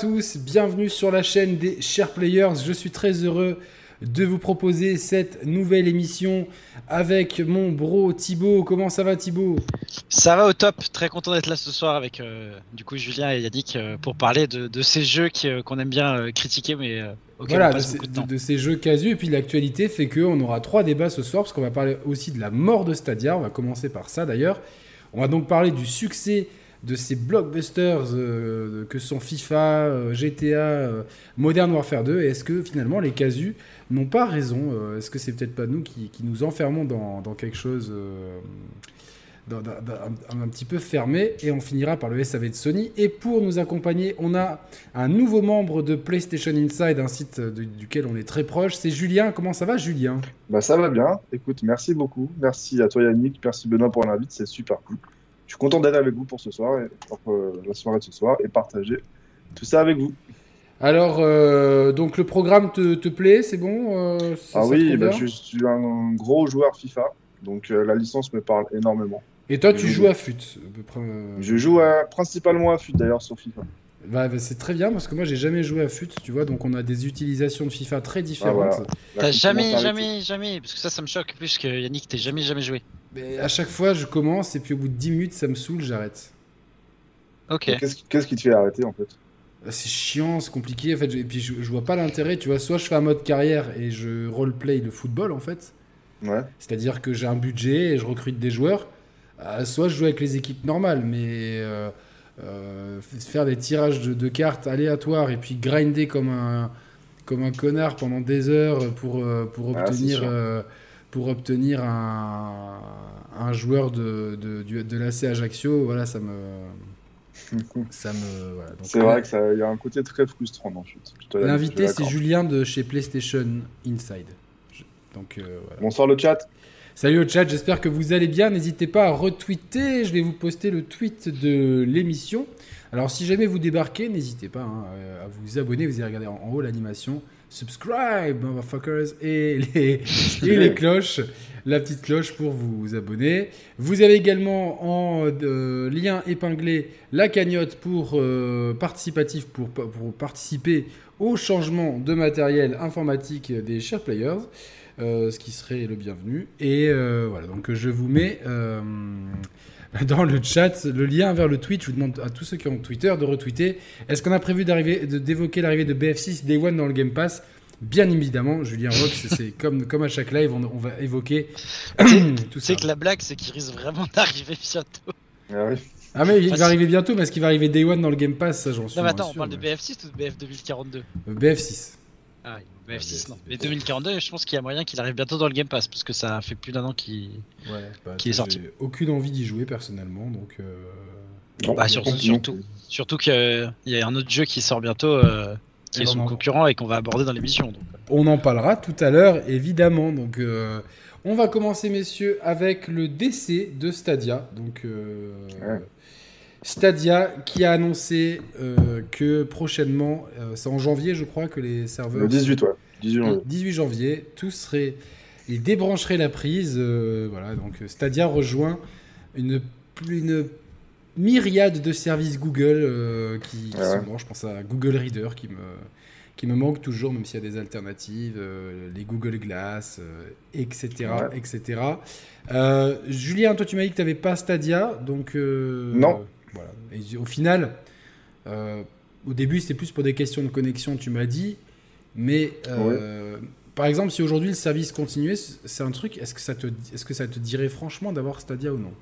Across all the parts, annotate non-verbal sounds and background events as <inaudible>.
tous, bienvenue sur la chaîne des Chers Players. Je suis très heureux de vous proposer cette nouvelle émission avec mon bro Thibaut. Comment ça va Thibaut? Ça va au top, très content d'être là ce soir avec euh, du coup Julien et Yannick euh, pour parler de, ces jeux euh, qu'on aime bien critiquer mais voilà, on passe de, beaucoup de, temps. de, ces jeux casus et puis l'actualité fait qu'on aura trois débats ce soir parce qu'on va parler aussi de la mort de Stadia, on va commencer par ça d'ailleurs. On va donc parler du succès de ces blockbusters que sont FIFA, GTA, Modern Warfare 2 et est-ce que finalement les casus n'ont pas raison. Euh, est-ce que c'est peut-être pas nous qui, nous enfermons dans, quelque chose euh, un, petit peu fermé Et on finira par le SAV de Sony. Et pour nous accompagner, on a un nouveau membre de PlayStation Inside, un site duquel on est très proche. C'est Julien. Comment ça va, Julien? Bah ça va bien. Écoute, merci beaucoup. Merci à toi Yannick. Merci Benoît pour l'invite. C'est super cool. Je suis content d'être avec vous pour ce soir, et pour euh, la soirée de ce soir, et partager tout ça avec vous. Alors, euh, donc le programme te, plaît, c'est bon euh, Ah oui, bah, je suis un gros joueur FIFA, donc la licence me parle énormément. Et toi, tu joues à FUT Je joue principalement à FUT d'ailleurs sur FIFA. Bah, bah, c'est très bien parce que moi j'ai jamais joué à FUT, tu vois, donc on a des utilisations de FIFA très différentes. Ah, T'as jamais, jamais, jamais, parce que ça, ça me choque plus que Yannick, t'es jamais, jamais joué. Mais à chaque fois, je commence et puis au bout de 10 minutes, ça me saoule, j'arrête. Ok. Qu'est-ce qui te fait arrêter en fait? C'est chiant, c'est compliqué. En fait, et puis je, vois pas l'intérêt. Tu vois, soit je fais un mode carrière et je roleplay le football en fait. Ouais. C'est-à-dire que j'ai un budget et je recrute des joueurs. Euh, soit je joue avec les équipes normales, mais euh, euh, faire des tirages de, cartes aléatoires et puis grinder comme un comme un connard pendant des heures pour pour ah, obtenir pour obtenir un, un joueur de de, de, de l'AC Ajaccio. Voilà, ça me <laughs> ça me. c'est vrai qu'il y a un côté très frustrant dans. L'invité, c'est Julien de chez PlayStation Inside. Donc, euh, Bonsoir le chat. Salut au chat, j'espère que vous allez bien. N'hésitez pas à retweeter. Je vais vous poster le tweet de l'émission. Alors, si jamais vous débarquez, n'hésitez pas hein, à vous abonner. Vous allez regarder en haut l'animation subscribe, motherfuckers, et les, <laughs> et les cloches, la petite cloche pour vous abonner. Vous avez également en euh, lien épinglé la cagnotte pour euh, participatif pour, pour, participer au changement de matériel informatique des chers players. Euh, ce qui serait le bienvenu. Et voilà, donc je vous mets <laughs> dans le chat le lien vers le tweet. Je vous demande à tous ceux qui ont Twitter de retweeter. Est-ce qu'on a prévu d'évoquer l'arrivée de BF6 Day One dans le Game Pass? Bien évidemment, Julien Rock, c'est comme, comme à chaque live, on, va évoquer <clears throat> tout ça. C'est que la blague, c'est qu'il risque vraiment d'arriver bientôt. Ah, oui. ah mais il va arriver bientôt, mais est-ce qu'il va arriver Day One dans le Game Pass? Ça, j'en suis Non, mais attends, on parle de BF6 ou de BF 2042 BF6. Ah oui. BF6, non. Mais 2042, je pense qu'il y a moyen qu'il arrive bientôt dans le Game Pass, parce que ça fait plus d'un an qu'il bah, est sorti. aucune envie d'y jouer personnellement, donc. Euh... bah, surtout, surtout, surtout qu'il y a un autre jeu qui sort bientôt, euh, qui est son concurrent et qu'on va aborder dans l'émission. Euh. On en parlera tout à l'heure, évidemment. Donc, euh, on va commencer, messieurs, avec le décès de Stadia. Donc. Stadia qui a annoncé euh, que prochainement, euh, c'est en janvier je crois que les serveurs... Le 18, ouais. 18 janvier. tout serait... Ils débrancheraient la prise. Euh, voilà, donc Stadia rejoint une, une myriade de services Google qui, sont bons. Je pense à Google Reader qui me, qui me manque toujours, même s'il y a des alternatives, les Google Glass, etc. etc. Julien, toi tu m'as dit que tu n'avais pas Stadia, donc... non. Voilà. Et au final, euh, au début, c'était plus pour des questions de connexion, tu m'as dit. Mais euh, par exemple, si aujourd'hui le service continuait, c'est un truc, est-ce que, ça te, est-ce que ça te dirait franchement d'avoir Stadia ou non?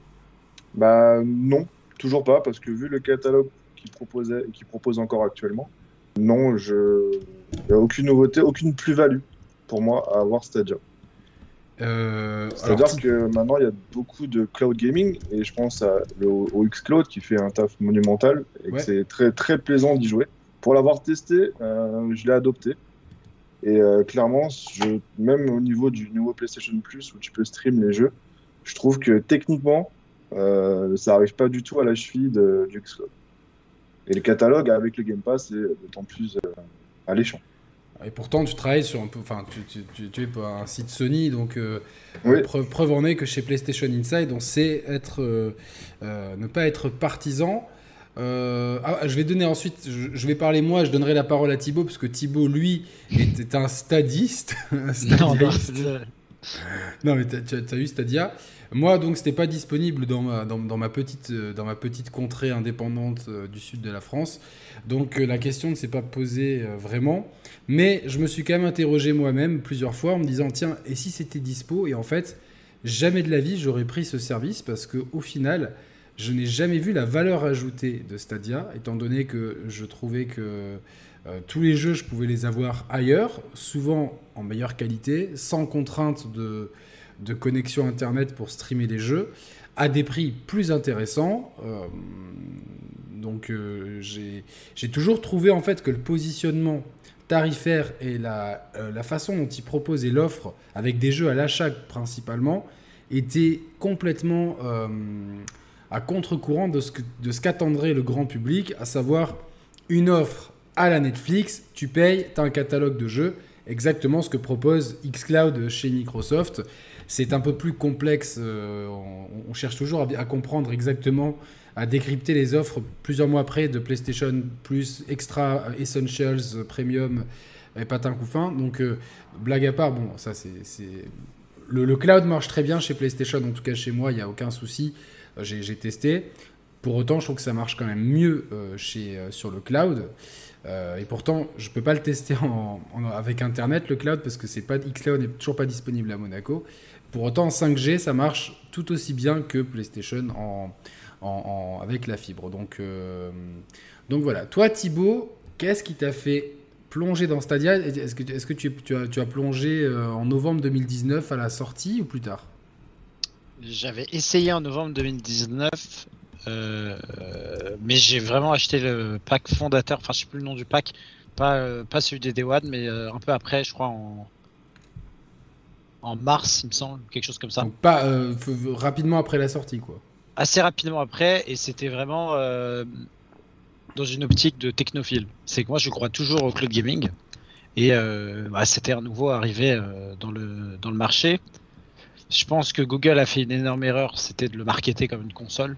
Bah non, toujours pas, parce que vu le catalogue qu'il proposait qu'il propose encore actuellement, non, je... il n'y a aucune nouveauté, aucune plus-value pour moi à avoir Stadia. Euh, C'est-à-dire que maintenant il y a beaucoup de cloud gaming et je pense à le, au Xcloud qui fait un taf monumental et que c'est très très plaisant d'y jouer. Pour l'avoir testé, euh, je l'ai adopté et euh, clairement, je, même au niveau du nouveau PlayStation Plus où tu peux stream les jeux, je trouve que techniquement ça arrive pas du tout à la cheville de, du Xcloud. Et le catalogue avec le Game Pass est d'autant plus alléchant. Et pourtant, tu travailles sur un peu, enfin, tu, tu, tu, es un site Sony, donc euh, preuve, en est que chez PlayStation Inside, on sait être, euh, euh, ne pas être partisan. ah, je vais donner ensuite, je, vais parler moi, je donnerai la parole à Thibaut, parce que Thibaut, lui, était un stadiste. <laughs> Non, non, mais tu as, eu Stadia. Moi, donc, c'était pas disponible dans ma, petite, dans ma petite contrée indépendante du sud de la France. Donc, la question ne s'est pas posée vraiment. Mais je me suis quand même interrogé moi-même plusieurs fois en me disant tiens, et si c'était dispo? Et en fait, jamais de la vie j'aurais pris ce service parce que au final, je n'ai jamais vu la valeur ajoutée de Stadia, étant donné que je trouvais que euh, tous les jeux, je pouvais les avoir ailleurs, souvent en meilleure qualité, sans contrainte de, de connexion Internet pour streamer les jeux, à des prix plus intéressants. Euh, donc euh, j'ai toujours trouvé en fait que le positionnement tarifaire et la, euh, façon dont il proposait l'offre, avec des jeux à l'achat principalement, était complètement à contre-courant de ce, de ce qu'attendrait le grand public, à savoir une offre à la Netflix, tu payes, tu as un catalogue de jeux, exactement ce que propose xCloud chez Microsoft. C'est un peu plus complexe, euh, on, cherche toujours à, comprendre exactement à décrypter les offres plusieurs mois après de PlayStation Plus, Extra, Essentials, Premium et patin coup fin. Donc, euh, blague à part, bon, ça c'est. Le, cloud marche très bien chez PlayStation, en tout cas chez moi, il n'y a aucun souci. Euh, j'ai testé. Pour autant, je trouve que ça marche quand même mieux sur le cloud. et pourtant, je ne peux pas le tester avec Internet, le cloud, parce que c'est pas xCloud n'est toujours pas disponible à Monaco. Pour autant, en 5G, ça marche tout aussi bien que PlayStation avec la fibre. Donc, euh, donc voilà. Toi, Thibaut, qu'est-ce qui t'a fait plonger dans Stadia? Est-ce que, est-ce que tu, tu, as, tu as plongé euh, en novembre 2019 à la sortie ou plus tard? J'avais essayé en novembre 2019, euh, mais j'ai vraiment acheté le pack fondateur, enfin je sais plus le nom du pack, pas, pas celui des Day One, mais un peu après, je crois en, en mars, il me semble, quelque chose comme ça. Donc pas rapidement après la sortie, quoi assez rapidement après et c'était vraiment euh, dans une optique de technophile. C'est que moi je crois toujours au cloud gaming et euh, bah, c'était un nouveau arrivé euh, dans, le, dans le marché. Je pense que Google a fait une énorme erreur, c'était de le marketer comme une console,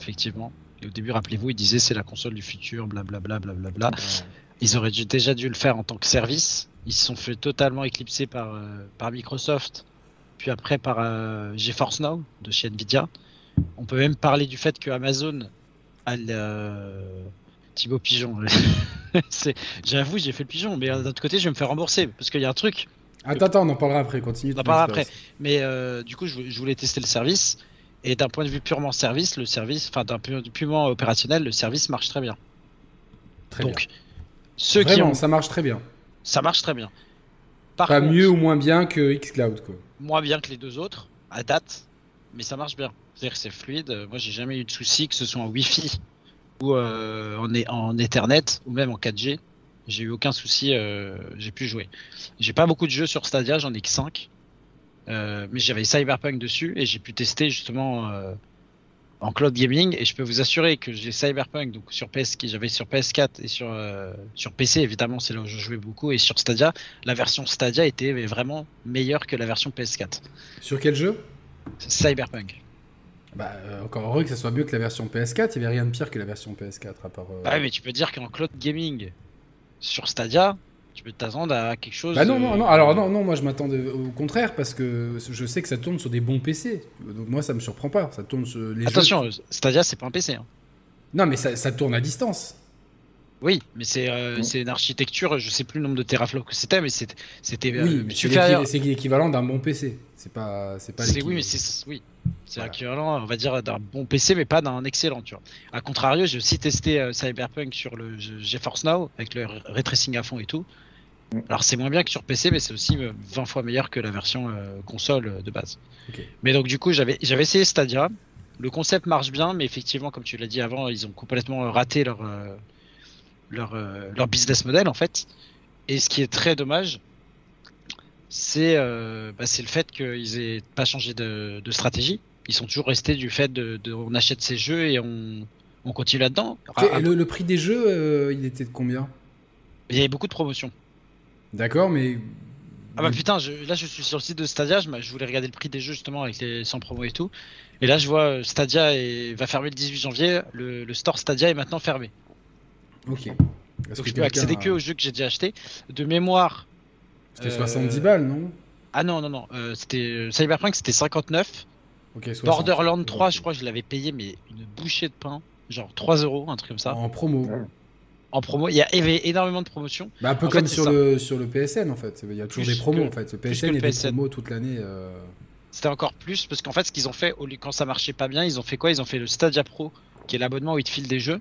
effectivement. Et au début, rappelez-vous, ils disaient c'est la console du futur, blablabla, blablabla. Ils auraient déjà dû le faire en tant que service. Ils se sont fait totalement éclipser par, par Microsoft, puis après par GeForce Now de chez Nvidia. On peut même parler du fait que Amazon a le... Thibaut Pigeon. <laughs> <laughs> J'avoue, j'ai fait le pigeon, mais d'un autre côté, je vais me faire rembourser parce qu'il y a un truc. Attends, attends, on en parlera après. Continue. On en parlera après. Mais euh, du coup, je, voulais tester le service. Et d'un point de vue purement service, le service, enfin d'un point de vue purement opérationnel, le service marche très bien. Très Donc, bien. ceux qui ont... ça marche très bien. Ça marche très bien. Pas mieux ou moins bien que Xcloud, quoi. Moins bien que les deux autres, à date, mais ça marche bien. C'est-à-dire que c'est fluide. Moi, j'ai jamais eu de souci, que ce soit en Wi-Fi <laughs> ou euh, en, en, Ethernet ou même en 4G. J'ai eu aucun souci, euh, j'ai pu jouer. J'ai pas beaucoup de jeux sur Stadia, j'en ai que 5. Euh, mais j'avais Cyberpunk dessus et j'ai pu tester justement en cloud gaming et je peux vous assurer que j'ai Cyberpunk donc sur PS j'avais sur PS4 et sur sur PC évidemment c'est là où je jouais beaucoup et sur Stadia la version Stadia était vraiment meilleure que la version PS4. Sur quel jeu? Cyberpunk. Bah, euh, encore heureux que ça soit mieux que la version PS4, il n'y avait rien de pire que la version PS4 à part. Euh, bah, mais tu peux dire qu'en cloud gaming sur Stadia, tu peux t'attendre à quelque chose. Bah non, non, non, alors non, non, moi je m'attendais au contraire parce que je sais que ça tourne sur des bons PC. Donc moi ça me surprend pas, ça tourne sur les Attention, Stadia c'est pas un PC. Hein. Non, mais ça, ça, tourne à distance. Oui, mais c'est euh, une architecture, je sais plus le nombre de teraflops que c'était, mais c'était. Oui, c'est l'équivalent d'un bon PC. C'est pas, c'est pas. Oui, mais c'est oui, c'est l'équivalent, on va dire, d'un bon PC, mais pas d'un excellent, tu vois. A contrario, j'ai aussi testé euh, Cyberpunk sur le GeForce Now avec le ray tracing à fond et tout. Alors c'est moins bien que sur PC, mais c'est aussi 20 euh, fois meilleur que la version euh, console de base. Mais donc du coup, j'avais essayé Stadia. Le concept marche bien, mais effectivement, comme tu l'as dit avant, ils ont complètement raté leur leur, leur business model en fait. Et ce qui est très dommage, c'est euh, bah, le fait qu'ils aient pas changé de, stratégie. Ils sont toujours restés du fait de, on achète ces jeux et on, on continue là-dedans. le, prix des jeux, euh, il était de combien? Il y avait beaucoup de promotions. D'accord, mais Ah bah putain, là je suis sur le site de Stadia, je, voulais regarder le prix des jeux justement avec les sans promo et tout. Et là je vois euh, Stadia va fermer le 18 janvier, le, store Stadia est maintenant fermé. Ok. Donc je peux accéder que aux jeux que j'ai déjà achetés. De mémoire. C'était 70 balles, non? Ah non, non, non. c'était Cyberpunk c'était 59. Borderland 3, je crois que je l'avais payé, mais une bouchée de pain. Genre 3 euros, un truc comme ça. En promo. En promo, il y avait énormément de promotions. Bah, un peu comme sur, le, sur le PSN en fait. Il y a toujours des promos en fait. Le PSN, y a des promos toute l'année. Euh. C'était encore plus parce qu'en fait, ce qu'ils ont fait, quand ça marchait pas bien, ils ont fait quoi? Ils ont fait le Stadia Pro, qui est l'abonnement où ils te filent des jeux.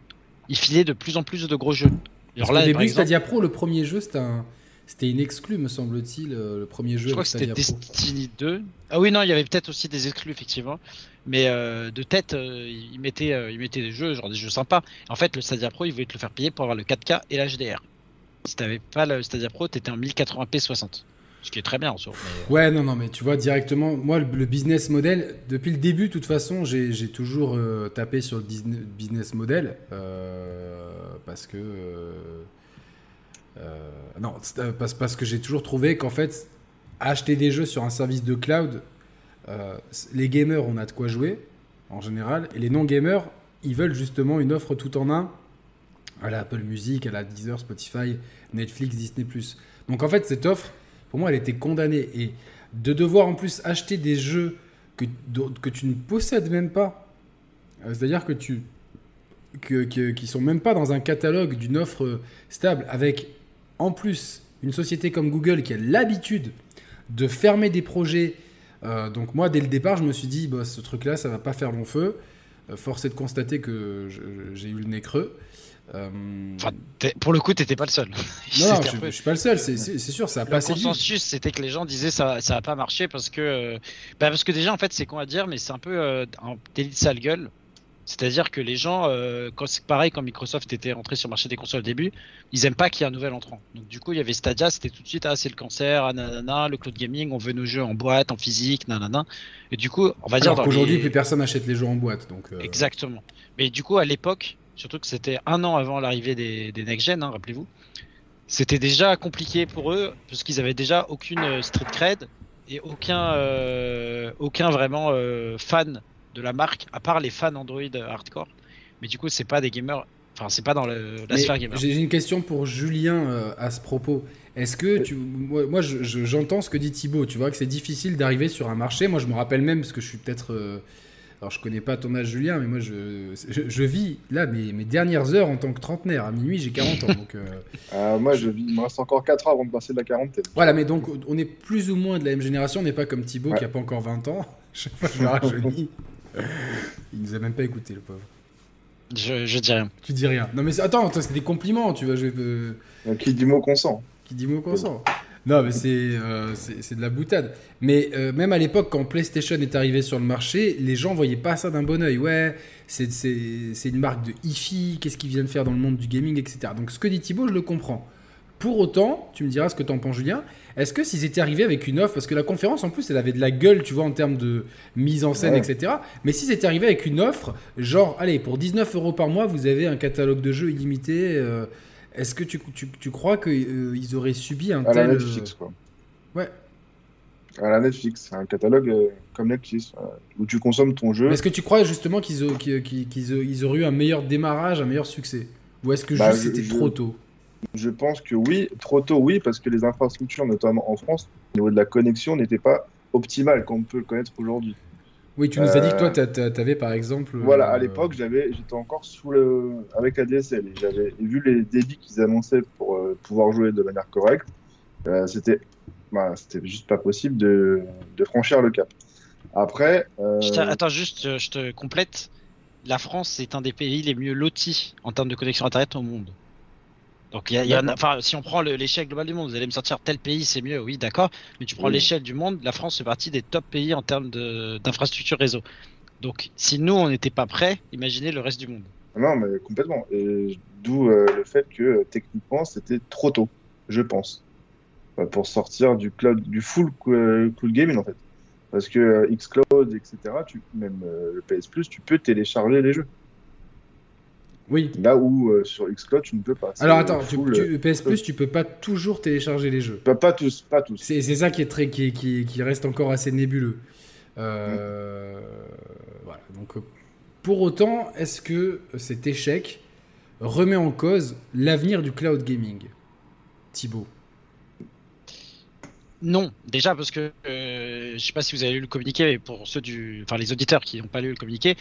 Ils filaient de plus en plus de gros jeux. Alors là, au début, Stadia Pro, le premier jeu, c'était un c'était une exclue, me semble-t-il, euh, le premier jeu. Je crois que c'était Destiny 2. Ah oui, non, il y avait peut-être aussi des exclus, effectivement. Mais euh, de tête, euh, mettaient, ils mettaient des jeux, genre des jeux sympas. En fait, le Stadia Pro, ils voulaient te le faire payer pour avoir le 4K et l'HDR. Si t'avais pas le Stadia Pro, t'étais en 1080p 60. Ce qui est très bien en soi. Ouais, non, non, mais tu vois, directement, moi, le, business model, depuis le début, de toute façon, j'ai toujours tapé sur le business model. parce que euh, non, euh, parce que j'ai toujours trouvé qu'en fait, acheter des jeux sur un service de cloud, euh, les gamers, on a de quoi jouer, en général, et les non-gamers, ils veulent justement une offre tout en un, à la Apple Music, à la Deezer, Spotify, Netflix, Disney+. Donc en fait, cette offre, pour moi, elle était condamnée. Et de devoir en plus acheter des jeux que, que tu ne possèdes même pas, c'est-à-dire que tu que, qui sont même pas dans un catalogue d'une offre stable, avec en plus, une société comme Google qui a l'habitude de fermer des projets. Euh, donc moi, dès le départ, je me suis dit, bah, ce truc-là, ça va pas faire long feu. Euh, force est de constater que j'ai eu le nez creux. Euh, pour le coup, t'étais pas le seul. <laughs> non, je, suis pas le seul, c'est sûr, ça a passé. Le consensus, c'était que les gens disaient ça, ça a pas marché parce que, bah, parce que déjà, en fait, c'est con à dire, mais c'est un peu un délit de sale gueule. C'est-à-dire que les gens, euh, quand c'est pareil quand Microsoft était rentré sur le marché des consoles au début, ils aiment pas qu'il y ait un nouvel entrant. Donc du coup, il y avait Stadia, c'était tout de suite ah c'est le cancer, ah nanana, le cloud gaming, on veut nos jeux en boîte, en physique, nanana. Et du coup, on va dire qu'aujourd'hui plus personne n'achète les jeux en boîte, donc. Euh, Exactement. Mais du coup, à l'époque, surtout que c'était un an avant l'arrivée des, next gen, hein, rappelez-vous, c'était déjà compliqué pour eux parce qu'ils avaient déjà aucune euh, street cred et aucun aucun vraiment fan de la marque, à part les fans Android hardcore. Mais du coup, c'est pas des gamers. Enfin, c'est pas dans le, la sphère gamer. J'ai une question pour Julien euh, à ce propos. Est-ce que tu. Moi, j'entends ce que dit Thibaut. Tu vois que c'est difficile d'arriver sur un marché. Moi, je me rappelle même, parce que je suis peut-être. Euh, alors, je connais pas ton âge, Julien, mais moi, je, je, vis là mes, mes, dernières heures en tant que trentenaire. À minuit, j'ai 40 ans. Donc, <laughs> euh, moi, je vis, il me reste encore 4 ans avant de passer de la quarantaine. Voilà, mais donc, on est plus ou moins de la même génération. On n'est pas comme Thibaut qui a pas encore 20 ans. <laughs> Je sais pas, je me <laughs> il nous a même pas écouté, le pauvre. Je, je dis rien. Tu dis rien. Non, mais attends, c'est des compliments, tu vas jouer. Euh, qui dit mot consent. Qui dit mot consent. Non, mais c'est euh, c'est de la boutade. Mais euh, même à l'époque, quand PlayStation est arrivé sur le marché, les gens voyaient pas ça d'un bon oeil. Ouais, c'est une marque de hi-fi, qu'est-ce qu'ils viennent faire dans le monde du gaming, etc. Donc ce que dit Thibaut, je le comprends. Pour autant, tu me diras ce que t'en penses, Julien. Est-ce que s'ils étaient arrivés avec une offre, parce que la conférence en plus, elle avait de la gueule, tu vois, en termes de mise en scène, etc. Mais s'ils étaient arrivés avec une offre, genre, allez, pour 19 euros par mois, vous avez un catalogue de jeux illimité. Euh, est-ce que tu, tu, crois qu'ils euh, auraient subi un à tel. La Netflix, quoi. Ouais. À la Netflix, un catalogue euh, comme Netflix, où tu consommes ton jeu. Est-ce que tu crois justement qu'ils auraient eu un meilleur démarrage, un meilleur succès? Ou est-ce que bah, juste c'était trop tôt? Je pense que oui, trop tôt, oui, parce que les infrastructures, notamment en France, au niveau de la connexion, n'étaient pas optimales comme on peut le connaître aujourd'hui. Oui, tu nous as dit que toi, euh, tu avais par exemple. Voilà, à euh, l'époque, j'avais, j'étais encore sous le, avec ADSL et j'avais vu les débits qu'ils annonçaient pour euh, pouvoir jouer de manière correcte. c'était, bah, c'était juste pas possible de, de, franchir le cap. Après. Attends, juste, je te complète. La France est un des pays les mieux lotis en termes de connexion Internet au monde. Donc, il y, a, enfin, si on prend l'échelle globale du monde, vous allez me sortir tel pays, c'est mieux, oui, d'accord. Mais tu prends l'échelle du monde, la France fait partie des top pays en termes d'infrastructure réseau. Donc, si nous, on n'était pas prêts, imaginez le reste du monde. Non, mais complètement. Et d'où euh, le fait que techniquement, c'était trop tôt, je pense, pour sortir du cloud, du full euh, cloud gaming en fait. Parce que euh, Xcloud, etc., tu, même le PS Plus, tu peux télécharger les jeux. Oui. Là où euh, sur Xcloud, tu ne peux pas. Alors attends, tu, tu, PS Plus, tu peux pas toujours télécharger les jeux. Pas, pas tous, pas tous. C'est ça qui est très, qui, qui, qui, reste encore assez nébuleux. Euh, voilà. Donc, pour autant, est-ce que cet échec remet en cause l'avenir du cloud gaming, Thibaut? Non, déjà parce que euh, je sais pas si vous avez lu le communiqué, mais pour ceux du, enfin les auditeurs qui n'ont pas lu le communiqué,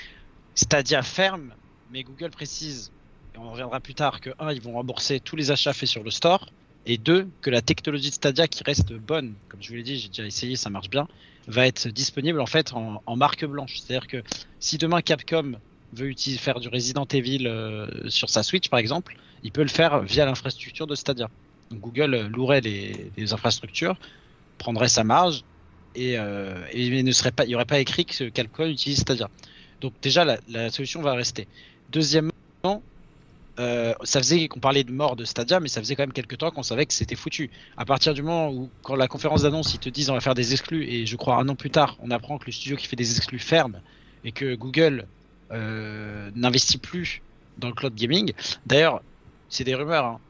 Stadia ferme, mais Google précise, et on reviendra plus tard, que un, ils vont rembourser tous les achats faits sur le store, et deux, que la technologie de Stadia qui reste bonne, comme je vous l'ai dit, j'ai déjà essayé, ça marche bien, va être disponible en fait en, marque blanche. C'est-à-dire que si demain Capcom veut faire du Resident Evil euh, sur sa Switch par exemple, il peut le faire via l'infrastructure de Stadia. Donc Google louerait les, infrastructures prendrait sa marge et, euh, il pas, il n'y aurait pas écrit que Capcom utilise Stadia. Donc déjà la, solution va rester. Deuxièmement, euh, ça faisait qu'on parlait de mort de Stadia, mais ça faisait quand même quelques temps qu'on savait que c'était foutu. À partir du moment où, quand la conférence d'annonce, ils te disent on va faire des exclus, et je crois un an plus tard, on apprend que le studio qui fait des exclus ferme et que Google euh, n'investit plus dans le cloud gaming. D'ailleurs, c'est des rumeurs, hein,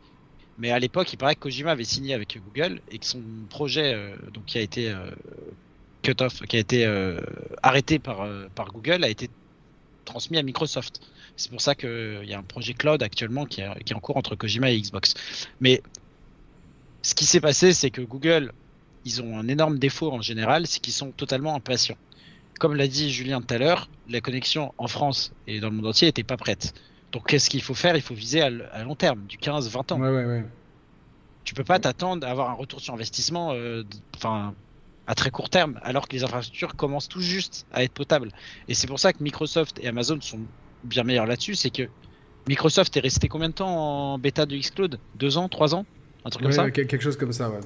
mais à l'époque, il paraît que Kojima avait signé avec Google et que son projet, euh, donc qui a été cut off, qui a été arrêté par Google, a été transmis à Microsoft. C'est pour ça qu'il y a un projet cloud actuellement qui, qui est en cours entre Kojima et Xbox. Mais ce qui s'est passé, c'est que Google, ils ont un énorme défaut en général, c'est qu'ils sont totalement impatients. Comme l'a dit Julien tout à l'heure, la connexion en France et dans le monde entier n'était pas prête. Donc qu'est-ce qu'il faut faire? Il faut viser à, long terme, du 15-20 ans. Ouais, ouais, ouais. Tu peux pas t'attendre à avoir un retour sur investissement euh, à très court terme, alors que les infrastructures commencent tout juste à être potables. Et c'est pour ça que Microsoft et Amazon sont bien meilleurs là-dessus, c'est que Microsoft est resté combien de temps en bêta de Xcloud? Deux ans? Trois ans? Un truc comme ça Quelque chose comme ça, ouais.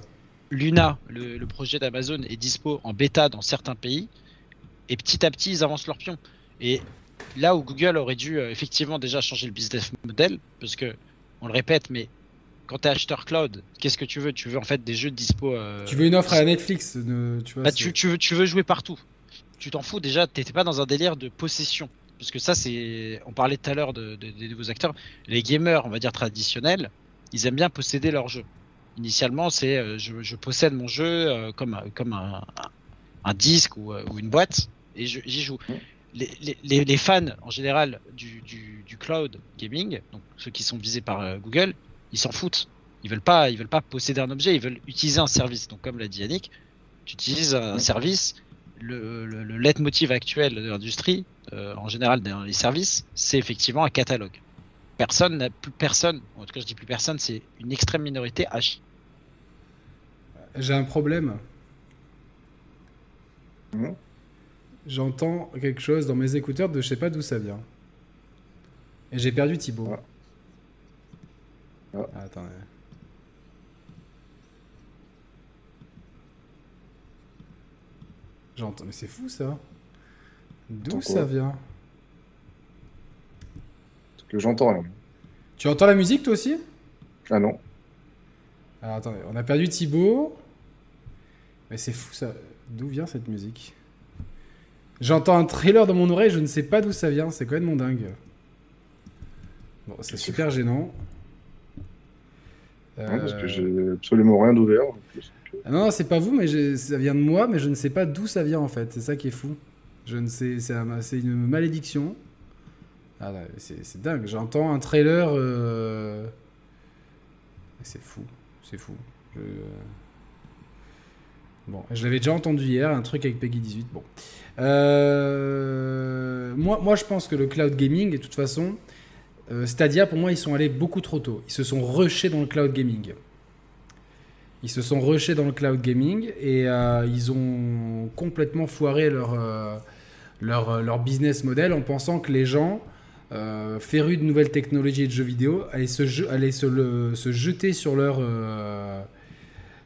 Luna, le, le projet d'Amazon, est dispo en bêta dans certains pays, et petit à petit, ils avancent leur pion. Et là où Google aurait dû euh, effectivement déjà changer le business model, parce que, on le répète, mais quand tu es acheteur cloud, qu'est-ce que tu veux? Tu veux en fait des jeux dispo. Euh, tu veux une offre à Netflix tu, vois, bah, tu, veux, tu veux jouer partout. Tu t'en fous déjà, t'étais pas dans un délire de possession. Parce que ça, c'est. On parlait tout à l'heure de, des nouveaux acteurs. Les gamers, on va dire traditionnels, ils aiment bien posséder leur jeu. Initialement, c'est euh, je, possède mon jeu comme, comme un, un disque ou, ou, une boîte et j'y joue les, fans en général du, cloud gaming, donc ceux qui sont visés par euh, Google, ils s'en foutent. Ils veulent pas, ils veulent pas posséder un objet, ils veulent utiliser un service. Donc comme l'a dit Yannick, tu utilises un service. Le, le, leitmotiv actuel de l'industrie, euh, en général dans les services, c'est effectivement un catalogue. Personne n'a plus personne, en tout cas je dis plus personne, c'est une extrême minorité H. J'ai un problème. Mmh j'entends quelque chose dans mes écouteurs de je sais pas d'où ça vient. Et j'ai perdu Thibaut. Ah. Ah. attends. J'entends, mais c'est fou ça. D'où ça vient Parce que j'entends rien. Tu entends la musique toi aussi? Ah non. Alors attendez, on a perdu Thibaut. Mais c'est fou ça. D'où vient cette musique? J'entends un trailer dans mon oreille, je ne sais pas d'où ça vient, c'est quand même mon dingue. Bon, c'est super gênant. Non, parce que j'ai absolument rien d'ouvert. Ah non, c'est pas vous, mais ça vient de moi, mais je ne sais pas d'où ça vient en fait. C'est ça qui est fou. Je ne sais, c'est une malédiction. Ah, c'est dingue. J'entends un trailer. Euh, c'est fou, c'est fou. Bon, je l'avais déjà entendu hier, un truc avec Peggy 18. Bon. Euh, moi, moi, je pense que le cloud gaming, de toute façon, euh, Stadia, pour moi, ils sont allés beaucoup trop tôt. Ils se sont rushés dans le cloud gaming. Ils se sont rushés dans le cloud gaming et euh, ils ont complètement foiré leur, leur, leur, business model en pensant que les gens, férus de nouvelles technologies et de jeux vidéo, allaient se, allaient se, se jeter sur leur,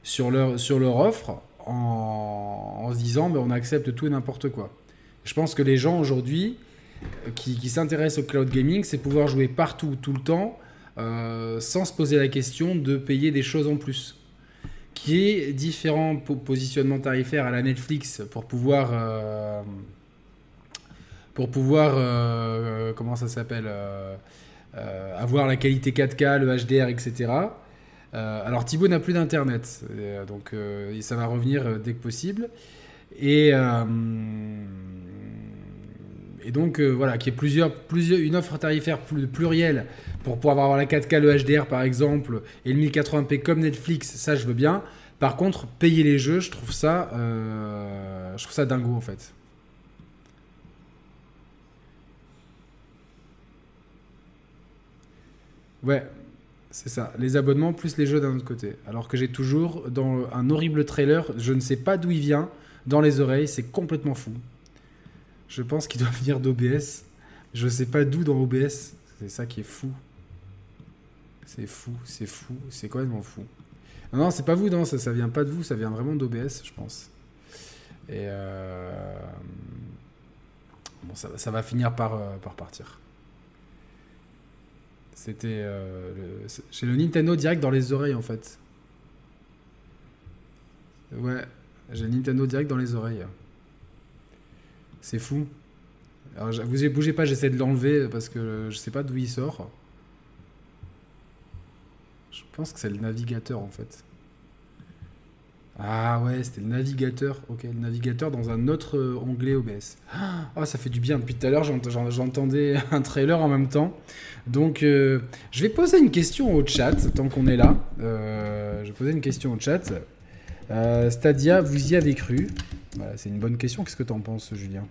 sur leur, sur leur offre en, se disant ben, on accepte tout et n'importe quoi. Je pense que les gens aujourd'hui euh, qui, s'intéressent au cloud gaming, c'est pouvoir jouer partout, tout le temps, euh, sans se poser la question de payer des choses en plus. Qui est différent positionnement tarifaire à la Netflix pour pouvoir. Euh, pour pouvoir. comment ça s'appelle avoir la qualité 4K, le HDR, etc. alors Thibaut n'a plus d'internet, donc ça va revenir dès que possible. Et et donc voilà, qu'il y ait plusieurs, plusieurs, une offre tarifaire plurielle pour pouvoir avoir la 4K, le HDR par exemple, et le 1080p comme Netflix, ça je veux bien. Par contre, payer les jeux, je trouve ça, euh, je trouve ça dingo en fait. Ouais, c'est ça. Les abonnements plus les jeux d'un autre côté. Alors que j'ai toujours dans un horrible trailer, je ne sais pas d'où il vient, dans les oreilles, c'est complètement fou. Je pense qu'il doit <laughs> venir d'OBS. Je sais pas d'où dans OBS. C'est ça qui est fou. C'est fou, c'est fou, c'est complètement fou. Non, non, c'est pas vous, non, ça, ça vient pas de vous, ça vient vraiment d'OBS, je pense. Et euh... bon, ça, va finir par, euh, par partir. C'était euh, j'ai le Nintendo direct dans les oreilles en fait. Ouais, j'ai le Nintendo direct dans les oreilles. C'est fou. Alors, vous bougez pas, j'essaie de l'enlever parce que je sais pas d'où il sort. Je pense que c'est le navigateur en fait. Ah ouais, c'était le navigateur. Ok, le navigateur dans un autre euh, onglet OBS. Ah, ça fait du bien. Depuis tout à l'heure, j'entendais <laughs> un trailer en même temps. Donc, euh, je vais poser une question au chat tant qu'on est là. Euh, je vais poser une question au chat. Stadia, vous y avez cru C'est une bonne question. Qu'est-ce que tu en penses, Julien?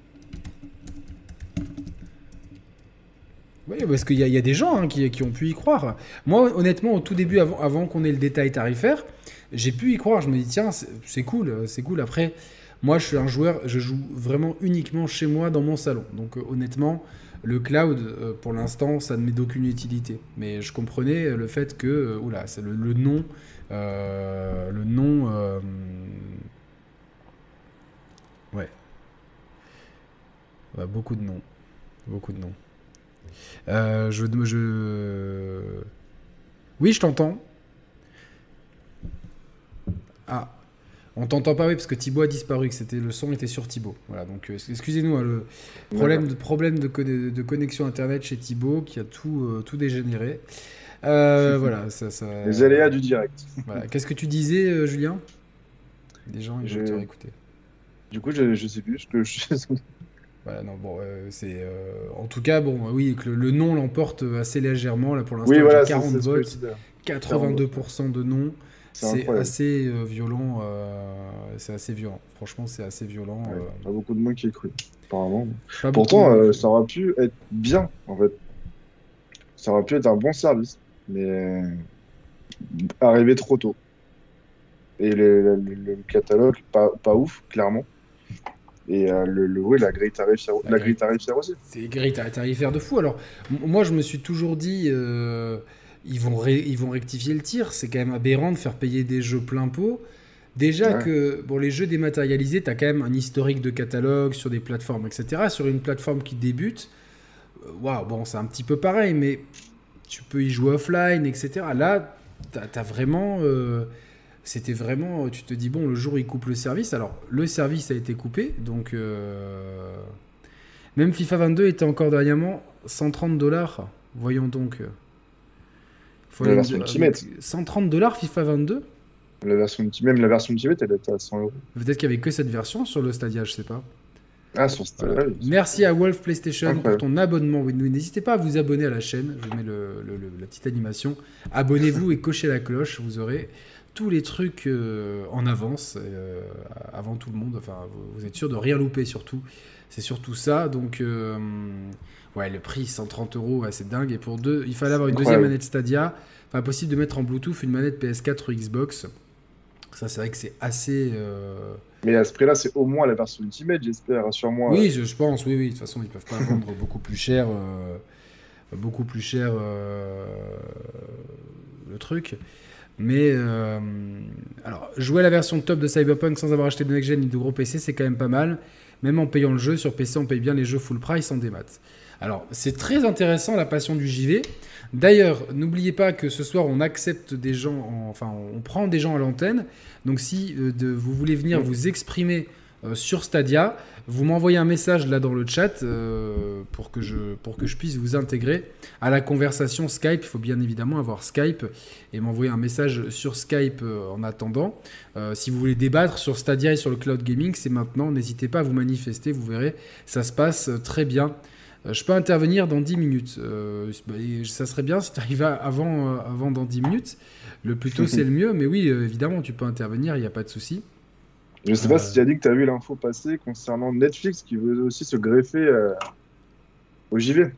Oui, parce qu'il y, y, a des gens hein, qui, ont pu y croire. Moi, honnêtement, au tout début, avant, qu'on ait le détail tarifaire, j'ai pu y croire. Je me dis, tiens, c'est cool, c'est cool. Après, moi, je suis un joueur, je joue vraiment uniquement chez moi dans mon salon. Donc, euh, honnêtement, le cloud, euh, pour l'instant, ça ne m'est d'aucune utilité. Mais je comprenais le fait que, euh, oula, c'est le, le, nom, le nom, ouais. ouais, beaucoup de noms, beaucoup de noms. Euh, je, je... Oui, je t'entends. Ah, on t'entend pas, oui, parce que Thibaut a disparu, que c'était le son était sur Thibaut. Voilà, donc euh, excusez-nous, hein, le problème, de, problème de, de, connexion internet chez Thibaut qui a tout, euh, tout dégénéré. Voilà, ça, ça... Les aléas du direct. Voilà. Qu'est-ce que tu disais, Julien? Des gens, ils vont te réécouter. Du coup, je, je sais plus. Je, je... <laughs> Voilà, non, bon, euh, c'est. Euh, en tout cas, bon, oui, que le, nom l'emporte assez légèrement. Là, pour l'instant, oui, voilà, 40 votes, 82% de non. C'est assez euh, violent. c'est assez violent. Franchement, c'est assez violent. Ouais, Pas beaucoup de monde qui est cru, apparemment. Pourtant, ça aurait pu être bien, en fait. Ça aurait pu être un bon service, mais arrivé trop tôt. Et le, le catalogue, pas, pas ouf, clairement. Et euh, le, le, la grille tarifaire, la, la grille tarifaire aussi. C'est grille tarifaire de fou. Alors, moi, je me suis toujours dit, euh, ils, vont ils vont rectifier le tir. C'est quand même aberrant de faire payer des jeux plein pot. Déjà que bon, les jeux dématérialisés, tu as quand même un historique de catalogue sur des plateformes, etc. Sur une plateforme qui débute, euh, waouh, bon, c'est un petit peu pareil, mais tu peux y jouer offline, etc. Là, tu as, as, vraiment c'était vraiment, tu te dis, bon, le jour où ils coupent le service, alors le service a été coupé, donc euh, même FIFA 22 était encore dernièrement 130 dollars, voyons donc. Faut la version Ultimate. 130 dollars FIFA 22 la version, Même la version Ultimate, elle était à 100 euros. Peut-être qu'il n'y avait que cette version sur le Stadia, je sais pas. Ah, sur. Voilà. Merci à Wolf PlayStation pour ton abonnement. N'hésitez pas à vous abonner à la chaîne. Je vous mets le, le, la petite animation. Abonnez-vous et cochez la cloche. Vous aurez tous les trucs euh, en avance, euh, avant tout le monde. Enfin, vous, êtes sûr de rien louper surtout. C'est surtout ça. Donc, euh, ouais, le prix 130 euros, ouais, c'est dingue. Et pour deux, il fallait avoir une deuxième manette Stadia. Enfin, possible de mettre en Bluetooth une manette PS4 ou Xbox. Ça, c'est vrai que c'est assez. Mais à ce prix-là, c'est au moins la version Ultimate, j'espère, rassure-moi. Oui, je, pense, oui, oui. De toute façon, ils peuvent pas vendre beaucoup plus cher. Euh, beaucoup plus cher euh, le truc. Mais euh, alors, jouer la version top de Cyberpunk sans avoir acheté de next-gen ni de gros PC, c'est quand même pas mal. Même en payant le jeu, sur PC, on paye bien les jeux full price en démat. Alors, c'est très intéressant la passion du JV. D'ailleurs, n'oubliez pas que ce soir, on accepte des gens, en, enfin, on prend des gens à l'antenne. Donc, si euh, vous voulez venir vous exprimer sur Stadia. Vous m'envoyez un message là dans le chat pour, que je, pour que je puisse vous intégrer à la conversation Skype. Il faut bien évidemment avoir Skype et m'envoyer un message sur Skype en attendant. si vous voulez débattre sur Stadia et sur le cloud gaming, c'est maintenant. N'hésitez pas à vous manifester, vous verrez, ça se passe très bien. Euh, je peux intervenir dans 10 minutes. Euh, bah, ça serait bien si tu arrives avant, euh, avant dans 10 minutes. Le plus tôt, c'est le mieux. Mais oui, évidemment, tu peux intervenir, il n'y a pas de souci. Je ne sais pas si tu as dit que tu as vu l'info passer concernant Netflix qui veut aussi se greffer au JV.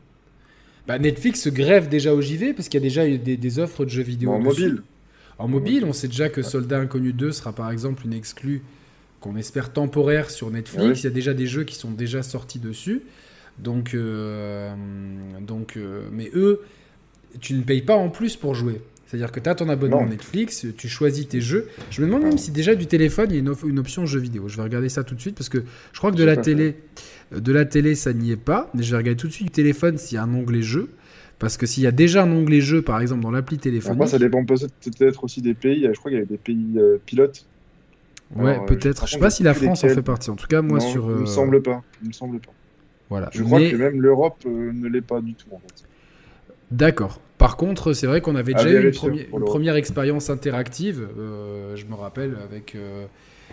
Bah, Netflix se greffe déjà au JV parce qu'il y a déjà des, des offres de jeux vidéo. En mobile. En mobile, on sait déjà que Soldat Inconnu 2 sera par exemple une exclue qu'on espère temporaire sur Netflix. Il y a déjà des jeux qui sont déjà sortis dessus. Donc, euh, donc euh, mais eux, tu ne payes pas en plus pour jouer. C'est-à-dire que tu as ton abonnement Netflix, tu choisis tes jeux. Je me demande même si déjà du téléphone, il y a une, option jeux vidéo. Je vais regarder ça tout de suite parce que je crois que de la télé, de la télé, ça n'y est pas. Mais je vais regarder tout de suite du téléphone s'il y a un onglet jeux. Parce que s'il y a déjà un onglet jeux, par exemple, dans l'appli téléphone. Moi, ça dépend peut-être aussi des pays. Je crois qu'il y a des pays euh, pilotes. Ouais, peut-être. Je sais pas si la France en fait partie. En tout cas, moi, sur. Il me semble pas. Il me semble pas. Je crois que même l'Europe euh, ne l'est pas du tout. En fait. D'accord. Par contre, c'est vrai qu'on avait déjà eu une, première expérience interactive. Euh, je me rappelle avec. Euh,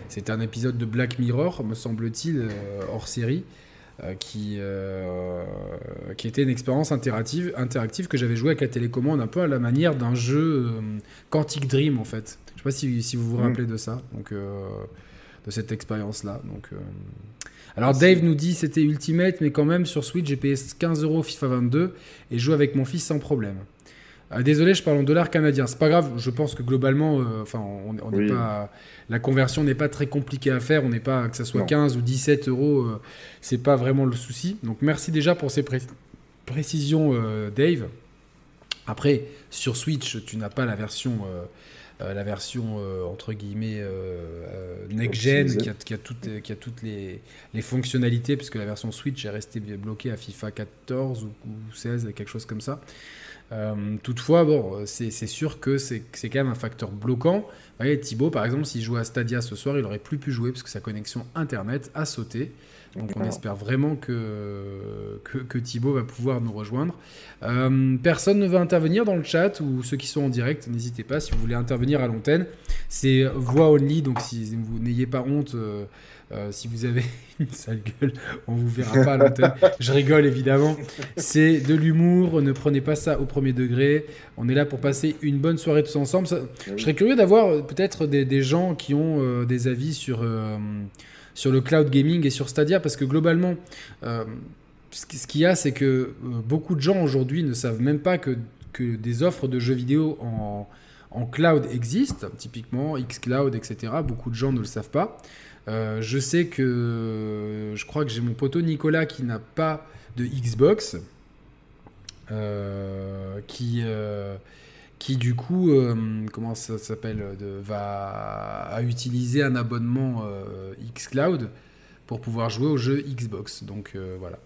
c'était un épisode de Black Mirror, me semble-t-il, hors série. qui, qui était une expérience interactive, interactive que j'avais joué avec la télécommande un peu à la manière d'un jeu Quantic Dream en fait. Je sais pas si, si vous vous mm. rappelez de ça, donc de cette expérience là. Donc alors Dave nous dit c'était Ultimate, mais quand même sur Switch j'ai payé 15 euros FIFA 22 et joue avec mon fils sans problème. Euh, désolé, je parle en dollars canadiens. C'est pas grave. Je pense que globalement, euh, enfin, on, pas, la conversion n'est pas très compliquée à faire. On n'est pas que ça soit 15 ou 17 euros. Euh, c'est pas vraiment le souci. Donc merci déjà pour ces précisions, Dave. Après, sur Switch, tu n'as pas la version euh, la version euh, entre guillemets euh, next-gen qui a, qui a, toutes, qui a toutes les, les, fonctionnalités, puisque la version Switch est restée bloquée à FIFA 14 ou, 16, quelque chose comme ça. toutefois, bon, c'est sûr que c'est quand même un facteur bloquant. Vous Thibaut, par exemple, s'il jouait à Stadia ce soir, il aurait plus pu jouer parce que sa connexion Internet a sauté. Donc on espère vraiment que, que, Thibaut va pouvoir nous rejoindre. Euh, personne ne veut intervenir dans le chat ou ceux qui sont en direct, n'hésitez pas si vous voulez intervenir à l'antenne. C'est voix only, donc si vous n'ayez pas honte, euh, euh, si vous avez <laughs> une sale gueule, on vous verra pas à l'antenne. Je rigole évidemment. C'est de l'humour, ne prenez pas ça au premier degré. On est là pour passer une bonne soirée tous ensemble. je serais curieux d'avoir peut-être des, des, gens qui ont des avis sur sur le cloud gaming et sur Stadia parce que globalement, euh, ce qu'il y a, c'est que euh, beaucoup de gens aujourd'hui ne savent même pas que, des offres de jeux vidéo en, en cloud existent, typiquement xCloud, etc. Beaucoup de gens ne le savent pas. Euh, je sais que je crois que j'ai mon poteau Nicolas qui n'a pas de Xbox, qui qui du coup, euh, comment ça s'appelle, va utiliser un abonnement euh, xCloud pour pouvoir jouer aux jeux Xbox. Donc euh, voilà.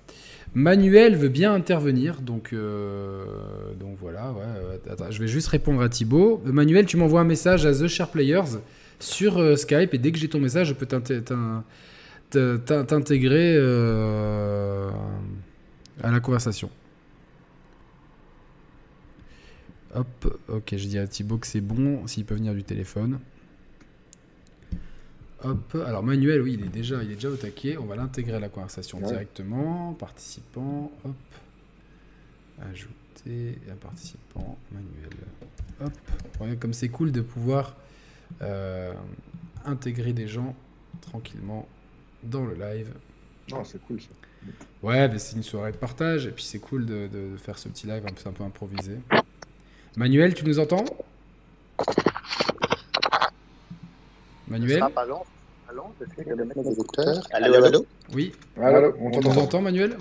Manuel veut bien intervenir, donc, donc voilà. je vais juste répondre à Thibaut. Manuel, tu m'envoies un message à The Share Players sur Skype et dès que j'ai ton message, je peux t'intégrer à la conversation. Hop, ok, je dis à Thibaut que c'est bon, s'il peut venir du téléphone. Hop, alors Manuel, oui, il est déjà, il est déjà au taquet. On va l'intégrer à la conversation directement. Participant, hop. Ajouter un participant, Manuel. Hop, comme c'est cool de pouvoir euh, intégrer des gens tranquillement dans le live. Non, c'est cool ça. Ouais, c'est une soirée de partage et puis c'est cool de, de, faire ce petit live un peu, un peu improvisé. Manuel, tu nous entends? Manuel? Allô, allô, Oui. Allô, on t'entend, Manuel?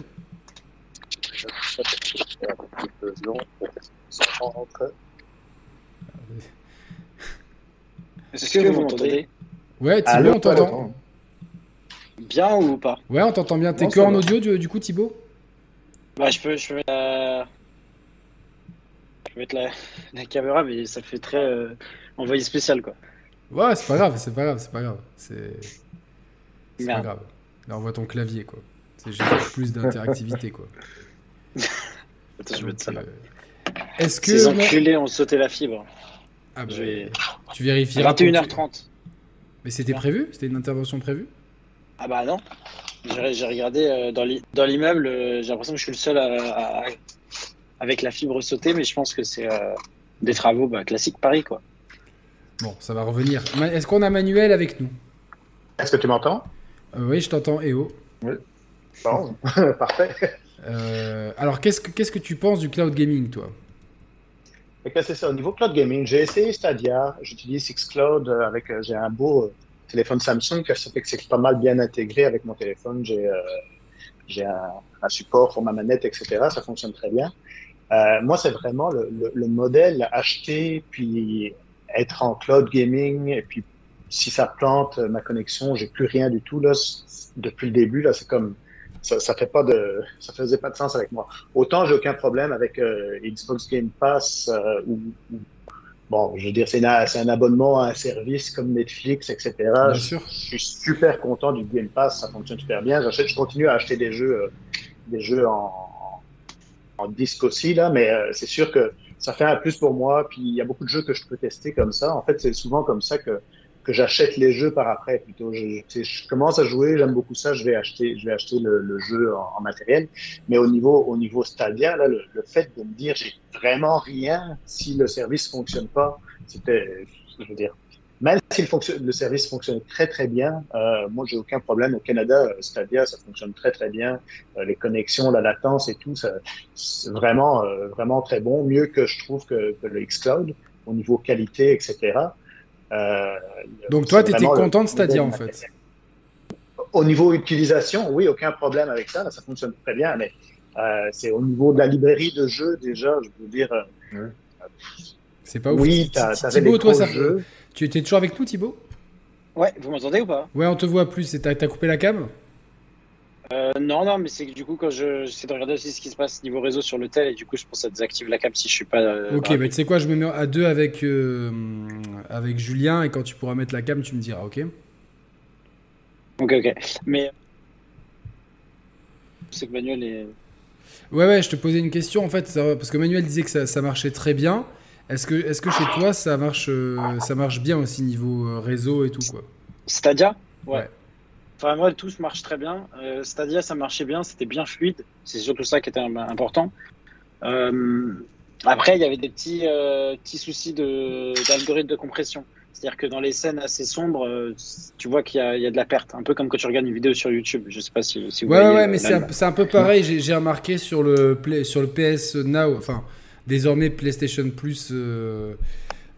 Est-ce que vous m'entendez? Ouais, Thibaut, on t'entend. Bien ou pas? Ouais, on t'entend bien. T'es que en audio du, coup, Thibaut? Bah, je peux, je peux je vais mettre <laughs> la, caméra, mais ça fait très euh, envoyé spécial, quoi. Ouais, c'est pas grave, c'est pas grave, c'est pas grave. C'est. Pas grave. Là, on voit ton clavier, quoi. C'est juste <laughs> plus d'interactivité, quoi. <laughs> Attends, je vais te ça là. euh, Est-ce que. Ces enculés ont sauté la fibre. Ah bah, Je vais- Tu vérifieras. pour- 21h30. Mais c'était prévu? C'était une intervention prévue? Ah bah non. J'ai regardé euh, dans l'i- dans l'immeuble, j'ai l'impression que je suis le seul à- à- avec la fibre sautée, mais je pense que c'est euh, des travaux bah, classiques Paris quoi. Bon, ça va revenir. Est-ce qu'on a Manuel avec nous? Est-ce que tu m'entends? Euh, Oui, je t'entends, Eo. Bon, <laughs> parfait. Euh, alors, qu'est-ce que qu'est-ce que tu penses du cloud gaming, toi? Que c'est ça. Au niveau cloud gaming, j'ai essayé Stadia. J'utilise Xcloud avec. euh, j'ai un beau euh, téléphone Samsung. Ça fait que c'est pas mal bien intégré avec mon téléphone. J'ai euh, j'ai un, un support pour ma manette, etc. Ça fonctionne très bien. Euh, moi, c'est vraiment le, le, le modèle acheter puis être en cloud gaming et puis si ça plante euh, ma connexion, j'ai plus rien du tout là depuis le début là. C'est comme ça, ça fait pas de, ça faisait pas de sens avec moi. Autant j'ai aucun problème avec euh, Xbox Game Pass euh, ou, ou- bon, je veux dire c'est un abonnement à un service comme Netflix, etc. Bien je, sûr. je suis super content du Game Pass, ça fonctionne super bien. J'achète, je continue à acheter des jeux, euh, des jeux en, en disque aussi là, mais euh, c'est sûr que ça fait un plus pour moi. Puis il y a beaucoup de jeux que je peux tester comme ça. En fait, c'est souvent comme ça que que j'achète les jeux par après plutôt. Je, je, commence à jouer, j'aime beaucoup ça, je vais acheter, je vais acheter le, le jeu en, en matériel. Mais au niveau, au niveau Stadia, là, le, le fait de me dire j'ai vraiment rien si le service fonctionne pas, c'était, je veux dire, même si le, service fonctionne très très bien, euh, moi j'ai aucun problème. Au Canada, euh, Stadia, ça fonctionne très très bien. Euh, les connexions, la latence et tout, c'est vraiment euh, vraiment très bon, mieux que je trouve que, que le Xcloud au niveau qualité, etc. Donc, toi, tu étais content de Stadia, en fait. Au niveau utilisation, oui, aucun problème avec ça. Ça fonctionne très bien, mais c'est au niveau de la librairie de jeux déjà, je veux dire. C'est pas ouf. oui, t'avais des toi, gros ça. jeux. Tu étais toujours avec nous, Thibaut? Ouais, vous m'entendez ou pas? Ouais, on te voit plus. Et T'as coupé la cam? Euh, Non, non, mais c'est que du coup quand je j'essaie de regarder aussi ce qui se passe niveau réseau sur le tel et du coup je pense que ça désactive la cam si je suis pas. euh, Ok, bah tu sais quoi, je me mets à deux avec, euh, avec Julien et quand tu pourras mettre la cam, tu me diras, ok? Ok, ok. Mais c'est que Manuel est. Ouais, ouais, je te posais une question en fait, parce que Manuel disait que ça, ça marchait très bien. Est-ce que, est que chez toi ça marche, euh, ça marche bien aussi niveau euh, réseau et tout quoi Stadia ouais. Ouais. Enfin, moi, tout marche très bien. Euh, Stadia, ça marchait bien, c'était bien fluide. C'est surtout ça qui était im- important. Euh, après, il y avait des petits, euh, petits soucis d'algorithme de, compression. C'est-à-dire que dans les scènes assez sombres, tu vois qu'il y, y a de la perte. Un peu comme quand tu regardes une vidéo sur YouTube. Je sais pas si, si vous Ouais, voyez. ouais, mais c'est un, peu pareil. J'ai j'ai remarqué sur le, Play- sur le PS Now, enfin, désormais PlayStation Plus, euh,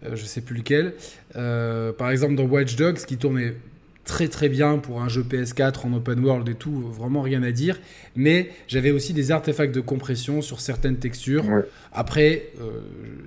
euh, je sais plus lequel. Euh, par exemple, dans Watch Dogs, qui tournait très très bien pour un jeu PS4 en open world et tout, vraiment rien à dire. Mais j'avais aussi des artefacts de compression sur certaines textures. Ouais. Après, euh,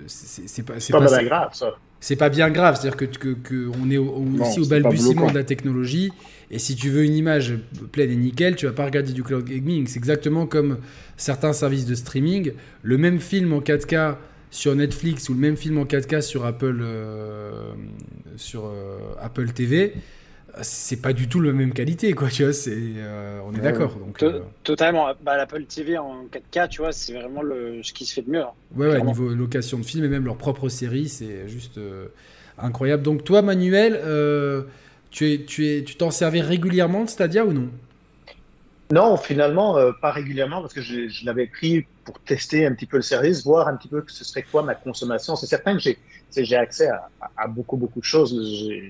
c'est pas, c'est C'est pas, pas- bien grave, ça. C'est pas bien grave, c'est-à-dire que, que, que on est au- au- Non, aussi au balbutiement de la technologie. Et si tu veux une image pleine et nickel, tu vas pas regarder du cloud gaming. C'est exactement comme certains services de streaming. Le même film en 4K sur Netflix ou le même film en 4K sur Apple, euh, sur euh, Apple TV, c'est pas du tout la même qualité, quoi. Tu vois, c'est, euh, on est Ouais. d'accord. Donc, euh, Totalement. Bah, L'Apple TV en 4K, tu vois, c'est vraiment le, ce qui se fait de mieux. hein. Ouais, ouais, niveau location de films et même leur propre série, c'est juste euh, incroyable. Donc toi, Manuel, euh, tu es, tu es, tu t'en servais régulièrement de Stadia ou non? Non, finalement, euh, pas régulièrement, parce que je, je l'avais pris pour tester un petit peu le service, voir un petit peu ce serait quoi ma consommation. C'est certain que j'ai j'ai accès à, beaucoup, beaucoup de choses.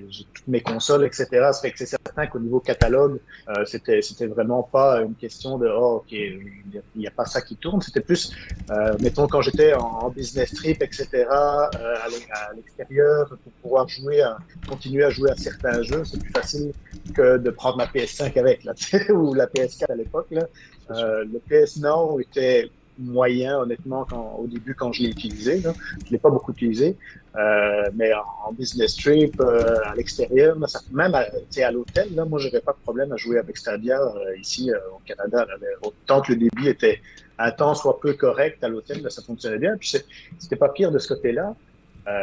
J'ai toutes mes consoles, etc. C'est certain qu'au niveau catalogue, euh, c'était c'était vraiment pas une question de oh, ok, il n'y a pas ça qui tourne. C'était plus, euh, mettons, quand j'étais en, business trip, etc., euh, à l'e- à l'extérieur, pour pouvoir jouer, continuer à jouer à certains jeux, c'est plus facile que de prendre ma PS5 avec, là, <laughs> ou la PS4 à l'époque. là. Euh, le PS Now était moyen, honnêtement, quand, au début, quand je l'ai utilisé. Je l'ai pas beaucoup utilisé. Euh, mais en, business trip, euh, à l'extérieur, même à, à l'hôtel, là, moi, j'avais pas de problème à jouer avec Stadia euh, ici au Canada. Là, autant que le débit était un temps soit peu correct à l'hôtel, ça fonctionnait bien. Puis c'était pas pire de ce côté-là.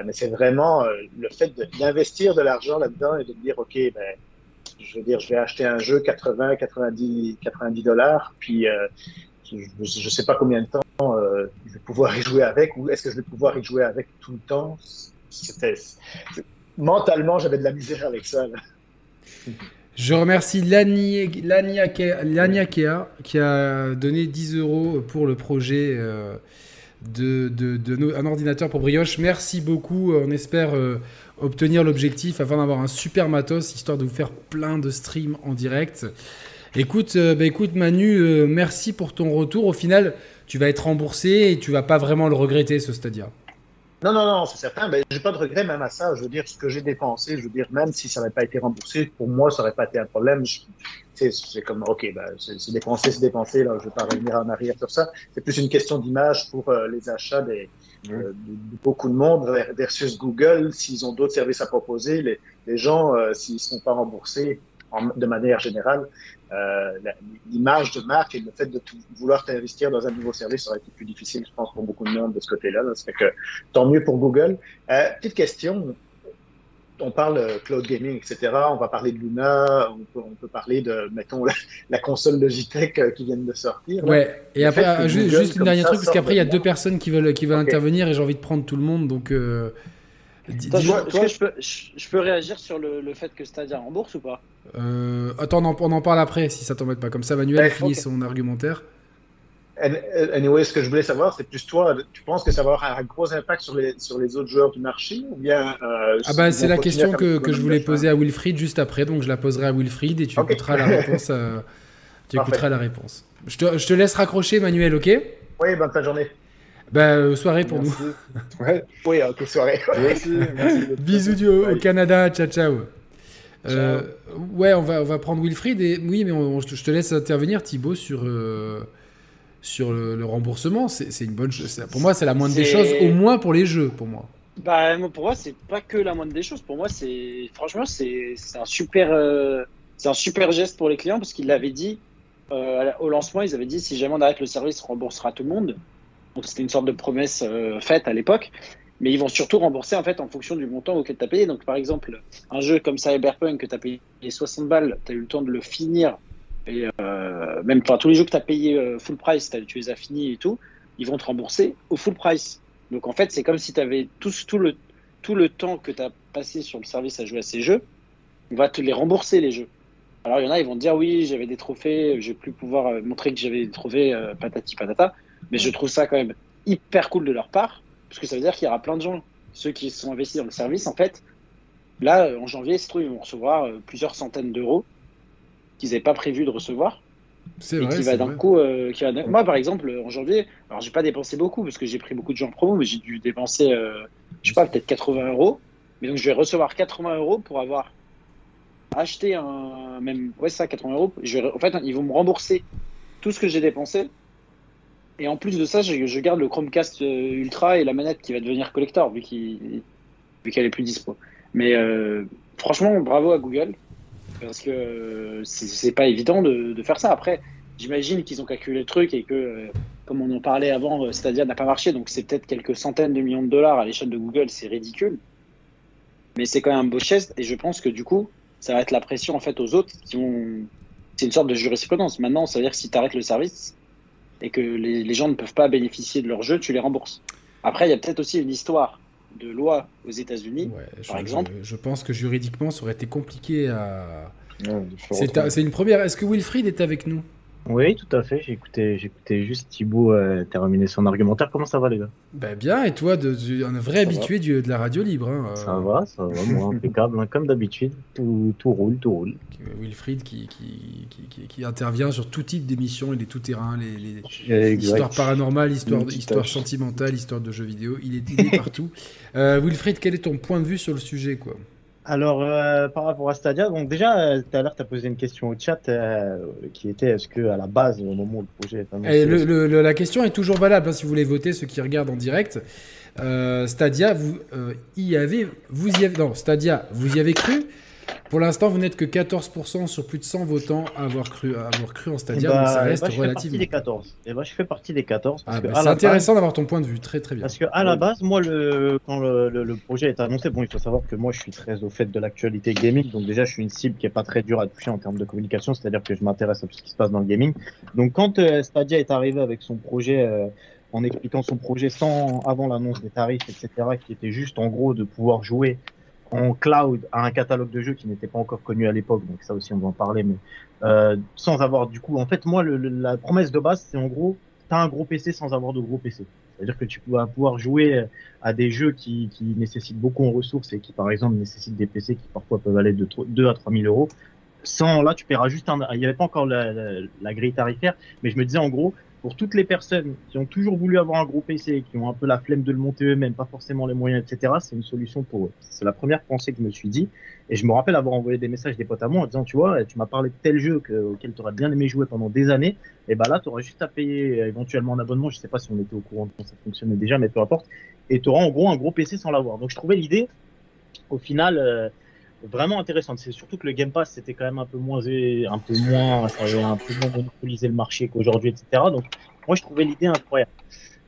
Mais c'est vraiment le fait de- d'investir de l'argent là-dedans et de dire, OK, ben, je veux dire, je vais acheter un jeu 80, 90, 90 dollars, puis je ne sais pas combien de temps euh, je vais pouvoir y jouer avec, ou est-ce que je vais pouvoir y jouer avec tout le temps? C'était mentalement, j'avais de la misère avec ça. Je remercie Lania Kea qui a donné 10 euros pour le projet euh, de, un ordinateur pour Brioche. Merci beaucoup. On espère euh, obtenir l'objectif afin d'avoir un super matos, histoire de vous faire plein de streams en direct. Écoute, euh, bah, écoute Manu, merci pour ton retour. Au final, tu vas être remboursé et tu vas pas vraiment le regretter ce Stadia. Non, non, non, c'est certain. Mais j'ai pas de regret même à ça. Je veux dire, ce que j'ai dépensé, je veux dire, même si ça n'avait pas été remboursé, pour moi, ça n'aurait pas été un problème. C'est comme, ok, bah, c'est dépensé, c'est dépensé. Là, je vais pas revenir en arrière sur ça. C'est plus une question d'image pour euh, les achats des, euh, de, beaucoup de monde versus Google. S'ils ont d'autres services à proposer, les, les gens, euh, s'ils ne sont pas remboursés de manière générale, euh, l'image de marque et le fait de vouloir t'investir dans un nouveau service aurait été plus difficile, je pense, pour beaucoup de monde de ce côté-là. Ça que tant mieux pour Google. Euh, petite question. On parle cloud gaming, etc. On va parler de Luna, on peut, parler de, mettons, la, console Logitech euh, qui vient de sortir. Ouais, et après, juste, une dernière truc, parce qu'après, il y a deux personnes qui veulent, qui veulent intervenir et j'ai envie de prendre tout le monde, donc. Est-ce que je peux, je, peux, réagir sur le, le, fait que Stadia rembourse ou pas? Euh, Attends, on en, parle après, si ça t'embête pas. Comme ça, Manuel finit son argumentaire. Anyway, ce que je voulais savoir, c'est plus toi, tu penses que ça va avoir un gros impact sur les, sur les autres joueurs du marché ou bien euh, Ah bah c'est la question que, que je voulais poser à Wilfried juste après, donc je la poserai à Wilfried et tu écouteras la <laughs> réponse. Euh, tu écouteras la réponse. Je te, je te laisse raccrocher, Manuel, ok? Oui, bonne fin de journée. Bah, euh, soirée pour nous. Ouais. Oui, ok, soirée. <laughs> <laughs> Bisous du au Canada, ciao, ciao. Euh, ouais, on va, on va prendre Wilfried. Et, oui, mais je te laisse intervenir, Thibaut, sur, euh, sur le, remboursement. C'est une bonne chose. Pour moi, c'est la moindre des choses, au moins pour les jeux, pour moi. Bah, pour moi, c'est pas que la moindre des choses. Pour moi, c'est franchement, c'est un super, c'est un super geste pour les clients parce qu'ils l'avaient dit au lancement. Ils avaient dit si jamais on arrête le service, on remboursera tout le monde. Donc c'était une sorte de promesse euh, faite à l'époque. Mais ils vont surtout rembourser en fait en fonction du montant auquel tu as payé. Donc par exemple, un jeu comme Cyberpunk que tu as payé 60 balles, tu as eu le temps de le finir. Et euh, même enfin, tous les jeux que tu as payé euh, full price, tu les as finis et tout, ils vont te rembourser au full price. Donc en fait, c'est comme si tu avais tout, tout, le, tout le temps que tu as passé sur le service à jouer à ces jeux, on va te les rembourser les jeux. Alors il y en a, ils vont te dire oui, j'avais des trophées, je vais plus pouvoir montrer que j'avais des trophées, patati patata. Mais je trouve ça quand même hyper cool de leur part, parce que ça veut dire qu'il y aura plein de gens, ceux qui sont investis dans le service, en fait. Là, euh, en janvier, se trouve, ils vont recevoir euh, plusieurs centaines d'euros qu'ils n'avaient pas prévu de recevoir. C'est vrai. Qui va d'un coup, euh, qui va Moi, par exemple, en janvier, alors j'ai pas dépensé beaucoup parce que j'ai pris beaucoup de gens en promo, mais j'ai dû dépenser, je sais pas, peut-être 80 euros. Mais donc, je vais recevoir 80 euros pour avoir acheté un, même, ouais, ça, 80 euros. Je En fait, ils vont me rembourser tout ce que j'ai dépensé et en plus de ça, je, garde le Chromecast euh, Ultra et la manette qui va devenir collector vu qu'elle est plus dispo. Mais euh, franchement, bravo à Google parce que c'est pas évident de, faire ça. Après, j'imagine qu'ils ont calculé le truc et que, euh, comme on en parlait avant, Stadia n'a pas marché, donc c'est peut-être quelques centaines de millions de dollars à l'échelle de Google, c'est ridicule. Mais c'est quand même un beau geste et je pense que du coup, ça va être la pression en fait aux autres qui vont. C'est une sorte de jurisprudence. Maintenant, ça veut dire que si tu arrêtes le service, et que les, gens ne peuvent pas bénéficier de leur jeu, tu les rembourses. Après, il y a peut-être aussi une histoire de loi aux États-Unis, par exemple. Je, pense que juridiquement, ça aurait été compliqué à. c'est une première. Est-ce que Wilfried est avec nous? Oui, tout à fait. J'ai écouté, juste Thibaut euh, terminer son argumentaire. Comment ça va, les gars? Ben Bien, et toi, de, un vrai habitué de la radio libre. Hein, euh. Ça va, ça va, moi, impeccable. Hein, comme d'habitude, tout, tout, roule, tout roule. Wilfried qui, qui, qui, qui intervient sur tout type d'émissions, il est tout terrain, les, les histoires paranormales, histoire, histoire sentimentale, histoire de jeux vidéo, il est, partout. <laughs> Euh, Wilfried, quel est ton point de vue sur le sujet quoi? Alors, euh, par rapport à Stadia, donc déjà, euh, tout à l'heure, tu as posé une question au chat euh, qui était est-ce que à la base, au moment où le projet est annoncé. Et le, la question est toujours valable hein, si vous voulez voter, ceux qui regardent en direct. Stadia, vous y avez, vous y avez, non, Stadia, vous y avez cru? Pour l'instant, vous n'êtes que 14% sur plus de 100 votants à avoir cru, à avoir cru en Stadia, Eh bah, donc ça eh reste bah, je fais des 14. Et bah, je fais partie des 14. Parce Ah, bah, c'est intéressant d'avoir ton point de vue, très très bien. Parce que à la base, moi, le, quand le, le- le projet est annoncé, bon, il faut savoir que moi, je suis très au fait de l'actualité gaming, donc déjà, je suis une cible qui est pas très dure à toucher en termes de communication, c'est-à-dire que je m'intéresse à tout ce qui se passe dans le gaming. Donc, quand euh, Stadia est arrivé avec son projet, euh, en expliquant son projet sans avant l'annonce des tarifs, etc., qui était juste en gros de pouvoir jouer en cloud à un catalogue de jeux qui n'était pas encore connu à l'époque, donc ça aussi on va en parler, mais euh, sans avoir du coup, en fait, moi, le, le- la promesse de base, c'est en gros, t'as un gros PC sans avoir de gros PC. C'est-à-dire que tu vas pouvoir jouer à des jeux qui, qui nécessitent beaucoup en ressources et qui, par exemple, nécessitent des PC qui parfois peuvent aller de 2 à 3 000 euros. Sans, là, tu paieras juste un, il n'y avait pas encore la, la, la grille tarifaire, mais je me disais en gros, pour toutes les personnes qui ont toujours voulu avoir un gros PC, qui ont un peu la flemme de le monter eux-mêmes, pas forcément les moyens, etc., c'est une solution pour eux. C'est la première pensée que je me suis dit. Et je me rappelle avoir envoyé des messages des potes à moi en disant, tu vois, tu m'as parlé de tel jeu que, auquel tu aurais bien aimé jouer pendant des années. Et bah là, tu auras juste à payer euh, éventuellement un abonnement. Je sais pas si on était au courant de comment ça fonctionnait déjà, mais peu importe. Et tu auras en gros un gros PC sans l'avoir. Donc je trouvais l'idée, au final, euh, vraiment intéressante. C'est surtout que le Game Pass, c'était quand même un peu moins, un peu moins, ça avait un peu moins monopolisé le marché qu'aujourd'hui, etc. Donc moi, je trouvais l'idée incroyable.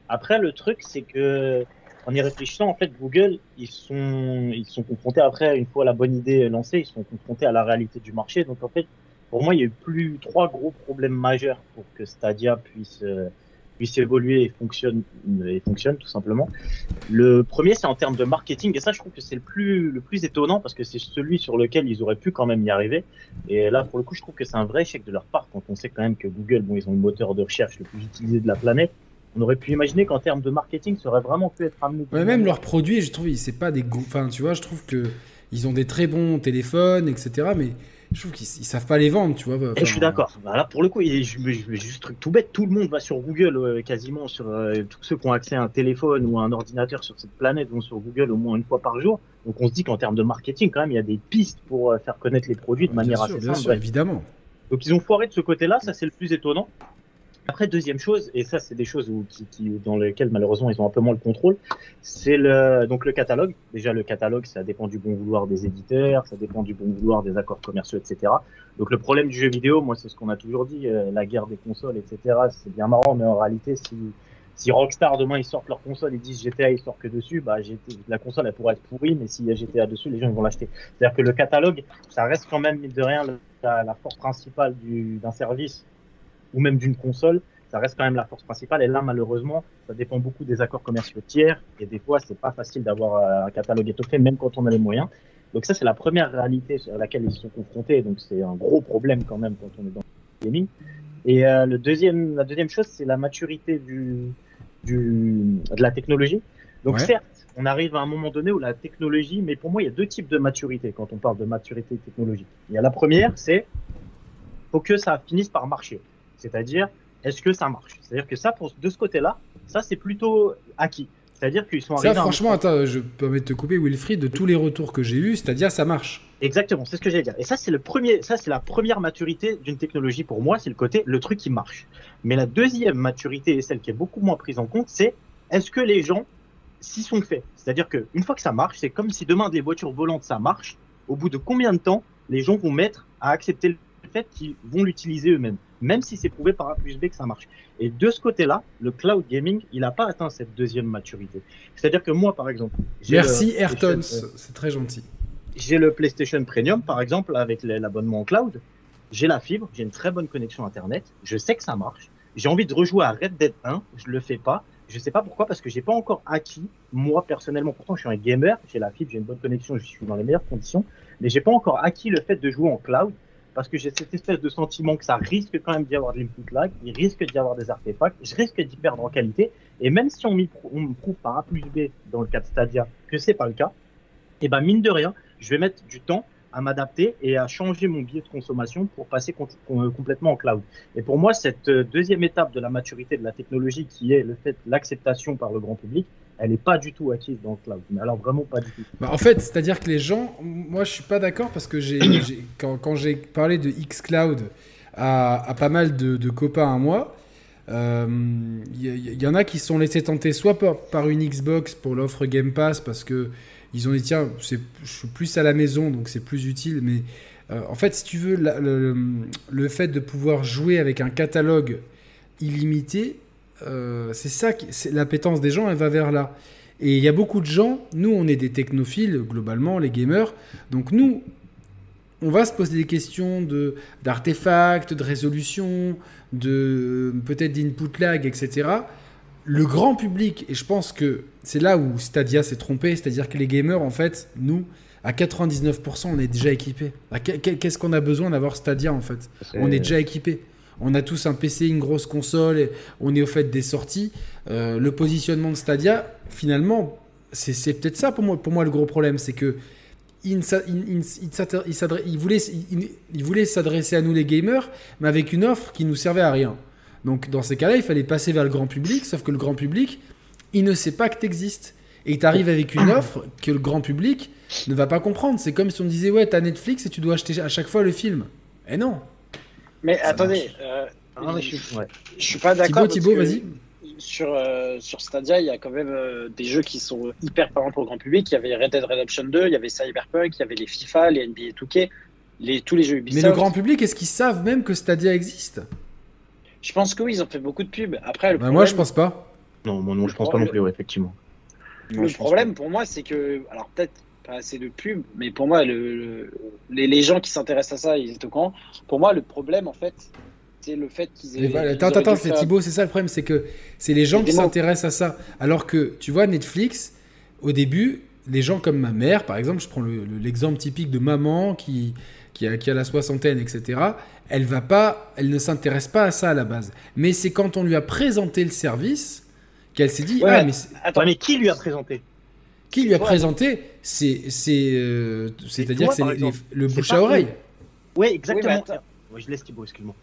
Après, le truc, c'est que en y réfléchissant, en fait, Google, ils sont, ils sont confrontés après, une fois la bonne idée lancée, ils sont confrontés à la réalité du marché. Donc, en fait, pour moi, il y a eu plus trois gros problèmes majeurs pour que Stadia puisse, euh, puisse évoluer et fonctionne, et fonctionne tout simplement. Le premier, c'est en termes de marketing, et ça, je trouve que c'est le plus, le plus étonnant parce que c'est celui sur lequel ils auraient pu quand même y arriver. Et là, pour le coup, je trouve que c'est un vrai échec de leur part quand on sait quand même que Google, bon, ils ont le moteur de recherche le plus utilisé de la planète. On aurait pu imaginer qu'en termes de marketing, ça aurait vraiment pu être amené. Ouais, même leurs produits, je trouve, c'est pas des. Enfin, tu vois, je trouve que ils ont des très bons téléphones, etc. Mais je trouve qu'ils ils savent pas les vendre, tu vois. Et je suis d'accord. Bah là, pour le coup, il- juste truc tout bête. Tout le monde va sur Google, euh, quasiment sur euh, tous ceux qui ont accès à un téléphone ou à un ordinateur sur cette planète vont sur Google au moins une fois par jour. Donc, on se dit qu'en termes de marketing, quand même, il y a des pistes pour euh, faire connaître les produits de manière sûr, assez bien simple. sûr, évidemment. Donc ils ont foiré de ce côté-là, ça c'est le plus étonnant. Après, deuxième chose, et ça c'est des choses où, qui, qui, dans lesquelles malheureusement ils ont un peu moins le contrôle, c'est le, donc le catalogue. Déjà le catalogue, ça dépend du bon vouloir des éditeurs, ça dépend du bon vouloir des accords commerciaux, etc. Donc le problème du jeu vidéo, moi c'est ce qu'on a toujours dit, euh, la guerre des consoles, etc. C'est bien marrant, mais en réalité, si, si Rockstar demain ils sortent leur console et disent GTA ils sortent que dessus, bah GTA, la console elle pourrait être pourrie, mais s'il y a GTA dessus, les gens ils vont l'acheter. C'est-à-dire que le catalogue, ça reste quand même de rien la, la force principale du, d'un service ou même d'une console, ça reste quand même la force principale. Et là, malheureusement, ça dépend beaucoup des accords commerciaux tiers. Et des fois, c'est pas facile d'avoir euh, un catalogue étoffé, même quand on a les moyens. Donc ça, c'est la première réalité à laquelle ils sont confrontés. Donc c'est un gros problème quand même quand on est dans le gaming. Et euh, le deuxième, la deuxième chose, c'est la maturité du, du, de la technologie. Donc Ouais. certes, on arrive à un moment donné où la technologie, mais pour moi, il y a deux types de maturité quand on parle de maturité technologique. Il y a la première, c'est faut que ça finisse par marcher. C'est-à-dire, est-ce que ça marche? C'est-à-dire que ça, pour, de ce côté-là, ça c'est plutôt acquis. C'est-à-dire qu'ils sont Ça, arrivés à un franchement, attends, je peux me te couper, Wilfried, de tous les retours que j'ai eus, c'est-à-dire ça marche. Exactement, c'est ce que j'allais dire. Et ça, c'est le premier, ça, c'est la première maturité d'une technologie pour moi, c'est le côté, le truc qui marche. Mais la deuxième maturité, et celle qui est beaucoup moins prise en compte, c'est est-ce que les gens s'y sont faits? C'est-à-dire que une fois que ça marche, c'est comme si demain des voitures volantes ça marche. Au bout de combien de temps les gens vont mettre à accepter le fait qu'ils vont l'utiliser eux-mêmes, même si c'est prouvé par A plus B que ça marche. Et de ce côté-là, le cloud gaming, il n'a pas atteint cette deuxième maturité. C'est-à-dire que moi, par exemple, j'ai Merci le- Ayrton, c'est très gentil. j'ai le PlayStation Premium, par exemple, avec l'abonnement en cloud. J'ai la fibre, j'ai une très bonne connexion Internet. Je sais que ça marche. J'ai envie de rejouer à Red Dead 1. Je le fais pas. Je sais pas pourquoi, parce que j'ai pas encore acquis, moi personnellement, pourtant je suis un gamer, j'ai la fibre, j'ai une bonne connexion, je suis dans les meilleures conditions, mais j'ai pas encore acquis le fait de jouer en cloud, parce que j'ai cette espèce de sentiment que ça risque quand même d'y avoir de l'input lag, il risque d'y avoir des artefacts, je risque d'y perdre en qualité, et même si on, me prouve par A plus B dans le cas de Stadia que c'est pas le cas, et ben mine de rien, je vais mettre du temps à m'adapter et à changer mon biais de consommation pour passer com- complètement en cloud. Et pour moi, cette euh, deuxième étape de la maturité de la technologie, qui est le fait l'acceptation par le grand public, elle n'est pas du tout acquise dans le cloud. Mais alors vraiment pas du tout. Bah, en fait, c'est-à-dire que les gens, moi je suis pas d'accord parce que j'ai, quand, j'ai parlé de xCloud à, à pas mal de, copains à moi, euh, il y, y- en a qui se sont laissés tenter soit par, une Xbox pour l'offre Game Pass parce que ils ont dit tiens, je suis plus à la maison, donc c'est plus utile. Mais euh, en fait, si tu veux, le fait de pouvoir jouer avec un catalogue illimité, euh, c'est ça, l'appétence des gens, elle va vers là. Et il y a beaucoup de gens, nous on est des technophiles globalement, les gamers, donc nous on va se poser des questions de, d'artefacts, de résolution, de peut-être d'input lag, etc. Le grand public, et je pense que c'est là où Stadia s'est trompé, c'est-à-dire que les gamers, en fait, nous, à 99%, on est déjà équipés. Qu'est-ce qu'on a besoin d'avoir Stadia, en fait? On est déjà équipés. On a tous un PC, une grosse console, et on est au fait des sorties. Euh, le positionnement de Stadia, finalement, c'est c'est peut-être ça pour moi, pour moi le gros problème, c'est que voulait, il voulait s'adresser à nous les gamers, mais avec une offre qui nous servait à rien. Donc dans ces cas-là, il fallait passer vers le grand public, sauf que le grand public, il ne sait pas que tu existes. Et tu arrives avec une <coughs> offre que le grand public ne va pas comprendre. C'est comme si on disait, ouais, t'as Netflix et tu dois acheter à chaque fois le film. Eh non. Mais Ça attendez, euh, Ah, je suis- ouais. je suis pas d'accord. Thibaut, Thibaut, vas-y. Sur, euh, sur Stadia, il y a quand même euh, des jeux qui sont hyper parlants pour le grand public. Il y avait Red Dead Redemption 2, il y avait Cyberpunk, il y avait les FIFA, les NBA 2K, les, tous les jeux Ubisoft. Mais le grand public, est-ce qu'ils savent même que Stadia existe? Je pense que oui, ils ont fait beaucoup de pubs. Après, le Bah, problème, Moi, je pense pas. Non, moi, non, je pense pas non plus, ouais, effectivement. Non, le problème pour moi, c'est que, alors peut-être pas assez de pubs, mais pour moi, le, le- les, les gens qui s'intéressent à ça, ils étaient au courant. Pour moi, le problème, en fait, c'est le fait qu'ils aient. Voilà, Attends, attends, c'est Thibaut, c'est ça le problème, c'est que c'est les gens qui s'intéressent à ça. Alors que, tu vois, Netflix, au début, les gens comme ma mère, par exemple, je prends le- le- l'exemple typique de maman qui, qui, a, qui a la soixantaine, etc., elle va pas, elle ne s'intéresse pas à ça à la base. Mais c'est quand on lui a présenté le service qu'elle s'est dit, Ouais, ah, mais- Attends, mais qui lui a présenté? Qui lui a toi, présenté C'est, c'est, euh, c'est-à-dire c'est le bouche à oreille. Ouais, exactement. Oui. Ouais, je laisse Thibaut, excuse-moi.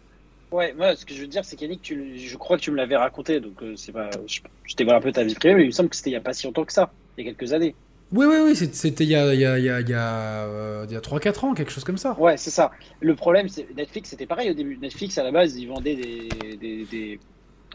Ouais, moi, ce que je veux dire, c'est qu'Yannick, tu, je crois que tu me l'avais raconté, donc euh, c'est pas, je, je dévoile un peu ta vie privée, mais il me semble que c'était il y a pas si longtemps que ça, il y a quelques années. Oui, oui, oui, c'était il y a, il y a, il y a, il y a, euh, il y a 3-4 ans, quelque chose comme ça. Ouais, c'est ça. Le problème, c'est Netflix, c'était pareil au début. Netflix, à la base, ils vendaient des, des, des-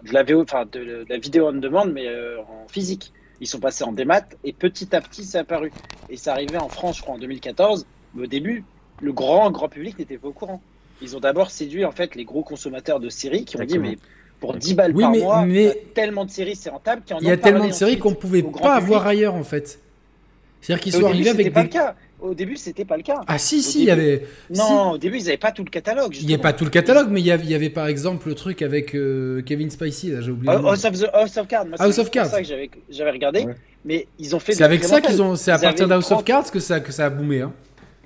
de la VO, enfin de, de la vidéo on demande, mais euh, en physique. Ils sont passés en démat et petit à petit, c'est apparu. Et ça arrivait en France, je crois, en 2014. Mais au début, le grand, grand public n'était pas au courant. Ils ont d'abord séduit en fait les gros consommateurs de séries qui ont dit, mais pour 10 balles Oui, par mais- mois, mais- il y a tellement de séries, c'est rentable qu'il y en Il y a tellement de séries qu'on pouvait pas public. avoir ailleurs en fait. C'est-à-dire qu'ils sont arrivés avec pas des. le cas. Au début, c'était pas le cas. Ah si, Au si, il y avait. Non, au début, ils n'avaient pas tout le catalogue. Il n'y a pas tout le catalogue, mais il y avait, il y avait par exemple le truc avec euh, Kevin Spacey, là j'ai oublié. nom. House of, the, House of Cards. moi, House c'est of Cards. pour ça que j'avais, j'avais regardé. Ouais. Mais ils ont fait. C'est avec ça qu'ils ont. C'est à Ils partir d'House of 30 Cards que ça, que ça a boomé. Hein.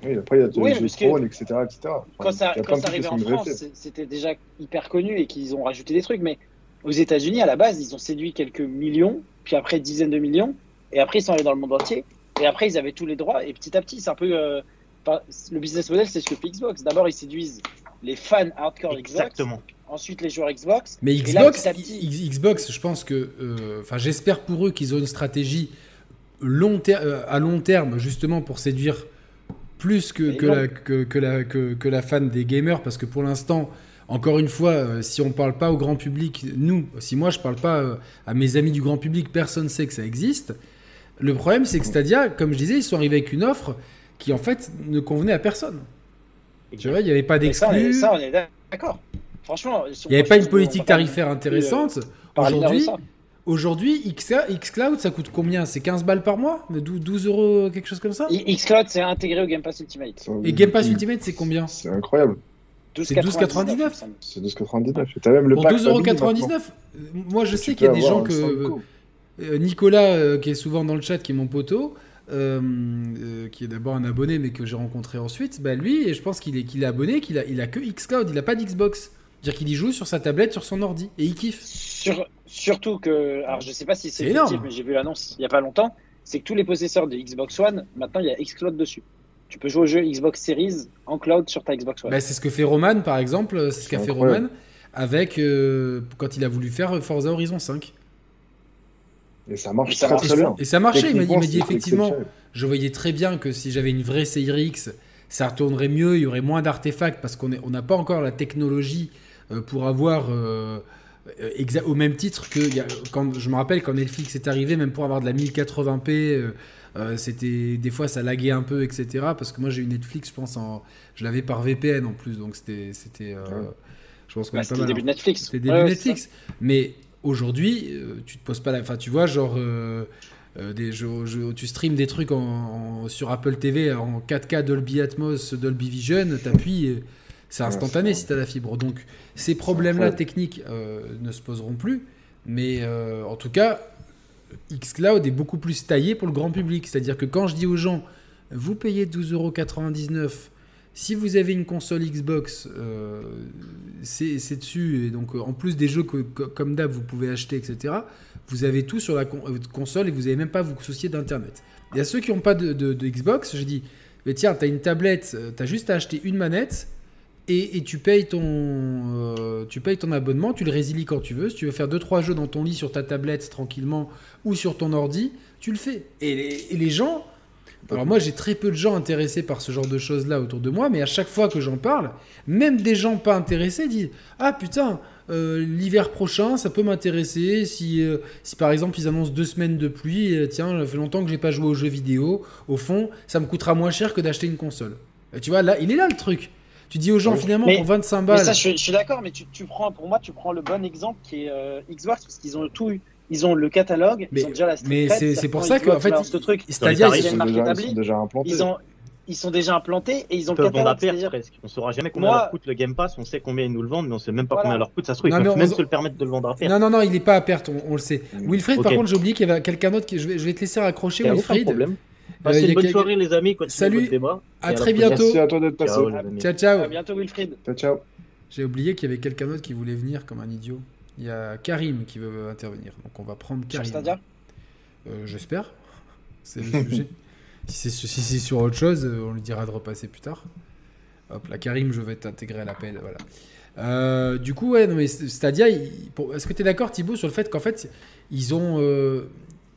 Oui, après, il y a Oui, le parce que- Throne, etc. etc. Enfin, Quand ça, quand ça arrivait en France, c'est- c'était déjà hyper connu et qu'ils ont rajouté des trucs. Mais aux États-Unis, à la base, ils ont séduit quelques millions, puis après dizaines de millions, et après ils sont allés dans le monde entier. Et après, ils avaient tous les droits. Et petit à petit, c'est un peu. euh, pas- le business model, c'est ce que fait Xbox. D'abord, ils séduisent les fans hardcore Xbox, Exactement. ensuite les joueurs Xbox. Mais là, Xbox, petit petit- Xbox, je pense que. euh, Enfin, j'espère pour eux qu'ils ont une stratégie long ter- euh, à long terme, justement pour séduire plus que, que, la, que, que la, que, que la fan des gamers, parce que pour l'instant. Encore une fois, euh, si on parle pas au grand public, nous, si moi je parle pas euh, à mes amis du grand public, personne sait que ça existe. Le problème, c'est que Stadia, comme je disais, ils sont arrivés avec une offre qui en fait ne convenait à personne. Tu vois, il n'y avait pas Et ça, on est- d'exclus, ça, on est d'accord. Franchement, il n'y avait pas une politique tarifaire intéressante. Aujourd'hui, Aujourd'hui, Aujourd'hui, X- Xcloud, ça coûte combien? C'est 15 balles par mois? 12, 12 euros, quelque chose comme ça? Xcloud, c'est intégré au Game Pass Ultimate. Et Game Pass Ultimate, c'est combien? C'est incroyable. C'est 12,99. il me semble. C'est 12,99. Et t'as même le Pour pack 12,99 family euros maintenant. Moi, je sais qu'il y a des gens que. Euh, Nicolas, euh, qui est souvent dans le chat, qui est mon poteau, euh, euh, qui est d'abord un abonné, mais que j'ai rencontré ensuite, bah lui, et je pense qu'il est, qu'il est abonné, qu'il a, il a que Xcloud, il a pas d'Xbox. C'est-à-dire qu'il y joue sur sa tablette, sur son ordi, et il kiffe. Sur- surtout que, alors je sais pas si c'est C'est effectif, mais j'ai vu l'annonce il y a pas longtemps, c'est que tous les possesseurs de Xbox One, maintenant il y a Xcloud dessus. Tu peux jouer au jeu Xbox Series en cloud sur ta Xbox One. Bah, c'est ce que fait Roman, par exemple, c'est ce qu'a fait. Roman avec euh, quand il a voulu faire Forza Horizon 5. Et ça marche Et ça très marche très bien. Et ça marchait, il m'a dit, effectivement, je voyais très bien que si j'avais une vraie Series X, ça tournerait mieux, il y aurait moins d'artefacts parce qu'on est- on n'a pas encore la technologie euh, pour avoir euh, euh, au même titre que quand je me rappelle quand Netflix est arrivé, même pour avoir de la 1080p, c'était des fois ça laguait un peu, etc. Parce que moi j'ai eu Netflix, je pense, en, je l'avais par VPN en plus, donc c'était, c'était, je pense qu'on bah, C'était le début de Netflix. C'était début de Netflix. Mais aujourd'hui, tu te poses pas la, enfin tu vois genre. des jeux, tu streams des trucs en, sur Apple TV en 4K Dolby Atmos, Dolby Vision, t'appuies, c'est instantané si tu as la fibre. Donc ces problèmes-là techniques euh, ne se poseront plus. Mais euh, en tout cas, xCloud est beaucoup plus taillé pour le grand public. C'est-à-dire que quand je dis aux gens, vous payez 12,99€, si vous avez une console Xbox, euh, c'est dessus. Et donc en plus des jeux que, comme d'hab, vous pouvez acheter, etc. Vous avez tout sur la console et vous n'avez même pas à vous soucier d'Internet. Y a ceux qui n'ont pas de, Xbox, je dis, mais tiens, tu as une tablette, tu as juste à acheter une manette et, tu, payes ton, euh, tu payes ton abonnement, tu le résilies quand tu veux. Si tu veux faire 2-3 jeux dans ton lit sur ta tablette tranquillement ou sur ton ordi, tu le fais. Et les, gens. Alors moi j'ai très peu de gens intéressés par ce genre de choses là autour de moi, mais à chaque fois que j'en parle, même des gens pas intéressés disent Ah putain, euh, l'hiver prochain ça peut m'intéresser si, euh, si par exemple ils annoncent deux semaines de pluie, tiens, ça fait longtemps que j'ai pas joué aux jeux vidéo, au fond ça me coûtera moins cher que d'acheter une console. tu vois, là il est là le truc. Tu dis aux gens finalement pour 25 balles. Mais ça, je, suis d'accord, mais tu, prends, pour moi, tu prends le bon exemple qui est euh, Xbox parce qu'ils ont tout eu. Ils ont le catalogue, mais, ils ont déjà la Mais c'est pour ça qu'en fait, ce truc. C'est-à-dire ils, sont déjà, ils sont déjà implantés. Ils ont, ils sont déjà implantés et ils ont le catalogue. Presque. On saura jamais combien leur coûte le Game Pass. On sait combien ils nous le vendent, mais on sait même pas combien leur coûte. Ça se trouve, ils peuvent même se le permettre de le vendre à perte. Non, non, non, il est pas à perte. On, le sait. Mm. Wilfried, par contre, j'ai oublié qu'il y avait quelqu'un d'autre. Qui... Je, vais, je vais te laisser raccrocher, Wilfried. Passez euh, une bonne soirée, les amis. Salut. À très bientôt. Merci à toi d'être passé. Ciao, ciao. À bientôt, Wilfried. Ciao, ciao. J'ai oublié qu'il y avait quelqu'un d'autre qui voulait venir comme un idiot. Il y a Karim qui veut intervenir. Donc on va prendre Karim. euh, J'espère. C'est le sujet. <laughs> Si c'est sur autre chose, on lui dira de repasser plus tard. Hop, là, Karim, je vais t'intégrer à l'appel. Voilà. Euh, du coup, ouais, non, mais Stadia, est-ce que tu es d'accord, Thibaut, sur le fait qu'en fait, ils ont, euh,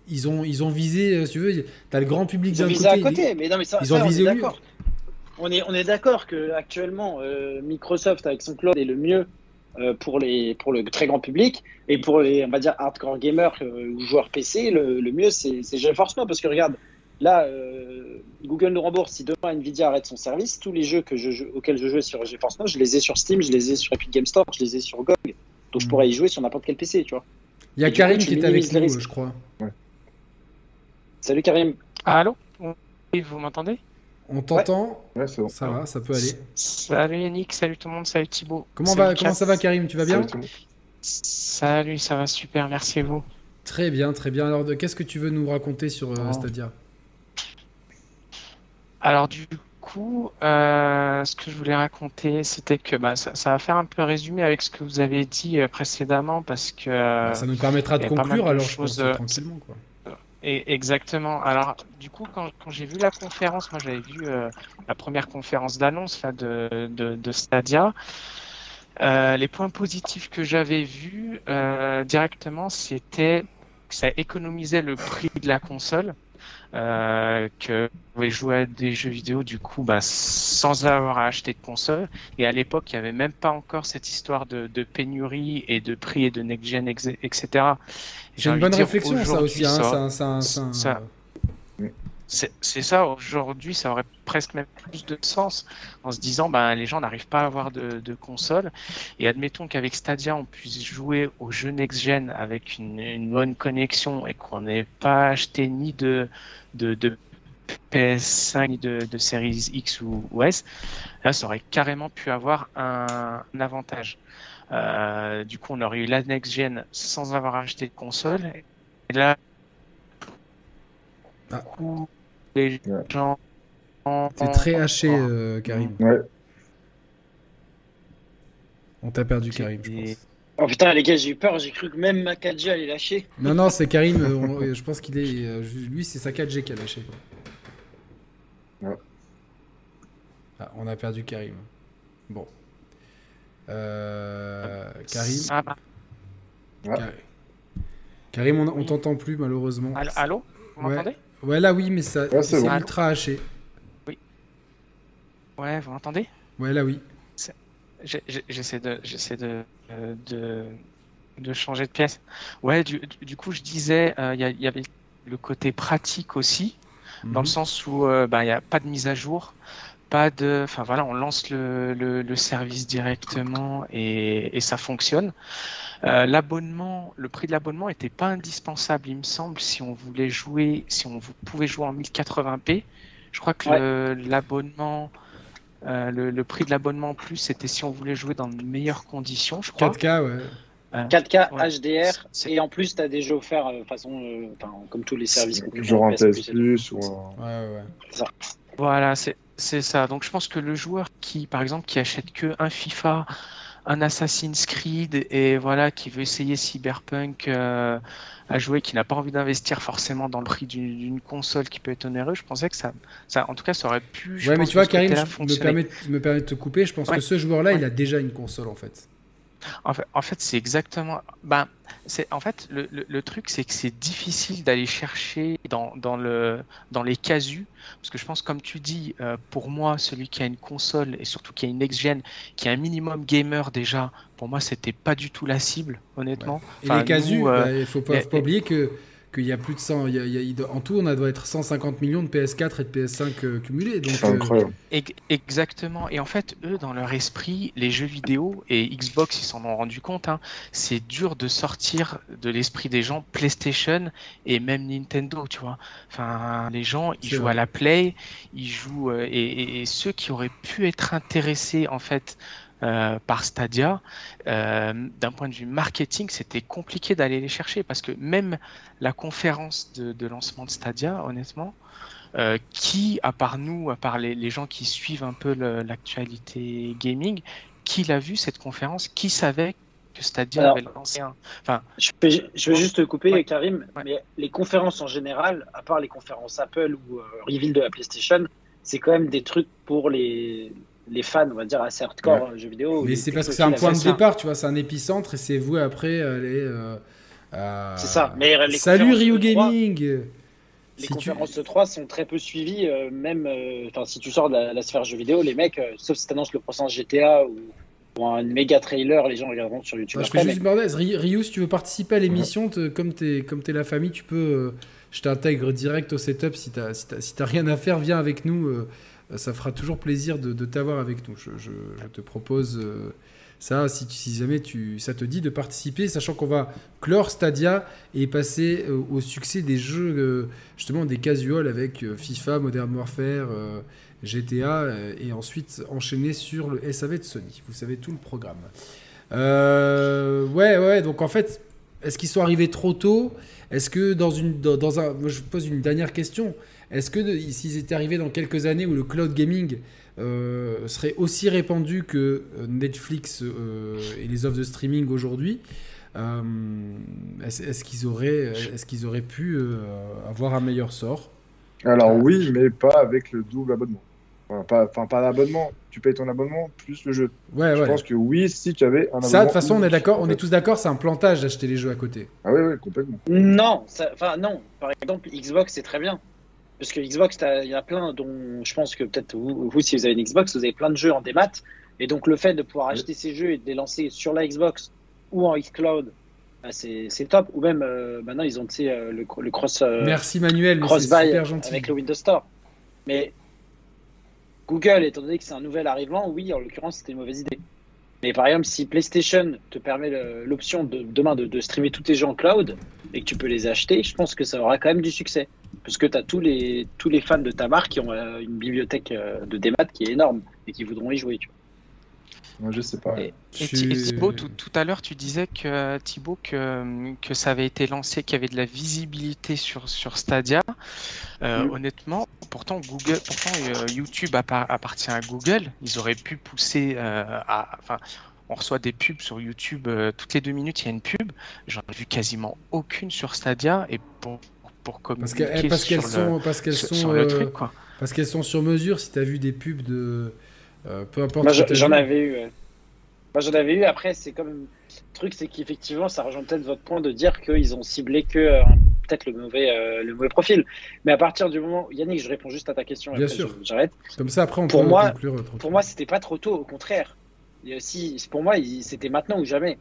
ils ont, ils ont visé, euh, si tu veux, tu as le grand public d'un côté. à côté, mais non, mais ça, ils ont visé on est d'accord. On est, on est d'accord que actuellement euh, Microsoft avec son cloud est le mieux euh, pour, les, pour le très grand public et pour les, on va dire, hardcore gamers ou joueurs PC, le, le mieux c'est GeForce Now parce que regarde, là, Google nous rembourse si demain Nvidia arrête son service, tous les jeux que je, auxquels je jouais sur GeForce Now, je les ai sur Steam, je les ai sur Epic Game Store, je les ai sur GOG, donc je hmm. pourrais y jouer sur n'importe quel PC, tu vois. Il y a Karim qui est avec nous, je crois. Ouais. Salut Karim. Ah, allô? Oui, vous m'entendez? On t'entend ouais. Ça va, ça peut aller. Salut Yannick, salut tout le monde, salut Thibaut. Comment, va, comment ça va Karim Tu vas bien Salut, ça va super, merci à vous. Très bien, très bien. Alors, qu'est-ce que tu veux nous raconter sur euh, Stadia? Alors, du coup, euh, ce que je voulais raconter, c'était que bah, ça, va faire un peu résumé avec ce que vous avez dit euh, précédemment, parce que... Bah, ça nous permettra de conclure, alors, je pense, tranquillement. Quoi. Et exactement. Alors, du coup, quand, quand j'ai vu la conférence, moi j'avais vu euh, la première conférence d'annonce de, de, de, Stadia. Euh, les points positifs que j'avais vus euh, directement, c'était que ça économisait le prix de la console, euh, que vous pouvez jouer à des jeux vidéo du coup bah, sans avoir à acheter de console. Et à l'époque, il n'y avait même pas encore cette histoire de, de pénurie et de prix et de next-gen, etc. C'est une bonne réflexion, ça aussi. Hein, ça, c'est ça, aujourd'hui, ça aurait presque même plus de sens en se disant, ben, les gens n'arrivent pas à avoir de, de, console. Et admettons qu'avec Stadia, on puisse jouer aux jeux next-gen avec une, une, bonne connexion et qu'on n'ait pas acheté ni de, de, de PS5 ni de, de Series X ou, ou, S. Là, ça aurait carrément pu avoir un, un avantage. Euh, du coup, on aurait eu la next-gen sans avoir acheté de console. Et là, ah. les gens. T'es très haché, euh, Karim. Ouais. On t'a perdu, Karim, je pense. Oh putain, les gars, j'ai eu peur, j'ai cru que même ma 4G allait lâcher. Non, non, c'est Karim, <laughs> euh, je pense qu'il est. lui, c'est sa 4G qui a lâché. Ouais. Ah, on a perdu Karim. Bon. Euh, Karim. Ah, Karim, on, t'entend plus malheureusement. Allô, Vous m'entendez? Ouais, là oui, mais ça, c'est ultra haché. Oui. Ouais, vous m'entendez? Ouais, là oui. J'essaie de, j'essaie de, euh, de de changer de pièce. Ouais, du, du coup, je disais, euh, il y, avait le côté pratique aussi, dans le mhm. sens où bah, il n'y a pas de mise à jour, pas de. Enfin voilà, on lance le, le, service directement et, et ça fonctionne. Euh, l'abonnement, le prix de l'abonnement n'était pas indispensable, il me semble, si on voulait jouer, si on pouvait jouer en 1080p. Je crois que l'abonnement, euh, le, prix de l'abonnement plus, c'était si on voulait jouer dans de meilleures conditions, je crois. 4K, ouais. 4K HDR et en plus tu as des jeux offerts euh, façon comme tous les services genre un PS Plus ou ouais, ouais. Voilà, c'est ça. Donc je pense que le joueur qui par exemple qui achète que un FIFA un Assassin's Creed et voilà qui veut essayer Cyberpunk euh, à jouer, qui n'a pas envie d'investir forcément dans le prix d'une console qui peut être onéreuse, je pensais que ça, ça, en tout cas, ça aurait pu. ouais, mais tu vois, Karim, je me permets de te couper. Je pense que ce joueur-là, il a déjà une console en fait. En fait, en fait c'est exactement. Ben, c'est en fait le, le, truc, c'est que c'est difficile d'aller chercher dans, dans, le, dans les casus, parce que je pense, comme tu dis, euh, pour moi, celui qui a une console et surtout qui a une next-gen, qui a un minimum gamer déjà, pour moi, c'était pas du tout la cible, honnêtement. Et les casus, euh, bah, il faut pas, faut pas oublier que qu'il y a plus de 100. en tout, on doit être 150 millions de PS4 et de PS5 euh, cumulés. Donc, euh, Exactement. Et en fait, eux, dans leur esprit, les jeux vidéo et Xbox, ils s'en ont rendu compte. Hein, c'est dur de sortir de l'esprit des gens PlayStation et même Nintendo, tu vois. Enfin, les gens, ils jouent à la Play, ils jouent euh, et, et, ceux qui auraient pu être intéressés en fait euh, par Stadia, euh, d'un point de vue marketing, c'était compliqué d'aller les chercher parce que même la conférence de, lancement de Stadia, honnêtement, euh, qui, à part nous, à part les, gens qui suivent un peu l'actualité gaming, qui l'a vu cette conférence, qui savait que Stadia avait lancé un. Enfin, je, vais je juste te couper, Karim, mais les conférences en général, à part les conférences Apple ou reveal de la PlayStation, c'est quand même des trucs pour les, les fans, on va dire, assez hardcore jeux vidéo. Mais c'est parce que c'est un point de départ, tu vois, c'est un épicentre et c'est vous après aller. Euh, c'est ça. Mais Salut Rio Gaming Les conférences de 3 sont très peu suivies, euh, même euh, enfin si tu sors de la, sphère jeux vidéo, les mecs, sauf si tu annonces le prochain GTA ou, un méga trailer, les gens regarderont sur YouTube. je fais juste Rio, si tu veux participer à l'émission, comme tu es, comme es la famille, tu peux. je t'intègre direct au setup. Si tu si rien à faire, viens avec nous ça fera toujours plaisir de, t'avoir avec nous. Je, te propose euh, ça, si, jamais ça te dit de participer, sachant qu'on va clore Stadia et passer euh, au succès des jeux, euh, justement des casuals avec FIFA, Modern Warfare, GTA, et ensuite enchaîner sur le SAV de Sony. Vous savez tout le programme. ouais, ouais, donc en fait, est-ce qu'ils sont arrivés trop tôt? Est-ce que dans une, dans, un, je pose une dernière question. Est-ce que s'ils étaient arrivés dans quelques années où le cloud gaming euh, serait aussi répandu que euh, Netflix euh, et les offres de streaming aujourd'hui, est-ce qu'ils auraient, est qu'ils auraient pu avoir un meilleur sort? Alors oui, mais pas avec le double abonnement. Enfin, pas, enfin, pas l'abonnement. Tu payes ton abonnement plus le jeu. Ouais, je pense que oui, si tu avais un abonnement. Ça, de toute façon, on est d'accord, on est tous d'accord, c'est un plantage d'acheter les jeux à côté. Ah oui, oui, complètement. Non, enfin non. Par exemple, Xbox, c'est très bien. Parce que Xbox, il y a plein dont je pense que peut-être vous, vous, si vous avez une Xbox, vous avez plein de jeux en démat. Et donc le fait de pouvoir acheter ces jeux et de les lancer sur la Xbox ou en xCloud, bah, c'est top. Ou même euh, maintenant, ils ont euh, le, le, cross. Euh, Merci Manuel, cross gentil. avec le Windows Store. Mais Google, étant donné que c'est un nouvel arrivant, oui, en l'occurrence, c'était une mauvaise idée. Mais par exemple, si PlayStation te permet l'option de, demain de, de, streamer tous tes jeux en cloud et que tu peux les acheter, je pense que ça aura quand même du succès. Parce que tu as tous les, tous les fans de ta marque qui ont euh, une bibliothèque euh, de démat qui est énorme et qui voudront y jouer. Tu vois. Moi, je sais pas. Et, Thibaut, tout, à l'heure, tu disais que Thibaut que, que ça avait été lancé, qu'il y avait de la visibilité sur, sur Stadia. Euh, honnêtement, pourtant Google, pourtant YouTube appartient à Google. Ils auraient pu pousser à, enfin, on reçoit des pubs sur YouTube toutes les deux minutes. Il y a une pub. J'en ai vu quasiment aucune sur Stadia et pour pour communiquer parce parce qu'elles sont parce qu'elles sont euh, parce qu'elles sont sur mesure si tu as vu des pubs de euh, peu importe j'en avais eu moi j'en avais eu. Après c'est comme le truc c'est qu'effectivement ça rejoint peut-être votre point de dire qu'ils ont ciblé que euh, peut-être le mauvais le mauvais profil. Mais à partir du moment Yannick je réponds juste à ta question bien sûr. j'arrête. Comme ça après on pour peut moi pour moi c'était pas trop tôt au contraire. Si pour moi c'était maintenant ou jamais.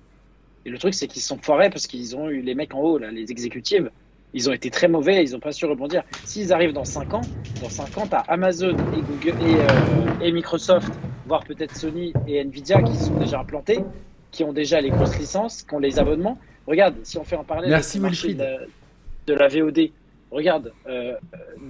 Et le truc, c'est qu'ils se sont foirés parce qu'ils ont eu les mecs en haut, là, les exécutives. Ils ont été très mauvais, ils n'ont pas su rebondir. S'ils arrivent dans 5 ans, dans 5 ans, tu as Amazon et, Google, et, euh, et Microsoft, voire peut-être Sony et Nvidia qui sont déjà implantés, qui ont déjà les grosses licences, qui ont les abonnements. Regarde, si on fait en parallèle Merci, marché de, de la VOD, regarde, euh,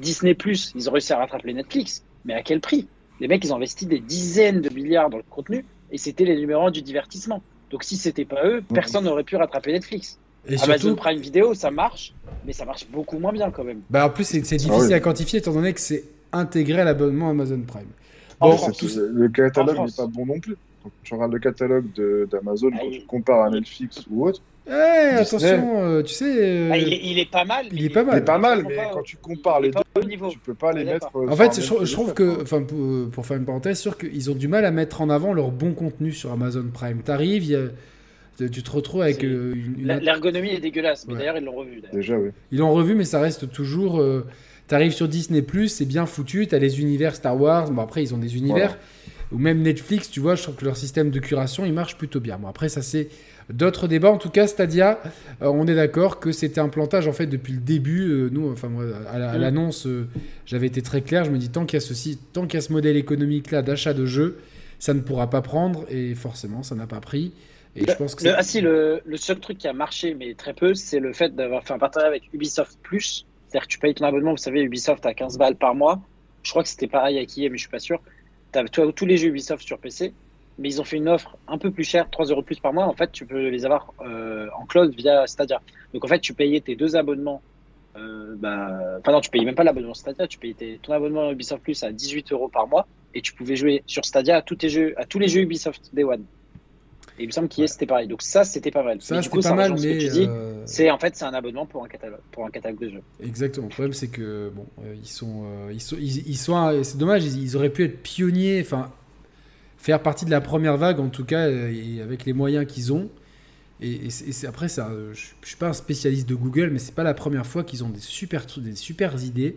Disney, ils ont réussi à rattraper Netflix, mais à quel prix? Les mecs, ils ont investi des dizaines de milliards dans le contenu et c'était les numéros du divertissement. Donc si c'était pas eux, personne n'aurait pu rattraper Netflix. Et Amazon surtout, Prime Video, ça marche, mais ça marche beaucoup moins bien quand même. bah, en plus, c'est c'est difficile oui. à quantifier étant donné que c'est intégré à l'abonnement Amazon Prime. En Bon, France. C'est tout- le catalogue n'est pas bon non plus. Quand tu regardes le catalogue de- d'Amazon, Ah, quand il- tu compares à Netflix ou autre, Eh, Disney. attention, euh, tu sais. euh, Ah, il, est, il est pas mal. mais il est pas mal. c'est pas mal, il est mais pas- quand tu compares il est les deux, au niveau. tu peux pas les est mettre. euh, En fait, je, trouve- je trouve que, enfin, pour, pour faire une parenthèse, sûr qu'ils ont du mal à mettre en avant leur bon contenu sur Amazon Prime. T'arrives, il y a- tu te retrouves avec euh, une, L'ergonomie est dégueulasse, mais Ouais. d'ailleurs ils l'ont revu. Déjà, oui. Ils l'ont revu, mais ça reste toujours. euh, T'arrives sur Disney, c'est bien foutu. T'as les univers Star Wars. Bon, après, ils ont des univers. Ou même Netflix, tu vois, je trouve que leur système de curation, il marche plutôt bien. Bon, après, ça, c'est d'autres débats. En tout cas, Stadia, euh, on est d'accord que c'était un plantage, en fait, depuis le début. Euh, nous, enfin, moi, à la- Mm. l'annonce, euh, j'avais été très clair. Je me dis, tant qu'il y a ceci, tant qu'il y a ce modèle économique-là d'achat de jeux, ça ne pourra pas prendre. Et forcément, ça n'a pas pris. Et je pense que Le, c'est- ah si, le, le seul truc qui a marché, mais très peu, c'est le fait d'avoir fait un partenariat avec Ubisoft Plus. C'est-à-dire que tu payes ton abonnement, vous savez, Ubisoft à 15 balles par mois. Je crois que c'était pareil avec EA, mais je suis pas sûr. Tu as tous les jeux Ubisoft sur PC, mais ils ont fait une offre un peu plus chère, 3 euros plus par mois. En fait, tu peux les avoir euh, en cloud via Stadia. Donc en fait, tu payais tes deux abonnements. Euh, bah, enfin non, tu payais même pas l'abonnement Stadia, tu payais tes- ton abonnement Ubisoft Plus à 18 euros par mois et tu pouvais jouer sur Stadia à tous, tes jeux, à tous les jeux Ubisoft Day One. Et il me semble qu'hier c'était pareil. Donc ça, c'était pas mal. ça, Mais du coup, pas ça mal, ce mais. que tu dis. euh, C'est en fait c'est un abonnement pour un catalogue, pour un catalogue de jeux. Exactement. Le problème, c'est que bon, euh, ils sont, euh, ils sont, ils, ils sont, euh, c'est dommage. Ils, ils auraient pu être pionniers, enfin, faire partie de la première vague en tout cas, euh, et avec les moyens qu'ils ont. Et, après, ça, euh, je, je suis pas un spécialiste de Google, mais c'est pas la première fois qu'ils ont des super, des super idées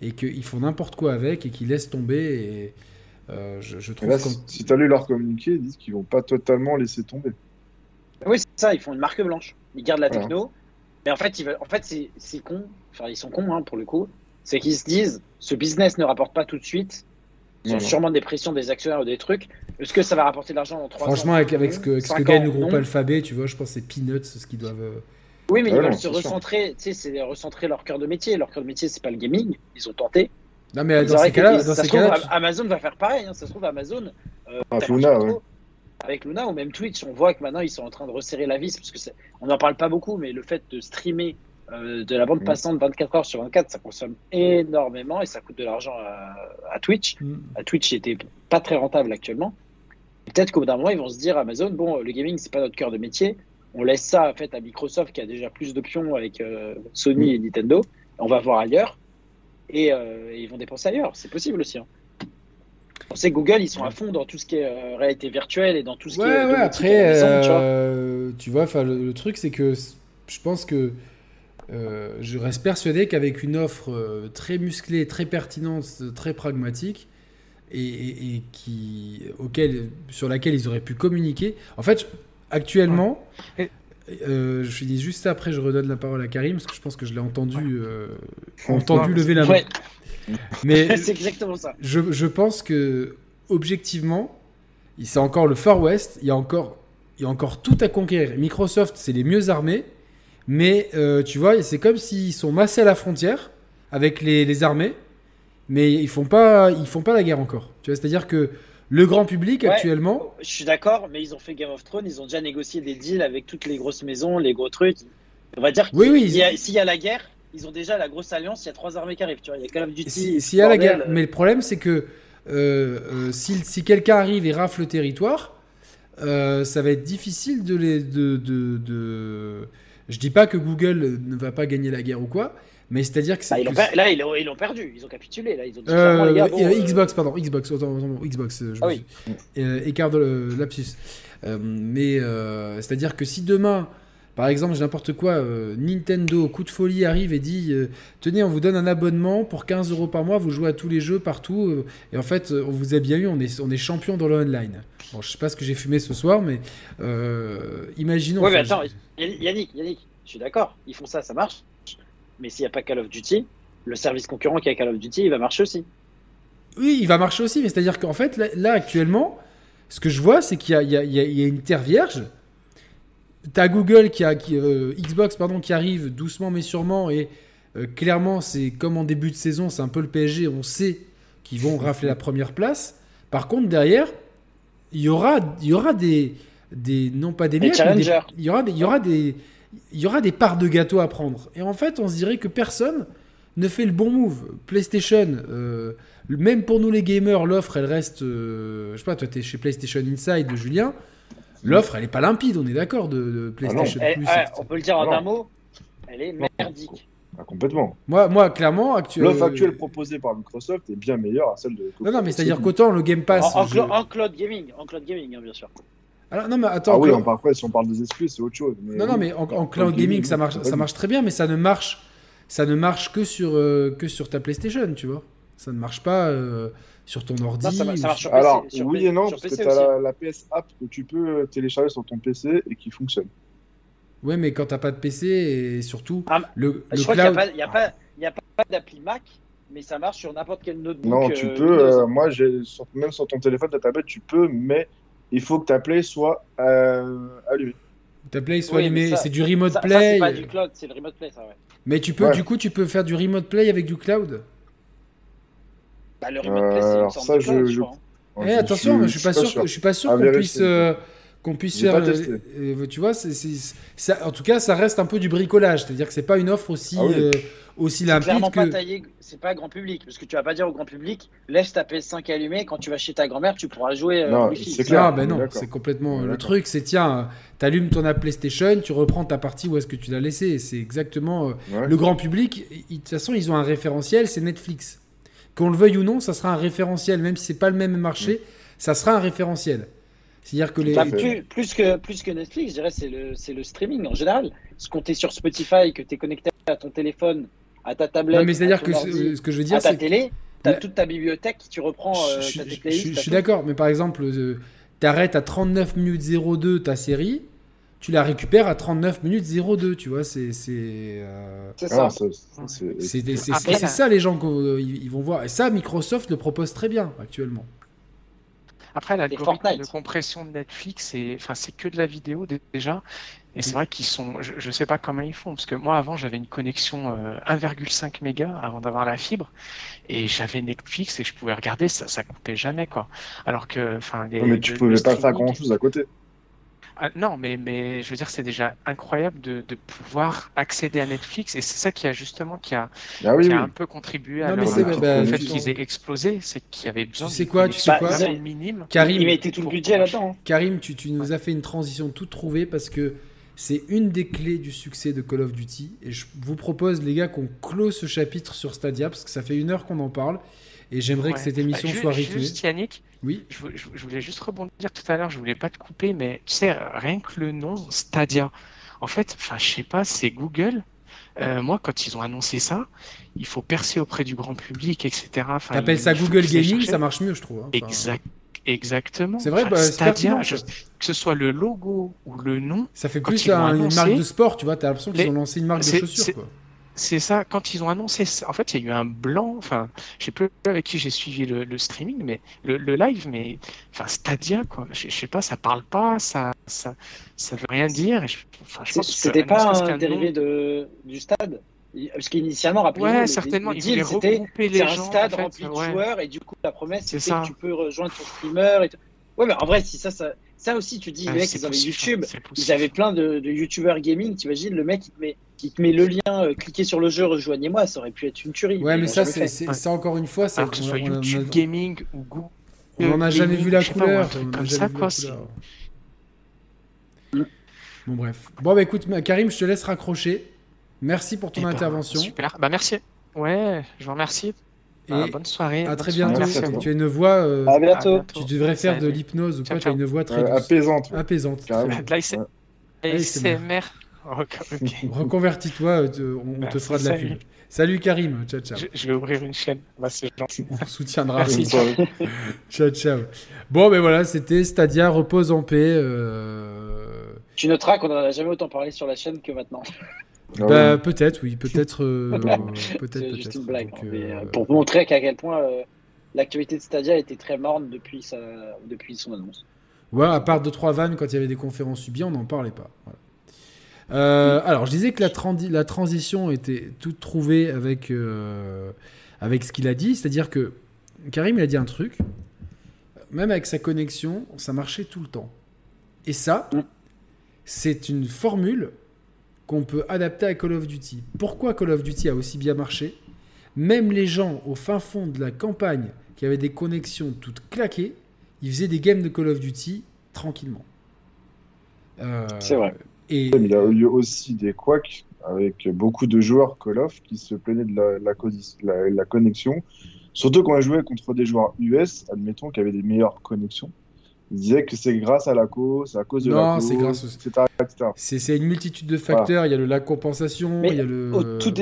et qu'ils font n'importe quoi avec et qu'ils laissent tomber. Et euh, je, trouve là, qu'en- si, tu as lu leur communiqué, ils disent qu'ils vont pas totalement laisser tomber. Oui, c'est ça. Ils font une marque blanche. Ils gardent la Voilà. techno, mais en fait, ils veulent, en fait, c'est c'est con. Enfin, ils sont cons hein, pour le coup. C'est qu'ils se disent, ce business ne rapporte pas tout de suite. Ils ont sûrement des pressions des actionnaires ou des trucs. Est-ce que ça va rapporter de l'argent dans 3 ans franchement, avec, avec ce que, avec ce que gagne ans, le groupe. Alphabet, tu vois, je pense que c'est peanuts ce qu'ils doivent. euh, Oui, mais Ah ils non, veulent se recentrer. Tu sais, c'est recentrer leur cœur de métier. Leur cœur de métier, c'est pas le gaming. Ils ont tenté. Non, mais dans ces cas-là, dans ces trouve, tu- Amazon va faire pareil. hein. Ça se trouve, Amazon. euh, Avec ça Luna, ouais. Avec Luna ou même Twitch, on voit que maintenant ils sont en train de resserrer la vis parce que c'est- on n'en parle pas beaucoup, mais le fait de streamer euh, de la bande Mm. passante 24 heures sur 24, ça consomme énormément et ça coûte de l'argent à, à Twitch. Mm. À Twitch, il était pas très rentable actuellement. Peut-être qu'au bout d'un moment, ils vont se dire Amazon, bon, le gaming, c'est pas notre cœur de métier. On laisse ça en fait à Microsoft qui a déjà plus d'options avec euh, Sony et Nintendo. On va voir ailleurs et, euh, et ils vont dépenser ailleurs. C'est possible aussi. hein. On sait que Google, ils sont à fond dans tout ce qui est euh, réalité virtuelle et dans tout ce qui est ouais, après, maison, tu vois. euh, tu vois, le, le truc, c'est que je pense que euh, je reste persuadé qu'avec une offre euh, très musclée, très pertinente, très pragmatique, et, et- et qui, auquel, sur laquelle ils auraient pu communiquer. En fait, actuellement, euh, je finis juste après, je redonne la parole à Karim, parce que je pense que je l'ai entendu, euh, entendu Ouais, lever la main. Ouais, Mais <laughs> c'est exactement ça. je, je pense que objectivement, c'est encore le Far West. Il y a encore, il y a encore tout à conquérir. Microsoft, c'est les mieux armés, mais euh, tu vois, c'est comme s'ils sont massés à la frontière avec les, les armées, mais ils font pas, ils font pas la guerre encore. Tu vois, c'est-à-dire que le grand public Ouais. actuellement, Je suis d'accord, mais ils ont fait Game of Thrones, ils ont déjà négocié des deals avec toutes les grosses maisons, les gros trucs. On va dire qu'il Oui, oui, il y a- s'il y a la guerre, ils ont déjà la grosse alliance, il y a trois armées qui arrivent. Tu vois, il y a Call of Duty. si- s'il y a la guerre, mais le problème c'est que euh, euh, si, si quelqu'un arrive et rafle le territoire, euh, ça va être difficile de les. De, de, de- Je dis pas que Google ne va pas gagner la guerre ou quoi, mais c'est-à-dire que c'est. bah, ils que per- Là, ils l'ont ils perdu, ils ont capitulé. Là, ils ont dit Euh, clairement, les gars, bon, euh, Xbox, pardon, Xbox, autant, Xbox, euh, je Ah oui. suis- euh, écart de le- lapsus. Mais c'est-à-dire que si demain Par exemple, j'ai n'importe quoi, Nintendo, coup de folie arrive et dit Tenez, on vous donne un abonnement pour 15 euros par mois, vous jouez à tous les jeux partout. et en fait, on vous a bien eu, on est, on est champion dans le online. Bon, je sais pas ce que j'ai fumé ce soir, mais imaginons. Ouais, mais attends, Yannick, Yannick, je suis d'accord, ils font ça, ça marche. Mais s'il n'y a pas Call of Duty, le service concurrent qui a Call of Duty, il va marcher aussi. Oui, il va marcher aussi, mais c'est-à-dire qu'en fait, là, là, actuellement, ce que je vois, c'est qu'il y a, y y une terre vierge. T'as Google qui a qui, euh, Xbox pardon qui arrive doucement mais sûrement et euh, clairement c'est comme en début de saison c'est un peu le PSG on sait qu'ils vont rafler la première place par contre derrière il y aura il y aura des des non pas des miettes, il y aura des il y aura des il y aura des parts de gâteau à prendre et en fait on se dirait que personne ne fait le bon move PlayStation euh, même pour nous les gamers l'offre elle reste euh, je sais pas toi t'es chez PlayStation Inside Julien L'offre, elle est pas limpide, on est d'accord, de, de PlayStation Eh, Plus. ah, etc. on peut le dire en Non. un mot, elle est Non. merdique. Ah, complètement. Moi, moi, clairement, actuellement. L'offre actuelle proposée par Microsoft est bien meilleure à celle de. Non, non, mais c'est-à-dire qu'autant le Game Pass. En, en je- clo- en cloud gaming, en cloud gaming, hein, bien sûr. Alors, non, mais attends. Ah oui, on après, si on parle des exclus, c'est autre chose. mais Non, non, oui. mais en, en cloud gaming, ça marche, ça marche très bien, mais ça ne marche, ça ne marche que sur, euh, que sur ta PlayStation, tu vois. Ça ne marche pas euh, sur ton ordi. Non, ça, ça marche sur- PC. Alors, sur oui et non, parce que tu as la, la PS App que tu peux télécharger sur ton PC et qui fonctionne. Ouais, mais quand t'as pas de PC et surtout Ah, le, le Je crois qu'il n'y a pas, y a pas, il y a pas d'appli Mac, mais ça marche sur n'importe quel notebook. Non, euh, tu peux, euh, moi, j'ai même sur ton téléphone, ta tablette, tu peux, mais il faut que ta Play soit euh, allumée. Ta Play soit Oui, allumée, c'est du remote Ça, ça, play. c'est pas du cloud, c'est le remote play, ça, ouais. Mais tu peux, Ouais. du coup, tu peux faire du remote play avec du cloud. Bah, le remote play, c'est une alors sorte ça, de cloud, je- je je- crois. hein. Attention, je suis pas sûr, que- je suis pas sûr À qu'on puisse, euh, qu'on puisse faire. pas euh, testé. euh, tu vois, c'est, c'est- ça, en tout cas, ça reste un peu du bricolage, c'est-à-dire que c'est pas une offre aussi, Ah oui. euh, aussi C'est limpide que. taillé, c'est pas grand public, parce que tu vas pas dire au grand public, laisse ta PS5 allumée, quand tu vas chez ta grand-mère, tu pourras jouer euh, Non, Wi-Fi. c'est clair. Ah ben non, d'accord. c'est complètement le truc, c'est tiens, t'allumes ton app PlayStation, tu reprends ta partie où est-ce que tu l'as laissé, c'est exactement euh, Ouais. le grand public. ils- De toute façon, ils ont un référentiel, c'est Netflix. Qu'on le veuille ou non, ça sera un référentiel, même si c'est pas le même marché, ça sera un référentiel. C'est-à-dire que les. Bah, à plus, plus que, plus que Netflix, je dirais, c'est le, c'est le streaming en général. Ce qu'on t'es sur Spotify, que tu es connecté à ton téléphone, à ta tablette, Non, mais c'est-à-dire à que ce, ordi, ce que je veux à dire, ta c'est télé, tu as La- toute ta bibliothèque, tu reprends euh, Je- t'as tes je- je- suis d'accord, mais par exemple, euh, t'arrêtes à 39 minutes 02 ta série, tu la récupères à 39 minutes 02, tu vois, c'est c'est euh, C'est Ah, ça. c'est- ça les gens qu'ils vont voir. Et ça, Microsoft le propose très bien actuellement. Après, l'algorithme de compression de Netflix, c'est enfin, c'est que de la vidéo dé- déjà. Et c'est vrai qu'ils sont. Je, je sais pas comment ils font, parce que moi, avant, j'avais une connexion euh, 1,5 mégas avant d'avoir la fibre. Et j'avais Netflix et je pouvais regarder, ça, ça coupait jamais, quoi. Alors que. Enfin, les- mais tu le- pouvais pas faire grand chose à côté. Ah, non, mais, mais je veux dire, c'est déjà incroyable de, de pouvoir accéder à Netflix. Et c'est ça qui a justement qui a, Ah oui, qui oui. a un peu contribué à Non, mais leur- bah, fait tu- qu'ils aient explosé. C'est qu'il y avait besoin sais d'une quoi, tu sais quoi minime. Karim, Il mettait tout le budget là-dedans. Karim, tu, tu nous as fait une transition toute trouvée parce que c'est une des clés du succès de Call of Duty. Et je vous propose, les gars, qu'on close ce chapitre sur Stadia parce que ça fait une heure qu'on en parle. Et j'aimerais que cette émission Bah, ju- soit rythmée. Juste Yannick, Oui. je, vou- je- je voulais juste rebondir tout à l'heure, je voulais pas te couper, mais tu sais, rien que le nom Stadia, en fait, enfin, je sais pas, c'est Google. Euh, moi, quand ils ont annoncé ça, il faut percer auprès du grand public, etc. Enfin, T'appelles ça Google Gaming, ça marche mieux, je trouve. hein. Enfin, Exact, exactement. C'est vrai, Enfin, bah, Stadia, je- que ce soit le logo ou le nom, Ça fait plus une marque de sport, tu vois. T'as l'impression qu'ils ont lancé une marque de chaussures, quoi. C'est ça, quand ils ont annoncé ça, en fait, il y a eu un blanc, enfin, je sais plus avec qui j'ai suivi le, le streaming, mais le, le live, mais, enfin, Stadia, quoi, je, je sais pas, ça parle pas, ça, ça, ça veut rien dire, enfin, C'était pas un dérivé de, du stade? Parce qu'initialement, rappelez-vous, Ouais, certainement, c'était un gens, stade en fait, rempli de ouais. joueurs et du coup la promesse C'est que tu peux rejoindre ton streamer et. Ouais mais en vrai si ça ça, ça aussi tu dis Ouais, les mecs ils avaient YouTube, ils avaient plein de, de youtubeurs gaming, t'imagines le mec il te met il te met le lien euh, cliquez sur le jeu rejoignez-moi, ça aurait pu être une tuerie. Ouais, mais ça, c'est Ouais. ça, encore une fois, c'est Alors que ce on- soit YouTube Gaming ou Google On n'en a jamais vu la couleur. comme jamais ça, vu la quoi, couleur. Bon, bref. Bon, bah écoute, Karim, je te laisse raccrocher. Merci pour ton Eh ben, intervention. Super, bah merci. Ouais, je vous remercie. Et Ah, bonne soirée. à très bientôt. Merci. Tu as une voix. euh, À À bientôt. tu devrais faire de l'hypnose ou quoi. Ciao, Tu as une voix très Euh, apaisante. ouais. Apaisante. Carrément. De <laughs> Reconvertis-toi, euh, on te fera de la pub. Salut Karim, ciao ciao. Je, vais ouvrir une chaîne, bah, c'est gentil. <laughs> On soutiendra. <laughs> ciao ciao. Bon, ben voilà, c'était Stadia, repose en paix. Euh... Tu noteras qu'on n'en a jamais autant parlé sur la chaîne que maintenant. Ah bah, peut-être, oui, peut-être. Euh, peut-être c'est juste une blague. Hein, euh, pour montrer qu'à quel point l'actualité de Stadia était très morne depuis, sa... depuis son annonce. Ouais, à part 2-3 vannes, quand il y avait des conférences subies, on n'en parlait pas. Voilà. Euh, alors, je disais que la, la, transition était toute trouvée avec, euh, avec ce qu'il a dit, c'est-à-dire que Karim, il a dit un truc, même avec sa connexion, ça marchait tout le temps. Et ça, c'est une formule qu'on peut adapter à Call of Duty. Pourquoi Call of Duty a aussi bien marché? Même les gens au fin fond de la campagne qui avaient des connexions toutes claquées, ils faisaient des games de Call of Duty tranquillement. Euh, c'est vrai. Et... Il y a eu aussi des quacks avec beaucoup de joueurs Call of qui se plaignaient de la, la, connexion. Surtout quand on jouait contre des joueurs US, admettons, qui avaient des meilleures connexions. Ils disaient que c'est grâce à la cause, c'est à cause de la cause, c'est grâce C'est une multitude de facteurs. Il y a le lag compensation, il y a le. Au, tout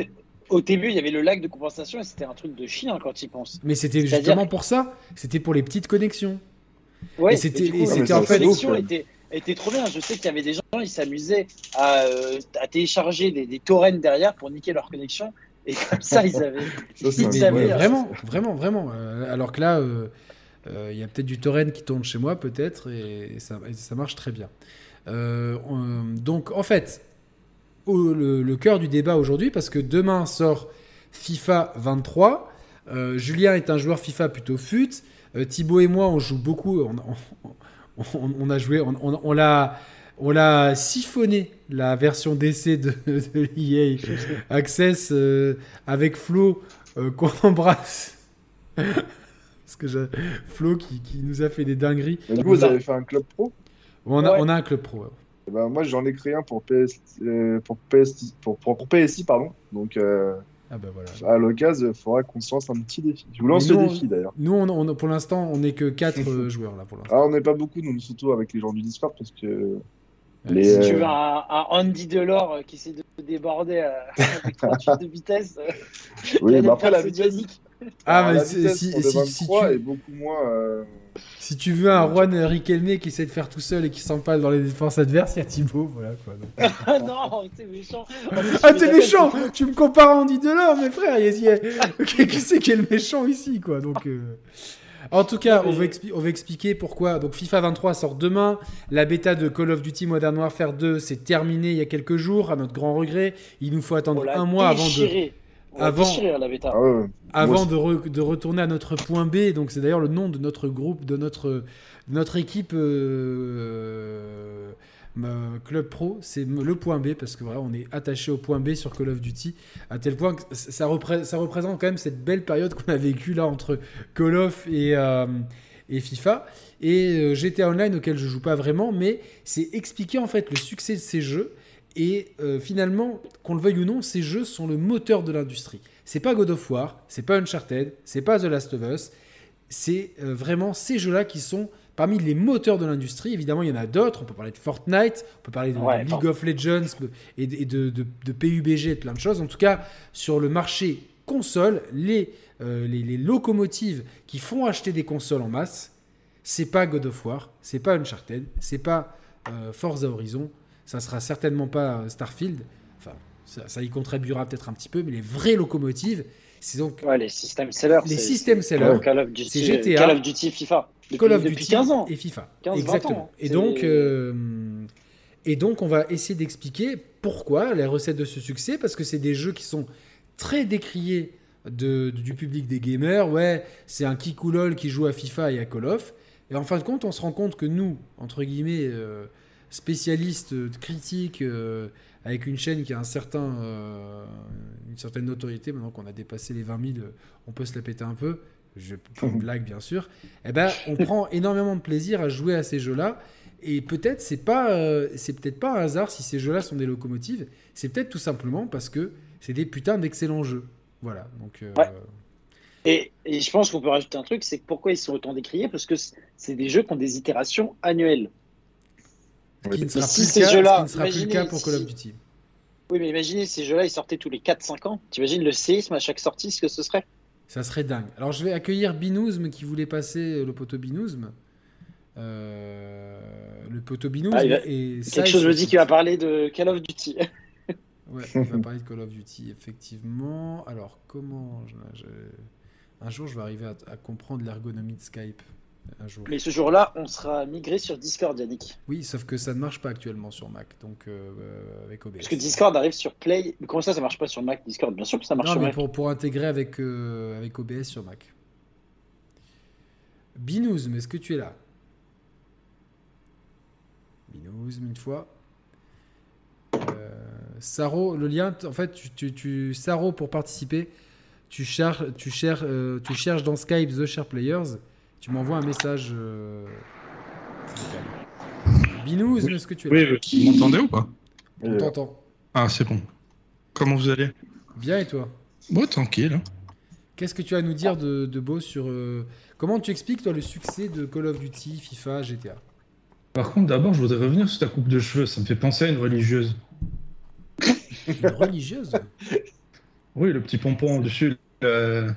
au début, il y avait le lag de compensation et c'était un truc de chien quand il pense. Mais c'était justement pour ça. C'était pour les petites connexions. Ouais, et c'était en fait était trop bien. Je sais qu'il y avait des gens, ils s'amusaient à, euh, à, télécharger des, des, torrents derrière pour niquer leur connexion. Et comme ça, ils avaient. <laughs> vraiment, vraiment, vraiment. Euh, alors que là, euh, il y a peut-être du torrent qui tourne chez moi, peut-être, et, ça, ça, marche très bien. donc, en fait, le, le, cœur du débat aujourd'hui, parce que demain sort FIFA 23. Julien est un joueur FIFA plutôt fut. Thibaut et moi, on joue beaucoup. On, on, a joué, on, l'a. On l'a siphonné, la version d'essai de, de l'EA Access euh, avec Flo euh, qu'on <laughs> embrasse. Parce que Flo qui, nous a fait des dingueries. vous avez fait un club pro? On a, on a un club pro. Eh ben, moi, j'en ai créé un pour, PS, euh, pour, PS, pour, pour, PSI, pardon. Donc, ah bah voilà. À l'occasion, il faudra qu'on se lance un petit défi. Je vous lance le défi d'ailleurs. Nous, on, pour l'instant, on n'est que 4 euh, joueurs là. Pour ah, on n'est pas beaucoup, nous, surtout avec les gens du Discord parce que. Les, si tu veux un, un Andy Delors euh, qui essaie de déborder euh, <laughs> avec 38 <laughs> de vitesse, oui, mais après la vitesse. Ah, mais si, si, si, tu... est beaucoup moins. Si tu veux un Juan Riquelme qui essaie de faire tout seul et qui s'empale dans les défenses adverses, il y a Thibaut. Voilà, quoi, <laughs> ah non, t'es méchant. ah, t'es méchant Tu me compares à Andy Delors, mes frères. <laughs> Qui c'est qui est le méchant ici, quoi Donc. Euh. En tout cas, on va, on va, expliquer pourquoi. Donc, FIFA 23 sort demain. La bêta de Call of Duty Modern Warfare 2 s'est terminée il y a quelques jours, à notre grand regret. Il nous faut attendre un mois avant de avant, ah avant de, de, retourner à notre point B, donc c'est d'ailleurs le nom de notre groupe, de notre, notre équipe euh, euh, Club Pro, c'est le point B parce que voilà, on est attaché au point B sur Call of Duty à tel point que ça, ça représente quand même cette belle période qu'on a vécue là entre Call of et, euh, et FIFA. Et GTA Online auquel je joue pas vraiment, mais c'est expliquer en fait le succès de ces jeux et euh, finalement, qu'on le veuille ou non, ces jeux sont le moteur de l'industrie. C'est pas God of War, c'est pas Uncharted, c'est pas The Last of Us. C'est euh, vraiment ces jeux-là qui sont parmi les moteurs de l'industrie. Évidemment, il y en a d'autres. On peut parler de Fortnite, on peut parler de, League of Legends et, de, de, PUBG et plein de choses. En tout cas, sur le marché console, les, euh, les, les, locomotives qui font acheter des consoles en masse, c'est pas God of War, c'est pas Uncharted, c'est pas Forza Horizon, ça sera certainement pas Starfield. Enfin, ça, y contribuera peut-être un petit peu, mais les vraies locomotives, c'est donc. Ouais, les systèmes sellers. Les systèmes sellers. C'est GTA. Call of Duty, FIFA. Depuis, Call of Duty 15 ans. Et FIFA. Exactement. et donc. Euh, et donc, on va essayer d'expliquer pourquoi les recettes de ce succès, parce que c'est des jeux qui sont très décriés de, du public des gamers. Ouais, c'est un kikoulol qui joue à FIFA et à Call of. Et en fin de compte, on se rend compte que nous, entre guillemets, euh, spécialiste de critique euh, avec une chaîne qui a un certain, euh, une certaine notoriété, maintenant qu'on a dépassé les 20 000, on peut se la péter un peu. Je <laughs> une blague bien sûr. Eh ben, on prend énormément de plaisir à jouer à ces jeux-là. Et peut-être c'est pas, euh, c'est peut-être pas un hasard si ces jeux-là sont des locomotives. C'est peut-être tout simplement parce que c'est des putains d'excellents jeux. Voilà. Donc. Et, et, je pense qu'on peut rajouter un truc, c'est pourquoi ils sont autant décriés? Parce que c'est des jeux qui ont des itérations annuelles. Ce qui ne sera, plus, le cas, ne sera plus le cas pour Call of Duty. Oui, mais imaginez ces jeux-là, ils sortaient tous les 4-5 ans. T'imagines le séisme à chaque sortie, ce que ce serait? Ça serait dingue. Alors je vais accueillir Binouzm qui voulait passer le poteau Binouzm. Euh, le poteau Binouzm Ah, il va- et Quelque chose me dit qu'il va parler de Call of Duty. <laughs> Ouais, on va parler de Call of Duty, effectivement. Alors, comment. je- Un jour, je vais arriver à, à comprendre l'ergonomie de Skype. Un jour. Mais ce jour-là, on sera migré sur Discord, Yannick. Oui, sauf que ça ne marche pas actuellement sur Mac, donc euh, euh, avec OBS. Parce que Discord arrive sur Play. Mais comment ça, ça marche pas sur Mac Discord? Bien sûr que ça marche non, sur mais Mac. pour, pour intégrer avec, euh, avec OBS sur Mac. Binouzm, est-ce que tu es là? Binouzm, une fois. Euh, Saro, le lien, en fait, tu, tu, tu- Saro, pour participer, tu cherches, tu, cherches, tu cherches dans Skype The Share Players, tu m'envoies un message. euh, Oui. est-ce que tu es là Oui, vous m'entendez ou pas On t'entend. Ah, c'est bon. Comment vous allez? Bien et toi? Bon, tranquille. hein. Qu'est-ce que tu as à nous dire de, de beau sur. euh, Comment tu expliques, toi, le succès de Call of Duty, FIFA, GTA Par contre, d'abord, je voudrais revenir sur ta coupe de cheveux. Ça me fait penser à une religieuse. Une religieuse? Oui, le petit pompon au-dessus. euh.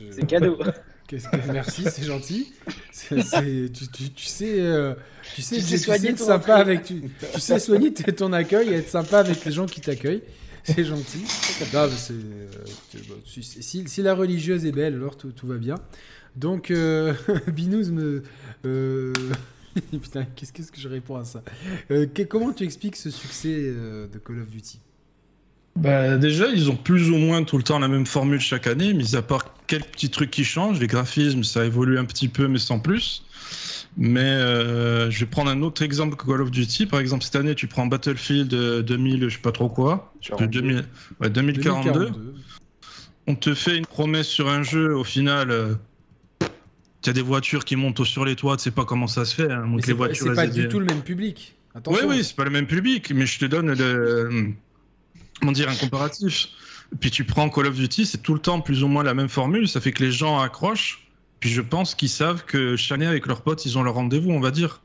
Je- C'est cadeau. <laughs> Que- Merci, c'est gentil. C'est- tu, tu- tu sais, euh, tu sais, Tu tu sais être ton sympa avec tu, tu sais soigner ton accueil et être sympa avec les gens qui t'accueillent. C'est gentil. Non, euh, si, si- si la religieuse est belle, alors tout, tout va bien. Donc, euh, <laughs> Binous me. euh, <laughs> Putain, qu'est-ce que je réponds à ça? Euh, que- Comment tu expliques ce succès euh, de Call of Duty? Bah, déjà, ils ont plus ou moins tout le temps la même formule chaque année, mis à part quelques petits trucs qui changent. Les graphismes, ça évolue un petit peu, mais sans plus. Mais euh, je vais prendre un autre exemple que Call of Duty. Par exemple, cette année, tu prends Battlefield euh, 2000, je sais pas trop quoi. Je sais plus, 2000, ouais, 2042. 2042. On te fait une promesse sur un jeu, au final, euh, tu as des voitures qui montent sur les toits, tu sais pas comment ça se fait. hein, c'est pas, voitures, c'est pas du tout le même public. Oui, Attention. oui, c'est pas le même public, mais je te donne le. Comment dire, un comparatif. Puis tu prends Call of Duty, c'est tout le temps plus ou moins la même formule, ça fait que les gens accrochent. Puis je pense qu'ils savent que chaque année, avec leurs potes, ils ont leur rendez-vous, on va dire.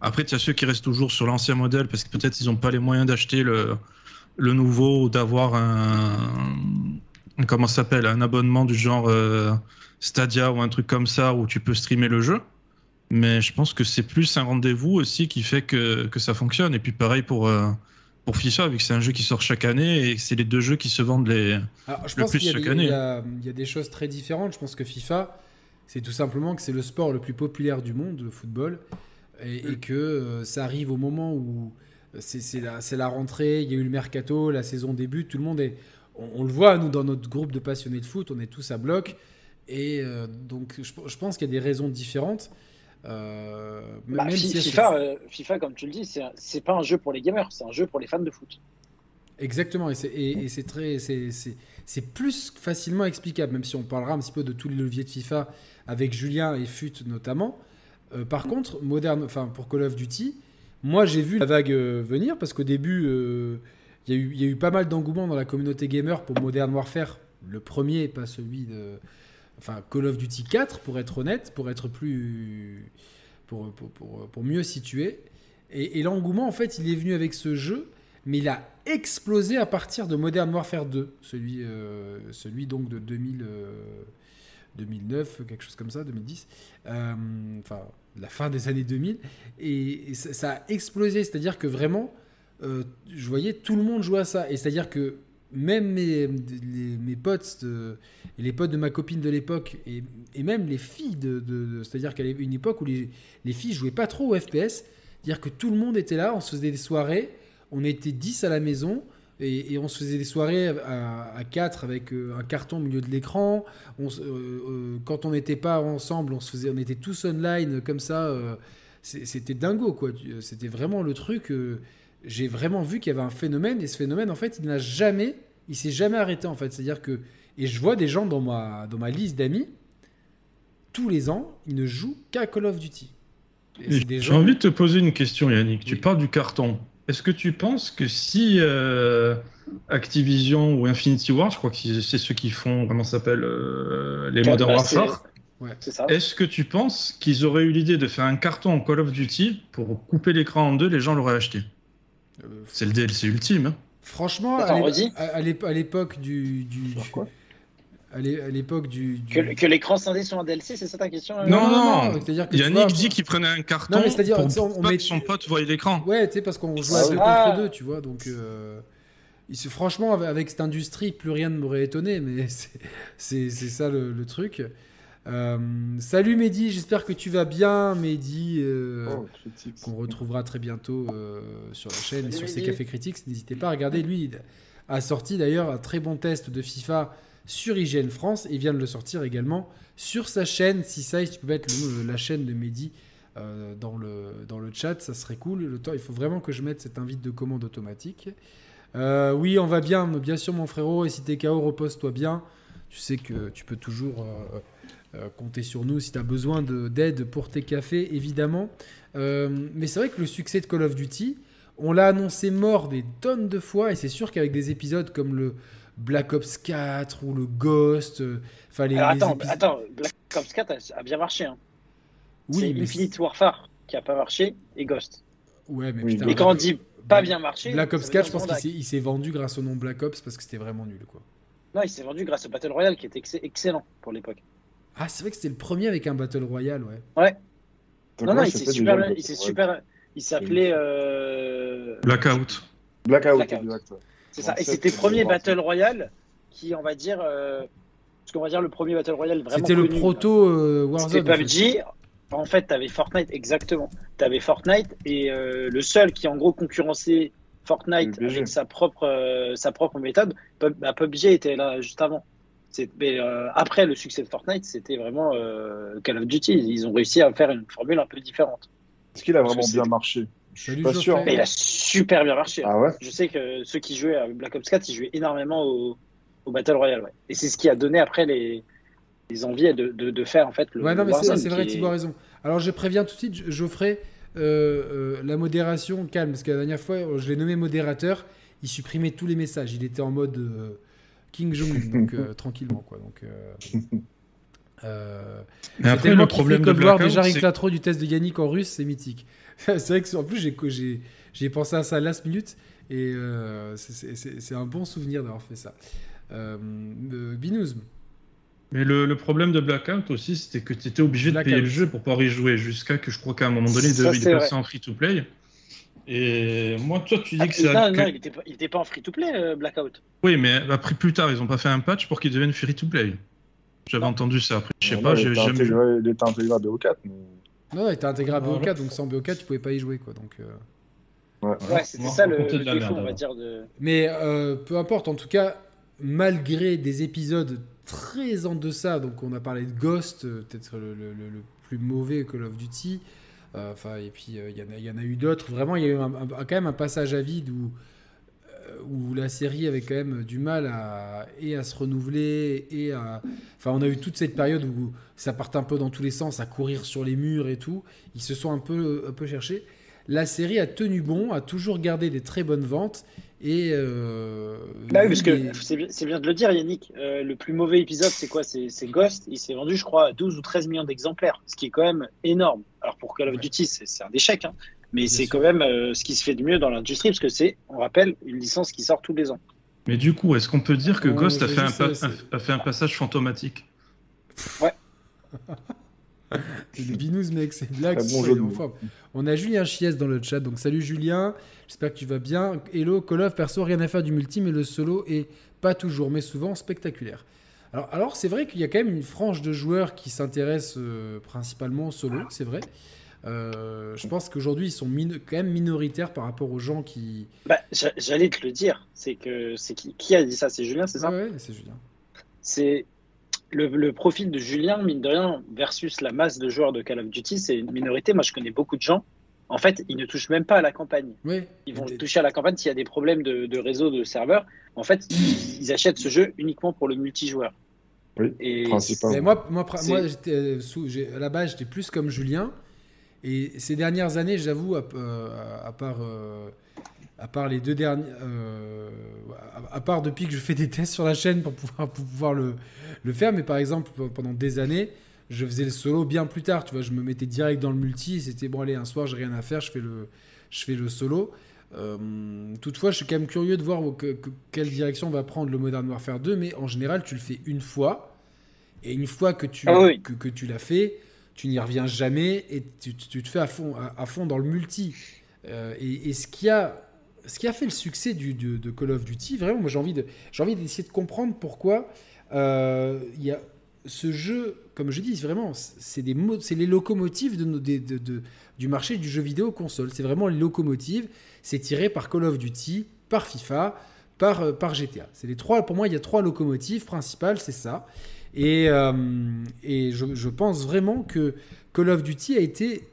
Après, tu as ceux qui restent toujours sur l'ancien modèle parce que peut-être ils n'ont pas les moyens d'acheter le, nouveau ou d'avoir un, Comment s'appelle Un abonnement du genre euh, Stadia ou un truc comme ça où tu peux streamer le jeu. Mais je pense que c'est plus un rendez-vous aussi qui fait que, que ça fonctionne. Et puis pareil pour, euh, pour FIFA, vu que c'est un jeu qui sort chaque année et c'est les deux jeux qui se vendent les. Alors, je le pense plus chaque des- année. il y a- il y a des choses très différentes. Je pense que FIFA, c'est tout simplement que c'est le sport le plus populaire du monde, le football, et, et que euh, ça arrive au moment où c'est c'est la, rentrée, il y a eu le mercato, la saison débute, tout le monde est... On, on le voit, nous, dans notre groupe de passionnés de foot, on est tous à bloc. Et euh, donc, je, je pense qu'il y a des raisons différentes. Euh, Bah, même si FIFA, euh, FIFA, comme tu le dis, c'est pas un jeu pour les gamers, c'est un jeu pour les fans de foot. Exactement, et c'est et- et c'est très, c'est- plus facilement explicable, même si on parlera un petit peu de tous les leviers de FIFA avec Julien et Fut notamment. Euh, par contre, moderne, enfin pour Call of Duty, moi j'ai vu la vague euh, venir parce qu'au début, euh, y, il y a eu pas mal d'engouement dans la communauté gamer pour Modern Warfare, le premier, pas celui de, enfin Call of Duty 4 pour être honnête, pour être plus, pour, pour, pour, mieux situer. Et, l'engouement en fait, il est venu avec ce jeu mais il a explosé à partir de Modern Warfare 2, celui, euh, celui donc de 2000, euh, 2009, quelque chose comme ça, 2010, euh, enfin la fin des années 2000, et, et ça, ça a explosé, c'est-à-dire que vraiment, euh, je voyais tout le monde jouer à ça, et c'est-à-dire que même mes, les- mes potes, de- les potes de ma copine de l'époque, et, et même les filles, de, c'est-à-dire qu'à une époque où les, les filles jouaient pas trop au FPS, c'est-à-dire que tout le monde était là, on se faisait des soirées, on était 10 à la maison et, on se faisait des soirées à, 4 avec euh, un carton au milieu de l'écran. Euh, euh, quand on n'était pas ensemble, on, se faisait, on était tous online comme ça. C'était dingo, quoi. C'était vraiment le truc. J'ai vraiment vu qu'il y avait un phénomène et ce phénomène, en fait, il n'a jamais, il s'est jamais arrêté, en fait. C'est-à-dire que, et je vois des gens dans ma, dans ma liste d'amis, tous les ans, ils ne jouent qu'à Call of Duty. J'ai gens- envie de te poser une question, Yannick. Tu parles du carton. Est-ce que tu penses que si euh, Activision ou Infinity Ward, je crois que c'est ceux qui font, comment ça s'appelle, euh, les Modern Warfare, est-ce que tu penses qu'ils auraient eu l'idée de faire un carton en Call of Duty pour couper l'écran en deux, les gens l'auraient acheté? C'est le DLC ultime. Hein. Franchement, à l'époque du, à l'époque du, Que, l'écran scindé soit un DLC, c'est ça ta question euh? Non, non, non. C'est-à-dire que Yannick dit qu'il prenait un carton non, mais pour on, on met... son pote voyait l'écran. Ouais, tu sais, parce qu'on jouait ah, contre deux, tu vois, donc... Euh... Franchement, avec cette industrie, plus rien ne m'aurait étonné, mais <laughs> c'est ça le, truc. Euh, salut Mehdi, j'espère que tu vas bien, Mehdi, euh, oh, qu'on retrouvera très bientôt euh, sur la chaîne et sur ses cafés critiques. N'hésitez pas à regarder. Lui, il a sorti d'ailleurs un très bon test de FIFA sur IGN France et vient de le sortir également sur sa chaîne. Si ça, tu peux mettre la chaîne de Mehdi dans, le, dans le chat, ça serait cool. Le temps, il faut vraiment que je mette cette invite de commande automatique. oui, on va bien, bien sûr, mon frérot. Et si t'es KO, repose-toi bien. Tu sais que tu peux toujours euh, comptez sur nous si tu as besoin d'aide pour tes cafés, évidemment. Euh, mais c'est vrai que le succès de Call of Duty, on l'a annoncé mort des tonnes de fois, et c'est sûr qu'avec des épisodes comme le Black Ops 4 ou le Ghost, euh, enfin les, attends, attends, Black Ops 4 a bien marché. Hein. Oui, c'est Infinite Warfare qui a pas marché et Ghost. Ouais, mais putain, et quand on dit pas bien marché, Black Ops 4, je pense qu'il s'est vendu grâce au nom Black Ops parce que c'était vraiment nul, quoi. Non, il s'est vendu grâce au Battle Royale qui était excellent pour l'époque. Ah, c'est vrai que c'était le premier avec un Battle Royale, ouais. Ouais. non, non, il s'est super, il super, il s'appelait euh... Blackout. Blackout. C'est ça. Et c'était le premier Battle Royale qui, on va dire, euh... ce qu'on va dire le premier Battle Royale vraiment. C'était le proto euh, Warzone. C'était PUBG. En fait, t'avais Fortnite, exactement. T'avais Fortnite et euh, le seul qui, en gros, concurrençait Fortnite avec sa propre, euh, sa propre méthode, PUBG était là juste avant. Mais, euh, après le succès de Fortnite, c'était vraiment euh, Call of Duty. Ils ont réussi à faire une formule un peu différente. Est-ce qu'il a vraiment bien marché? Je suis pas sûr. Mais il a super bien marché. Ah ouais? Je sais que ceux qui jouaient à Black Ops 4, ils jouaient énormément au, Battle Royale. Ouais. Et c'est ce qui a donné après les, les envies de, de, de, faire en fait le. Ouais, non, mais c'est vrai, Thibaut a raison. Alors je préviens tout de suite, Geoffrey, euh, la modération calme, parce que la dernière fois, je l'ai nommé modérateur, il supprimait tous les messages. Il était en mode King Jong, <laughs> donc euh, tranquillement quoi. Donc, euh, euh, Mais après, le problème de voir déjà Latro du test de Yannick en russe, c'est mythique. <laughs> c'est vrai que en plus j'ai j'ai pensé à ça last minute et euh, c'est un bon souvenir d'avoir fait ça. Euh, Binous. Mais le, le, problème de Blackout aussi, c'était que tu étais obligé de payer le jeu pour pouvoir y jouer jusqu'à que je crois qu'à un moment donné, il devait passer en free to play. Et moi, toi, tu dis ah, que c'est. Non, non, il n'était pas, en free-to-play, euh, Blackout. Oui, mais après, plus tard, ils n'ont pas fait un patch pour qu'il devienne free-to-play. J'avais entendu ça. Après, je sais pas, j'ai jamais. Il était intégré à BO4. Mais... Non, il était intégré à BO4, donc sans BO4, tu pouvais pas y jouer, quoi. Donc. Euh... Ouais, ouais c'était ça le, le défaut, on va dire. De... Mais euh, peu importe, en tout cas, malgré des épisodes très en deçà, donc on a parlé de Ghost, euh, peut-être le, le, le, plus mauvais Call of Duty. Enfin, et puis euh, il y, en a eu d'autres. Vraiment, il y a eu quand même un passage à vide où, euh, où la série avait quand même du mal à, et à se renouveler et à... Enfin, on a eu toute cette période où ça partait un peu dans tous les sens, à courir sur les murs et tout. Ils se sont un peu, un peu cherchés. La série a tenu bon, a toujours gardé des très bonnes ventes et euh, bah oui, parce que c'est bien, de le dire, Yannick. Euh, le plus mauvais épisode, c'est quoi? C'est Ghost. Il s'est vendu, je crois, 12 ou 13 millions d'exemplaires, ce qui est quand même énorme. Alors pour Call of Duty, c'est un échec, hein, mais c'est quand même euh, ce qui se fait de mieux dans l'industrie, parce que c'est, on rappelle, une licence qui sort tous les ans. Mais du coup, est-ce qu'on peut dire que Ghost a fait, un, a fait un passage fantomatique? Ouais. <laughs> le binous, mec, c'est blague. On a Julien Chies dans le chat, donc salut Julien, j'espère que tu vas bien. Hello, Call of, perso, rien à faire du multi, mais le solo est pas toujours, mais souvent spectaculaire. Alors, alors c'est vrai qu'il y a quand même une frange de joueurs qui s'intéressent euh, principalement au solo, c'est vrai. Euh, je pense qu'aujourd'hui, ils sont quand même minoritaires par rapport aux gens qui. Bah, J'allais te le dire. C'est que c'est qui, qui, a dit ça? C'est Julien, c'est ça? Ouais, c'est Julien. C'est le, profil de Julien, mine de rien, versus la masse de joueurs de Call of Duty, c'est une minorité. Moi, je connais beaucoup de gens. En fait, ils ne touchent même pas à la campagne. Ils vont toucher à la campagne s'il y a des problèmes de, réseau, de serveur. En fait, ils, achètent ce jeu uniquement pour le multijoueur. Oui, et principalement. moi, moi, moi euh, à la base, j'étais plus comme Julien. Et ces dernières années, j'avoue, à, euh, part. Euh, à part les deux derniers, à, part depuis que je fais des tests sur la chaîne pour pouvoir, pour pouvoir le, le faire. Mais par exemple, pendant des années, je faisais le solo bien plus tard. Tu vois, je me mettais direct dans le multi. C'était bon, allez, un soir, j'ai rien à faire, je fais le, je fais le solo. Euh, toutefois, je suis quand même curieux de voir quelle direction va prendre le Modern Warfare 2, mais en général, tu le fais une fois, et une fois que tu, Ah oui. que, que tu l'as fait, tu n'y reviens jamais, et tu, tu te fais à fond, à, à fond dans le multi. Euh, et, et ce qui a ce qui a fait le succès du, de, de Call of Duty, vraiment, moi j'ai envie de j'ai envie d'essayer de comprendre pourquoi euh, y a ce jeu, comme je dis, vraiment, c'est des mo- c'est les locomotives de, nos- de- du marché du jeu vidéo console. C'est vraiment les locomotives. C'est tiré par Call of Duty, par FIFA, par, euh, par GTA. C'est les trois. Pour moi, il y a trois locomotives principales, c'est ça. Et, euh, et je, je pense vraiment que Call of Duty a été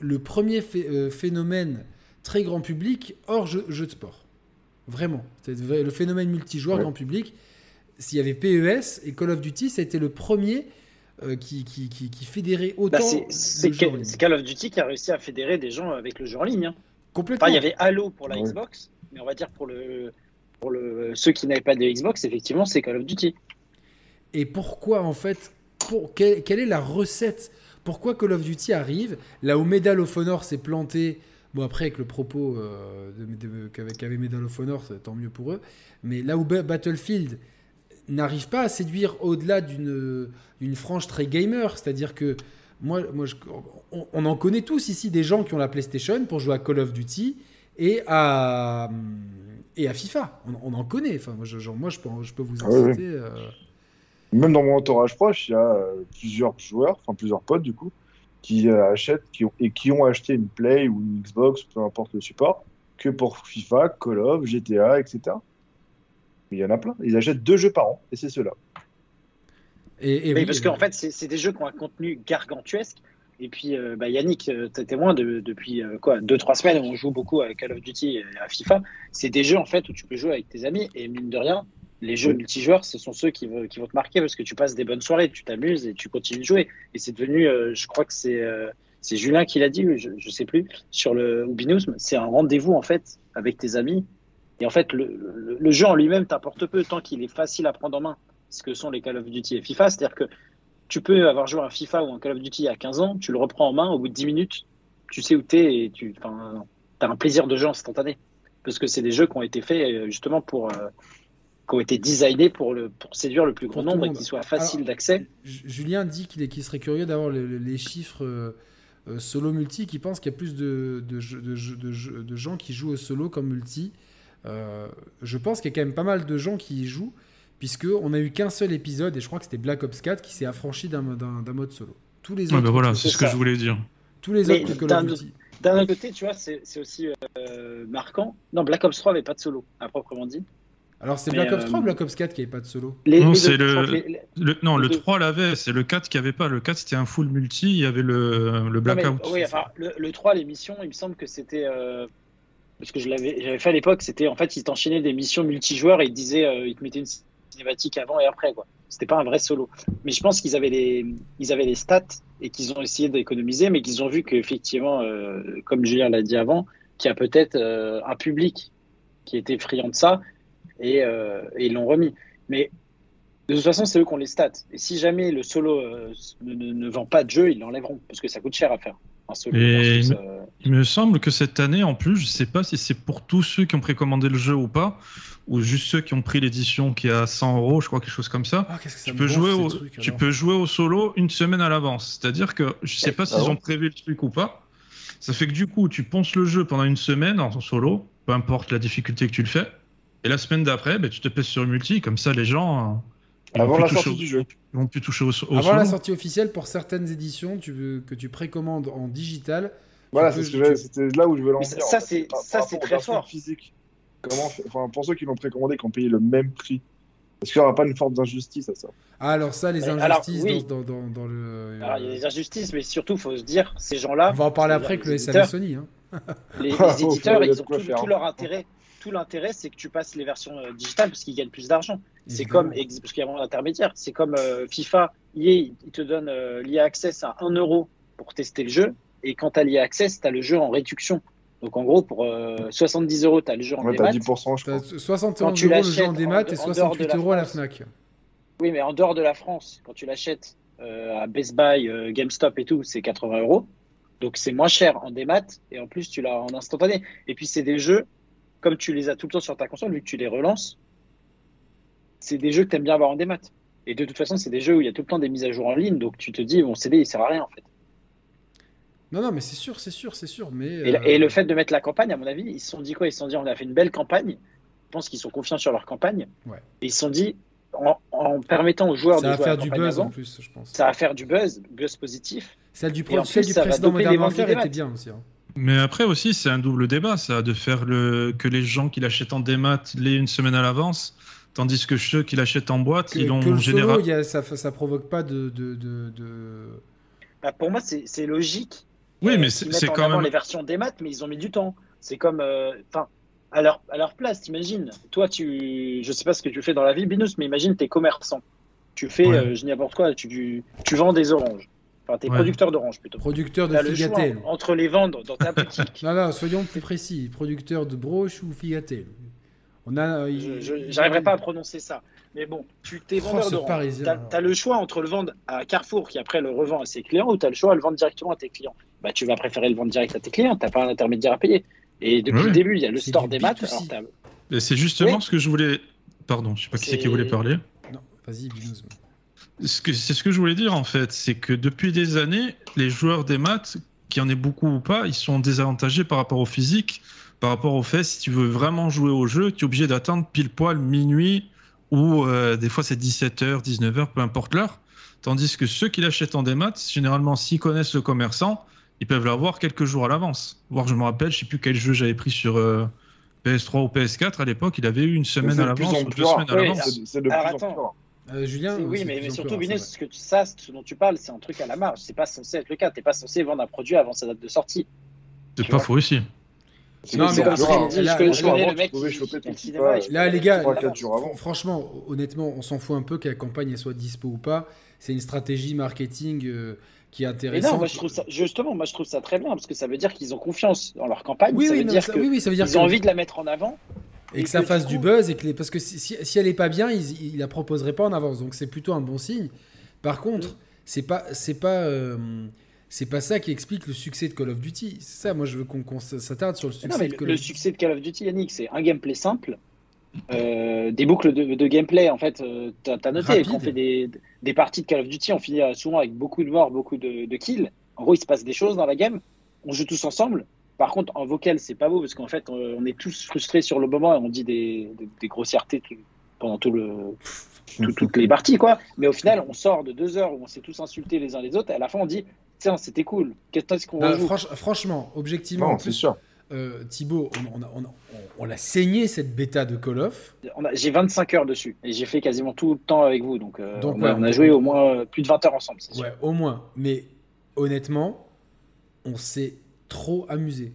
le premier euh, phénomène très grand public hors jeu, jeu de sport. Vraiment. Le phénomène multijoueur Ouais. grand public. S'il y avait PES et Call of Duty, ça a été le premier euh, qui, qui, qui, qui fédérait autant. Bah, c'est- Call of Duty qui a réussi à fédérer des gens avec le jeu en ligne. hein. Complètement. Enfin, il y avait Halo pour la Ouais. Xbox, mais on va dire pour le pour le ceux qui n'avaient pas de Xbox, effectivement, c'est Call of Duty. Et pourquoi, en fait, pour, quelle, quelle est la recette? Pourquoi Call of Duty arrive? Là où Medal of Honor s'est planté Bon, après, avec le propos euh, de- de- qu'avait qu'avait Medal of Honor, tant mieux pour eux. Mais là où Ba- Battlefield n'arrive pas à séduire au-delà d'une d'une frange très gamer, c'est-à-dire que moi, moi je- on, on en connaît tous ici des gens qui ont la PlayStation pour jouer à Call of Duty et à, et à FIFA. On, on en connaît. Enfin, moi, je, genre, moi, je peux, je peux vous en Ah oui, euh, Même dans mon entourage proche, il y a euh, plusieurs joueurs, enfin plusieurs potes du coup, qui euh, achètent qui ont, et qui ont acheté une Play ou une Xbox, peu importe le support, que pour FIFA, Call of, GTA, etc. Mais il y en a plein. Ils achètent deux jeux par an, et c'est ceux-là. Et, oui, parce et- qu'en fait, c'est des jeux qui ont un contenu gargantuesque. Et puis, euh, bah, Yannick, euh, t'es témoin de, depuis euh, quoi, deux trois semaines, on joue beaucoup à Call of Duty et à FIFA. C'est des jeux en fait où tu peux jouer avec tes amis et mine de rien, les jeux Oui. multijoueurs, ce sont ceux qui, vont- qui vont te marquer parce que tu passes des bonnes soirées, tu t'amuses et tu continues de jouer. Et c'est devenu, euh, je crois que c'est euh, c'est Julien qui l'a dit, je, je sais plus, sur le ou Binous, c'est un rendez-vous en fait avec tes amis. Et en fait, le, le, le jeu en lui-même t'apporte peu tant qu'il est facile à prendre en main, ce que sont les Call of Duty et FIFA. C'est-à-dire que tu peux avoir joué à un FIFA ou un Call of Duty il y a 15 ans, tu le reprends en main, au bout de 10 minutes, tu sais où t'es et tu as un plaisir de jeu instantané. Parce que c'est des jeux qui ont été faits euh, justement pour. euh, qui ont été designés pour, le, pour séduire le plus grand nombre et qui soient faciles d'accès. Julien dit qu'il est- qu'il serait curieux d'avoir le- le- les chiffres euh, euh, solo multi, qui pense qu'il y a plus de, de, de gens qui jouent au solo comme multi. Euh, je pense qu'il y a quand même pas mal de gens qui y jouent, puisque on a eu qu'un seul épisode, et je crois que c'était Black Ops 4 qui s'est affranchi d'un mode solo. Tous les Ouais, autres, bah voilà, c'est ce que ça. je voulais dire. tous les Mais autres Call d'un of Duty. D'un autre côté, tu vois, c'est aussi euh, marquant. Non, Black Ops 3 n'avait pas de solo, à proprement dit. Alors c'est Black Ops euh, 3 ou Black Ops 4 qui avait pas de solo? Les, Non, les c'est le- crois que les- les- Le, non, Les le deux. 3 l'avait, c'est le 4 qui avait pas. Le 4 c'était un full multi, il y avait le, le Non, mais, blackout. oui, enfin, le, le 3, les missions, il me semble que c'était. euh, parce que je l'avais j'avais fait à l'époque, c'était en fait, ils t'enchaînaient des missions multijoueurs et ils disaient, euh, ils te mettaient une cinématique avant et après, quoi. C'était pas un vrai solo. Mais je pense qu'ils avaient les, avaient les stats et qu'ils ont essayé d'économiser, mais qu'ils ont vu qu'effectivement, euh, comme Julien l'a dit avant, qu'il y a peut-être euh, un public qui était friand de ça et, ils l'ont remis. Mais de toute façon, c'est eux qui ont les stats. Et si jamais le solo ne- ne vend pas de jeu, ils l'enlèveront parce que ça coûte cher à faire. Un solo Et- versus, euh, Il me semble que cette année, en plus, je sais pas si c'est pour tous ceux qui ont précommandé le jeu ou pas, ou juste ceux qui ont pris l'édition qui est à 100 euros, je crois, quelque chose comme ça. Ah, qu'est-ce que ça Tu peux, jouer au, trucs, tu alors. peux jouer au solo une semaine à l'avance. C'est-à-dire que je sais pas Ah s'ils ont prévu le truc ou pas. Ça fait que du coup, tu ponces le jeu pendant une semaine en solo, peu importe la difficulté que tu le fais. Et la semaine d'après, ben, tu te pèses sur le multi, comme ça les gens euh, vont Avant la sortie au- du jeu. ils vont plus toucher au, au Avant la sortie officielle, pour certaines éditions tu veux, que tu précommandes en digital, Voilà, c'est que tu- là où je veux lancer. ça, en fait. c'est- très fort. physiques. Comment, enfin, pour ceux qui l'ont précommandé, qui ont payé le même prix, est-ce qu'il n'y aura pas une forme d'injustice à ça Ah, alors ça, les Mais alors, injustices oui. dans, dans, dans le. Alors, il y a des injustices, mais surtout, il faut se dire, ces gens-là, On va en parler après avec les le SAV éditeurs, Sony. Hein. les, les <laughs> éditeurs, ils ont tout, faire. tout leur intérêt. Tout l'intérêt, c'est que tu passes les versions euh, digitales parce qu'ils gagnent plus d'argent. C'est comme, parce qu'il y a moins d'intermédiaires. C'est comme euh, FIFA, EA, ils te donnent euh, l'EA Access à 1 euro pour tester le jeu. Et quand tu as l'EA Access, tu as le jeu en réduction. Donc en gros, pour euh, 70 euros, tu as le jeu en Ouais, t'as démat. 10%, je T'as crois. 71 Quand tu euros le jeu l'achètes en démat en- et en dehors de 68 la euros à la. Fnac. Oui, mais en dehors de la France, quand tu l'achètes euh, à Best Buy, euh, GameStop et tout, c'est 80 euros. Donc c'est moins cher en démat et en plus tu l'as en instantané. Et puis c'est des jeux, comme tu les as tout le temps sur ta console, vu que tu les relances, c'est des jeux que tu aimes bien avoir en démat. Et de toute façon, c'est des jeux où il y a tout le temps des mises à jour en ligne, donc tu te dis, mon CD, il sert à rien en fait. Non, non, mais c'est sûr, c'est sûr, c'est sûr. Mais, et, euh, le fait de mettre la campagne, à mon avis, ils se sont dit quoi? Ils se sont dit, on a fait une belle campagne. Je pense qu'ils sont confiants sur leur campagne. Ouais. Et ils se sont dit, en, permettant aux joueurs ça de jouer faire à la du buzz avant, en plus, je pense. ça va faire du buzz, buzz positif. Celle du, Et pro- en celle plus, du précédent Modern Warfare était bien aussi. hein. Mais après aussi, c'est un double débat, ça, de faire le que les gens qui l'achètent en démat l'aient une semaine à l'avance, tandis que ceux qui l'achètent en boîte, Que, ils l'ont en solo, général. il y a- ça, ça provoque pas de. de, de, de- Bah, pour moi, c'est logique. Oui, euh, mais c'est quand avant même. les versions des maths, mais ils ont mis du temps. C'est comme, euh, enfin, à leur à leur place, t'imagines. Toi, tu, je sais pas ce que tu fais dans la vie, Binous, mais imagine t'es commerçant. Tu fais, Ouais. euh, je dis n'importe quoi, tu, tu, tu vends des oranges. Enfin, t'es Ouais. producteur d'oranges plutôt. producteur de T'as le choix Figatel. entre les vendre dans ta boutique. <laughs> Non, non, soyons plus précis. Producteur de broche ou Figatel. On a. je- j'arriverai pas à prononcer ça. Mais bon, tu t'es Oh, vendeur d'oranges. T'as as le choix entre le vendre à Carrefour qui après le revend à ses clients ou t'as le choix à le vendre directement à tes clients. Bah, tu vas préférer le vendre direct à tes clients. T'as pas un intermédiaire à payer. Et depuis Ouais. le début, il y a le C'est store des maths. B2C. alors t'as- Et C'est justement Oui. ce que je voulais. Pardon, je sais pas qui c'est qui voulait parler. Non, vas-y, Binous. C'est ce que je voulais dire en fait, c'est que depuis des années, les joueurs des maths, qu'il y en ait beaucoup ou pas, ils sont désavantagés par rapport au physique, par rapport au fait, si tu veux vraiment jouer au jeu, tu es obligé d'attendre pile poil minuit ou euh, des fois c'est 17h, 19h, peu importe l'heure. Tandis que ceux qui l'achètent en démat, généralement s'ils connaissent le commerçant, ils peuvent l'avoir quelques jours à l'avance. Voire je me rappelle, je sais plus quel jeu j'avais pris sur euh, PS3 ou PS4 à l'époque, il avait eu une semaine à l'avance ou plus deux semaines à Oui, l'avance. C'est de plus Alors, en plus. Euh, Julien oui, mais, surtout, c'est ce que tu, ça, ce dont tu parles, c'est un truc à la marge. C'est pas censé être le cas. T'es pas censé vendre un produit avant sa date de sortie. C'est pas faux ici. Non, mais là, là, les gars, franchement, honnêtement, on s'en fout un peu que la campagne elle soit dispo ou pas. C'est une stratégie marketing euh, qui est Mais intéressante. non, moi je trouve ça, justement, moi je trouve ça très bien parce que ça veut dire qu'ils ont confiance en leur campagne. Oui, ça oui, veut non, dire ça, que oui, oui, ça veut dire ils ont envie de la mettre en avant. Et et que ça fasse du buzz et que les- parce que si, si- si elle est pas bien, ils, ils la proposeraient pas en avance. Donc c'est plutôt un bon signe. Par contre, Mm. c'est pas c'est pas euh, c'est pas ça qui explique le succès de Call of Duty. C'est ça, moi je veux qu'on s'attarde sur le Mais succès non, mais de Call le of Duty. succès de Call of Duty, Yannick, c'est un gameplay simple, euh, des boucles de, de gameplay. En fait, euh, t'as as noté Rapide. quand on fait des, des parties de Call of Duty, on finit euh, souvent avec beaucoup de morts, beaucoup de, de kills. En gros, il se passe des choses dans la game. On joue tous ensemble. Par contre, en vocal, c'est pas beau parce qu'en fait, on, on est tous frustrés sur le moment et on dit des, des, des grossièretés pendant tout le, tout- toutes les parties, quoi. Mais au final, on sort de deux heures où on s'est tous insultés les uns les autres. Et à la fin, on dit Tiens, c'était cool. Qu'est-ce qu'on rejoue? franch- franchement, objectivement, c'est sûr. euh, Thibaut, on, on a- on a- on- on l'a saigné cette bêta de Call of. J'ai 25 heures dessus et j'ai fait quasiment tout le temps avec vous. Donc, euh, Donc, on, a, ouais, on a on- joué au moins euh, plus de 20 heures ensemble. sûr. Ouais, au moins. Mais honnêtement, on s'est trop amusé.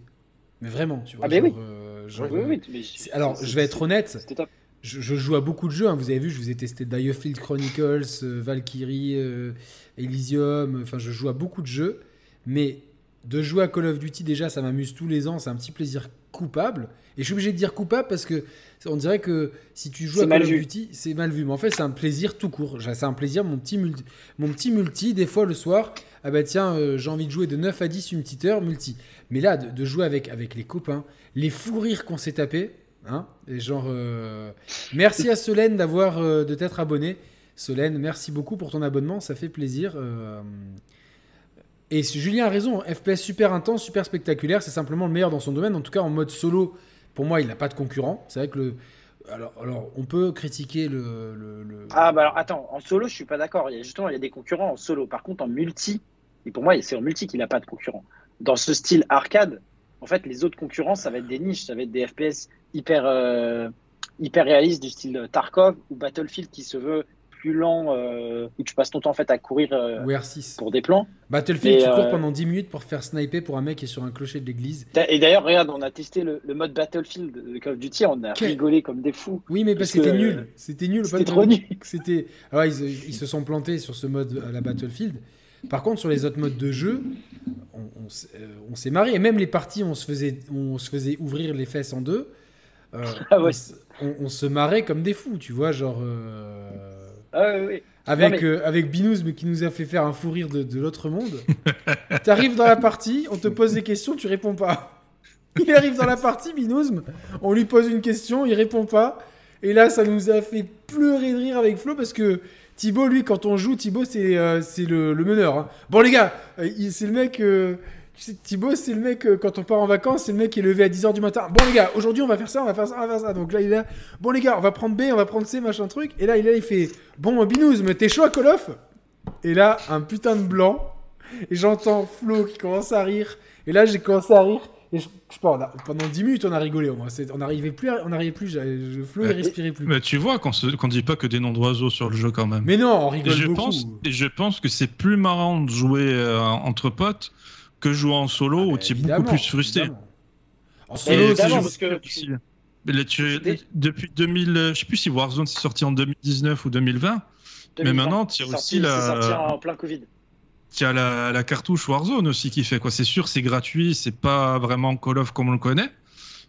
Mais vraiment, tu vois. Ah, mais oui. euh, genre, Oui, euh, oui, mais c'est- alors, je vais être honnête. Je, je joue à beaucoup de jeux. hein. Vous avez vu, je vous ai testé Diofield Chronicles, euh, Valkyrie, euh, Elysium. Enfin, je joue à beaucoup de jeux. Mais de jouer à Call of Duty, déjà, ça m'amuse tous les ans. C'est un petit plaisir coupable. Et je suis obligé de dire coupable parce que on dirait que si tu joues à Call of. Duty, c'est mal vu. Mais en fait, c'est un plaisir tout court. C'est un plaisir, mon petit, multi, mon petit multi. Des fois, le soir, ah bah tiens, euh, j'ai envie de jouer de 9 à 10 une petite heure, multi. Mais là, de, de jouer avec, avec les copains, les fous rires qu'on s'est tapés, hein, et genre, euh, merci à Solène d'avoir, euh, de t'être abonné. Solène, merci beaucoup pour ton abonnement, ça fait plaisir. Et Julien a raison, FPS super intense, super spectaculaire, c'est simplement le meilleur dans son domaine. En tout cas, en mode solo, pour moi, il n'a pas de concurrent. C'est vrai que le. Alors, on peut critiquer le. Ah, bah alors attends, en solo, je suis pas d'accord. Il y justement, il y a des concurrents en solo. Par contre, en multi, et pour moi, c'est en multi qu'il n'a pas de concurrent. Dans ce style arcade, en fait, les autres concurrents, ça va être des niches, ça va être des FPS hyper, euh, hyper réalistes du style Tarkov ou Battlefield qui se veut plus lent, euh, où tu passes ton temps en fait à courir euh, ou R6. pour des plans. Battlefield, tu cours euh, pendant 10 minutes pour faire sniper pour un mec qui est sur un clocher de l'église. Et d'ailleurs, regarde, on a testé le, le mode Battlefield de Call of Duty, on a Quel- rigolé comme des fous. Oui, mais bah, Parce c'était que, nul. C'était nul. C'était trop nul. C'était. Alors, ils, ils se sont plantés sur ce mode à la Battlefield. Par contre, sur les autres modes de jeu, on, on s'est- on s'est marré. Et même les parties, on se faisait, on se faisait ouvrir les fesses en deux. Euh, Ah ouais. on, s- on- on se marrait comme des fous, tu vois, genre. euh, Ah, oui, oui. avec, euh, avec Binous, mais qui nous a fait faire un fou rire de, de l'autre monde. <laughs> tu arrives dans la partie, on te pose des questions, tu réponds pas. <laughs> Il arrive dans la partie, Binous, on lui pose une question, il répond pas. Et là, ça nous a fait pleurer de rire avec Flo parce que Thibaut, lui, quand on joue, Thibaut, c'est euh, le, le meneur. hein. Bon, les gars, euh, c'est le mec. euh, Thibaut, c'est le mec, euh, quand on part en vacances, c'est le mec qui est levé à 10h du matin. Bon, les gars, aujourd'hui, on va faire ça, on va faire ça, on va faire ça. Donc là, il est là. Bon, les gars, on va prendre B, on va prendre C, machin truc. Et là, il, est là, il fait Bon, Binous, mais t'es chaud à Call of? Et là, un putain de blanc. Et j'entends Flo qui commence à rire. Et là, j'ai commencé à rire. Et je, je sais pas, on a- pendant 10 minutes, on a rigolé au moins. C'est- On n'arrivait plus, on n'arrivait plus. je- Flo, il respirait plus. Mais tu vois qu'on qu'on dit pas que des noms d'oiseaux sur le jeu quand même. Mais non, on Et rigole je beaucoup. pense, et je pense que c'est plus marrant de jouer euh, entre potes que jouer en solo Ah, où bah, tu es beaucoup plus frustré. évidemment. En solo, c'est évidemment, juste- parce que Si. Mais là, tu- Des- depuis 2000, euh, je sais plus si Warzone c'est sorti en 2019 ou 2020. Mais 2020. maintenant, tu as aussi sorti- C'est sorti la, en plein Covid. tu as la, la cartouche Warzone aussi qui fait quoi. C'est sûr, c'est gratuit, c'est pas vraiment Call of comme on le connaît.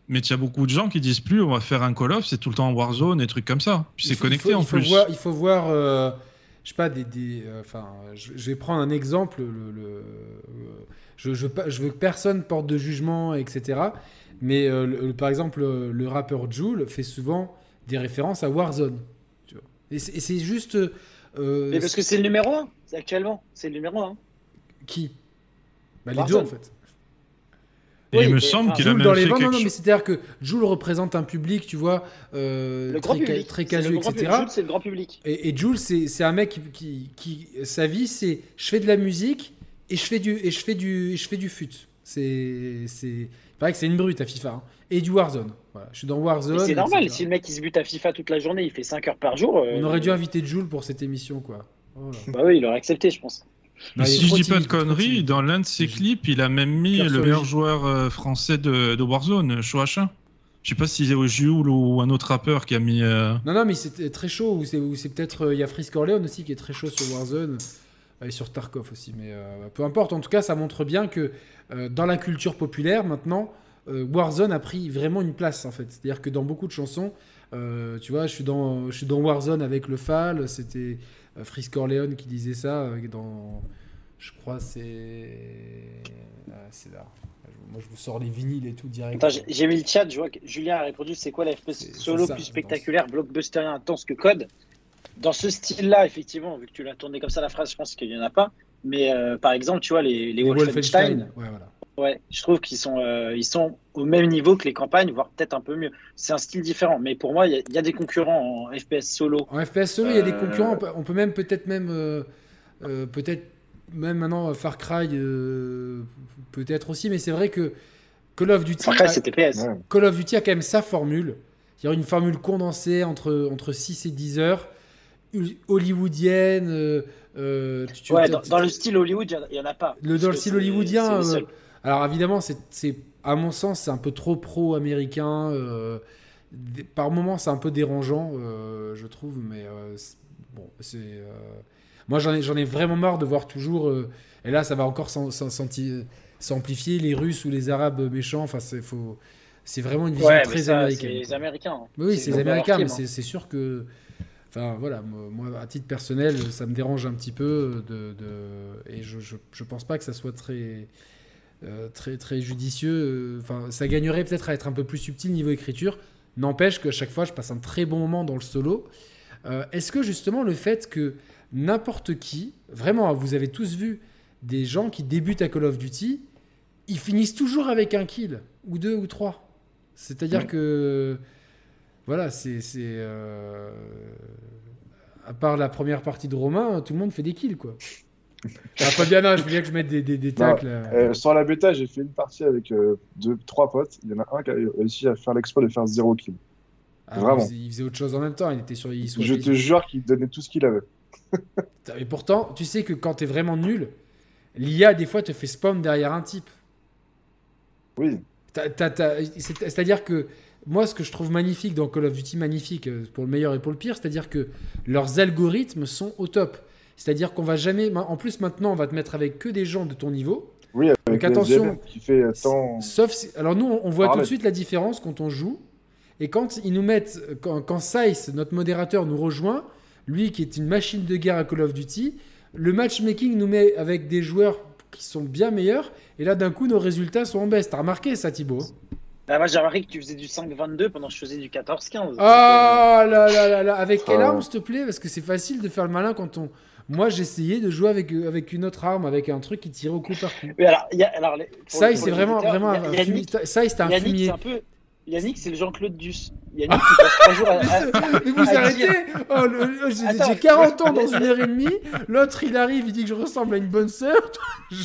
Mais tu as beaucoup de gens qui disent plus, on va faire un Call of, c'est tout le temps Warzone et trucs comme ça. Puis Il c'est connecté il faut, en il faut plus. Voir, il faut voir, euh, je sais pas, des, des, euh, enfin, je, je vais prendre un exemple. Le, le- je, je, je veux que personne porte de jugement, etc. Mais euh, le- par exemple, le, rappeur Joule fait souvent des références à Warzone. tu vois. Et c'est juste. euh, Mais parce que c'est le numéro 1, actuellement. C'est le numéro 1. qui? Bah, Les deux en fait. Et Oui, il me semble qu'il a même dans fait les ventes, quelque non, non, mais chose. c'est-à-dire que Joule représente un public, tu vois, euh, Le grand très, ca- public. très casu, le grand etc. public. Jules, C'est le grand public. Et, et Jules, c'est c'est un mec qui, qui, qui- sa vie, c'est je fais de la musique et je fais du et je fais du et je fais du fut. C'est c'est que c'est une brute à FIFA hein. et du Warzone. Voilà, je suis dans Warzone. Mais C'est normal, etc. si le mec il se bute à FIFA toute la journée, il fait 5 heures par jour. euh, On aurait dû inviter Jules pour cette émission quoi. Oh là. Bah oui, il aurait accepté, je pense. Est si je dis pas de conneries, dans l'un de ses clips, il a même mis le meilleur joueur euh, français de, de Warzone, Choachin. Je sais pas si c'est Jules ou un autre rappeur qui a mis. euh, Non non mais c'est très chaud ou c'est peut-être euh, il y a Frisk Orleans aussi qui est très chaud sur Warzone et sur Tarkov aussi mais euh, peu importe en tout cas ça montre bien que dans la culture populaire maintenant Warzone a pris vraiment une place en fait c'est-à-dire que dans beaucoup de chansons tu vois je suis dans je suis dans Warzone avec le Fal c'était Frisk Orleans qui disait ça euh, dans je crois c'est ah, c'est là. Moi je vous sors les vinyles et tout direct. Attends, j'ai- mis le chat, je vois que Julien a répondu c'est quoi la FPS solo ça, plus spectaculaire, blockbusterien intense que Code? Dans ce style-là, effectivement, vu que tu l'as tourné comme ça la phrase, je pense qu'il n'y en a pas. Mais euh, par exemple, tu vois, les, les Les Wolfenstein, Wolfenstein ouais voilà ouais, je trouve qu'ils sont, euh, ils sont au même niveau que les campagnes, voire peut-être un peu mieux. C'est un style différent, mais pour moi, il y, a- il y a des concurrents en FPS solo. En FPS solo, il y a des Euh, concurrents. On peut- On peut même peut-être même euh, euh, peut-être même maintenant Far Cry euh, peut-être aussi, mais c'est vrai que Call of Duty, Far Cry, c'est TPS. Call of Duty a quand même sa formule. Il y a une formule condensée entre entre 6 et 10 heures, hollywoodienne. euh, tu- tu- Ouais, dans, dans le style Hollywood, il n'y en, a pas. le, dans le style hollywoodien. euh. Alors évidemment, c'est, à mon sens, c'est un peu trop pro-américain. euh, par moments, c'est un peu dérangeant, euh, je trouve. Mais euh, c'est- bon, c'est. moi, j'en ai, j'en ai vraiment marre de voir toujours. et là, ça va encore s'amplifier les Russes ou les Arabes méchants. Enfin, c'est faut. C'est vraiment une vision Ouais, mais très ça, américaine. C'est les. Américains. hein. Oui, c'est les Américains, mais hein. c'est sûr que. Enfin, voilà, moi, moi, à titre personnel, ça me dérange un petit peu. De, de- et je, je, je pense pas que ça soit très. Euh, très, très judicieux. Enfin, ça gagnerait peut-être à être un peu plus subtil niveau écriture. N'empêche qu'à chaque fois, je passe un très bon moment dans le solo. Euh, Est-ce que justement le fait que n'importe qui, vraiment, vous avez tous vu des gens qui débutent à Call of Duty, ils finissent toujours avec un kill, ou deux, ou trois. C'est-à-dire que, voilà, c'est... c'est, euh, À part la première partie de Romain, tout le monde fait des kills, quoi. Ah, Fabiana, je veux bien que je mette des, des, des tacles. Euh, sur la bêta, j'ai fait une partie avec euh, deux, trois potes. Il y en a un qui a réussi à faire l'exploit de faire zéro kill. Ah, vraiment. Il faisait, autre chose en même temps, il était sur... Il Je te jure qu'il donnait tout ce qu'il avait. <laughs> Et pourtant, tu sais que quand t'es vraiment nul, l'IA, des fois, te fait spawn derrière un type. Oui, C'est-à-dire que moi, ce que je trouve magnifique dans Call of Duty, magnifique euh, pour le meilleur et pour le pire, c'est-à-dire que leurs algorithmes sont au top. C'est-à-dire qu'on va jamais. En plus, maintenant, on va te mettre avec que des gens de ton niveau. oui, avec Donc attention, qui fait euh, tant. Sauf si- Alors nous, on voit tout de suite la différence quand on joue. Et quand ils nous mettent, quand, quand Sice, notre modérateur, nous rejoint, lui qui est une machine de guerre à Call of Duty, le matchmaking nous met avec des joueurs qui sont bien meilleurs, et là d'un coup nos résultats sont en baisse. T'as remarqué ça, Thibaut? Bah, moi, j'ai remarqué que tu faisais du 5-22 pendant que je faisais du 14-15. Ah là là là là, avec quelle Ah. arme, s'il te plaît? Parce que c'est facile de faire le malin quand on. Moi, j'essayais de jouer avec, euh, avec une autre arme, avec un truc qui tirait au coup par coup. Mais alors, il y a- alors, les- pour- Ça, c'est vraiment, vraiment un fumier. Ça, c'était un Yannick, c'est fumier. un peu. Yannick, c'est le Jean-Claude Duss. Yannick qui passe trois jours à. à- Mais vous à arrêtez oh, J'ai Attends. j'ai 40 ans dans une heure et demie. L'autre, il arrive, il dit que je ressemble à une bonne sœur.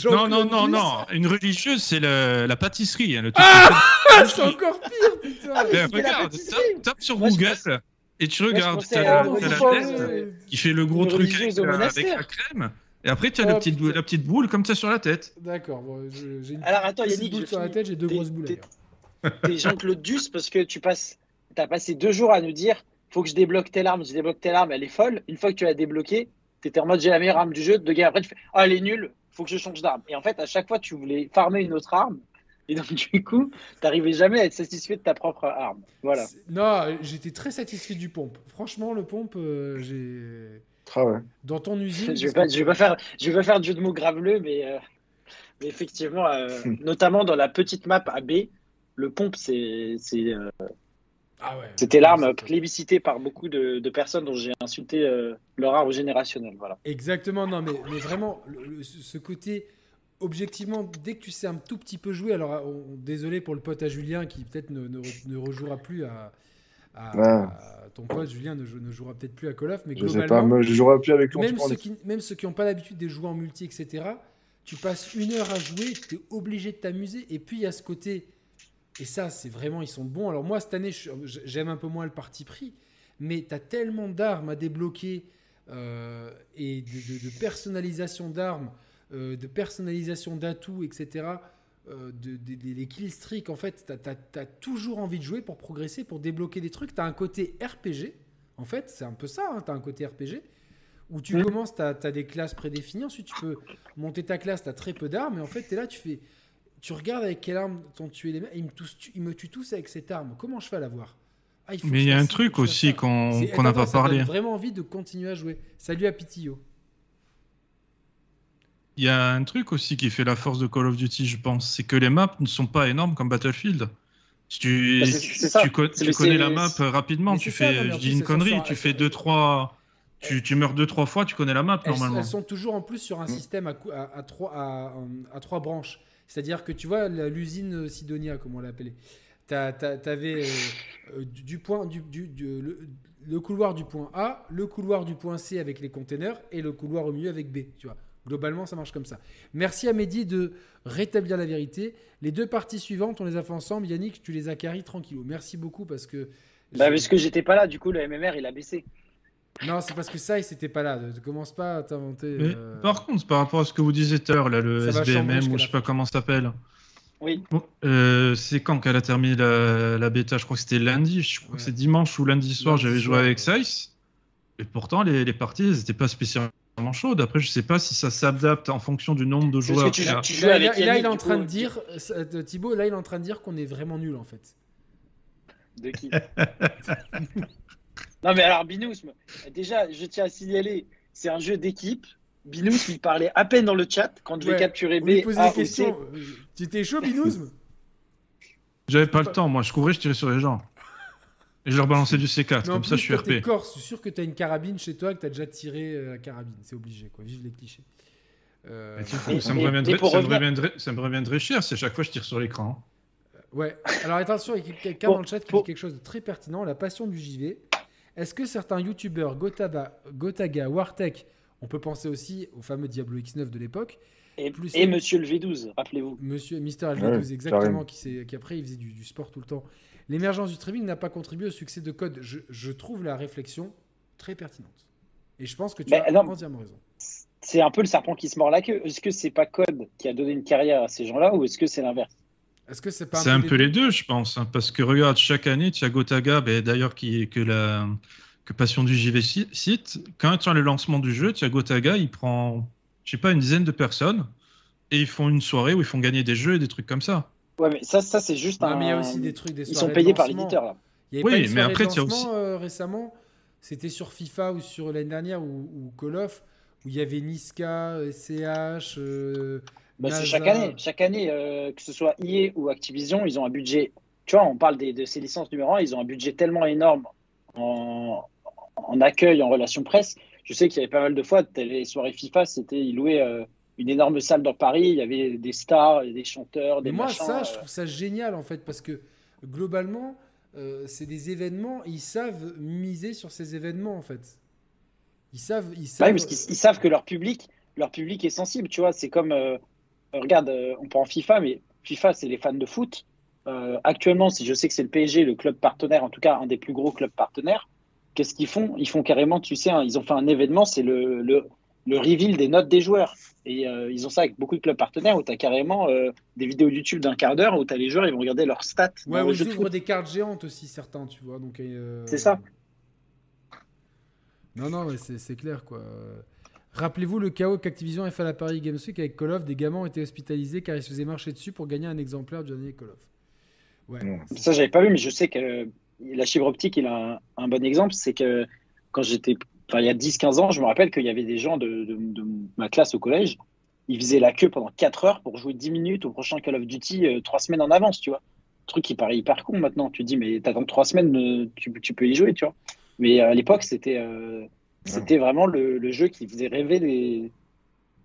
Non, non, non, Duss. non. Une religieuse, c'est la pâtisserie. hein, le Ah, <laughs> c'est encore pire, putain. Ah, mais la regarde, pâtisserie. tape, tape sur Moi, je Google et tu regardes. T'as la, tête euh, qui fait le gros truc avec, la- avec monastère. la crème. Et après, tu as Oh, la, petite, putain. la petite boule comme ça sur la tête. D'accord, bon, j'ai une Alors, attends, petite Yannick, boule sur la tête, j'ai deux grosses boules. t'es- Jean-Claude Duss parce que tu passes. T'as passé deux jours à nous dire faut que je débloque telle arme, je débloque telle arme, elle est folle. Une fois que tu l'as débloquée, t'étais en mode j'ai la meilleure arme du jeu. Deux gars après, tu fais ah, elle est nulle, faut que je change d'arme. Et en fait, à chaque fois, tu voulais farmer une autre arme. Et donc, <laughs> du coup, t'arrivais jamais à être satisfait de ta propre arme. Voilà. Non, j'étais très satisfait du pompe. Franchement, le pompe, euh, j'ai. Ah ouais. Dans ton usine. Je vais parce pas, que- je vais pas faire, je vais pas faire de jeu de mots graveleux, mais, euh, mais effectivement, euh, <laughs> notamment dans la petite map AB, le pompe, c'est, c'est, euh, Ah ouais. c'était l'arme plébiscitée par beaucoup de, de personnes dont j'ai insulté euh, leur arbre générationnel. Voilà. Exactement, non, mais, mais vraiment, le- le- ce ce côté, objectivement, dès que tu sais un tout petit peu jouer, alors on- désolé pour le pote à Julien qui peut-être ne, ne, re- ne rejouera plus à, à- Ouais. à- Ton pote Julien ne, jou- ne jouera peut-être plus à Call of, mais Je sais pas, globalement, moi je jouerai plus avec lui. même ceux, qui, même ceux qui n'ont pas l'habitude de jouer en multi, etc., tu passes une heure à jouer, tu es obligé de t'amuser, et puis il y a ce côté, et ça, c'est vraiment, ils sont bons. Alors moi, cette année, j'aime un peu moins le parti pris, mais tu as tellement d'armes à débloquer, euh, et de, de- de personnalisation d'armes, euh, de personnalisation d'atouts, etc., euh, de, de- de- les kill streaks, en fait, tu as, toujours envie de jouer pour progresser, pour débloquer des trucs. Tu as un côté RPG, en fait, c'est un peu ça, tu as un côté RPG, où tu Mm. commences, tu as, des classes prédéfinies, ensuite tu peux monter ta classe, tu as très peu d'armes, et en fait, tu es là, tu fais... Tu regardes avec quelle arme t'ont tué les mecs, ils me, tous, ils me tuent tous avec cette arme, comment je fais à l'avoir Ah, Mais il y a un truc aussi qu'on qu'on n'a pas parlé. vraiment envie de continuer à jouer. Salut à Pitillo. Il y a un truc aussi qui fait la force de Call of Duty, je pense, c'est que les maps ne sont pas énormes comme Battlefield. Si tu, Bah, ça. tu, co- tu connais la map euh, rapidement, tu ça, fais, je dis une connerie, tu fais deux trois, tu, tu meurs deux trois fois, tu connais la map Elles, normalement. elles sont toujours en plus sur un système à, à, à trois, à, à trois branches. C'est-à-dire que tu vois l'usine Sidonia, comme on l'a appelée. Tu avais du, du point, du, du- du- le, le couloir du point A, le couloir du point C avec les containers et le couloir au milieu avec B. Tu vois. Globalement, ça marche comme ça. Merci à Mehdi de rétablir la vérité. Les deux parties suivantes, on les a fait ensemble. Yannick, tu les as carry tranquillo. Merci beaucoup parce que. Bah, parce que j'étais pas là, du coup, le MMR, il a baissé. Non, c'est parce que ça, il s'était pas là. Ne commence pas à t'inventer. Euh, Par contre, par rapport à ce que vous disiez tout à l'heure, là, le Ça SBMM ou je sais pas comment ça s'appelle. Oui. Bon, euh, c'est quand qu'elle a terminé la, la bêta? Je crois que c'était lundi, je crois que c'est dimanche ou lundi soir, j'avais joué avec. Sice. Et pourtant, les, les parties, elles n'étaient pas spécialement chaudes. Après, je sais pas si ça s'adapte en fonction du nombre de joueurs. tu joues Là, avec là, là, il est en train coup, de dire, Thibaut, là, il est en train de dire qu'on est vraiment nul en fait. De qui? <laughs> Non, mais alors, Binous, déjà, je tiens à signaler, c'est un jeu d'équipe. Binous, il parlait à peine dans le chat quand je Ouais, vais capturer On lui B, posait A des ou questions. C. Tu étais chaud, Binouzm J'avais pas le temps, moi, je courais, je tirais sur les gens. Et je leur balançais du C4, Mais en comme ça je suis RP. corse, je suis sûr que tu as une carabine chez toi, que tu as déjà tiré euh, la carabine. C'est obligé, quoi. Vive les clichés. Euh, ça, me reviendrait, mais pour ça, me revenir- reviendrait, ça me reviendrait cher si à chaque fois je tire sur l'écran. Ouais. Alors attention, il y a quelqu'un dans le chat qui dit quelque chose de très pertinent. La passion du JV. Est-ce que certains youtubeurs, Gotaba, Gotaga, Wartech, on peut penser aussi au fameux Diablo X9 de l'époque, Et, Plus et Monsieur le V12, rappelez-vous. Monsieur Mister Ouais, LV12, exactement, qui, après il faisait du, du sport tout le temps. L'émergence du streaming n'a pas contribué au succès de Code. Je, je trouve la réflexion très pertinente. Et je pense que tu Mais as non. entièrement raison. C'est un peu le serpent qui se mord la queue. Est-ce que c'est pas Code qui a donné une carrière à ces gens-là ou est-ce que c'est l'inverse? Est-ce que c'est pas C'est un peu les deux, je pense. hein, parce que regarde, chaque année, tu as Gotaga, ben, d'ailleurs, qui est que la que Passion du JV ci- cite. Quand tu as le lancement du jeu, tu as Gotaga, il prend, je sais pas, une dizaine de personnes et ils font une soirée où ils font gagner des jeux et des trucs comme ça. Ouais, mais ça, ça c'est juste Non, un. mais il y a aussi des trucs, des Ils sont payés par l'éditeur là. Il y avait Oui, pas une mais après, de il y a lancement, aussi- euh, récemment. c'était sur FIFA ou sur l'année dernière ou, ou Call of où il y avait Niska, SCH. Euh, bah, c'est chaque année. Chaque année, euh, que ce soit EA ou Activision, ils ont un budget. Tu vois, on parle des, de ces licences numéro 1, ils ont un budget tellement énorme en, en accueil, en relation presse. Je sais qu'il y avait pas mal de fois, les soirées FIFA, c'était ils louaient euh, une énorme salle dans Paris, il y avait des stars, des chanteurs, des Mais moi, ça, je trouve ça génial en fait, parce que globalement, c'est des événements, ils savent miser sur ces événements en fait. Ils savent, ils savent... parce qu'ils savent que leur public, leur public est sensible, tu vois. C'est comme, euh, regarde, euh, on prend FIFA, mais FIFA, c'est les fans de foot. Euh, actuellement, si je sais que c'est le PSG, le club partenaire, en tout cas un des plus gros clubs partenaires, qu'est-ce qu'ils font? Ils font carrément, tu sais, hein, ils ont fait un événement, c'est le, le, le, reveal des notes des joueurs. Et ils ont ça avec beaucoup de clubs partenaires où tu as carrément des vidéos YouTube d'un quart d'heure où tu as les joueurs, ils vont regarder leurs stats. Ouais, ils ouvrent des cartes géantes aussi, certains, tu vois. Donc, c'est ça. Non, non, mais c'est clair, quoi. Rappelez-vous le chaos qu'Activision a fait à la Paris Games Week avec Call of. Des gamins ont été hospitalisés car ils se faisaient marcher dessus pour gagner un exemplaire du dernier Call of. Ouais, ça, j'avais pas vu, mais je sais que la fibre optique, il a un, bon exemple. C'est que quand j'étais. Enfin, il y a 10-15 ans, je me rappelle qu'il y avait des gens de, de, ma classe au collège. Ils faisaient la queue pendant 4 heures pour jouer 10 minutes au prochain Call of Duty 3 euh, semaines en avance, tu vois. truc qui paraît hyper con maintenant. Tu te dis, mais t'attends 3 semaines, euh, tu, tu peux y jouer, tu vois. Mais à l'époque, c'était euh, c'était vraiment le, jeu qui faisait rêver les,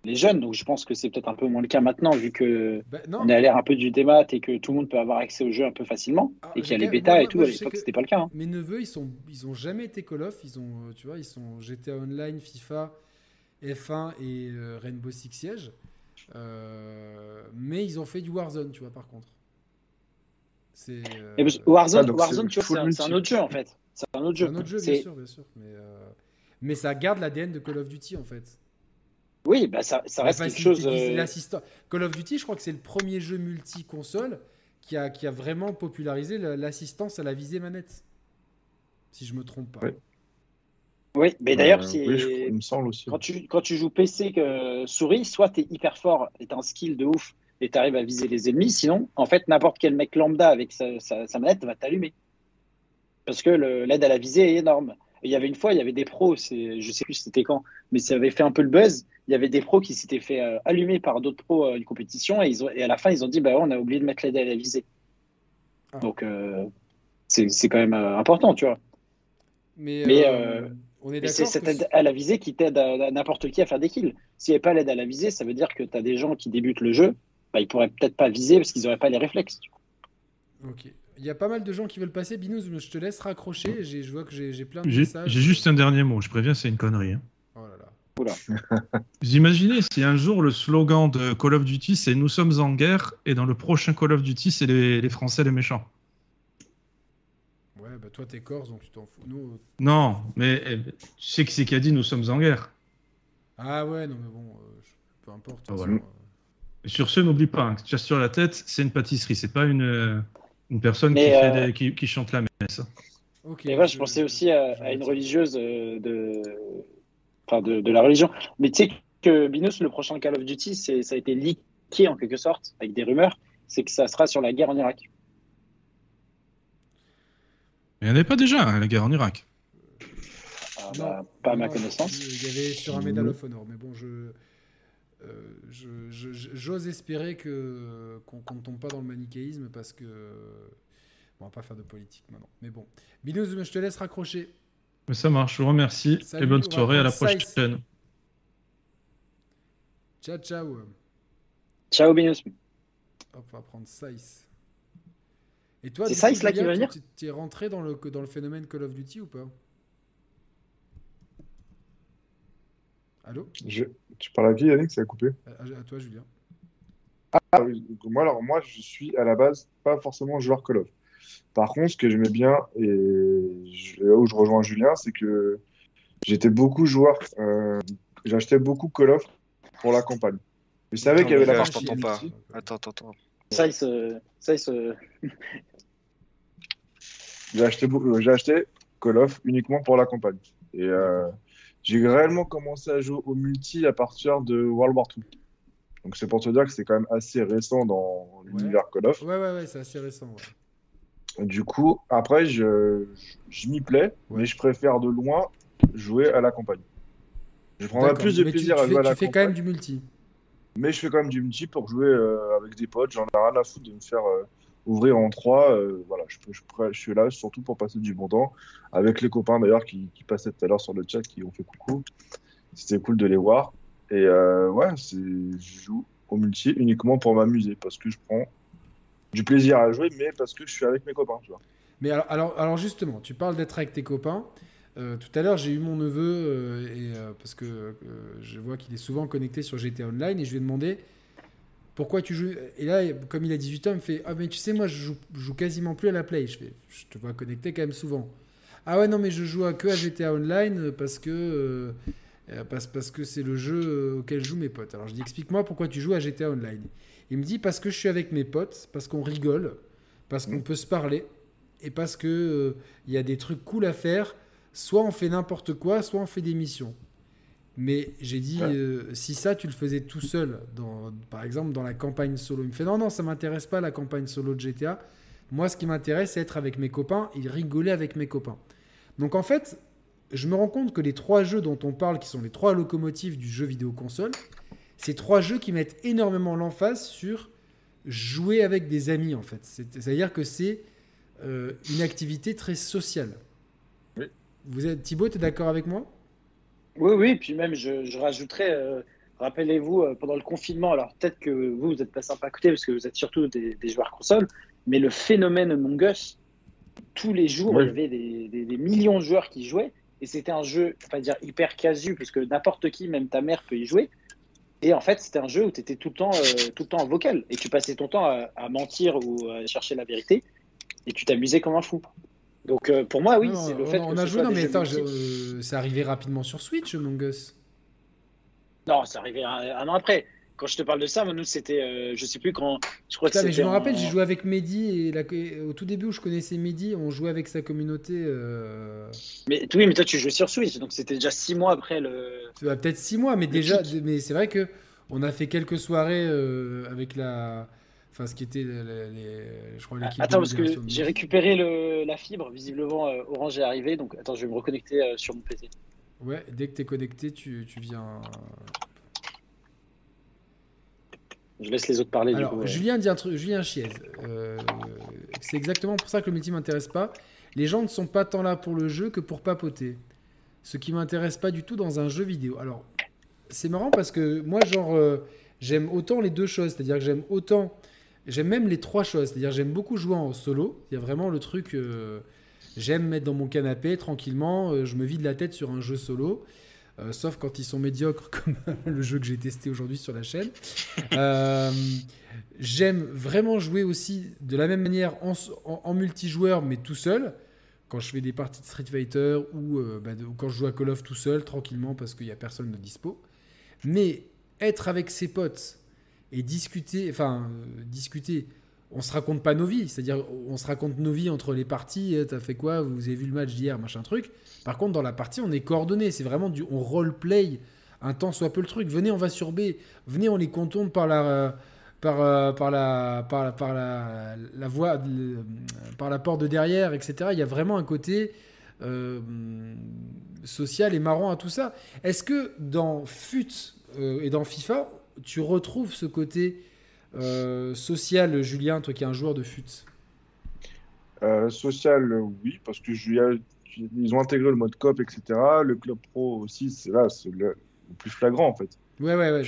les jeunes. Donc je pense que c'est peut-être un peu moins le cas maintenant, vu que bah, on est à l'ère un peu du démat et que tout le monde peut avoir accès au jeu un peu facilement ah, et qu'il y a les bêtas et tout. à l'époque, c'était pas le cas. Hein. Mes neveux, ils sont, ils ont jamais été Call of. Ils ont, euh, tu vois, ils sont GTA Online, FIFA, F1 et euh, Rainbow Six Siege. mais ils ont fait du Warzone, tu vois, par contre. C'est Warzone, Warzone tu vois, c'est un autre jeu en fait. C'est un autre jeu. un autre jeu, bien sûr, bien sûr. Mais, euh, mais ça garde l'ADN de Call of Duty, en fait. Oui, bah ça, ça reste quelque chose. Euh, Call of Duty, je crois que c'est le premier jeu multi-console qui a, qui a vraiment popularisé l'assistance à la visée manette. Si je me trompe pas. Oui, mais d'ailleurs, euh. Quand, tu, quand tu joues PC que souris, soit tu es hyper fort et tu un skill de ouf et tu arrives à viser les ennemis, sinon, en fait, n'importe quel mec lambda avec sa, sa manette va t'allumer parce que l'aide à la visée est énorme. Il y avait une fois, il y avait des pros, je sais plus c'était quand, mais ça avait fait un peu le buzz. Il y avait des pros qui s'étaient fait euh, allumer par d'autres pros à une compétition et, ils ont, et à la fin, ils ont dit bah, on a oublié de mettre l'aide à la visée. Ah. Donc, euh, c'est quand même euh, important, tu vois. Mais, on est c'est cette aide à la visée qui t'aide à, n'importe qui à faire des kills. S'il n'y avait pas l'aide à la visée, ça veut dire que tu as des gens qui débutent le jeu, bah, ils pourraient peut-être pas viser parce qu'ils n'auraient pas les réflexes. Ok. Il y a pas mal de gens qui veulent passer. Binous, je te laisse raccrocher. Je vois que j'ai plein de messages. J'ai juste un dernier mot. Je préviens, c'est une connerie. Hein. Oh là là. <laughs> Vous imaginez si un jour le slogan de Call of Duty c'est Nous sommes en guerre et dans le prochain Call of Duty c'est les, Français les méchants Ouais, bah toi t'es corse donc tu t'en fous. Nous... Euh, non, mais eh, tu sais qui c'est qui a dit Nous sommes en guerre Ah ouais, non mais bon, euh, peu importe. Ah, euh. Sur ce, n'oublie pas, hein, tu as sur la tête, c'est une pâtisserie, c'est pas une. Une personne qui, euh, qui, chante la messe. Et moi, je pensais aussi à, une religieuse euh, de... Enfin, de, la religion. Mais tu sais que Binous, le prochain Call of Duty, ça a été leaké en quelque sorte, avec des rumeurs, c'est que ça sera sur la guerre en Irak. Il n'y en avait pas déjà, hein, la guerre en Irak. Ah, bah, pas à ma connaissance. Il y avait sur un Medal of Honor, mais bon, je. Euh, j'ose espérer que qu'on ne tombe pas dans le manichéisme parce que bon, on va pas faire de politique maintenant. Mais bon, Binous, je te laisse raccrocher. Mais ça marche, je vous remercie et bonne soirée à la prochaine. Ciao, ciao. Ciao, Binous. Hop, on va prendre Size. Et toi, c'est Size là qui va venir Tu es rentré dans le, dans le phénomène Call of Duty ou pas? Allô je... Tu parles à qui, Yannick Ça a coupé à, toi, Julien. Ah oui, moi, alors, moi, je suis à la base pas forcément joueur Call of. Par contre, ce que j'aimais bien, et là où je rejoins Julien, c'est que j'étais beaucoup joueur. Euh, j'achetais beaucoup Call of pour la campagne. Je savais qu'il y avait la partie. pas. Attends, attends, attends. Ça, il se. Ça, il se... j'ai acheté, j'ai acheté Call of uniquement pour la campagne. Et euh, j'ai réellement commencé à jouer au multi à partir de World War II. Donc c'est pour te dire que c'est quand même assez récent dans l'univers Call of. Ouais, ouais, ouais, c'est assez récent. Du coup, après, je, je, m'y plais, mais je préfère de loin jouer à la campagne. Je prendrai plus de plaisir à jouer à la Tu fais quand même du multi. Mais je fais quand même du multi pour jouer euh, avec des potes. J'en ai rien à foutre de me faire euh, ouvrir en trois. Euh, voilà, je, suis là surtout pour passer du bon temps avec les copains d'ailleurs qui, passaient tout à l'heure sur le chat qui ont fait coucou. C'était cool de les voir. Et ouais, je joue au multi uniquement pour m'amuser parce que je prends du plaisir à jouer, mais parce que je suis avec mes copains, tu vois. Mais alors, alors, justement, tu parles d'être avec tes copains. Euh, tout à l'heure, j'ai eu mon neveu, euh, et, euh, parce que je vois qu'il est souvent connecté sur GTA Online, et je lui ai demandé pourquoi tu joues. Et là, comme il a 18 ans, il me fait Ah, mais tu sais, moi, je joue, quasiment plus à la Play. Je te vois connecté quand même souvent. Ah ouais, non, mais je joue à que à GTA Online parce que. parce, parce que c'est le jeu auquel jouent mes potes. Alors je dis explique-moi pourquoi tu joues à GTA Online. Il me dit parce que je suis avec mes potes, parce qu'on rigole, parce qu'on peut se parler, et parce que il y a des trucs cool à faire soit on fait n'importe quoi, soit on fait des missions. Mais j'ai dit, euh, si ça, tu le faisais tout seul, dans, par exemple dans la campagne solo, il me fait non, non, ça m'intéresse pas la campagne solo de GTA. Moi, ce qui m'intéresse, c'est être avec mes copains et rigoler avec mes copains. Donc en fait, je me rends compte que les trois jeux dont on parle, qui sont les trois locomotives du jeu vidéo console, c'est trois jeux qui mettent énormément l'emphase sur jouer avec des amis, en fait. C'est-à-dire que c'est euh, une activité très sociale. Vous êtes Thibaut, tu es d'accord avec moi? Oui, oui, puis même je, je rajouterais, euh, rappelez-vous, euh, pendant le confinement, alors peut-être que vous, vous n'êtes pas sympa à écouter parce que vous êtes surtout des, joueurs console, mais le phénomène Among Us, tous les jours, il y avait des, millions de joueurs qui jouaient, et c'était un jeu, pas dire hyper casu, puisque n'importe qui, même ta mère, peut y jouer. Et en fait, c'était un jeu où tu étais tout le, temps, euh, tout le temps en vocal, et tu passais ton temps à, à mentir ou à chercher la vérité, et tu t'amusais comme un fou. Donc euh, pour moi, oui, c'est le fait on a joué, non, mais attends, euh, c'est arrivé rapidement sur Switch, Among Us. Non, c'est arrivé un, an après. Quand je te parle de ça, nous, c'était, euh, je sais plus quand. Je crois que mais je me rappelle, j'ai joué avec Mehdi et, au tout début où je connaissais Mehdi, on jouait avec sa communauté. Mais oui, mais toi, tu jouais sur Switch, donc c'était déjà six mois après le. Peut-être six mois, mais déjà, mais c'est vrai que on a fait quelques soirées avec la Enfin, ce qui était, je crois, l'équipe. Attends, parce que j'ai récupéré le, la fibre. Visiblement, euh, Orange est arrivé. Donc, attends, je vais me reconnecter euh, sur mon PC. Ouais, dès que tu es connecté, tu, tu, viens. Je laisse les autres parler. Alors, du coup, Julien dit un truc. Julien Chiez. Euh, c'est exactement pour ça que le multi m'intéresse pas. Les gens ne sont pas tant là pour le jeu que pour papoter. Ce qui m'intéresse pas du tout dans un jeu vidéo. Alors, c'est marrant parce que moi, genre, j'aime autant les deux choses. C'est-à-dire que j'aime autant J'aime même les trois choses. C'est-à-dire, j'aime beaucoup jouer en solo. Il y a vraiment le truc. Euh, j'aime mettre dans mon canapé tranquillement. Euh, je me vide la tête sur un jeu solo. Euh, sauf quand ils sont médiocres, <laughs> comme le jeu que j'ai testé aujourd'hui sur la chaîne. j'aime vraiment jouer aussi de la même manière en, multijoueur, mais tout seul. Quand je fais des parties de Street Fighter ou, bah, quand je joue à Call of tout seul, tranquillement, parce qu'il n'y a personne de dispo. Mais être avec ses potes et discuter, enfin, euh, discuter. On se raconte pas nos vies, c'est-à-dire on se raconte nos vies entre les parties. Eh, t'as fait quoi Vous avez vu le match d'hier, machin truc. Par contre, dans la partie, on est coordonné. C'est vraiment du on roleplay un temps soit peu le truc. Venez, on va sur B. Venez, on les contourne par la euh, par, euh, par la par, par la, la voie par la porte de derrière, etc. Il y a vraiment un côté social et marrant à tout ça. Est-ce que dans FUT et dans FIFA, tu retrouves ce côté euh, social, Julien, toi qui es un joueur de fut euh, Social, oui, parce que ils ont intégré le mode COP, etc. Le club pro aussi, c'est là, c'est le, plus flagrant en fait. Ouais, ouais, ouais.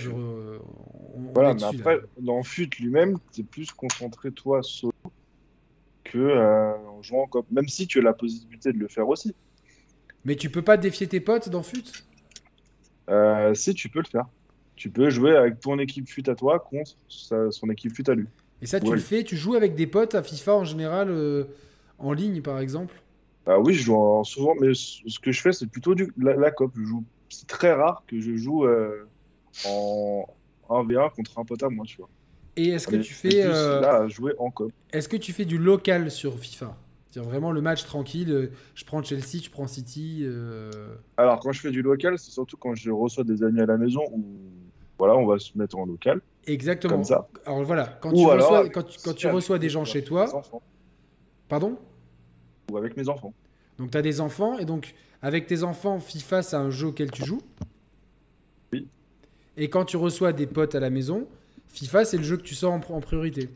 voilà, mais après, dans FUT lui-même, tu es plus concentré toi solo que euh, en jouant en COP, même si tu as la possibilité de le faire aussi. Mais tu peux pas défier tes potes dans FUT Si, tu peux le faire tu peux jouer avec ton équipe fut à toi contre son équipe fut à lui. Et ça, tu le fais Tu joues avec des potes à FIFA en général, euh, en ligne par exemple? Ah oui, je joue souvent, mais ce que je fais, c'est plutôt du, la, COP. C'est très rare que je joue euh, en 1v1 contre un pote à moi, tu vois. Et est-ce que tu fais. Euh, là, jouer en COP. Est-ce que tu fais du local sur FIFA? C'est vraiment le match tranquille, je prends Chelsea, tu prends City. Alors quand je fais du local, c'est surtout quand je reçois des amis à la maison ou voilà, on va se mettre en local. Exactement. Comme ça. Alors voilà, quand tu reçois, quand, tu, reçois des gens chez toi, Pardon? Ou avec mes enfants. Donc tu as des enfants, et donc avec tes enfants, FIFA, c'est un jeu auquel tu joues? Oui. Et quand tu reçois des potes à la maison, FIFA, c'est le jeu que tu sors en, en priorité.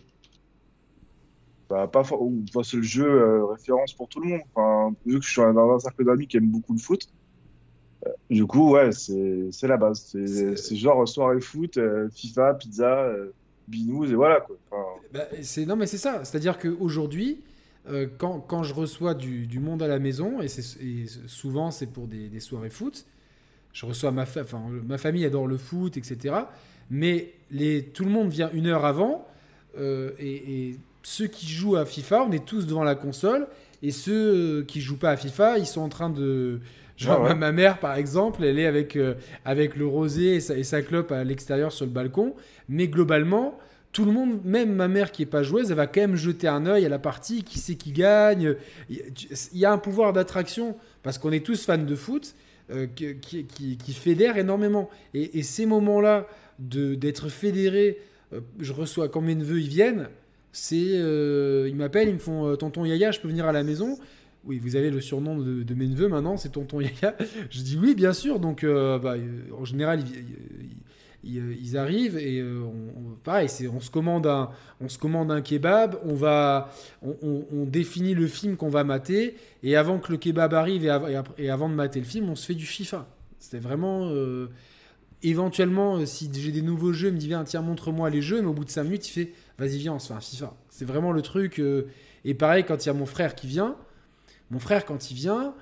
Bah, pas enfin, c'est le jeu euh, référence pour tout le monde. Enfin, vu que je suis dans un cercle d'amis qui aiment beaucoup le foot, euh, du coup, ouais, c'est c'est la base. C'est- genre soirée foot, euh, FIFA, pizza, binous, et voilà quoi. Enfin, Bah, c'est non mais c'est ça, c'est-à-dire qu'aujourd'hui, quand, quand je reçois du, du monde à la maison, et, c'est- et souvent c'est pour des, des soirées foot, je reçois ma, fa- enfin, ma famille adore le foot, etc. Mais les, tout le monde vient une heure avant, et, et ceux qui jouent à FIFA, on est tous devant la console, et ceux euh, qui jouent pas à FIFA, ils sont en train de... Genre Ah ouais. ma, mère par exemple, elle est avec, euh, avec le rosé et sa, et sa clope à l'extérieur sur le balcon, mais globalement, tout le monde, même ma mère qui est pas joueuse, elle va quand même jeter un œil à la partie, qui c'est qui gagne. Il y a- un pouvoir d'attraction parce qu'on est tous fans de foot euh, qui, qui, fédère énormément. Et, et ces moments-là d'être fédéré, euh, je reçois quand mes neveux ils viennent, c'est euh, ils m'appellent, ils me font euh, tonton Yaya, je peux venir à la maison. Oui, vous avez le surnom de, mes neveux maintenant, c'est tonton Yaya. <laughs> Je dis oui, bien sûr. Donc, euh, bah, en général, ils, arrivent et on, pareil, c'est, on se commande un, on se commande un kebab, on va, on, définit le film qu'on va mater et avant que le kebab arrive et, et avant de mater le film, on se fait du FIFA. C'était vraiment éventuellement si j'ai des nouveaux jeux, il me dit viens tiens montre-moi les jeux, mais au bout de 5 minutes il fait vas-y viens on se fait un FIFA. C'est vraiment le truc. euh, et pareil quand il y a mon frère qui vient, mon frère quand il vient.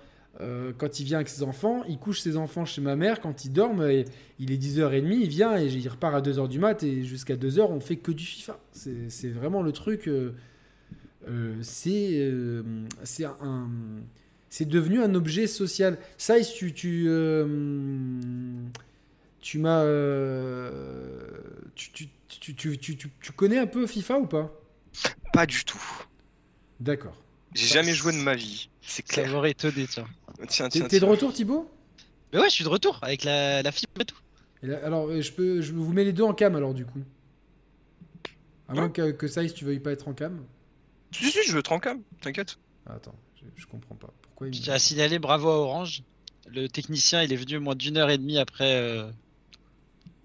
euh, quand il vient avec ses enfants, il couche ses enfants chez ma mère. Quand ils dorment, il est 10h30, il vient et il repart à 2h du mat. Et jusqu'à 2h, on fait que du FIFA. C'est vraiment le truc. euh, c'est c'est devenu un objet social. Ça, tu. Tu, tu m'as. tu, tu, tu, tu, tu- tu- tu connais un peu FIFA ou pas? Pas du tout. D'accord. J'ai jamais joué de ma vie. C'est Ça clair. m'aurait étonné, tiens. Tiens, T'es tiens, t'es de retour, Thibaut? Mais ouais, je suis de retour avec la, la fibre et tout. Et là, alors, euh, je, peux, je vous mets les deux en cam alors, du coup. À moins que, que ça, si tu veuilles pas être en cam. Si, si, je veux être en cam, t'inquiète. Ah, attends, je, je comprends pas. Pourquoi il tiens à signaler bravo à Orange. Le technicien, il est venu moins d'une heure et demie après. euh,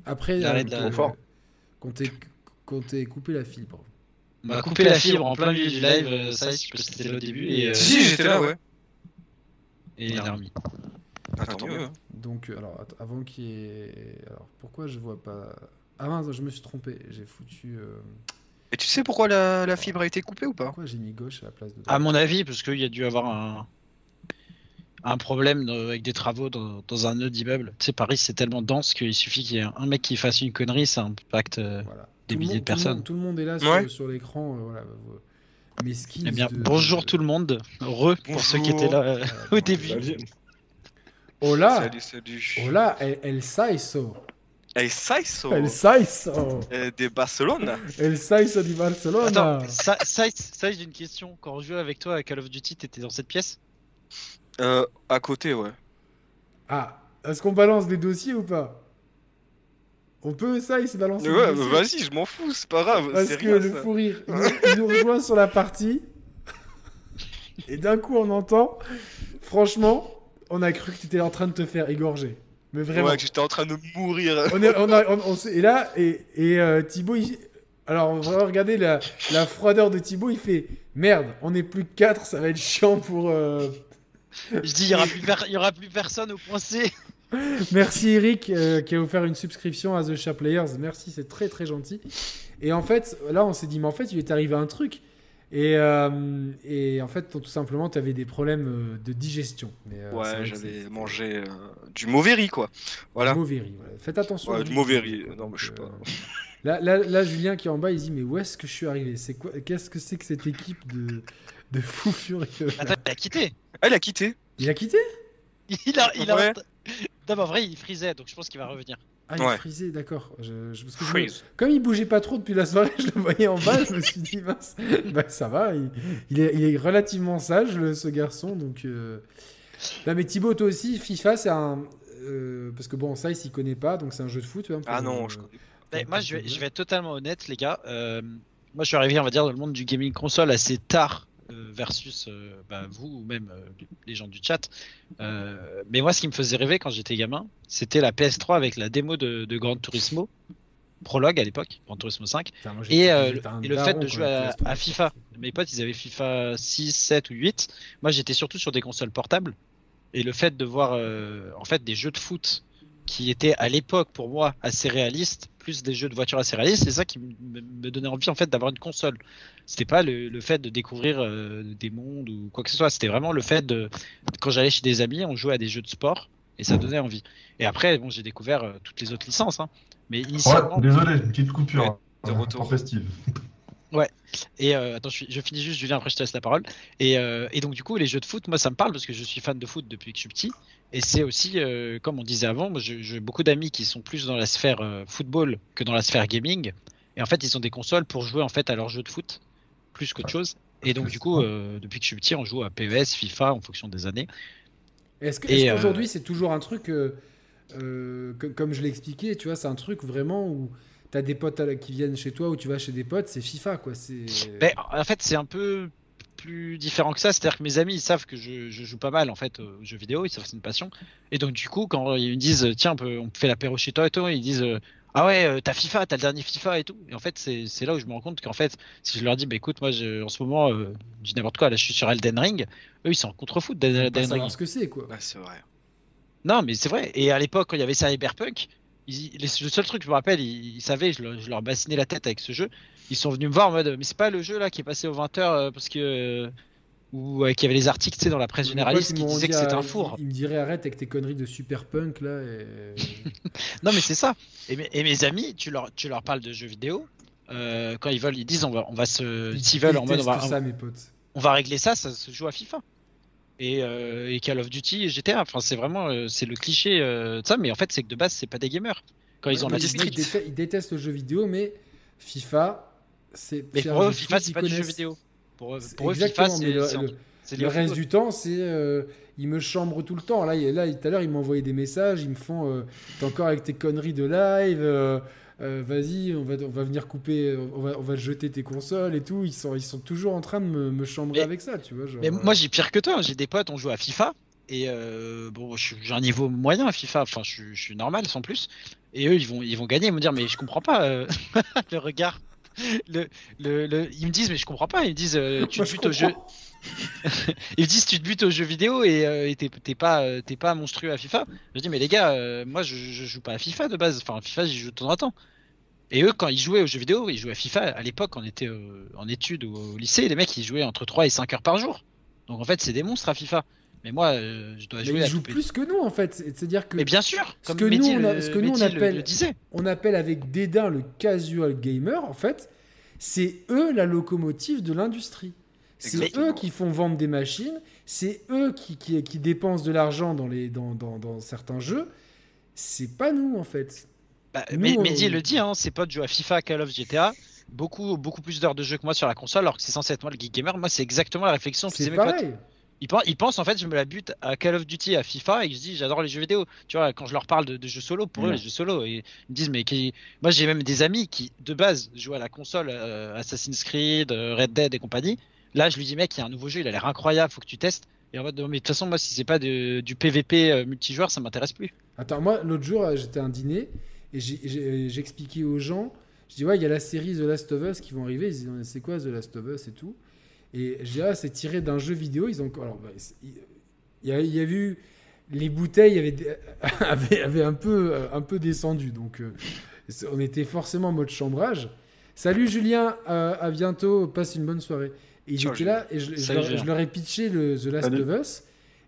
Après, L'arrêt euh, de la- que- Trop fort. Quand t'es quand t'es coupé la fibre. On m'a coupé la fibre en plein milieu du live. euh, Ça, je peux citer au début. Et, euh, Si, si, j'étais là, ouais. et il a remis. Mieux. hein. Donc, euh, alors, att- avant qu'il y ait. Alors, pourquoi je vois pas. Ah mince, je me suis trompé. J'ai foutu. euh, Et tu sais pourquoi la, la fibre a été coupée ou pas? Pourquoi j'ai mis gauche à la place de. À mon avis, parce qu'il y a dû avoir un, un problème de- avec des travaux dans, dans un nœud d'immeuble. Tu sais, Paris, c'est tellement dense qu'il suffit qu'il y ait un mec qui fasse une connerie, ça impacte. euh, Voilà. des Tout milliers monde- de personnes. Tout le monde, tout le monde est là Ouais. sur, sur l'écran. euh, voilà. skills. Eh bien, de- bonjour tout le monde. Re pour ceux qui étaient là euh, <laughs> au début. Salut. Hola Salut, salut. Hola, el, el Saiso. El Saiso El Saiso euh, de Barcelone. El Saiso di Barcelona Attends, ça, ça, ça j'ai une question. Quand on jouait avec toi à Call of Duty, t'étais dans cette pièce? Euh, à côté, ouais. Ah, est-ce qu'on balance des dossiers ou pas? On peut ça, il se balance des Ouais, bah, vas-y, je m'en fous, c'est pas grave. Parce que rien, le ça. fou rire, il nous, il nous rejoint sur la partie. Et d'un coup, on entend. Franchement, on a cru que tu étais en train de te faire égorger. Mais vraiment. Ouais, que j'étais en train de mourir. On est- on a- on- on et là, et, et euh, Thibaut, il- alors vraiment, regardez la, la froideur de Thibaut, il fait Merde, on est plus que 4, ça va être chiant pour. euh, Je dis, il y aura plus, per- il y aura plus personne au C. <laughs> Merci Eric euh, qui a offert une subscription à The Chat Players. Merci, c'est très très gentil. Et en fait, là, on s'est dit, mais en fait, il est arrivé un truc. Et, euh, et en fait, tout simplement, tu avais des problèmes euh, de digestion. Mais, euh, Ouais, j'avais mangé euh, du mauvais riz, quoi. Voilà. Du mauvais riz, voilà. Faites attention. Ouais, du riz. mauvais riz. Donc, Non, mais je sais pas. Là, là, là, Julien qui est en bas, il dit Mais où est-ce que je suis arrivé? C'est quoi Qu'est-ce que c'est que cette équipe de, de fous furieux Attends, il a quitté. Ah, il a quitté. Il a quitté? Il a. Il a... Ouais. Non, mais en vrai, il frisait, donc je pense qu'il va revenir. Ah, il Ouais. frisé, d'accord. Je, je- parce que je me- Freeze. Comme il bougeait pas trop depuis la soirée, <laughs> je le voyais en bas, je me suis dit, mince, bah, ça va, il, il est, il est relativement sage, le- ce garçon. Donc, euh... Non, mais Thibaut, toi aussi, FIFA, c'est un. euh, parce que bon, ça, il s'y connaît pas, donc c'est un jeu de foot. hein, Ah non, euh, je moi, je vais, je vais être totalement honnête, les gars. Euh, moi, je suis arrivé, on va dire, dans le monde du gaming console assez tard, versus euh, bah, vous ou même euh, les gens du chat. Euh, mais moi, ce qui me faisait rêver quand j'étais gamin, c'était la PS3 avec la démo de, de Gran Turismo, prologue à l'époque, Gran Turismo 5, Putain, moi, j'étais- et, euh, le fait de jouer à, PS3 à était FIFA. Mes potes, ils avaient FIFA 6, 7 ou 8. Moi, j'étais surtout sur des consoles portables. Et le fait de voir euh, en fait des jeux de foot qui étaient à l'époque pour moi assez réalistes, plus des jeux de voiture assez réalistes, c'est ça qui me donnait envie en fait d'avoir une console. C'était pas le, le fait de découvrir euh, des mondes ou quoi que ce soit, c'était vraiment le fait de quand j'allais chez des amis, on jouait à des jeux de sport et ça donnait envie. Et après, bon, j'ai découvert euh, toutes les autres licences, hein. mais initialement. Ouais, désolé, une petite coupure. Ouais, hein, de retour. tempestive. <laughs> Et euh, attends, je, suis- je finis juste, Julien, après je te laisse la parole. Et, euh, et donc, du coup, les jeux de foot, moi, ça me parle parce que je suis fan de foot depuis que je suis petit. Et c'est aussi, euh, comme on disait avant, j'ai beaucoup d'amis qui sont plus dans la sphère euh, football que dans la sphère gaming. Et en fait, ils ont des consoles pour jouer en fait à leurs jeux de foot, plus qu'autre chose. Et donc, du coup, euh, depuis que je suis petit, on joue à PES, FIFA en fonction des années. Est-ce qu'aujourd'hui c'est toujours un truc, que- comme je l'ai expliqué, tu vois, c'est un truc vraiment où t'as des potes à la- qui viennent chez toi ou tu vas chez des potes, c'est FIFA quoi. Mais en fait, c'est un peu plus différent que ça. C'est-à-dire que mes amis, ils savent que je, je joue pas mal en fait aux jeux vidéo, ils savent que c'est une passion. Et donc, du coup, quand ils me disent, tiens, on, peut, on fait l'apéro chez toi et tout, ils disent, euh, ah ouais, euh, t'as FIFA, t'as le dernier FIFA et tout. Et en fait, c'est là où je me rends compte qu'en fait, si je leur dis, bah écoute, moi, je- en ce moment, euh, je dis n'importe quoi, là, je suis sur Elden Ring, eux, ils sont en contre-foot d'Elden savoir Ring. ce que c'est quoi. C'est vrai. Non, mais c'est vrai. Et à l'époque, quand il y avait Cyberpunk, ils- les- le seul truc je me rappelle, ils, ils savaient, je leur, je leur bassinais la tête avec ce jeu. Ils sont venus me voir en mode, mais c'est pas le jeu là qui est passé aux 20h parce que. euh, ou euh, qu'il y avait les articles tu sais, dans la presse généraliste qui disaient que c'était un four. Ils, ils me diraient arrête avec tes conneries de super punk là. Et... <laughs> Non, mais c'est ça. Et mes, et mes amis, tu leur, tu leur parles de jeux vidéo. euh, quand ils veulent, ils disent on va, on va se. Ils S'ils veulent, en mode on va, ça mes potes. on va régler ça, ça se joue à FIFA. Et, euh, et Call of Duty et GTA. Enfin, c'est vraiment. euh, c'est le cliché euh, de ça, mais en fait, c'est que de base, c'est pas des gamers. Quand ils ont la ils, détestent, ils détestent le jeu vidéo, mais FIFA, c'est. Mais pour eux, FIFA, c'est pas du jeu vidéo. Pour eux, FIFA, Exactement, mais c'est le- le- Le reste du temps, c'est euh, ils me chambrent tout le temps. Là, là tout à l'heure, ils envoyé des messages, ils me font euh, T'es encore avec tes conneries de live, euh, vas-y, on va, on va venir couper, on va, on va jeter tes consoles et tout. Ils sont, ils sont toujours en train de me, me chambrer Mais- avec ça, tu vois. genre, Mais moi, j'ai pire que toi. J'ai des potes, on joue à FIFA. Et euh, bon, j'ai un niveau moyen à FIFA. Enfin, je, suis- je suis normal, sans plus. Et eux, ils vont, ils vont gagner. Ils vont me dire, mais je comprends pas euh, <laughs> le regard. Le, le, le- Ils me disent, mais je comprends pas. Ils me disent, euh, tu te je butes au jeu. comprends. <laughs> Ils me disent, tu te butes aux jeux vidéo et euh, t'es pas, euh, t'es pas monstrueux à FIFA. Je dis, mais les gars, moi, je, je joue pas à FIFA de base. Enfin, FIFA, j'y joue de temps en temps. Et eux, quand ils jouaient aux jeux vidéo, ils jouaient à FIFA. À l'époque, on était en études ou au lycée. Les mecs, ils jouaient entre 3 et 5 heures par jour. Donc en fait, c'est des monstres à FIFA. Mais moi, euh, je dois Mais jouer ils jouent plus que nous, en fait. C'est- C'est-à-dire que Mais bien sûr, Ce comme nous, on le- ce que nous, on le- appelle- le disait. on appelle avec dédain le casual gamer, en fait, c'est eux la locomotive de l'industrie. C'est eux qui font vendre des machines, c'est eux qui, qui, qui dépensent de l'argent dans, les, dans, dans, dans certains jeux. C'est pas nous, en fait. Bah, Nous, mais on- Mehdi le dit, hein, ses potes jouent à FIFA, Call of, GTA. Beaucoup, beaucoup plus d'heures de jeu que moi sur la console, alors que c'est censé être moi le geek gamer. Moi, c'est exactement la réflexion que faisaient mes potes. Ils, pen- ils pensent en fait, je me la bute à Call of Duty, à FIFA, et je dis j'adore les jeux vidéo. Tu vois, quand je leur parle de, de jeux solo, pour eux, les jeux solo, et ils me disent, mais qui... moi j'ai même des amis qui, de base, jouent à la console euh, Assassin's Creed, euh, Red Dead et compagnie. Là, je lui dis, mec, il y a un nouveau jeu, il a l'air incroyable, faut que tu testes. Et en mode, mais de toute façon, moi, si c'est pas de- du PVP euh, multijoueur, ça m'intéresse plus. Attends, moi, l'autre jour, j'étais à un dîner et expliqué aux gens. Je dis, ouais, il y a la série The Last of Us qui vont arriver. Ils disent, c'est quoi The Last of Us et tout? Et ah, c'est tiré d'un jeu vidéo. Ils ont. Alors, bah, il y a, il y a vu. Les bouteilles avaient, <laughs> avaient, avaient un, peu, euh, un peu descendu. Donc, euh, on était forcément en mode chambrage. Salut Julien, euh, à bientôt. Passe une bonne soirée. Et ils étaient là et je, leur, Julien. je leur ai pitché le The Last Salut. of Us.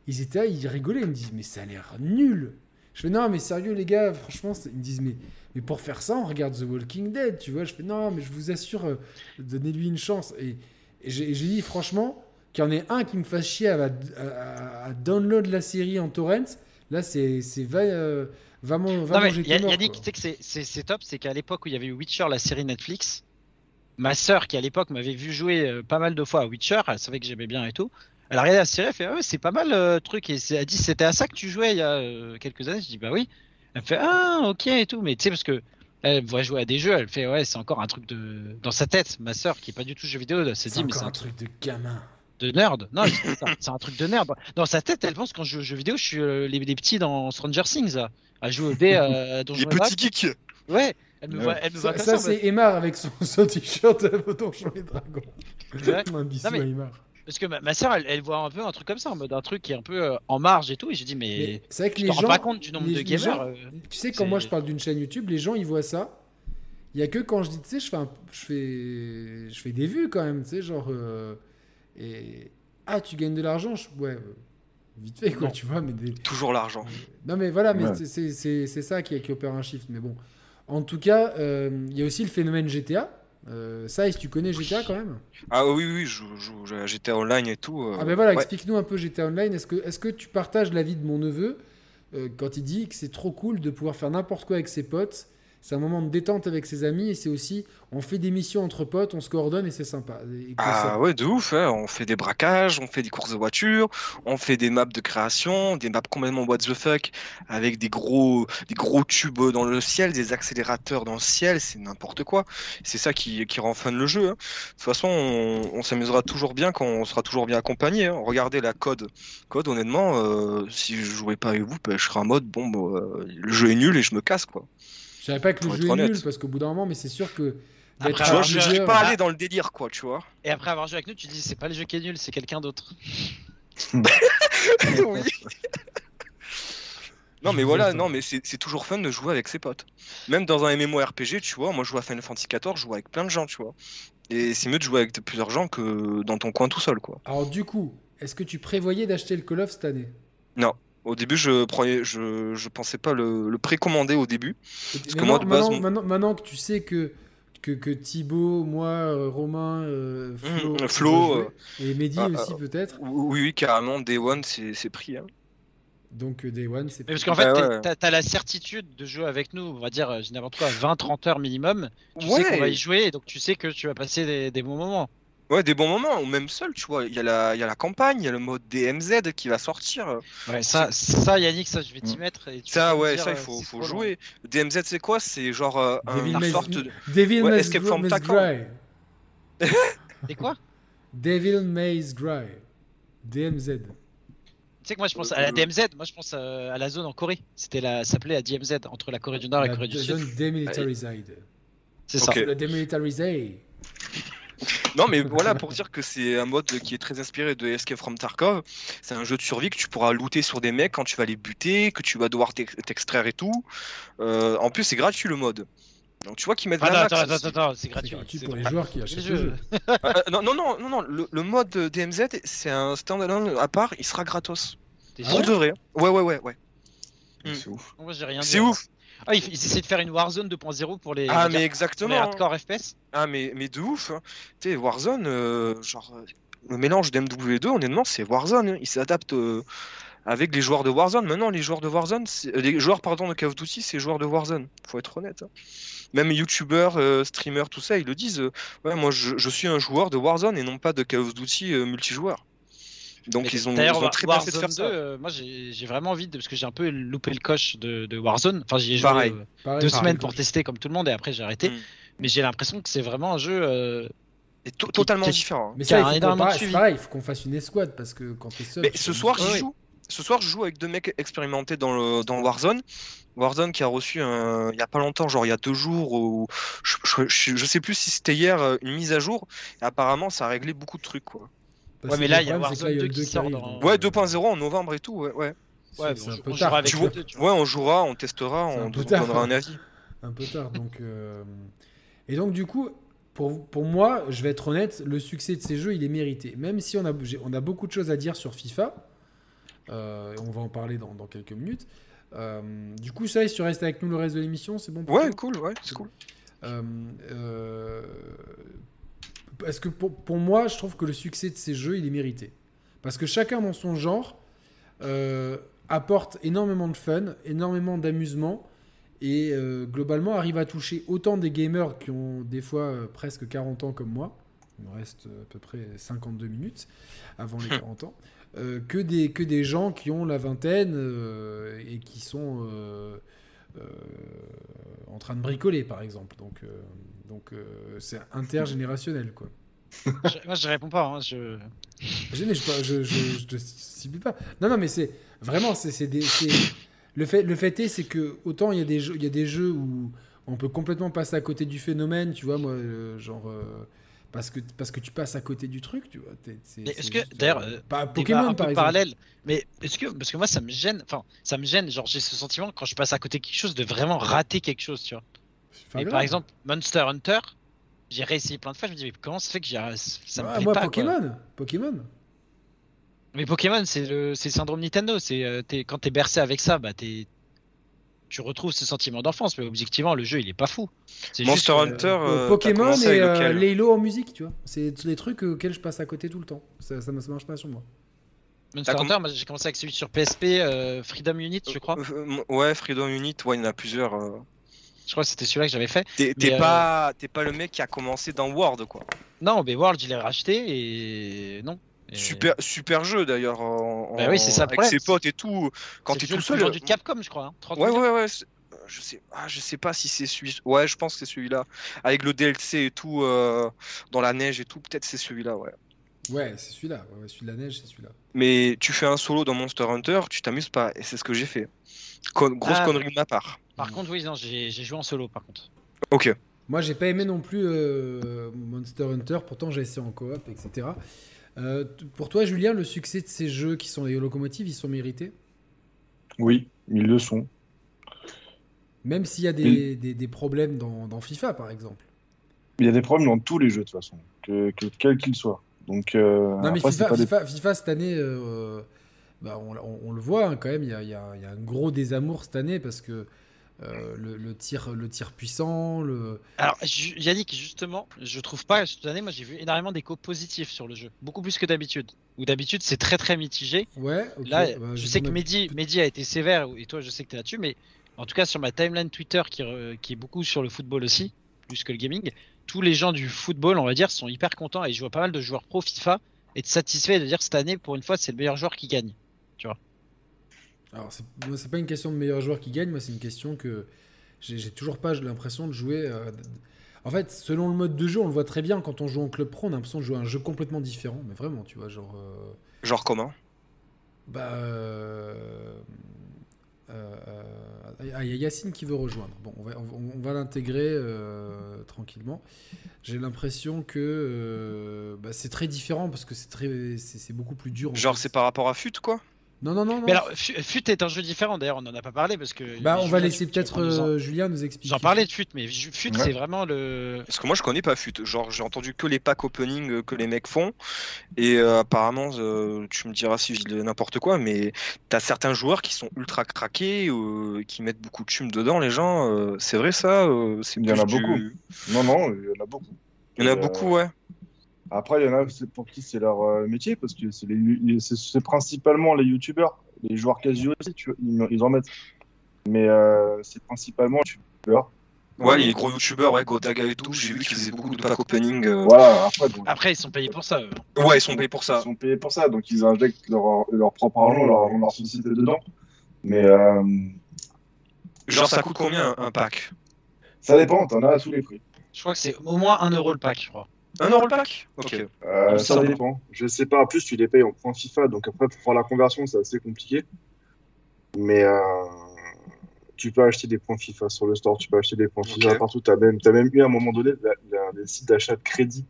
Ils étaient là, ils rigolaient. Ils me disent, mais ça a l'air nul. Je fais non, mais sérieux, les gars, franchement, ils me disent, mais, mais pour faire ça, on regarde The Walking Dead, tu vois. Je fais non, mais je vous assure, euh, donnez-lui une chance. Et, et j'ai dit, franchement, qu'il y en ait un qui me fasse chier à, à- download la série en torrent, là, c'est va, euh, va, mon- va Non, manger tes morts, Yannick, tu sais que c'est- top, c'est qu'à l'époque où il y avait Witcher, la série Netflix, ma sœur qui à l'époque m'avait vu jouer euh, pas mal de fois à Witcher, elle savait que j'aimais bien et tout. Elle a regardé la série, elle fait ah ouais, c'est pas mal euh, truc et elle dit c'était à ça que tu jouais il y a euh, quelques années. Je dis bah oui. Elle fait ah ok et tout, mais tu sais parce que elle me voit jouer à des jeux, elle fait ouais c'est encore un truc de dans sa tête. Ma sœur qui est pas du tout jeu vidéo, elle s'est dit mais c'est encore un truc de gamin. de nerd. Non, c'est un- c'est un truc de nerd. Dans sa tête, elle pense quand je joue aux jeux vidéo, je suis euh, les, les petits dans Stranger Things, là, à jouer au dé euh, <laughs> Donjons Les et petits geeks. Ouais, elle me Ouais. voit, elle me voit Ça, c'est Aymar avec son, <laughs> son t-shirt Donjons et Dragons. Ouais. Un bisou Non, mais- à Aymar. Parce que ma, ma soeur, elle, elle voit un peu un truc comme ça, en mode un truc qui est un peu euh, en marge et tout. Et j'ai dit, mais, Mais c'est vrai que tu les te rends gens. pas compte du nombre les- de gamers. gens- euh, Tu sais, quand moi je parle d'une chaîne YouTube, les gens ils voient ça. Il y a que quand je dis, tu sais, je fais, un- je fais, je fais des vues quand même, tu sais, genre. euh, et ah, tu gagnes de l'argent, je- ouais, vite fait quoi, Non. tu vois, mais des. Toujours l'argent. Non mais voilà, mais Ouais. c'est- ça qui, qui opère un shift. Mais bon, en tout cas, euh, il y a aussi le phénomène GTA. Euh, tu connais GTA quand même? Ah oui, oui, je joue, j'étais online et tout. euh, Ah ben voilà, ouais. explique-nous un peu GTA Online. Est-ce que, est que tu partages l'avis de mon neveu euh, quand il dit que c'est trop cool de pouvoir faire n'importe quoi avec ses potes C'est un moment de détente avec ses amis et c'est aussi, on fait des missions entre potes, on se coordonne et c'est sympa. Et Ah ça- ouais, de ouf, hein. on fait des braquages, on fait des courses de voitures, on fait des maps de création, des maps complètement what the fuck, avec des gros, des gros tubes dans le ciel, des accélérateurs dans le ciel, c'est n'importe quoi. C'est ça qui, qui rend fun le jeu. hein. De toute façon, on, on s'amusera toujours bien quand on sera toujours bien accompagné. hein. Regardez la code. Code, honnêtement, euh, si je jouais pas avec vous, ben, je serais en mode, bon, bah, euh, le jeu est nul et je me casse, quoi. Je savais pas que le jeu est nul parce qu'au bout d'un moment, mais c'est sûr que. Après d'être Tu vois, je, suis pas allé dans le délire, quoi, tu vois. Et après avoir joué avec nous, tu dis, c'est pas le jeu qui est nul, c'est quelqu'un d'autre. <laughs> oui. <laughs> Non mais voilà, non mais c'est c'est toujours fun de jouer avec ses potes. Même dans un MMORPG, tu vois, moi je joue à Final Fantasy XIV, je joue avec plein de gens, tu vois. Et c'est mieux de jouer avec plusieurs gens que dans ton coin tout seul, quoi. Alors du coup, est-ce que tu prévoyais d'acheter le Call of cette année? Au début, je prenais, je, je pensais pas le, le précommander au début. Parce que moi, de base, maintenant, mon- maintenant, maintenant que tu sais que, que, que Thibaut, moi, euh, Romain, euh, Flo, Mmh, Flo, jouer, et Mehdi ah, aussi ah, peut-être, Oui, oui, carrément, Day One, c'est pris. hein. donc euh, Day One, c'est Mais parce pris. qu'en fait, Bah ouais. t'as t'as la certitude de jouer avec nous, on va dire, euh, j'ai n'importe quoi, 20-30 heures minimum. Tu sais qu'on va y jouer, et donc tu sais que tu vas passer des, des bons moments. Ouais, des bons moments, ou même seul, tu vois. Il y, a la- il y a la campagne, il y a le mode DMZ qui va sortir. Ouais, ça, ça Yannick, ça, je vais t'y mettre. Et tu Ça, ouais, dire, ça, il euh, faut, c'est faut long. jouer. DMZ, c'est quoi? C'est genre euh, Devil un May- sorte de. Devil Ouais, Maze Escape from. <laughs> Et quoi? Devil Maze Gray. DMZ. Tu sais que moi je pense à la DMZ, moi je pense euh, à la zone en Corée. C'était la, ça s'appelait la DMZ entre la Corée du Nord et la La Corée du zone Sud. démilitarisée. C'est ça. La démilitarisée. Non, mais voilà, pour dire que c'est un mode qui est très inspiré de Escape from Tarkov. C'est un jeu de survie que tu pourras looter sur des mecs quand tu vas les buter, que tu vas devoir t'ex- t'extraire et tout. Euh, en plus, c'est gratuit le mode. Donc tu vois qu'ils mettent Attends, la attends, attends, attends, c'est C'est gratuit. c'est pour les joueurs qui achètent le jeu. Ah, <laughs> ah, non, non, non, non, non, le, le mode DMZ, c'est un standalone à part, il sera gratos. Pour sûr de vrai. Ouais, ouais, ouais, ouais. Hmm. C'est ouf. Rien dit. C'est alors. ouf. Ah, ils, ils essaient de faire une Warzone 2.0 pour les, Ah, mais les hardcore FPS. Ah, mais, mais de ouf. hein. Tu sais, Warzone, euh, genre, euh, le mélange d'MW2, honnêtement, c'est Warzone. hein. Il s'adapte euh, avec les joueurs de Warzone. Maintenant, les joueurs de Warzone, les joueurs, pardon, de Call of Duty, c'est joueurs de Warzone. Faut être honnête. hein. Même youtubeurs, euh, streamers, tout ça, ils le disent. ouais, moi, je, je suis un joueur de Warzone et non pas de Call of Duty multijoueur. Donc, Mais ils ont, ils D'ailleurs, ont très bien fait de faire 2, ça. euh, moi j'ai vraiment envie de. Parce que j'ai un peu loupé le coche de, de Warzone. Enfin, j'y ai joué Pareil. euh, Pareil, deux pareil. semaines pour tester comme tout le monde et après j'ai arrêté. Mm. Mais j'ai l'impression que c'est vraiment un jeu. euh, Et totalement qui- différent. Mais Qui a ça, il faut pareil, il faut qu'on fasse une escouade parce que quand t'es seul. Mais ce soir, j'y joue. Ce soir, je joue avec deux mecs expérimentés dans, le, dans Warzone. Warzone qui a reçu un, il y a pas longtemps, genre il y a deux jours, ou je, je, je- sais plus si c'était hier, une mise à jour. Et apparemment, ça a réglé beaucoup de trucs, quoi. Parce Ouais, mais là, il y a Warzone il 2 le qui sort dans- Ouais, euh, 2.0 en novembre et tout, ouais. Ouais, c'est- Ouais, c'est bon, un on peu jouera tard. avec Tu vois- deux, tu vois. ouais on jouera, on testera, on on tard. donnera un avis. un peu tard. Donc, euh, Et donc, du coup, pour, pour moi, je vais être honnête, le succès de ces jeux, il est mérité. Même si on a, on a beaucoup de choses à dire sur FIFA, euh, et on va en parler dans, dans quelques minutes. Euh, du coup, ça, si tu restes avec nous le reste de l'émission, c'est bon pour Ouais, toi? cool, ouais, c'est cool. Euh, euh, parce que pour, pour moi, je trouve que le succès de ces jeux, il est mérité. Parce que chacun dans son genre euh, apporte énormément de fun, énormément d'amusement, et euh, globalement arrive à toucher autant des gamers qui ont des fois euh, presque 40 ans comme moi, il me reste à peu près 52 minutes avant les <laughs> 40 ans, que, des, que des gens qui ont la vingtaine et qui sont... euh, en train de bricoler par exemple donc euh, donc euh, c'est intergénérationnel quoi Je- moi je réponds pas. hein, je... Je, je, je, te cible pas. Non, non, mais c'est vraiment, c'est c'est des. c'est- Le fait, le fait est, c'est que autant il y a des jeux, il y a des jeux où on peut complètement passer à côté du phénomène, tu vois, moi, euh, genre. euh, parce que, parce que tu passes à côté du truc, tu vois. que, juste, d'ailleurs, euh, euh, pas Pokémon un par peu exemple. parallèle. Mais est-ce que, parce que moi, ça me gêne, enfin, ça me gêne, genre, j'ai ce sentiment quand je passe à côté de quelque chose de vraiment rater quelque chose, tu vois. Et par exemple, Monster Hunter, j'ai réessayé plein de fois, je me dis, mais comment ça fait que j'ai- ça me Ah, plaît moi, pas, quoi. Pokémon, Pokémon. Mais Pokémon, c'est le, c'est le syndrome Nintendo. C'est euh, quand t'es bercé avec ça, bah t'es, tu retrouves ce sentiment d'enfance. Mais objectivement, le jeu, il est pas fou. C'est juste, Monster euh, Hunter, Euh, euh, Pokémon et euh, Laylo en musique, tu vois. C'est les trucs auxquels je passe à côté tout le temps. Ça, ça, ne- ça marche pas sur moi. Monster Hunter, moi, j'ai commencé avec celui sur PSP, euh, Freedom Unit, je crois. Euh, Ouais, Freedom Unit, ouais, il y en a plusieurs. euh. Je crois que c'était celui-là que j'avais fait. T'es euh, pas, t'es pas le mec qui a commencé dans World, quoi. Non, mais World, je l'ai racheté et non. Et- Super, super jeu d'ailleurs. Bah oui, c'est ça le Avec problème. ses potes et tout. Quand c'est t'es le jeu tout le seul. plus vendu de Capcom, je crois. hein, 30 Ouais, ouais, ouais. c'est- euh, Je sais, ah, je sais pas si c'est celui. Ouais, je pense que c'est celui-là. Avec le DLC et tout, euh, dans la neige et tout, peut-être c'est celui-là, ouais. Ouais, c'est celui-là. Ouais, ouais, celui de la neige, c'est celui-là. Mais tu fais un solo dans Monster Hunter, tu t'amuses pas, et c'est ce que j'ai fait. Con- grosse Ah. connerie de ma part. Par contre, oui, non, j'ai j'ai joué en solo, par contre. Ok. Moi, j'ai pas aimé non plus euh, Monster Hunter. Pourtant, j'ai essayé en coop, etc. Euh, pour toi, Julien, le succès de ces jeux qui sont les locomotives, ils sont mérités? Oui, ils le sont. Même s'il y a des, des, des problèmes dans, dans FIFA, par exemple. Il y a des problèmes dans tous les jeux de toute façon, que, que- quels qu'ils soient. Donc, euh, Non, mais après, FIFA, des- FIFA, cette année, euh, bah, on, on- on le voit hein, quand même, y y il y a un gros désamour cette année parce que euh, le, le tir, le tir puissant, le... Alors, Yannick, justement, je trouve pas, cette année, moi j'ai vu énormément d'échos positifs sur le jeu. Beaucoup plus que d'habitude. Ou d'habitude, c'est très très mitigé. Ouais, ok. Là, bah, je sais que. Mehdi, Mehdi a été sévère, et toi, je sais que tu es là-dessus, mais en tout cas, sur ma timeline Twitter, qui, re- qui est beaucoup sur le football aussi, plus que le gaming, tous les gens du football, on va dire, sont hyper contents, et je vois pas mal de joueurs pro FIFA être satisfaits de dire cette année, pour une fois, c'est le meilleur joueur qui gagne. Alors, c'est moi, c'est pas une question de meilleur joueur qui gagne, moi, c'est une question que j'ai j'ai toujours pas l'impression de jouer. euh, En fait, selon le mode de jeu, on le voit très bien. Quand on joue en club pro, on a l'impression de jouer à un jeu complètement différent, mais vraiment, tu vois, genre. euh, Genre comment? Bah. euh, euh, ah, il y a Yacine qui veut rejoindre. Bon, on va, on, on va l'intégrer tranquillement. J'ai l'impression que bah, c'est très différent parce que c'est très, c'est c'est beaucoup plus dur. en Genre fait. c'est par rapport à FUT, quoi? Non, non, non. non. Mais alors, Fu- FUT est un jeu différent, d'ailleurs, on en a pas parlé, parce que. bah, on va laisser peut-être euh, Julien nous expliquer. J'en parlais de FUT, mais FUT, Ouais. c'est vraiment le. Parce que moi je connais pas FUT. Genre j'ai entendu que les packs opening euh, que les mecs font. Et euh, apparemment, euh, tu me diras si je dis n'importe quoi, mais t'as certains joueurs qui sont ultra craqués, euh, qui mettent beaucoup de thumes dedans, les gens. euh, c'est vrai ça euh, c'est Il y en a du- beaucoup. Non, non, il y en a beaucoup. Il y en a euh, beaucoup, ouais. Après, il y en a pour qui c'est leur euh, métier, parce que c'est principalement les youtubeurs, les joueurs casuaux aussi, tu vois, ils, ils en mettent. Mais euh, c'est principalement les youtubeurs. Ouais, les gros youtubeurs, ouais, Gotaga et tout, j'ai vu qu'ils faisaient beaucoup de pack opening. euh. Voilà, après, donc, Après, ils sont payés pour ça. eux. Ouais, ils sont payés pour ils ça. sont payés pour ça, donc ils injectent leur, leur propre argent, leur, leur société dedans. Mais euh, Genre ça coûte combien un pack? ça dépend, t'en as à tous les prix. Je crois que c'est au moins 1 euro le pack, je crois. Un euro le pack Ok. Euh, Il ça semble. dépend. Je sais pas. En plus, tu les payes en points FIFA, donc après, pour faire la conversion, c'est assez compliqué. Mais euh, tu peux acheter des points FIFA sur le store, tu peux acheter des points. FIFA partout. Tu as même, t'as même eu à un moment donné la- la- des sites d'achat de crédit.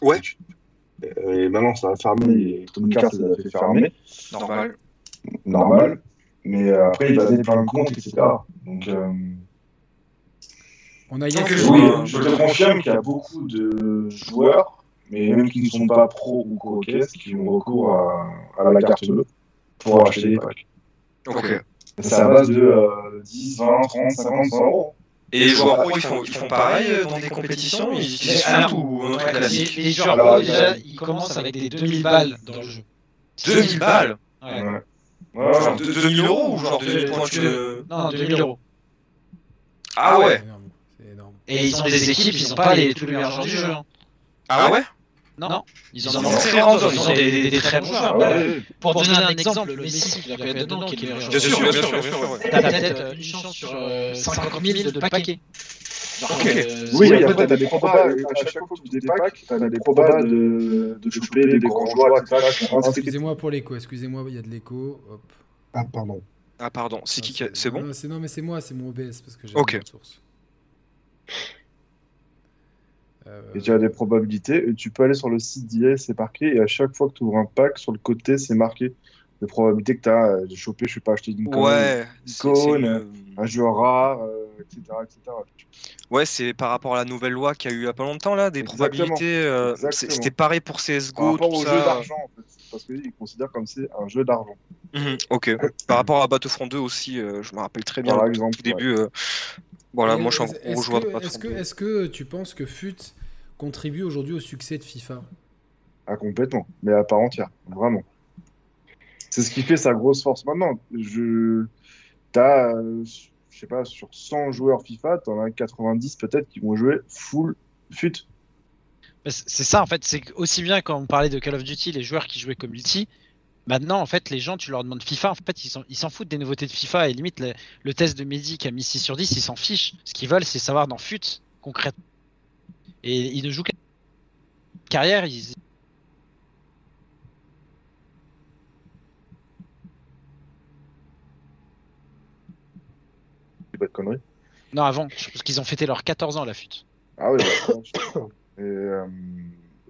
Ouais. Et, tu- et maintenant, ça a fermé. Et Tomcart, ça a fait fermer. Normal. Normal. Mais euh, après, ils avaient plein de comptes, etc. Donc, euh, On a je oui, je te confirme qu'il y a beaucoup de joueurs, mais même qui ne sont pas pro ou co-caisse, qui ont recours à, à la carte bleue pour acheter des packs. Ok. C'est à base de euh, 10, 20, 30, 50, 100 euros. Et les joueurs pro, ils font, ils font pareil euh, dans des compétitions Ils utilisent FUT ou un truc classique les, joueurs pro, y déjà, ils commencent avec des 2000 balles dans le jeu. 2000 balles Ouais. Ouais. Ouais, Genre ouais. de- 2000 euros ou genre De- 2000 points de... Non, 2000 euros. Ah ouais C'est énorme, c'est énorme. Et ils ont des équipes, ils ont pas les, tous les meilleurs joueurs du jeu. hein. Ah ouais? Non, ils en Ils ont sont très random, ils ont des, des- des très bons joueurs. Ah ouais, ouais. Pour donner un exemple, le Messi qui va être dedans, qui est le meilleur Bien joueur sûr, du bien sûr, bien sûr. ouais. T'as peut-être euh, une chance sur euh, 50 000 de paquets. Ok. Euh, Oui, c'est- après, t'as des probas, à chaque fois que tu des packs, t'as des probas de, de choper des grands joueurs, etc. qui sont inscrits. Excusez-moi pour l'écho, excusez-moi, il y a de l'écho. Hop. Ah, pardon. Ah, pardon, c'est qui qui a- C'est bon? Non, c'est- Non, mais c'est moi, c'est mon OBS parce que j'ai Ok. une source. Euh, Et tu as des probabilités, et tu peux aller sur le site d'IA, c'est marqué, et à chaque fois que tu ouvres un pack, sur le côté, c'est marqué les probabilités que tu as de choper, je sais pas, acheter une conne, Ouais, une- un joueur rare, euh, etc., etc. ouais, c'est par rapport à la nouvelle loi qu'il y a eu il y a pas longtemps là, des Exactement. probabilités. euh, C'était pareil pour Par CS:GO, rapport tout au ça. jeu d'argent, en fait. Parce qu'ils considèrent comme c'est un jeu d'argent. Mhm, ok. Par rapport à Battlefront 2 aussi, euh, je me rappelle très bien. Par au tout début. euh, voilà, et moi je suis un est-ce- gros est-ce joueur que- de Est-ce Battlefront que, 2. est-ce que tu penses que FUT contribue aujourd'hui au succès de FIFA? Ah, complètement, mais à part entière, vraiment. C'est ce qui fait sa grosse force maintenant. Je... T'as, euh, je sais pas, sur 100 joueurs FIFA, t'en as 90 peut-être qui vont jouer full fut. C'est ça en fait, c'est aussi bien quand on parlait de Call of Duty, les joueurs qui jouaient comme multi, maintenant en fait les gens tu leur demandes FIFA, en fait ils s'en foutent des nouveautés de FIFA et limite le, le test de Mehdi qui a mis 6 sur 10, ils s'en fichent. Ce qu'ils veulent c'est savoir dans FUT concrètement. Et ils ne jouent qu'à carrière, ils... Pas de conneries. Non avant, je pense qu'ils ont fêté leurs 14 ans à la FUT. Ah oui, bah, <coughs> euh,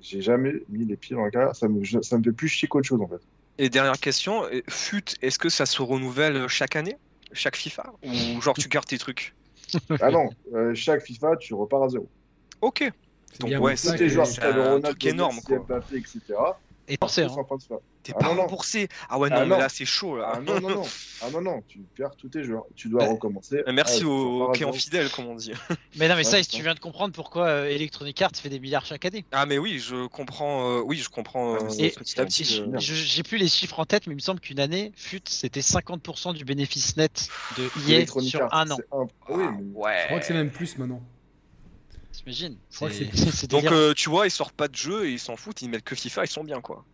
j'ai jamais mis les pieds dans la carrière. Ça me, ça me fait plus chier qu'autre chose en fait. Et dernière question, FUT, est-ce que ça se renouvelle chaque année? Chaque FIFA? Ou genre tu gardes tes trucs? <laughs> Ah non, euh, chaque FIFA, tu repars à zéro. Ok. Donc ouais, c'est un Ronaldo, truc énorme, quoi. Mbappé, etc. Et pensez, hein. T'es Ah pas non, non. remboursé Ah ouais, non, Ah mais là c'est chaud là. Ah non, non, non. <laughs> Ah non, non, tu perds tous tes joueurs. Tu dois Ouais. recommencer. Euh, Merci Ah, aux clients fidèles, comme on dit. <laughs> Mais non mais ça tu viens de comprendre pourquoi euh, Electronic Arts fait des milliards chaque année. Ah mais oui, je comprends. euh, oui, je comprends Ah, euh, petit à petit. J'ai plus les chiffres en tête mais il me semble qu'une année FUT c'était 50% du bénéfice net de EA sur Arts, un an. c'est un- Oui, ah, mais- ouais. Je crois que c'est même plus maintenant. <laughs> Donc euh, tu vois, ils sortent pas de jeu et ils s'en foutent, ils mettent que FIFA, ils sont bien quoi.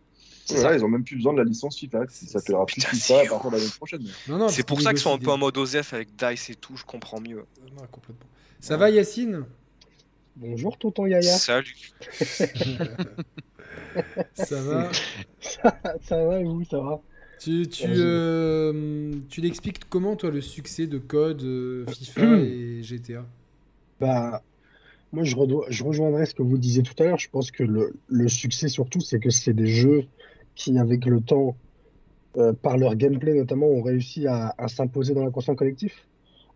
C'est ça. ils ont même plus besoin de la licence FIFA. Ça s'appellera plus FIFA c'est à partir de l'année prochaine. Non, non, C'est pour ça qu'ils sont un peu en mode OZEF avec DICE et tout, je comprends mieux. Non, complètement. Ça va Yacine? Bonjour, tonton Yaya. Salut. <laughs> Ça va? Ça, ça va et vous, ça va? Tu, tu, euh, tu l'expliques comment, toi, le succès de Code, euh, FIFA <clears throat> et GTA Bah, moi, je, je rejoindrai ce que vous disiez tout à l'heure. Je pense que le, succès, surtout, c'est que c'est des jeux qui, avec le temps, euh, par leur gameplay notamment, ont réussi à, s'imposer dans l'inconscient collectif.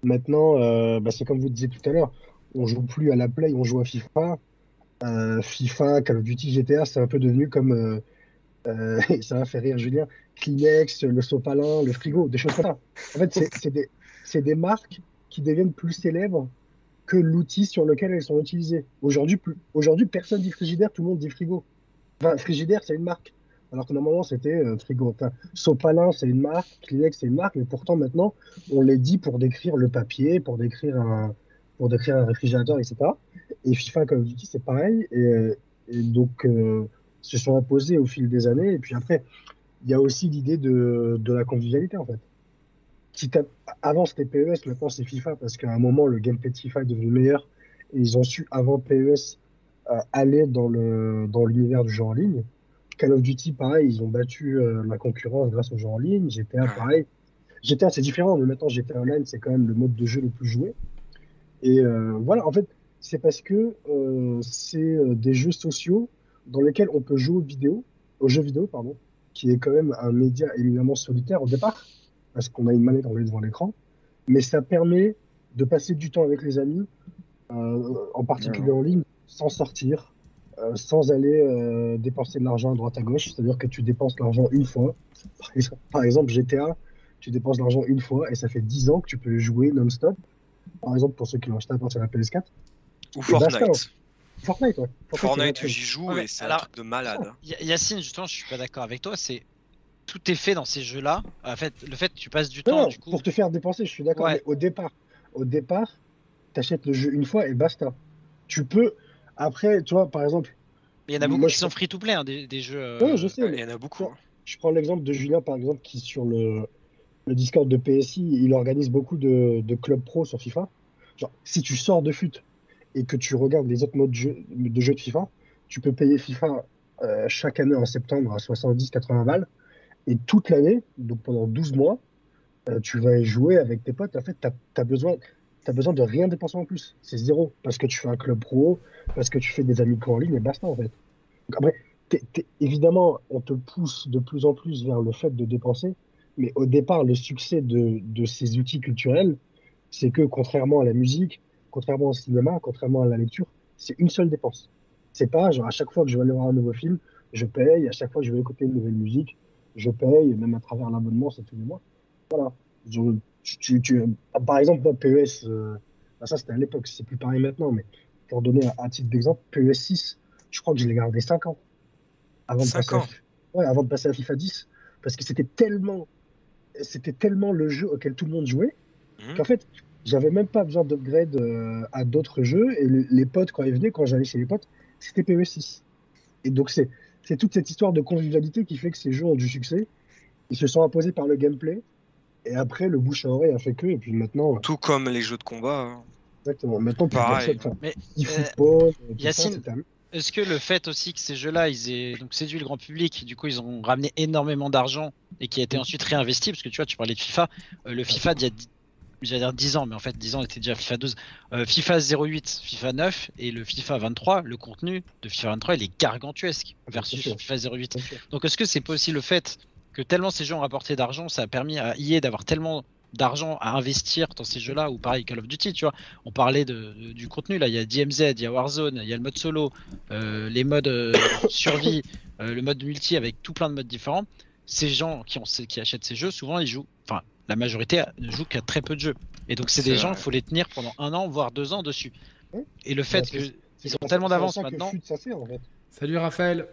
Maintenant, euh, bah, c'est comme vous disiez tout à l'heure, on joue plus à la Play, on joue à FIFA. Euh, FIFA, Call of Duty, GTA, c'est un peu devenu comme, <laughs> ça va faire rire Julien, Kleenex, le sopalin, le frigo, des choses comme ça. En fait, c'est des marques qui deviennent plus célèbres que l'outil sur lequel elles sont utilisées. Aujourd'hui, plus- aujourd'hui, personne dit frigidaire, tout le monde dit frigo. Enfin, frigidaire, c'est une marque. Alors que normalement, c'était euh, frigo. Enfin, Sopalin, c'est une marque, Kleenex, c'est une marque, mais pourtant, maintenant, on les dit pour décrire le papier, pour décrire un, pour décrire un réfrigérateur, etc. Et FIFA Call of Duty, c'est pareil. Et, euh, et donc, euh, se sont imposés au fil des années. Et puis après, il y a aussi l'idée de, de la convivialité, en fait. À- avant, c'était PES, maintenant, c'est FIFA, parce qu'à un moment, le gameplay de FIFA est devenu meilleur. Et ils ont su, avant PES, euh, aller dans le dans l'univers du jeu en ligne. Call of Duty, pareil, ils ont battu euh, la concurrence grâce au jeu en ligne. GTA, pareil. GTA, c'est différent, mais maintenant, GTA Online, c'est quand même le mode de jeu le plus joué. Et euh, voilà, en fait, c'est parce que c'est des jeux sociaux dans lesquels on peut jouer aux vidéos, aux jeux vidéo, pardon, qui est quand même un média éminemment solitaire au départ, parce qu'on a une manette, on est devant l'écran, mais ça permet de passer du temps avec les amis, euh, en particulier en ligne, sans sortir, euh, sans aller euh, dépenser de l'argent à droite à gauche, c'est-à-dire que tu dépenses l'argent une fois. <laughs> Par exemple, par exemple, GTA, tu dépenses l'argent une fois et ça fait 10 ans que tu peux jouer non-stop. Par exemple, pour ceux qui l'ont acheté à partir de la PS4. Ou Et basta. Fortnite. Fortnite, ouais. Fortnite, j'y joue Ouais, mais et c'est un truc de malade. Y- Yacine, justement, je suis pas d'accord avec toi. C'est tout est fait dans ces jeux-là. En fait, le fait que tu passes du Non, temps, non, du coup. pour te faire dépenser, je suis d'accord. Ouais. Mais au départ, au départ, t'achètes le jeu une fois et basta. Tu peux, après, tu vois, par exemple, Il y en a beaucoup Moi, qui je- sont free to play, hein, des, des jeux. euh, Ouais, je sais, Il mais y en a beaucoup. hein. je prends l'exemple de Julien, par exemple, qui sur le, le Discord de PSI, il organise beaucoup de, de clubs pro sur FIFA. Genre, si tu sors de FUT et que tu regardes les autres modes de jeu de, jeu de FIFA, tu peux payer FIFA euh, chaque année en septembre à 70-80 balles. Et toute l'année, donc pendant 12 mois, euh, tu vas jouer avec tes potes. En fait, tu as, besoin, as besoin de rien dépenser en plus. C'est zéro. Parce que tu fais un club pro, parce que tu fais des amis en ligne et basta en fait. Après, évidemment, on te pousse de plus en plus vers le fait de dépenser. Mais au départ, le succès de, de ces outils culturels, c'est que contrairement à la musique, contrairement au cinéma, contrairement à la lecture, c'est une seule dépense. C'est pas genre à chaque fois que je vais aller voir un nouveau film, je paye, à chaque fois que je vais écouter une nouvelle musique, je paye, même à travers l'abonnement, c'est tous les mois. Voilà. tu, tu, par exemple, moi, PES, euh, bah, ça c'était à l'époque, c'est plus pareil maintenant, mais pour donner un, titre d'exemple, PES 6, je crois que je l'ai gardé 5 ans. Avant de, passer À, ouais, avant de passer à FIFA 10. Parce que c'était tellement, c'était tellement le jeu auquel tout le monde jouait, mmh. qu'en fait, j'avais même pas besoin d'upgrade euh, à d'autres jeux. Et les potes, quand ils venaient, quand j'allais chez les potes, c'était PES 6. Et donc, c'est toute cette histoire de convivialité qui fait que ces jeux ont du succès. Ils se sont imposés par le gameplay. Et après, le bouche à oreille a fait que. Et puis maintenant. Euh, tout comme les jeux de combat. Hein. Exactement. Maintenant, Pareil. Mais, euh, Yacine, est-ce que le fait aussi que ces jeux-là, ils aient donc séduit le grand public, du coup ils ont ramené énormément d'argent et qui a été ensuite réinvesti, parce que tu vois, tu parlais de FIFA, le FIFA d'il y a j'allais dire 10 ans, mais en fait 10 ans était déjà FIFA 12. Euh, FIFA 08, FIFA 9 et le FIFA 23, le contenu de FIFA 23 il est gargantuesque versus FIFA 08. Donc est-ce que c'est pas aussi le fait que tellement ces jeux ont rapporté d'argent, ça a permis à EA d'avoir tellement d'argent à investir dans ces jeux-là, ou pareil Call of Duty, tu vois, on parlait de, du contenu, là il y a DMZ, il y a Warzone, il y a le mode solo, euh, les modes euh, <coughs> survie, le mode multi avec tout plein de modes différents. Ces gens qui, ont, qui achètent ces jeux, souvent ils jouent, enfin la majorité ne joue qu'à très peu de jeux. Et donc c'est des gens, il faut les tenir pendant un an, voire deux ans dessus. Et le fait bah, qu'ils ont tellement d'avance maintenant. Salut Raphaël.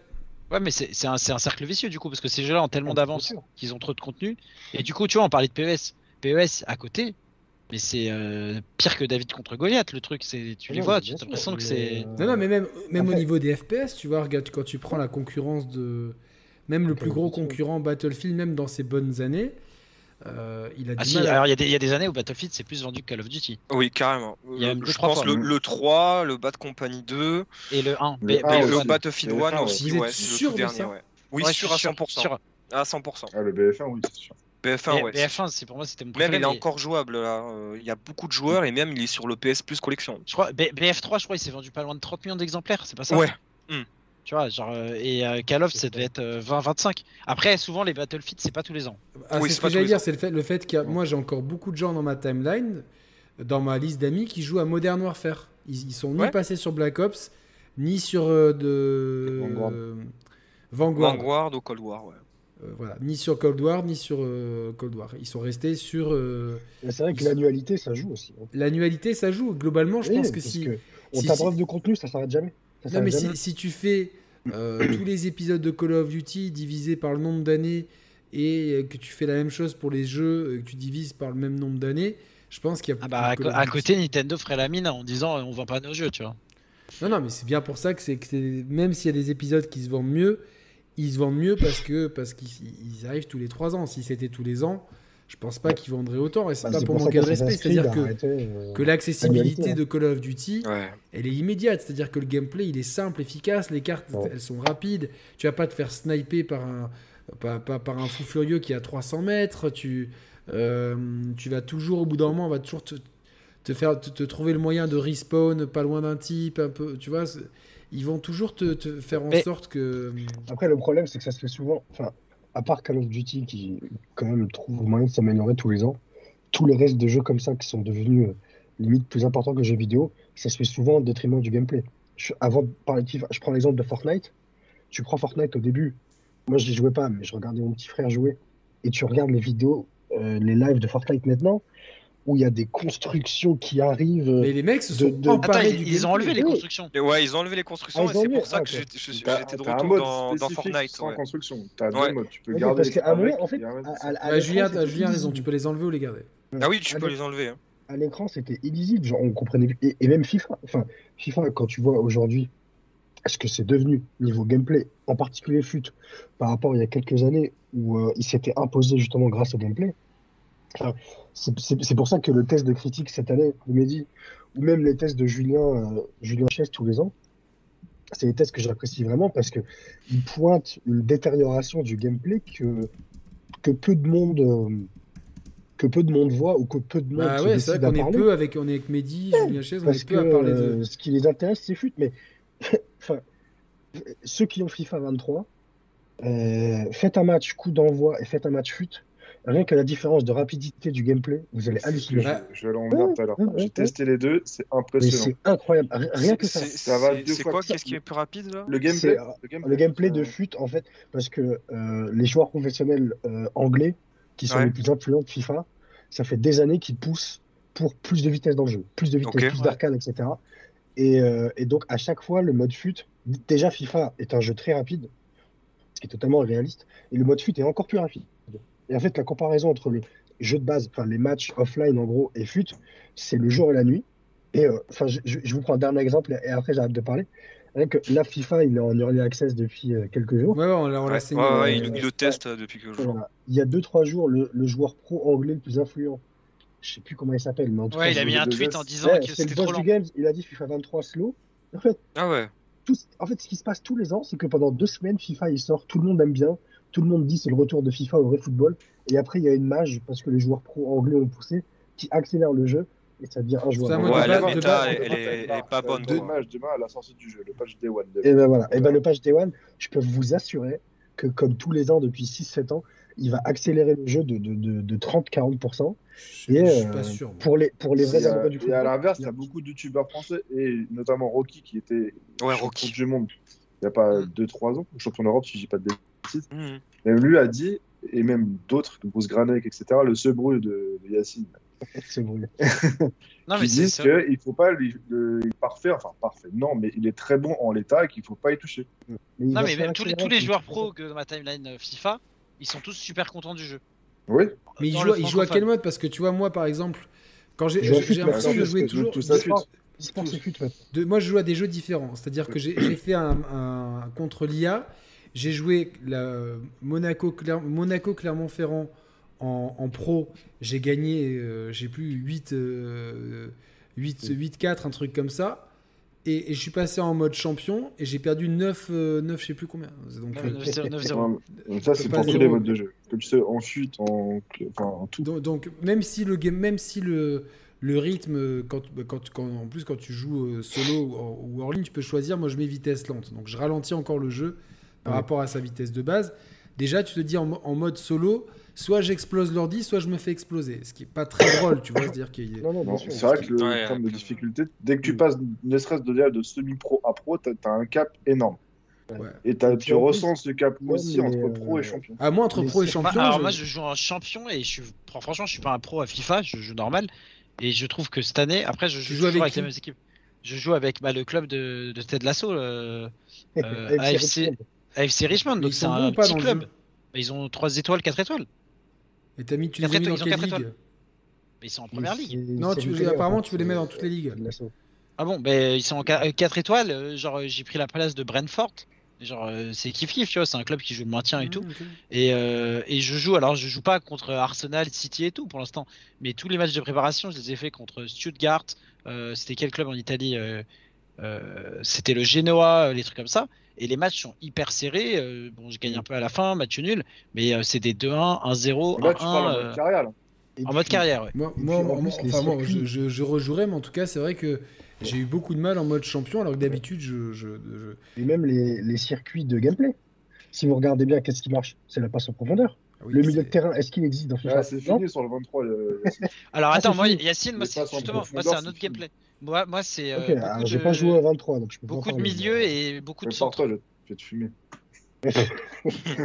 Ouais, mais c'est un, cercle vicieux du coup, parce que ces jeux-là ont tellement ah, d'avance qu'ils ont trop de contenu. Et du coup, tu vois, on parlait de PES. PES à côté, mais c'est euh, pire que David contre Goliath, le truc. C'est, tu ah les vois, tu as l'impression que c'est. Euh, non, non, mais même, même au niveau des FPS, tu vois, regarde, quand tu prends la concurrence de. Même le plus gros concurrent Battlefield, même dans ses bonnes années, euh, il a ah si, alors il y, y, a des années où Battlefield c'est plus vendu que Call of Duty. Oui, carrément. Il y a je pense le, le, 3, le Bad Company 2 et le 1. Le, le Battlefield 1 aussi, Vous ouais, êtes sûr le de ça ouais. Oui, ouais, sûr à 100%. Sûr. À 100%. Ah, le BF1, oui, c'est sûr. BF1, ouais. BF1, c'est pour moi c'était mon préféré. Même il est encore jouable là. Euh, il y a beaucoup de joueurs et même il est sur le PS Plus collection. Je crois BF3, je crois, il s'est vendu pas loin de 30 millions d'exemplaires, c'est pas ça? Ouais. Hmm. Tu vois, genre, euh, et euh, Call of, ça devait être 20-25. Euh, Après, souvent, les Battlefield, c'est pas tous les ans. Ah, oui, c'est ce que j'allais dire, c'est le fait, le fait que moi, j'ai encore beaucoup de gens dans ma timeline, dans ma liste d'amis, qui jouent à Modern Warfare. Ils, ils sont ni passés sur Black Ops, ni sur de... Vanguard. Vanguard. Vanguard ou Cold War, ouais. voilà, ni sur Cold War, ni sur Cold War. Ils sont restés sur. c'est vrai que l'annualité, ça joue aussi. Hein. L'annualité, ça joue. Globalement, je pense que si. Que on si, de contenu, ça s'arrête jamais non, mais si, tu fais euh, tous les épisodes de Call of Duty divisés par le nombre d'années et que tu fais la même chose pour les jeux, que tu divises par le même nombre d'années, je pense qu'il y a. Ah bah, à, côté, Nintendo ferait la mine en disant on vend pas nos jeux, tu vois. Non, non, mais c'est bien pour ça que c'est même s'il y a des épisodes qui se vendent mieux, ils se vendent mieux parce que parce qu'ils arrivent tous les 3 ans. Si c'était tous les ans, je pense pas qu'ils vendraient autant. Et c'est bah, pas pour manquer de respect. C'est-à-dire que, euh, que l'accessibilité de Call of Duty, elle est immédiate. C'est-à-dire que le gameplay, il est simple, efficace. Les cartes, elles sont rapides. Tu vas pas te faire sniper par un, par, par, un fou furieux qui a 300 mètres. Tu, euh, tu vas toujours, au bout d'un moment, on va toujours te, te faire te, trouver le moyen de respawn pas loin d'un type. Un peu, tu vois, ils vont toujours te, te faire en sorte que. Après, le problème, c'est que ça se fait souvent. Enfin, à part Call of Duty qui quand même trouve moyen de s'améliorer tous les ans, tous les restes de jeux comme ça qui sont devenus euh, limite plus importants que jeux vidéo, ça se fait souvent au détriment du gameplay. Je, avant de parler je prends l'exemple de Fortnite. Tu prends Fortnite au début, moi je n'y jouais pas, mais je regardais mon petit frère jouer, et tu regardes les vidéos, euh, les lives de Fortnite maintenant, où il y a des constructions qui arrivent. Mais les mecs se sont de, emparés Attends, ils, ont enlevé les constructions. ouais, ils ont enlevé les constructions ah, et c'est pour ça que ah, j'étais de retour dans, dans, Fortnite. Sans construction. T'as deux modes. Tu peux ouais, garder. Parce qu'à un moment, en fait, à, Julien, a raison. Tu peux les enlever ou les garder. Ah oui, tu peux les enlever. Hein. À l'écran, c'était illisible. Genre, on comprenait. Et, et même FIFA. Enfin, FIFA, quand tu vois aujourd'hui ce que c'est devenu niveau gameplay, en particulier FUT, par rapport à il y a quelques années où euh, il s'était imposé justement grâce au gameplay C'est pour ça que le test de critique cette année de Mehdi, ou même les tests de Julien, euh, Julien Chess tous les ans, c'est des tests que j'apprécie vraiment parce que ils pointent une détérioration du gameplay que, que peu de monde euh, que peu de monde voit ou que peu de monde se ouais, c'est vrai qu'on est peu avec, on est avec Mehdi, Julien Chaise, on Parce est que peu à parler de. euh, ce qui les intéresse, c'est FUT. Mais <laughs> enfin, ceux qui ont FIFA 23, euh, faites un match coup d'envoi et faites un match FUT. Rien que la différence de rapidité du gameplay, vous allez halluciner. Je, je vais en venir tout à l'heure. J'ai testé les deux, c'est impressionnant. c'est incroyable. Ri- Rien que ça. C'est- Ça va c'est- deux C'est fois quoi Qu'est-ce qui est plus rapide là Le gameplay, le gameplay, Le gameplay de FUT, en fait, parce que euh, les joueurs professionnels euh, anglais, qui sont Ouais. les plus influents de FIFA, ça fait des années qu'ils poussent pour plus de vitesse dans le jeu, plus de vitesse, plus Ouais. d'arcade, etc. Et, euh, et donc, à chaque fois, le mode FUT, déjà FIFA est un jeu très rapide, ce qui est totalement réaliste, et le mode FUT est encore plus rapide. Et en fait, la comparaison entre le jeu de base, enfin les matchs offline en gros, et FUT, c'est le jour et la nuit. Et euh, enfin, je, je- je vous prends un dernier exemple, et après j'arrête de parler. Que là, FIFA, il est en early access depuis euh, quelques jours. Ouais, on l'a on l'a Ouais, saigné. ouais, ouais, euh, il, il le teste depuis quelques jours. Voilà. Il y a 2-3 jours, le, le joueur pro anglais le plus influent, je sais plus comment il s'appelle, mais en tout Ouais, cas, il a mis un tweet en disant Ouais, que c'est c'était le trop boss lent. du game, il a dit FIFA 23 slow. En fait, Ah ouais. tout, en fait, ce qui se passe tous les ans, c'est que pendant deux semaines, FIFA il sort, tout le monde aime bien, tout le monde dit c'est le retour de FIFA au vrai football, et après il y a une mage, parce que les joueurs pro anglais ont poussé, qui accélère le jeu, et ça devient un injouable. mode Ouais, la méta, elle, elle est, elle est pas bonne. Matchs demain à la sortie du jeu, le patch Day One. Et ben voilà, et ben le patch Day One, je peux vous assurer que comme tous les ans depuis 6-7 ans, il va accélérer le jeu de, de, de, de 30-40%. Je Et je suis euh, pas sûr. pour les, pour les vrais Et, du et football. à l'inverse, il y a beaucoup de youtubeurs français, et notamment Rocky qui était Ouais, champion Rocky. du monde il n'y a pas Mm. 2-3 ans, champion d'Europe si je dis pas de bêtises. Mhm. Même lui a dit, et même d'autres, Bruce Granek, etc., le sebrul de, de Yacine. <laughs> Non, mais disent qu'il ne faut pas lui, le, il est parfait, enfin parfait, non, mais il est très bon en l'état et qu'il ne faut pas y toucher. Mais Non, mais même tous les, tous joueurs pro que dans ma timeline euh, FIFA, ils sont tous super contents du jeu. Oui, Mais il Dans joue, le il joue à quel mode? Parce que tu vois, moi par exemple, quand j'ai l'impression de jouer toujours. tout ça, de- moi, je joue à des jeux différents. C'est-à-dire que j'ai j'ai fait un, un- contre l'IA. J'ai joué la Monaco, Cler- Monaco Clermont-Ferrand en, en pro. J'ai gagné, euh, j'ai plus 8, euh, 8, 8-4, un truc comme ça. Et, et je suis passé en mode champion et j'ai perdu 9, euh, 9 je sais plus combien. Donc, euh, 9-0. Ouais, ça c'est pour tous les modes de jeu. Comme tu sais, en chute, en, enfin, en tout. Donc, donc, même si le game, même si le, le rythme, quand, bah, quand, quand- en plus quand tu joues euh, solo ou, en- ou hors ligne, tu peux choisir. Moi, je mets vitesse lente, donc je ralentis encore le jeu par Ouais. rapport à sa vitesse de base. Déjà, tu te dis en, en mode solo, soit j'explose l'ordi, soit je me fais exploser, ce qui est pas très drôle, tu vois, c'est-à-dire qu'il y a- Non, non, Non, c'est vrai que le Ouais, terme de difficulté, dès que tu passes ne serait-ce de, déjà de semi-pro à pro, t'as as un cap énorme. Ouais. Et tu ressens ce cap aussi entre pro euh, et champion. Ah, moi entre pro et champion, alors je- moi je joue en champion et je suis franchement je suis pas un pro à FIFA, je joue normal et je trouve que cette année après je Tu joue, avec avec, qui? les mêmes équipes. Je joue avec bah, le club de, de Ted Lasso, <laughs> euh, euh, AFC AFC, Richmond, donc c'est un petit club. jeu Bah, ils ont 3 étoiles, 4 étoiles. et t'as mis, tu les as mis dans quelle quatre ligue étoiles. Mais ils sont en première ligue. Non, tu- apparemment, tu veux les mettre dans toutes les ligues. Ah bon, ben ils sont en 4 étoiles. euh, Genre, euh, j'ai pris la place de Brentford. Genre, euh, c'est kiff kiff, tu vois. C'est un club qui joue le maintien et tout. Mmh, ok. Et, euh, et je joue, alors je joue pas contre Arsenal, City et tout pour l'instant. Mais tous les matchs de préparation, je les ai fait contre Stuttgart. euh, C'était quel club en Italie euh, euh, C'était le Genoa, euh, les trucs comme ça. Et les matchs sont hyper serrés. euh, bon, je gagne un peu à la fin, match nul. Mais euh, c'est des 2-1, 1-0, Là, tu parles en 1-1. mode carrière. là. en mode carrière, ouais. Moi, Et moi, puis, en moi, plus, les enfin, moi, je, je, je rejouerai, mais en tout cas, c'est vrai que j'ai eu beaucoup de mal en mode champion, alors que d'habitude, je, je, je- Et même les, les circuits de gameplay. Si vous regardez bien, qu'est-ce qui marche C'est la passe en profondeur. ah oui, le milieu de terrain, est-ce qu'il existe dans FIFA Ah, c'est fini sur le 23. euh, Yacine. Alors Ah, attends, moi. Yacine, moi, justement, moi, c'est un autre fini. Moi, moi c'est euh, Ok, de, j'ai pas joué à 23, donc je peux pas beaucoup de milieux et beaucoup de centres. je je vais te fumer. <laughs>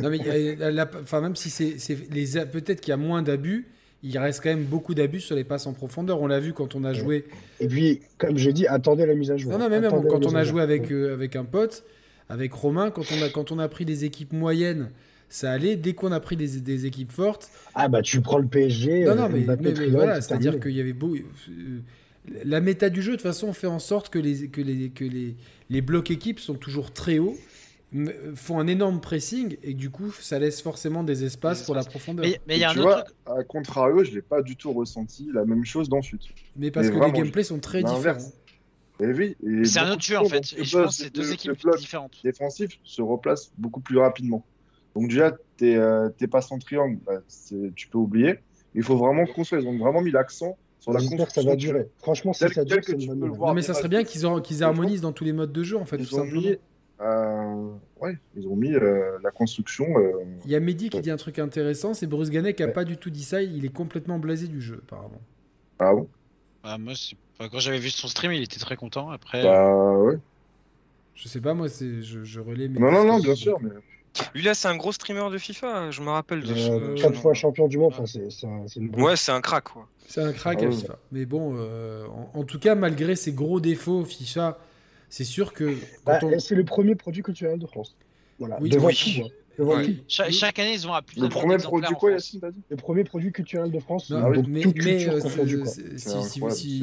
Non, mais la- enfin, même si c'est c'est les a- peut-être qu'il y a moins d'abus, il reste quand même beaucoup d'abus sur les passes en profondeur. On l'a vu quand on a joué. Et puis, comme je dis, attendez la mise à jour. Non, non, mais même Attendez quand on a joué avec, euh, avec un pote, avec Romain, quand on a, quand on a pris des équipes moyennes, ça allait. Dès qu'on a pris des, des équipes fortes, Ah bah tu prends le PSG, Non, euh, non, mais, mais- voilà, c'est c'est-à-dire qu'il y avait beau. euh, La méta du jeu, de toute façon, fait en sorte que les, que les, que les, les blocs équipes sont toujours très hauts. font un énorme pressing et du coup, ça laisse forcément des espaces pour la profondeur. Mais mais y a un tu autre vois, truc. à contrario, je n'ai pas du tout ressenti la même chose dans Fut. Mais parce mais que vraiment, les gameplays sont très différents. Et oui, et C'est un autre jeu en fait. Et je pense bloc- que c'est deux le- équipes différentes. défensif se replace beaucoup plus rapidement. Donc déjà, tes, euh, passes en triangle, bah, tu peux oublier. Il faut vraiment construire. Ils ont vraiment mis l'accent sur la J'espère que ça va durer. Franchement, si ça dure, que c'est une bonne Non, mais ça serait bien qu'ils en- qu'ils harmonisent dans tous les modes de jeu, en fait, tout Ils ont simplement. mis, euh, ouais, ils ont mis euh, la construction. euh, Il y a Mehdi qui dit un truc intéressant, c'est Bruce Gannet qui a Ouais. pas du tout dit ça, il est complètement blasé du jeu, apparemment. Ah bon? Bah, moi, enfin, quand j'avais vu son stream, il était très content. Après, Bah ouais. Je sais pas, moi, c'est je, je relais mes. Non, non, non, bien sûr. Mais... Lui là, c'est un gros streamer de FIFA. Je me rappelle de Euh, ce. Quatre fois champion du monde, enfin, c'est c'est un- c'est une Ouais, c'est un crack quoi. C'est un crack Ah à. FIFA. Mais bon, euh, en, en tout cas, malgré ses gros défauts, FIFA, c'est sûr que Bah, on... C'est le premier produit culturel de France. Voilà. Oui, devant oui. tout. hein. Devant Ouais. tout. cha- chaque année, ils ont à plus Le premier produit quoi. Yacine, Le premier produit culturel de France, Non, oui. donc mais, euh,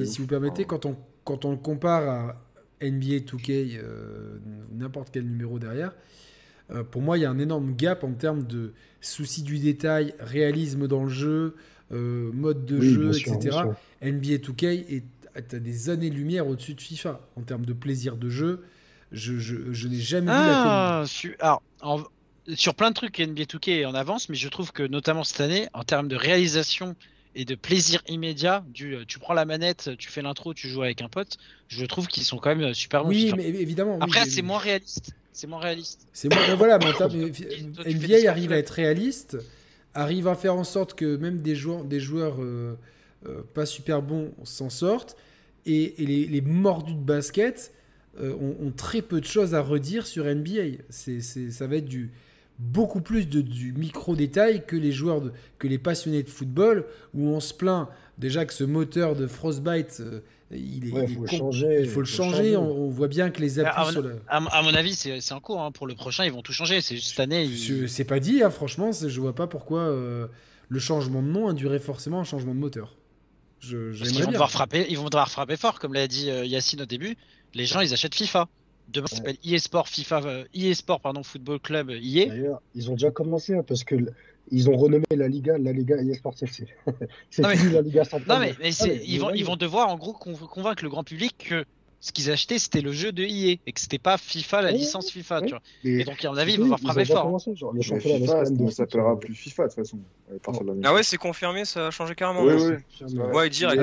si, vous permettez, Ah. quand on, quand on le compare à NBA 2K, euh, n'importe quel numéro derrière, euh, pour moi, il y a un énorme gap en termes de souci du détail, réalisme dans le jeu, euh, mode de Oui, jeu, sûr, etc. NBA 2K est à des années-lumière au-dessus de FIFA en termes de plaisir de jeu. Je, je, je n'ai jamais vu la Ah, su- alors, en- sur plein de trucs, NBA 2K est en avance, mais je trouve que notamment cette année, en termes de réalisation et de plaisir immédiat, du, tu prends la manette, tu fais l'intro, tu joues avec un pote, je trouve qu'ils sont quand même euh, super bons. Oui, mais évidemment. oui, Après, mais- c'est moins réaliste. C'est moins réaliste. C'est moi, voilà, mais en <coughs> NBA arrive à être réaliste, arrive à faire en sorte que même des joueurs, des joueurs euh, euh, pas super bons s'en sortent, et, et les, les mordus de basket euh, ont, ont très peu de choses à redire sur NBA. C'est, ça va être du beaucoup plus de, du micro détail que les joueurs, de- que les passionnés de football, où on se plaint déjà que ce moteur de Frostbite, il est, Ouais, il est faut le changer, il faut le changer. On, on voit bien que les appuis Ah, sur le À, à mon avis, c'est c'est en cours. hein. Pour le prochain, ils vont tout changer. C'est juste cette année. ils- C'est pas dit, hein, franchement, c'est- je vois pas pourquoi euh, le changement de nom induirait forcément un changement de moteur. Je- Parce qu'ils J'aimerais vont bien. devoir frapper, ils vont devoir frapper fort, comme l'a dit euh, Yacine au début. Les gens, ils achètent FIFA. Demain, ça s'appelle eSport FIFA, euh, eSport pardon, Football Club euh, EA. D'ailleurs, ils ont déjà commencé hein, parce que l- ils ont renommé la Liga, la Liga eSports <laughs> FC. c'est Non, mais- la Liga centrale. Non mais, mais c'est- Ah, mais- ils vont, ils vont devoir en gros conv- convaincre le grand public que ce qu'ils achetaient c'était le jeu de EA et que c'était pas FIFA la licence FIFA. ouais. Tu vois. mais- Et donc à mon avis, ils Oui, vont devoir frapper fort. commencé, genre, le FIFA, ça s'appellera euh, plus FIFA de toute façon. Ah ouais, c'est confirmé, ça a changé carrément. Oui, ouais. oui. Direct.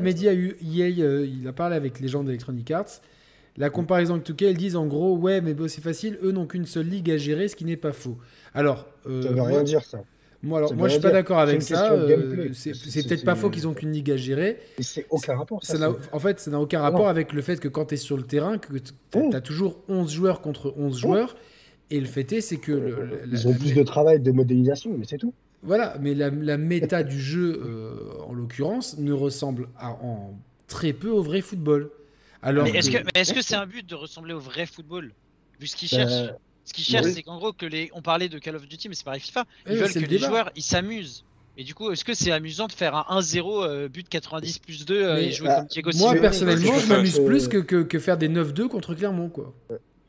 Mehdi, a eu EA, euh, il a parlé avec les gens d'Electronic Arts. La comparaison avec 2K, ils disent en gros, ouais, mais bon, c'est facile, eux n'ont qu'une seule ligue à gérer, ce qui n'est pas faux. Alors, euh, Ça veut moi, rien dire ça. moi, alors, ça moi je suis pas d'accord avec ça. euh, c'est peut-être pas faux qu'ils ont qu'une ligue à gérer. Et c'est aucun rapport. Ça, en fait, ça n'a aucun Ah rapport non. avec le fait que quand tu es sur le terrain, que tu Oh. as toujours 11 joueurs contre 11 joueurs. Et le fait est, c'est que. le- le- Ils la- ont la- plus de travail de modélisation, mais c'est tout. Voilà, mais la, la méta <laughs> du jeu, euh, en l'occurrence, ne ressemble à, en très peu au vrai football. Alors Mais est-ce que, c'est un but de ressembler au vrai football Vu ce qu'ils Euh, cherchent? Ce qu'ils cherchent, oui. c'est qu'en gros, que les... on parlait de Call of Duty, mais c'est pareil FIFA. Ils Oui, veulent que le les joueurs ils s'amusent. Et du coup, est-ce que c'est amusant de faire un 1-0 euh, but 90 plus 2 euh, et jouer bah, comme Diego Moi, personnellement, je m'amuse que- plus que, que, que faire des 9-2 contre Clermont, quoi.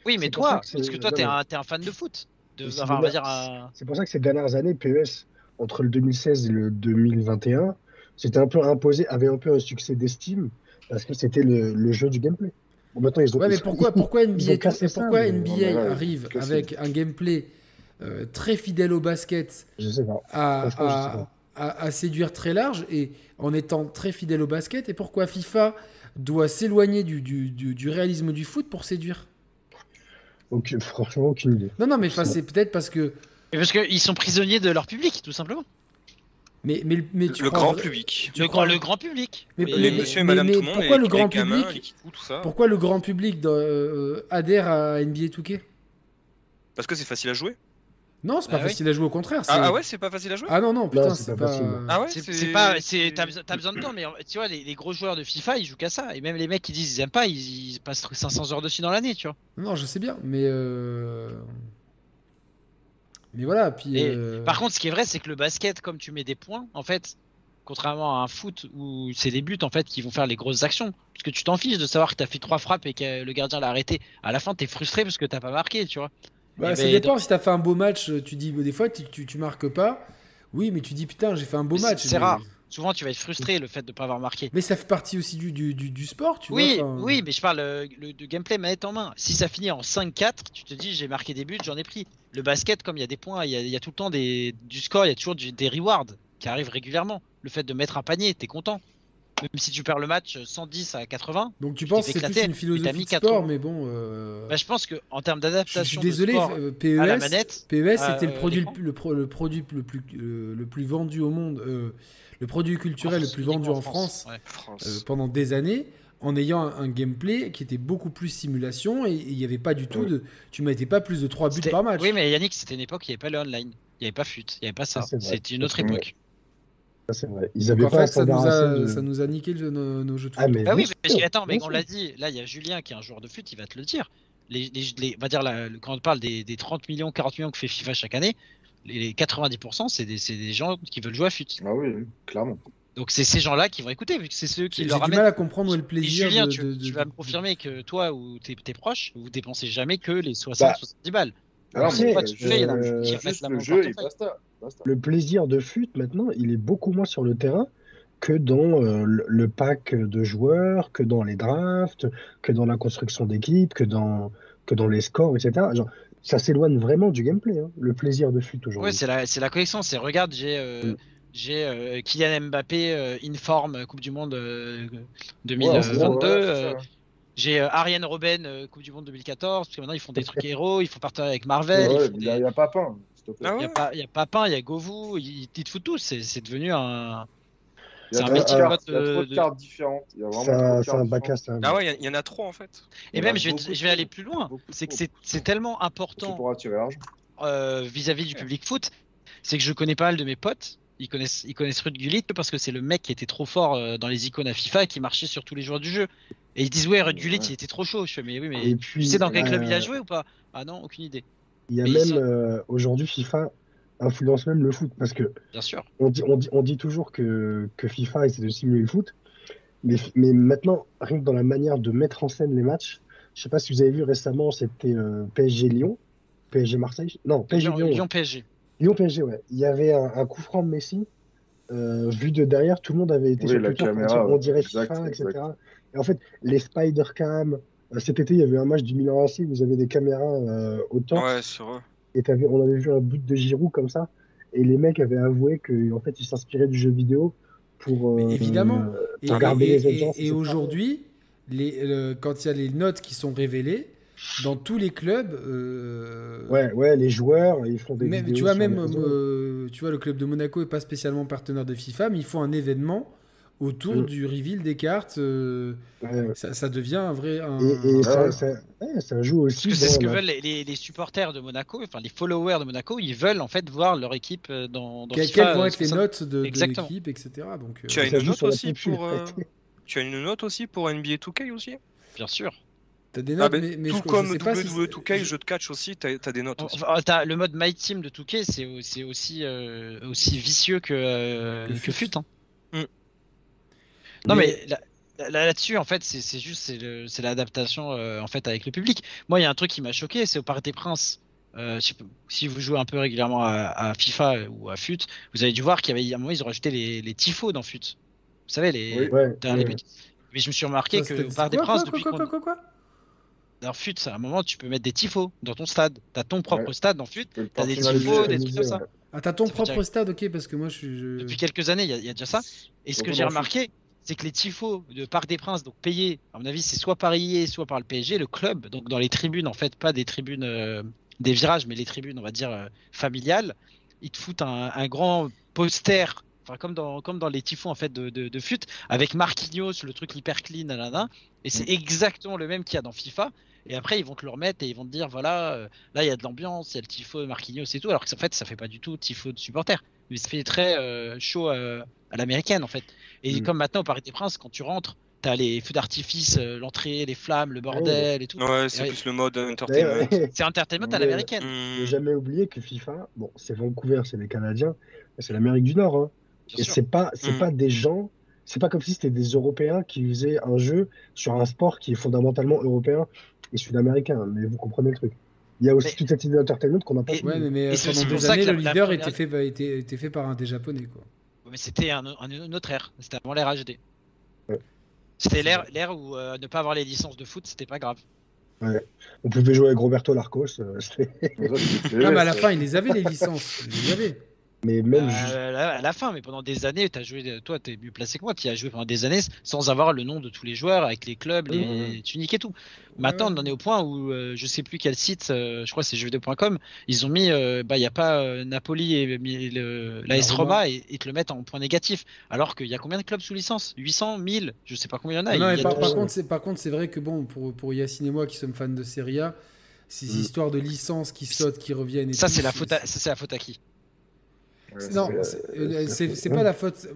Oui, mais toi, que parce que toi, t'es un, t'es un fan de foot. De... Mais c'est Enfin, on va dommage. dire un. C'est pour ça que ces dernières années, PES, entre le 2016 et le 2021, c'était un peu imposé, avait un peu un succès d'estime, parce que c'était le, le jeu du gameplay. Bon, maintenant, ils ont, Ouais, mais ils- pourquoi, NBA, ça, arrive cassé. avec un gameplay euh, très fidèle au basket Je sais pas. à, Franchement, je sais à, pas. à- à séduire très large et en étant très fidèle au basket et pourquoi FIFA doit s'éloigner du, du, du- du réalisme du foot pour séduire? Aucune- franchement, aucune idée. Non, non, mais c'est peut-être parce que. Mais parce qu'ils sont prisonniers de leur public, tout simplement. Mais, mais, mais tu Le crois grand public. tu Le, crois- grand, le grand public. Mais- monsieur et madame mais tout le monde, pourquoi le grand gamins, public- tout ça. Pourquoi le grand public euh, adhère à NBA 2K Parce que c'est facile à jouer. Non, c'est pas Bah oui. facile à jouer au contraire. Ah, ah ouais, c'est pas facile à jouer? Ah non, non, putain, c'est c'est pas. Ah ouais, C'est pas, c'est, t'as, besoin- de temps, mais tu vois, les, les gros joueurs de FIFA, ils jouent qu'à ça. Et même les mecs qui disent ils aiment pas, ils, ils passent 500 heures dessus dans l'année, tu vois. Non, je sais bien, mais. euh, Mais voilà, puis. Et euh, Par contre, ce qui est vrai, c'est que le basket, comme tu mets des points, en fait, Contrairement à un foot où c'est les buts en fait qui vont faire les grosses actions. Parce que tu t'en fiches de savoir que t'as fait trois frappes et que le gardien l'a arrêté. À la fin, t'es frustré parce que t'as pas marqué, tu vois. Bah, Et ça ben, dépend, donc- si t'as fait un beau match, tu dis, des fois, tu, tu, tu marques pas. Oui, mais tu dis, putain, j'ai fait un beau match. c'est mais- rare. Souvent, tu vas être frustré le fait de pas avoir marqué. Mais ça fait partie aussi du, du, du, du sport, tu oui, vois. enfin- oui, mais je parle euh, le, de gameplay manette en main. Si ça finit en 5-4, tu te dis j'ai marqué des buts, j'en ai pris. Le basket, comme il y a des points, il y a, il y a tout le temps des, du score, il y a toujours du- des rewards qui arrivent régulièrement. Le fait de mettre un panier, t'es content. Même si tu perds le match 110 à 80, Donc tu penses que c'est plus une philosophie mis de 4 sport, mais bon. euh, bah, je pense que en termes je, je d'adaptation suis de sport euh, à PES, la manette, PES à, c'était le euh, produit, le, le pro- le produit le plus, euh, le plus vendu au monde, euh, le produit culturel le plus vendu en France, ouais. France. euh, pendant des années, en ayant un, un gameplay qui était beaucoup plus simulation et il n'y avait pas du tout de. Tu mettais pas plus de 3 buts par match. Oui, mais Yannick, c'était une époque où il n'y avait pas le online. Il n'y avait pas FUT, il n'y avait pas ça. Ça. C'était une autre époque. Ça, c'est vrai. Ils avaient en pas fait, ça nous, a, de- ça nous a niqué le- nos, nos jeux de foot. Ah, mais Bah oui, sûr, attends, mais on l'a dit, là il y a Julien qui est un joueur de foot, il va te le dire. Les, les, les- on va dire la- quand on parle des, des 30 millions, 40 millions que fait FIFA chaque année, les, les 90% c'est des, des gens qui veulent jouer à FUT. Ah oui, clairement. Donc c'est ces gens-là qui vont écouter, vu que c'est ceux qui J'ai leur du ramènent. mal à comprendre où est le Et plaisir Julien, de, tu, de- tu de- vas me confirmer que toi ou tes, tes proches, vous dépensez jamais que les 60-70 balles. Alors, mais, Toi, tu fais, il y en a euh, qui la main le au jeu et basta. basta. Le plaisir de fut maintenant, il est beaucoup moins sur le terrain que dans euh, le, pack de joueurs, que dans les drafts, que dans la construction d'équipe, que dans, que dans les scores, etc. Genre, ça s'éloigne vraiment du gameplay, hein, le plaisir de fut aujourd'hui. Ouais, c'est la, c'est la collection. C'est regarde, j'ai euh, Mm. J'ai euh, Kylian Mbappé euh, in forme Coupe du Monde euh, Ouais, 2022. c'est ça, ouais, c'est euh, ça. J'ai euh, Ariane Robben euh, Coupe du Monde 2014 parce que maintenant ils font des trucs <laughs> héros, ils font partenariat avec Marvel, Ouais, Il des- n'y a, plaît. Ah il y a Papin, il y a Govou, ils, ils te foutent tous. C'est devenu un Il y a c'est un trop de il y a trop de- de cartes différentes. Il y a vraiment C'est un, bac à sable. Ah ouais, il y en a trop en fait. et même je vais je vais aller plus loin. C'est que c'est tellement important euh, vis-à-vis du public foot, c'est que je connais pas mal de mes potes. Ils connaissent, ils connaissent Ruud Gullit parce que c'est le mec qui était trop fort euh, dans les icônes à FIFA et qui marchait sur tous les joueurs du jeu. Et ils disent ouais, Ruud Gullit, Ouais. il était trop chaud. Je fais mais oui, mais Et tu puis, sais dans quel club il a euh, joué ou pas? Ah non, aucune idée. Il y a Mais même sont- euh, aujourd'hui FIFA influence même le foot parce que Bien sûr. on dit, on dit, on dit toujours que, que FIFA essaie de simuler le foot, mais, mais maintenant, rien que dans la manière de mettre en scène les matchs, je sais pas si vous avez vu récemment, c'était euh, PSG Lyon, PSG Marseille, non PSG Lyon, Lyon, Lyon PSG. Lyon PSG, ouais. Il y avait un, un coup franc de Messi, euh, vu de derrière, tout le monde avait été Oui, sur la Twitter caméra, on dirait Exact, FIFA, etc. exact. Et en fait, les Spider Cam, euh, cet été, il y avait un match du Milan AC où vous avez des caméras euh, au Ouais, sur eux. et on avait vu un bout de Giroud comme ça, et les mecs avaient avoué qu'en fait ils s'inspiraient du jeu vidéo pour, Mais euh, évidemment. euh, Et, et- les et- et etc. aujourd'hui, quand il y a les notes qui sont révélées, dans tous les clubs, euh, Ouais, ouais, les joueurs, ils font des même, vidéos tu vois, même euh, tu vois, le club de Monaco est pas spécialement partenaire de FIFA, mais ils font un événement autour Mm. du reveal des cartes. euh, Ouais, ça, ça devient un vrai. un- Et, et ça, ça, ouais, ça joue aussi Parce que c'est ce que veulent les, supporters de Monaco, enfin les followers de Monaco, ils veulent en fait voir leur équipe dans, dans Quelles, FIFA, quelles vont être les 60. notes de, l'équipe, etc. Donc, euh, Tu as une note aussi pour. euh. Tu as une note aussi pour NBA 2K aussi? Bien sûr. T'as des Ah, notes, ben, mais, mais Tout je, je comme sais pas si WWE c'est- 2K, je- jeu de catch aussi, t'as as des notes aussi. Enfin, t'as le mode My Team de Touquet, c'est au- c'est aussi, euh, aussi vicieux que, euh, Que FUT. Hein. Mm. Non Mais- mais là- là- là-dessus, en fait, c'est c'est juste c'est le- c'est l'adaptation euh, en fait avec le public. Moi, il y a un truc qui m'a choqué, c'est au Parc des Princes. Euh, je si vous jouez un peu régulièrement à, à FIFA ou à FUT, vous avez dû voir qu'il y avait à un moment ils ont rajouté les, les tifos dans FUT. Vous savez les, Oui. Ouais, les ouais. buts. Mais je me suis remarqué Ça, que au Parc des quoi, Princes quoi, depuis quoi, dans FUT, à un moment tu peux mettre des tifos dans ton stade. T'as ton propre Ouais. stade dans FUT. T'as des tifos, des trucs comme ça. Ah, t'as ton Ça propre dire- stade, ok, parce que moi je suis. je- Depuis quelques années, il y, a- il y a déjà ça. Et ce que j'ai remarqué, c'est que les tifos de Parc des Princes, donc payés, à mon avis, c'est soit par IE, soit par le PSG, le club, donc dans les tribunes, en fait, pas des tribunes euh, des virages, mais les tribunes, on va dire, euh, familiales, ils te foutent un, un grand poster, enfin, comme dans, comme dans les tifos, en fait, de, de, de FUT, avec Marquinhos, le truc hyper clean, nanana, et c'est exactement le même qu'il y a dans FIFA. Et après, ils vont te le remettre et ils vont te dire, voilà, euh, là, il y a de l'ambiance, il y a le tifo Marquinhos et tout, alors que en fait, ça fait pas du tout tifo de supporters mais ça fait très euh, chaud euh, à l'américaine en fait. Et Mm. comme maintenant au Paris des Princes, quand tu rentres, t'as les feux d'artifice, euh, l'entrée, les flammes, le bordel et tout. Ouais, c'est Ouais. plus le mode entertainment. <laughs> C'est entertainment à l'américaine. Hmm. faut jamais oublier que FIFA, bon, c'est Vancouver, c'est les Canadiens, mais c'est l'Amérique du Nord. hein. Et c'est pas, c'est Mm. pas des gens, c'est pas comme si c'était des Européens qui faisaient un jeu sur un sport qui est fondamentalement européen et sud-américain. Mais vous comprenez le truc. Il y a aussi Mais- toute cette idée d'entertainment qu'on n'a pas. Et- Ouais, mais, mais Et pendant pour des ça que années, la- le la leader première- était, fait, était, était fait par un des japonais. Quoi. Mais c'était un, un- une autre ère. C'était avant l'ère HD. Ouais. C'était l'ère où euh, ne pas avoir les licences de foot, c'était pas grave. On pouvait jouer avec Roberto Larcos, euh, <laughs> ça, Non, <laughs> mais à la fin, il les avait, les licences. Il les avait. Mais même Euh, à la fin, mais pendant des années, as joué, toi, t'es mieux placé que moi, tu as joué pendant des années sans avoir le nom de tous les joueurs, avec les clubs, les tuniques et tout. Maintenant, on en est au point où euh, je sais plus quel site, euh, je crois que c'est jeuxvideo.com, ils ont mis, euh, bah, il n'y a pas euh, Napoli et l'AS La Roma. Roma et ils te le mettent en point négatif. Alors qu'il y a combien de clubs sous licence? 800 1000 Je sais pas combien il y en a. Non, y a par, contre, c'est, par contre, c'est vrai que bon, pour, pour Yacine et moi qui sommes fans de Serie A, ces Mm. histoires de licences qui sautent, qui reviennent. Et ça, tout, c'est la faute à, ça, c'est la faute à qui? Ouais, Non, c'est- c'est euh, c'est- pas la faute.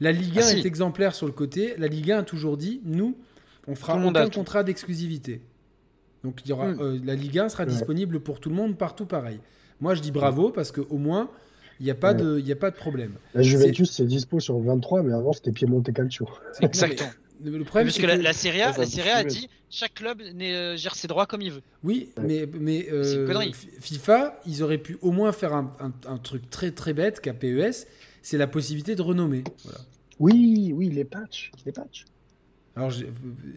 La Ligue 1 Ah, si. est exemplaire sur le côté. La Ligue 1 a toujours dit nous, on fera Tout aucun contrat d'exclusivité. Donc il y aura, Hmm. euh, la Ligue 1 sera Ouais. disponible pour tout le monde, partout pareil. Moi je dis bravo parce qu'au moins il n'y a, pas Ouais. de- il y a pas de problème. la Juventus c'est dispo sur le 23, mais avant c'était Piemonte Calcio. Exactement. Le le problème Parce que la, la Serie A, la Serie A a dit chaque club euh, gère ses droits comme il veut. Oui, mais, mais euh, FIFA, ils auraient pu au moins faire un, un- un truc très très bête qu'à PES, c'est la possibilité de renommer. Voilà. Oui, oui, les patchs, les patchs. Alors,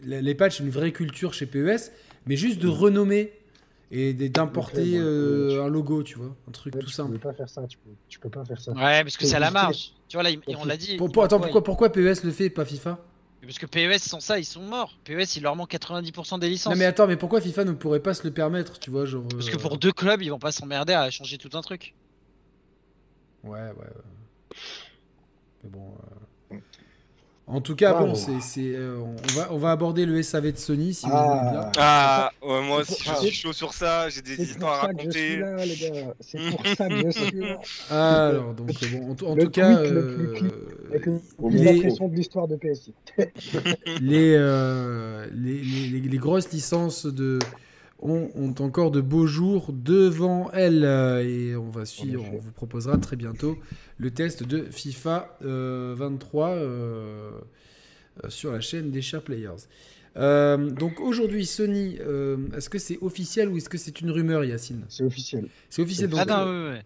les patchs, c'est une vraie culture chez PES, mais juste de renommer et d'importer euh, un logo, tu vois, un truc Ouais, tout tu simple. peux pas faire ça, tu peux, tu peux pas faire ça. Ouais, parce que c'est à la marge. Tu vois, là, il- on l'a dit. Pour- il pour- attends, pourquoi, pourquoi PES le fait et pas FIFA? Parce que PES, sans ça, ils sont morts. PES, il leur manque 90% des licences. Non, mais attends, mais pourquoi FIFA ne pourrait pas se le permettre, tu vois, genre. Parce que euh, pour deux clubs, ils vont pas s'emmerder à changer tout un truc. Ouais, ouais, ouais. Mais bon. euh, En tout cas, Ah, bon, bon. c'est, c'est, euh, on, va, on va aborder le SAV de Sony, si vous voulez bien. Ah, ouais, moi aussi, je Ah. suis chaud sur ça. J'ai des histoires à raconter. là, les gars. C'est pour ça que je suis là. <laughs> Alors, donc, bon, en, tout- en Le tout cas, euh, de l'histoire de PSI. <laughs> les, euh, les, les- les- les grosses licences de, ont, ont encore de beaux jours devant elles. euh, Et on va suivre, on vous proposera très bientôt le test de FIFA euh, 23 euh, euh, sur la chaîne des Chers Players. Euh, donc aujourd'hui, Sony, euh, est-ce que c'est officiel ou est-ce que c'est une rumeur, Yacine? C'est officiel. C'est officiel. Donc, ah non, ouais, ouais.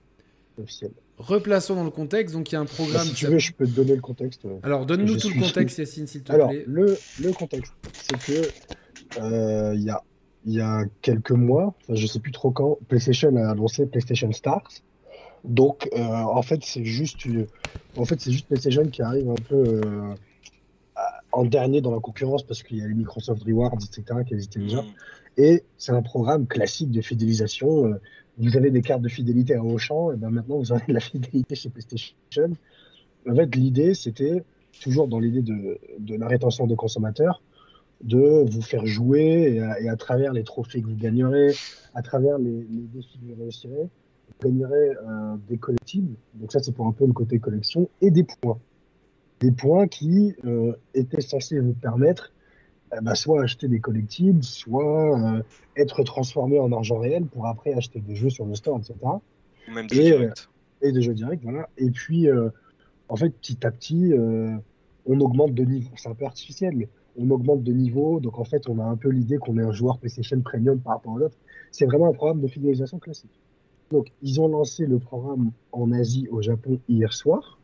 c'est officiel. replaçons dans le contexte. Donc il y a un programme. si tu veux, je peux te donner le contexte. Alors, donne-nous tout le contexte, Yacine, s'il te Alors, plaît. le, le contexte, c'est que euh, il y, a, il y a quelques mois, je sais plus trop quand, PlayStation a annoncé PlayStation Stars. Donc, euh, en fait, c'est juste, une- en fait, c'est juste PlayStation qui arrive un peu euh, en dernier dans la concurrence parce qu'il y a les Microsoft Rewards, etc., qui existaient déjà. Mm. Et c'est un programme classique de fidélisation. Euh, Vous avez des cartes de fidélité à Auchan, et ben maintenant vous avez de la fidélité chez PlayStation. En fait, l'idée, c'était toujours dans l'idée de, de la rétention des consommateurs, de vous faire jouer et à, et à travers les trophées que vous gagnerez, à travers les, les défis que vous réussirez, vous gagnerez euh, des collectibles. Donc ça, c'est pour un peu le côté collection et des points. Des points qui euh, étaient censés vous permettre euh, bah, soit acheter des collectibles, soit euh, être transformé en argent réel pour après acheter des jeux sur le store, etc. Ou même Et, du direct. Et des jeux directs, voilà. Et puis, en fait, petit à petit, on augmente de niveau. C'est un peu artificiel, mais on augmente de niveau. Donc, en fait, on a un peu l'idée qu'on est un joueur PlayStation Premium par rapport aux autres. C'est vraiment un programme de fidélisation classique. Donc, ils ont lancé le programme en Asie, au Japon, hier soir.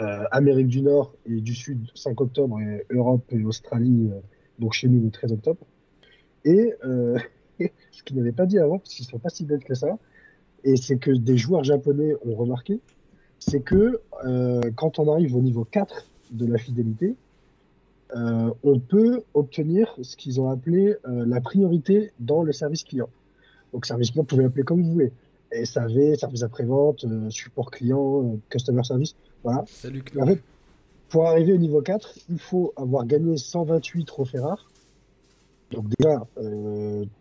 Euh, Amérique du Nord et du Sud, 5 octobre, et Europe et Australie, euh, donc chez nous, le 13 octobre. Et euh, <laughs> ce qu'ils n'avaient pas dit avant, parce qu'ils ne sont pas si bêtes que ça, et c'est que des joueurs japonais ont remarqué, c'est que quand on arrive au niveau 4 de la fidélité, euh, on peut obtenir ce qu'ils ont appelé euh, la priorité dans le service client. Donc, service client, vous pouvez l'appeler comme vous voulez. SAV, service après-vente, euh, support client, customer service, voilà. Salut, en fait, pour arriver au niveau 4, il faut avoir gagné 128 trophées rares. Donc déjà,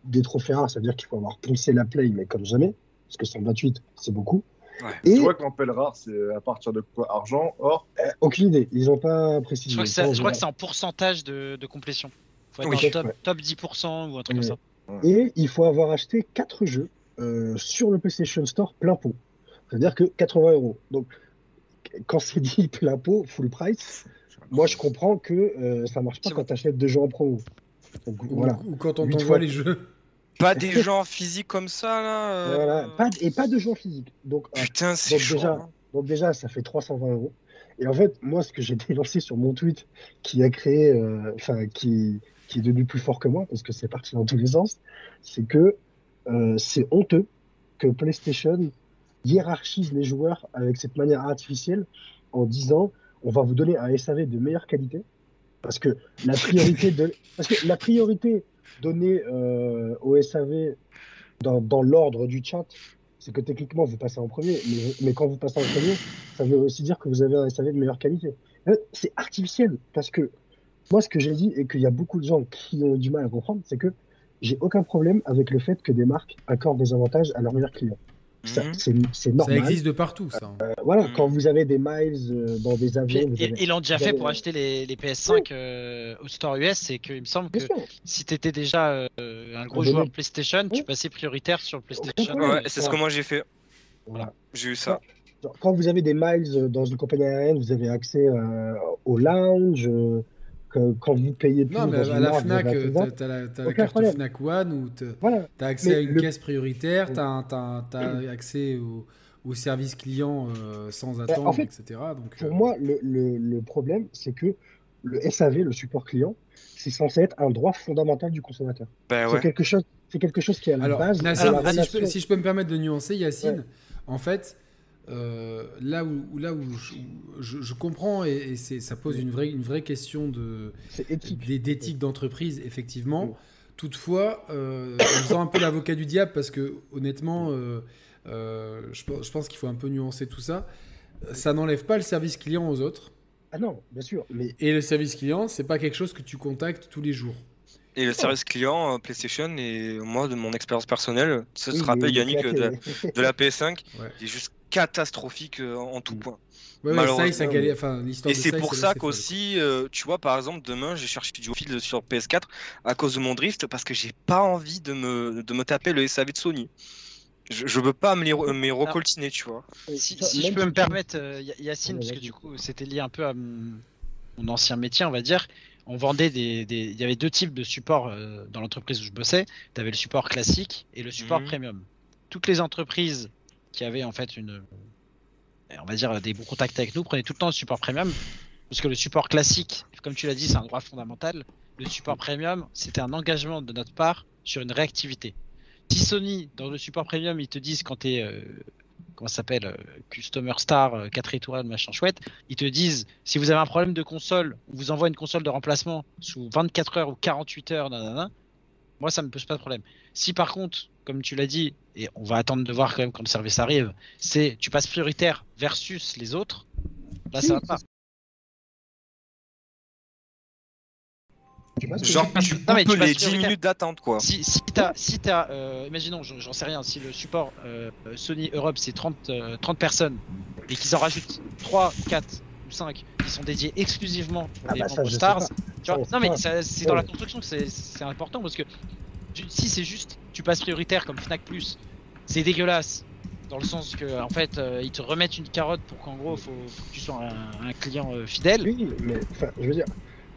des trophées rares, ça veut dire qu'il faut avoir poncé la play, mais comme jamais, parce que 128, c'est beaucoup. Ouais. Et Tu vois que l'appel rare, c'est à partir de quoi? Argent, or? Euh, aucune idée, ils n'ont pas précisé. Je crois que, je crois c'est en pourcentage de, de complétion. Faut être Oui. top, Ouais. top 10% ou un truc Ouais. comme ça. Et il faut avoir acheté 4 jeux euh, sur le PlayStation Store plein pot. C'est-à-dire que 80 euros. Donc, quand c'est dit <laughs> plein pot, full price, moi je comprends que euh, ça marche pas quand tu achètes deux jeux en promo. Donc, voilà. ou quand on t'envoie les jeux. Pas <laughs> des gens physiques comme ça, là. euh, Voilà. Pas et pas de jeux en physique. Donc, euh, Putain, c'est donc chaud. déjà, hein. donc déjà, ça fait 320 euros. Et en fait, moi, ce que j'ai <laughs> dénoncé sur mon tweet, qui a créé, euh, enfin, qui, qui est devenu plus fort que moi, parce que c'est parti dans tous les sens, c'est que euh, c'est honteux que PlayStation hiérarchise les joueurs avec cette manière artificielle en disant on va vous donner un SAV de meilleure qualité parce que la priorité de parce que la priorité donnée euh, au SAV dans, dans l'ordre du chat c'est que techniquement vous passez en premier mais, mais quand vous passez en premier ça veut aussi dire que vous avez un SAV de meilleure qualité. Euh, c'est artificiel parce que moi ce que j'ai dit et qu'il y a beaucoup de gens qui ont du mal à comprendre c'est que j'ai aucun problème avec le fait que des marques accordent des avantages à leurs meilleurs clients ça, Mhm. c'est c'est Ça normal. existe de partout, ça. Euh, voilà, quand vous avez des miles euh, dans des avions, vous ils avez- ils l'ont déjà fait avez- pour acheter les, les PS5 euh, au store US, c'est qu'il me semble que sûr. si tu étais déjà euh, un gros joueur PlayStation, tu passais prioritaire sur le PlayStation. Ouais, c'est ce que moi j'ai fait. Voilà. J'ai eu ça. Quand vous avez des miles dans une compagnie aérienne, vous avez accès euh, au lounge. Que- quand vous payez plus Non, mais à la Fnac, avez euh, t'as la, carte problème. Fnac One où t'as Voilà. as accès Mais à une le- caisse prioritaire, t'as un- t'as- t'as accès au, au service client euh, sans attendre, en fait, etc. Donc, Pour euh, moi, le, le- le problème, c'est que le SAV, le support client, c'est censé être un droit fondamental du consommateur. Ben C'est ouais. quelque chose, c'est quelque chose qui est à la Alors, base Nassim, de la si, je peux, si je peux me permettre de nuancer, Yacine, Ouais. en fait, euh, là où, là où je, où je- je comprends et, et c'est- ça pose une vraie, une vraie question de d'éthique d'entreprise, effectivement. Oui. Toutefois, euh, en faisant un peu l'avocat du diable, parce que honnêtement, euh, euh, je, pense- je pense qu'il faut un peu nuancer tout ça. Ça n'enlève pas le service client aux autres. Ah non, bien sûr, mais Et le service client, c'est pas quelque chose que tu contactes tous les jours. Et le service client PlayStation, et moi, de mon expérience personnelle, ça oui, se rappelle, il est Yannick, de la, éclaté. de la PS5, Ouais. il est juste catastrophique euh, en tout Mm. point. Ouais, ça, enfin, Et c'est pour ça qu'aussi, euh, tu vois, par exemple, demain, j'ai cherché du fil sur PS4 à cause de mon drift parce que j'ai pas envie de me, de me taper le SAV de Sony. Je, je veux pas me les re- me recoltiner, tu vois. Si, Ça, si je peux me permettre, euh, Ya- Yacine, Ouais, parce que du coup, c'était lié un peu à mon ancien métier, on va dire. On vendait des, des- Il y avait deux types de supports euh, dans l'entreprise où je bossais. Tu avais le support classique et le support Mhm. premium. Toutes les entreprises qui avaient en fait une. On va dire des bons contacts avec nous prenaient tout le temps le support premium. Parce que le support classique, comme tu l'as dit, c'est un droit fondamental. Le support premium, c'était un engagement de notre part sur une réactivité. Si Sony, dans le support premium, ils te disent quand tu es comment ça s'appelle, euh, Customer Star, euh, 4 étoiles, machin chouette, ils te disent si vous avez un problème de console, on vous envoie une console de remplacement sous 24 heures ou 48 heures, nanana, moi ça me pose pas de problème. Si par contre, comme tu l'as dit, et on va attendre de voir quand même quand le service arrive, c'est tu passes prioritaire versus les autres, là ça va pas. Genre, tu Non, mais tu les 10 prioritaire. minutes d'attente, quoi. Si, si t'as, si t'as, euh, imaginons, je- j'en sais rien, si le support euh, Sony Europe c'est 30, euh, 30 personnes et qu'ils en rajoutent 3, 4 ou 5 qui sont dédiés exclusivement pour Ah les bah ça, Stars, tu vois, on non mais c'est dans la construction que c'est, important parce que si c'est juste tu passes prioritaire comme Fnac Plus, c'est dégueulasse dans le sens que en fait euh, ils te remettent une carotte pour qu'en gros faut, faut que tu sois un, un client euh, fidèle. Oui, mais enfin, je veux dire,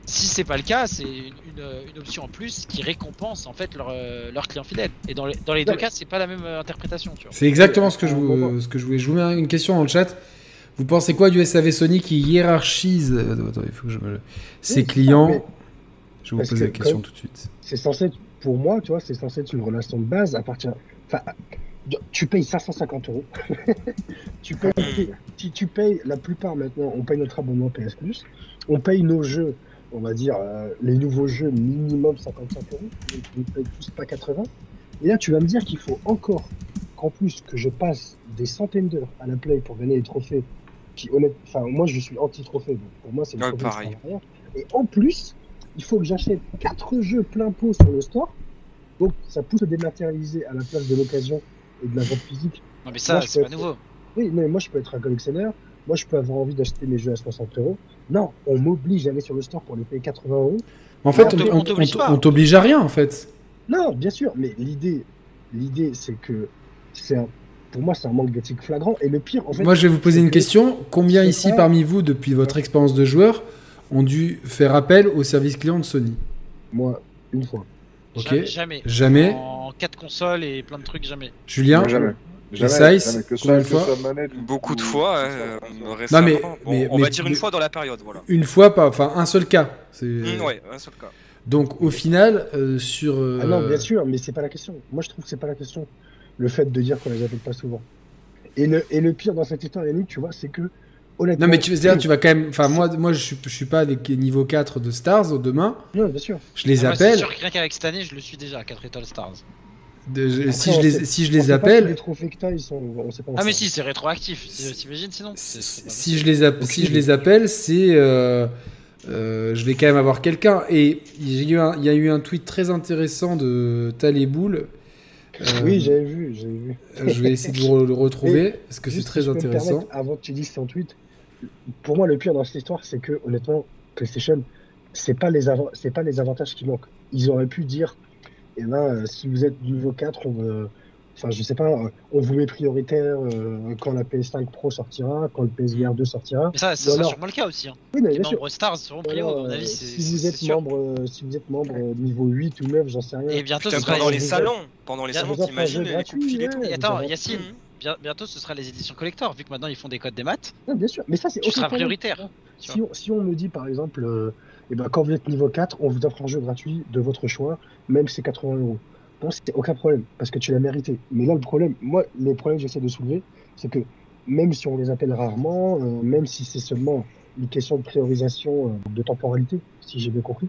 Si c'est pas le cas, c'est une, une- une option en plus qui récompense en fait leur, euh, leur client fidèle. Et dans les, dans les Non, deux mais- cas, c'est pas la même euh, interprétation. C'est exactement ce que, je vous, ce que je voulais. Je vous mets une question dans le chat. Vous pensez quoi du SAV Sony qui hiérarchise euh, attends, attends, il faut que je me... ses Oui, clients? mais- Je vais vous parce poser la que question comme- tout de suite. c'est censé, être- pour moi, tu vois, c'est censé être une relation de base à partir. Enfin, tu payes 550 euros. <laughs> tu payes, si tu payes la plupart maintenant, on paye notre abonnement PS Plus, on paye nos jeux, on va dire euh, les nouveaux jeux minimum 55 euros, on paye tous pas 80. Et là, tu vas me dire qu'il faut encore qu'en plus que je passe des centaines d'heures à la play pour gagner les trophées, qui honnêtement, enfin moi je suis anti-trophée, donc pour moi c'est le Ouais, trophée, pareil. Et en plus, il faut que j'achète 4 jeux plein pot sur le store. Donc ça pousse à dématérialiser à la place de l'occasion et de la vente physique. Non mais ça, c'est pas être- nouveau. Oui, mais moi je peux être un collectionneur. Moi je peux avoir envie d'acheter mes jeux à 60 euros. Non, on m'oblige à aller sur le store pour les payer 80 euros. En fait, on t'oblige à rien en fait. Non, bien sûr, mais l'idée, l'idée c'est que c'est un- pour moi, c'est un manque d'éthique flagrant. Et le pire, en fait. Moi, je vais vous poser une que- question. Combien ici, pas- parmi vous, depuis votre expérience de joueur, ont dû faire appel au service client de Sony Moi, une fois. Ok. Jamais. Jamais. Jamais. En 4 consoles et plein de trucs, jamais. Julien Jamais. Jamais, Size, jamais, que soit- fois ou- Beaucoup de fois, ou- euh, récemment. mais- Bon, mais- on mais- va dire une mais- fois dans la période, voilà. Une fois, pas, enfin un seul cas. C'est- Mm, ouais, un seul cas. Donc au final, euh, sur. euh, Ah non, bien sûr, mais c'est pas la question. Moi, je trouve que c'est pas la question. Le fait de dire qu'on les appelle pas souvent. Et le, et le pire dans cette histoire, Yannick, tu vois, c'est que honnêtement. Non mais tu veux dire, tu vas quand même. Enfin moi, moi je suis, je suis pas avec niveau 4 de Stars demain. Non, bien sûr. Je les Ah, moi, C'est appelle. sûr que rien qu'avec cette année, je le suis déjà à 4 étoiles Stars. de- je- Après, si je les, si je les appelle, Les trophées que ils sont. On sait pas. Ah, mais si, c'est rétroactif. Si- T'imagines sinon C'est- c'est pas si je les, app- si je les appelle, c'est. euh, euh, je vais quand même avoir quelqu'un. Et il y, a eu un, il y a eu un tweet très intéressant de Taléboul. Euh, Oui, j'avais vu, j'avais vu. je vais essayer de vous le retrouver <laughs> parce que c'est très si intéressant. avant que tu dises ton tweet, pour moi, le pire dans cette histoire, c'est que, honnêtement, PlayStation, c'est pas les c'est pas les avantages qui manquent. Ils auraient pu dire, eh ben, euh, si vous êtes niveau 4, on veut, enfin, je sais pas, euh, on vous met prioritaire euh, quand la PS5 Pro sortira, quand le PSVR 2 sortira. Mais ça, ça sera alors- sûrement le cas aussi. Hein. Oui, mais Les bien sûr. membres Stars seront pris alors, à mon euh, avis. c'est- si vous êtes sûr. membre, euh, si vous êtes membre euh, niveau 8 ou 9, j'en sais rien. Et bientôt, Putain, ce sera pendant les... les salons, pendant les salons, t'imagines les coups et attends, avez- Yacine, bien- bientôt ce sera les éditions collector, vu que maintenant ils font des codes des maths. Non, bien sûr, mais ça c'est Tu seras prioritaire. Si on, si on me dit par exemple, euh, eh ben, quand vous êtes niveau 4, on vous offre un jeu gratuit de votre choix, même si c'est 80 euros. Bon, c'est aucun problème, parce que tu l'as mérité. Mais là, le problème, moi, le problème que j'essaie de soulever, c'est que même si on les appelle rarement, euh, même si c'est seulement une question de priorisation euh, de temporalité, si j'ai bien compris,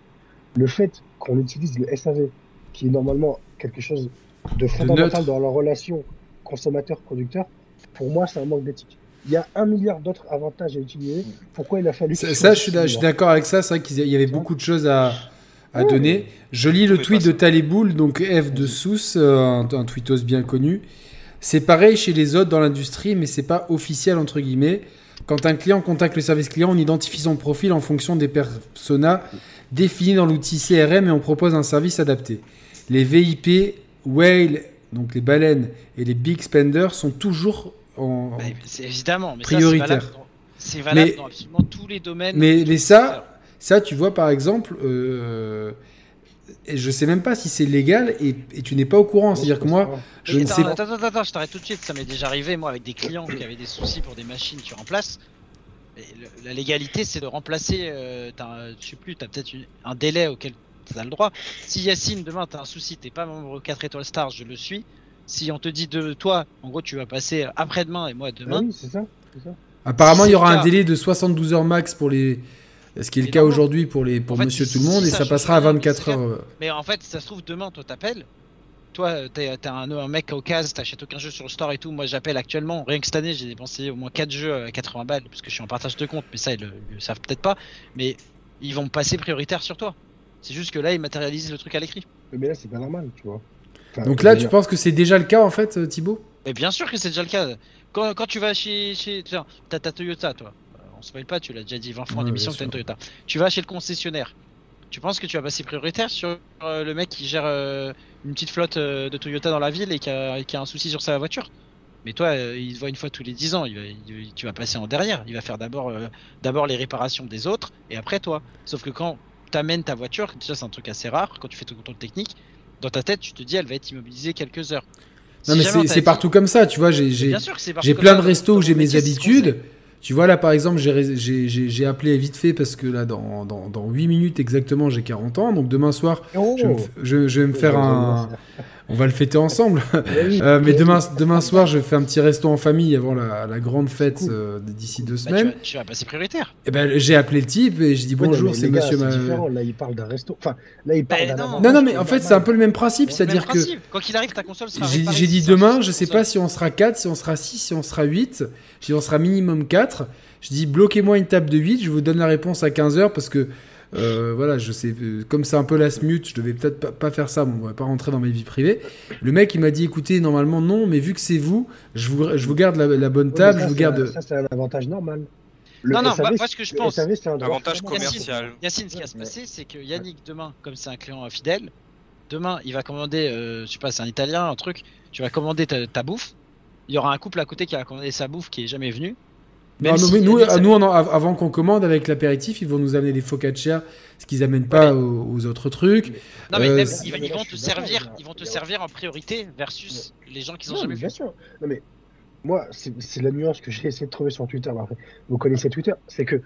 le fait qu'on utilise le SAV, qui est normalement quelque chose de fondamental dans la relation consommateur-producteur, pour moi, c'est un manque d'éthique. Il y a un milliard d'autres avantages à utiliser. Pourquoi il a fallu Ça, ça, je suis d'accord avec ça. C'est vrai qu'il y avait beaucoup de choses à, à Ouais. donner. Je lis le tweet de ça. Taléboul, donc F de Sous, euh, un, un tweetos bien connu. C'est pareil chez les autres dans l'industrie, mais c'est pas officiel entre guillemets. Quand un client contacte le service client, on identifie son profil en fonction des personas définis dans l'outil CRM et on propose un service adapté. Les VIP, whale, donc les baleines et les big spenders sont toujours en, Bah, c'est évidemment, mais ça, Prioritaire. c'est valable dans- C'est valable Mais- dans absolument tous les domaines. Mais, les ça. Ça, tu vois, par exemple, euh, et je sais même pas si c'est légal et, et tu n'es pas au courant. C'est-à-dire que moi, je ne attends, sais pas. attends, attends, attends, je t'arrête tout de suite. Ça m'est déjà arrivé, moi, avec des clients qui avaient des soucis pour des machines que tu remplaces. Et le- la légalité, c'est de remplacer. Euh, je sais plus, tu as peut-être un délai auquel tu as le droit. Si Yacine, demain, tu as un souci, t'es pas membre 4 étoiles stars, je le suis. Si on te dit de toi, en gros, tu vas passer après-demain et moi Ah demain. oui, c'est ça. Apparemment, Si il y aura un délai de 72 heures max pour les. Ce qui est le cas aujourd'hui pour, les, pour En Monsieur si- Tout le Monde, si et ça passera à rien, mais 24 c'est heures. Mais en fait, ça se trouve, demain, toi t'appelles. Toi, t'es t'es un, un mec au case, t'achètes aucun jeu sur le store et tout. Moi, j'appelle actuellement. Rien que cette année, j'ai dépensé au moins 4 jeux à 80 balles parce que je suis en partage de compte. Mais ça, ils le, ils le savent peut-être pas. Mais ils vont passer prioritaire sur toi. C'est juste que là, ils matérialisent le truc à l'écrit. Mais là, c'est pas normal, tu vois. Enfin, Donc là, tu penses que c'est déjà le cas en fait, euh, Thibaut? Mais bien sûr que c'est déjà le cas. Quand, quand tu vas chez. chez tiens, t'as ta Toyota, toi. Spoil pas, tu l'as déjà dit 20 fois en Ouais, émission bien que t'as une sûr. Toyota. Tu vas chez le concessionnaire. Tu penses que tu vas passer prioritaire sur euh, le mec qui gère euh, une petite flotte euh, de Toyota dans la ville et qui a, qui a un souci sur sa voiture? Mais toi, il te voit une fois tous les 10 ans. Il va- il- tu vas passer en derrière. Il va faire d'abord d'abord les réparations des autres et après toi. Sauf que quand tu amènes ta voiture, déjà c'est un truc assez rare, quand tu fais ton contrôle technique, dans ta tête, tu te dis elle va être immobilisée quelques heures. Non, Si mais c'est partout comme ça, tu vois. J'ai plein de restos où j'ai mes habitudes. Tu vois, là, par exemple, j'ai appelé vite fait parce que là, dans, dans, dans 8 minutes exactement, j'ai 40 ans. Donc demain soir, Oh je, vais me f- je- je vais me faire un. On va le fêter ensemble. <laughs> oui, Euh, mais oui. demain, demain soir, je fais un petit resto en famille avant la, la grande fête euh, d'ici deux Bah, tu, semaines. vas, tu vas passer prioritaire. Et ben, j'ai appelé le type et j'ai dit Oui, non, bonjour, c'est monsieur. ma- différent. Là, il parle d'un resto. Enfin, là, il parle Ben d'un non. Non, non, mais en fait, c'est un peu le même principe, c'est-à-dire que. Quoi qu'il arrive, ta console sera j'ai j'ai dit demain, je sais pas si on sera 4, si on sera 6, si on sera 8, si on sera minimum 4. Je dis bloquez-moi une table de 8, je vous donne la réponse à 15h parce que euh, voilà, je sais, euh, comme c'est un peu la smute, je devais peut-être pas, pas faire ça, bon, on va pas rentrer dans ma vie privée. Le mec il m'a dit écoutez, normalement non, mais vu que c'est vous, je vous, je vous garde la, la bonne table, ça, je vous garde. un- Ça, c'est un avantage normal. Le Non, non, SAV, moi- moi, ce que je pense- SAV, c'est un droit Avantage fondamental. commercial. Yacine, ce qui va se passer, c'est que Yannick, demain, comme c'est un client fidèle, demain, il va commander, euh, je sais pas, c'est un italien, un truc, tu vas commander ta, ta bouffe, il y aura un couple à côté qui a commandé sa bouffe qui est jamais venu. Non, Même non, si mais nous, Yannick, ça nous on en- av- avant qu'on commande avec l'apéritif, ils vont nous amener des focaccia, ce qu'ils amènent pas aux, aux autres trucs. Non mais Euh, même, c'est- ils, vont te servir, ils vont te servir en priorité versus les gens qui sont Non, jamais mais bien sûr. Non, mais moi, c'est la nuance que j'ai essayé de trouver sur Twitter. Après, vous connaissez Twitter, c'est que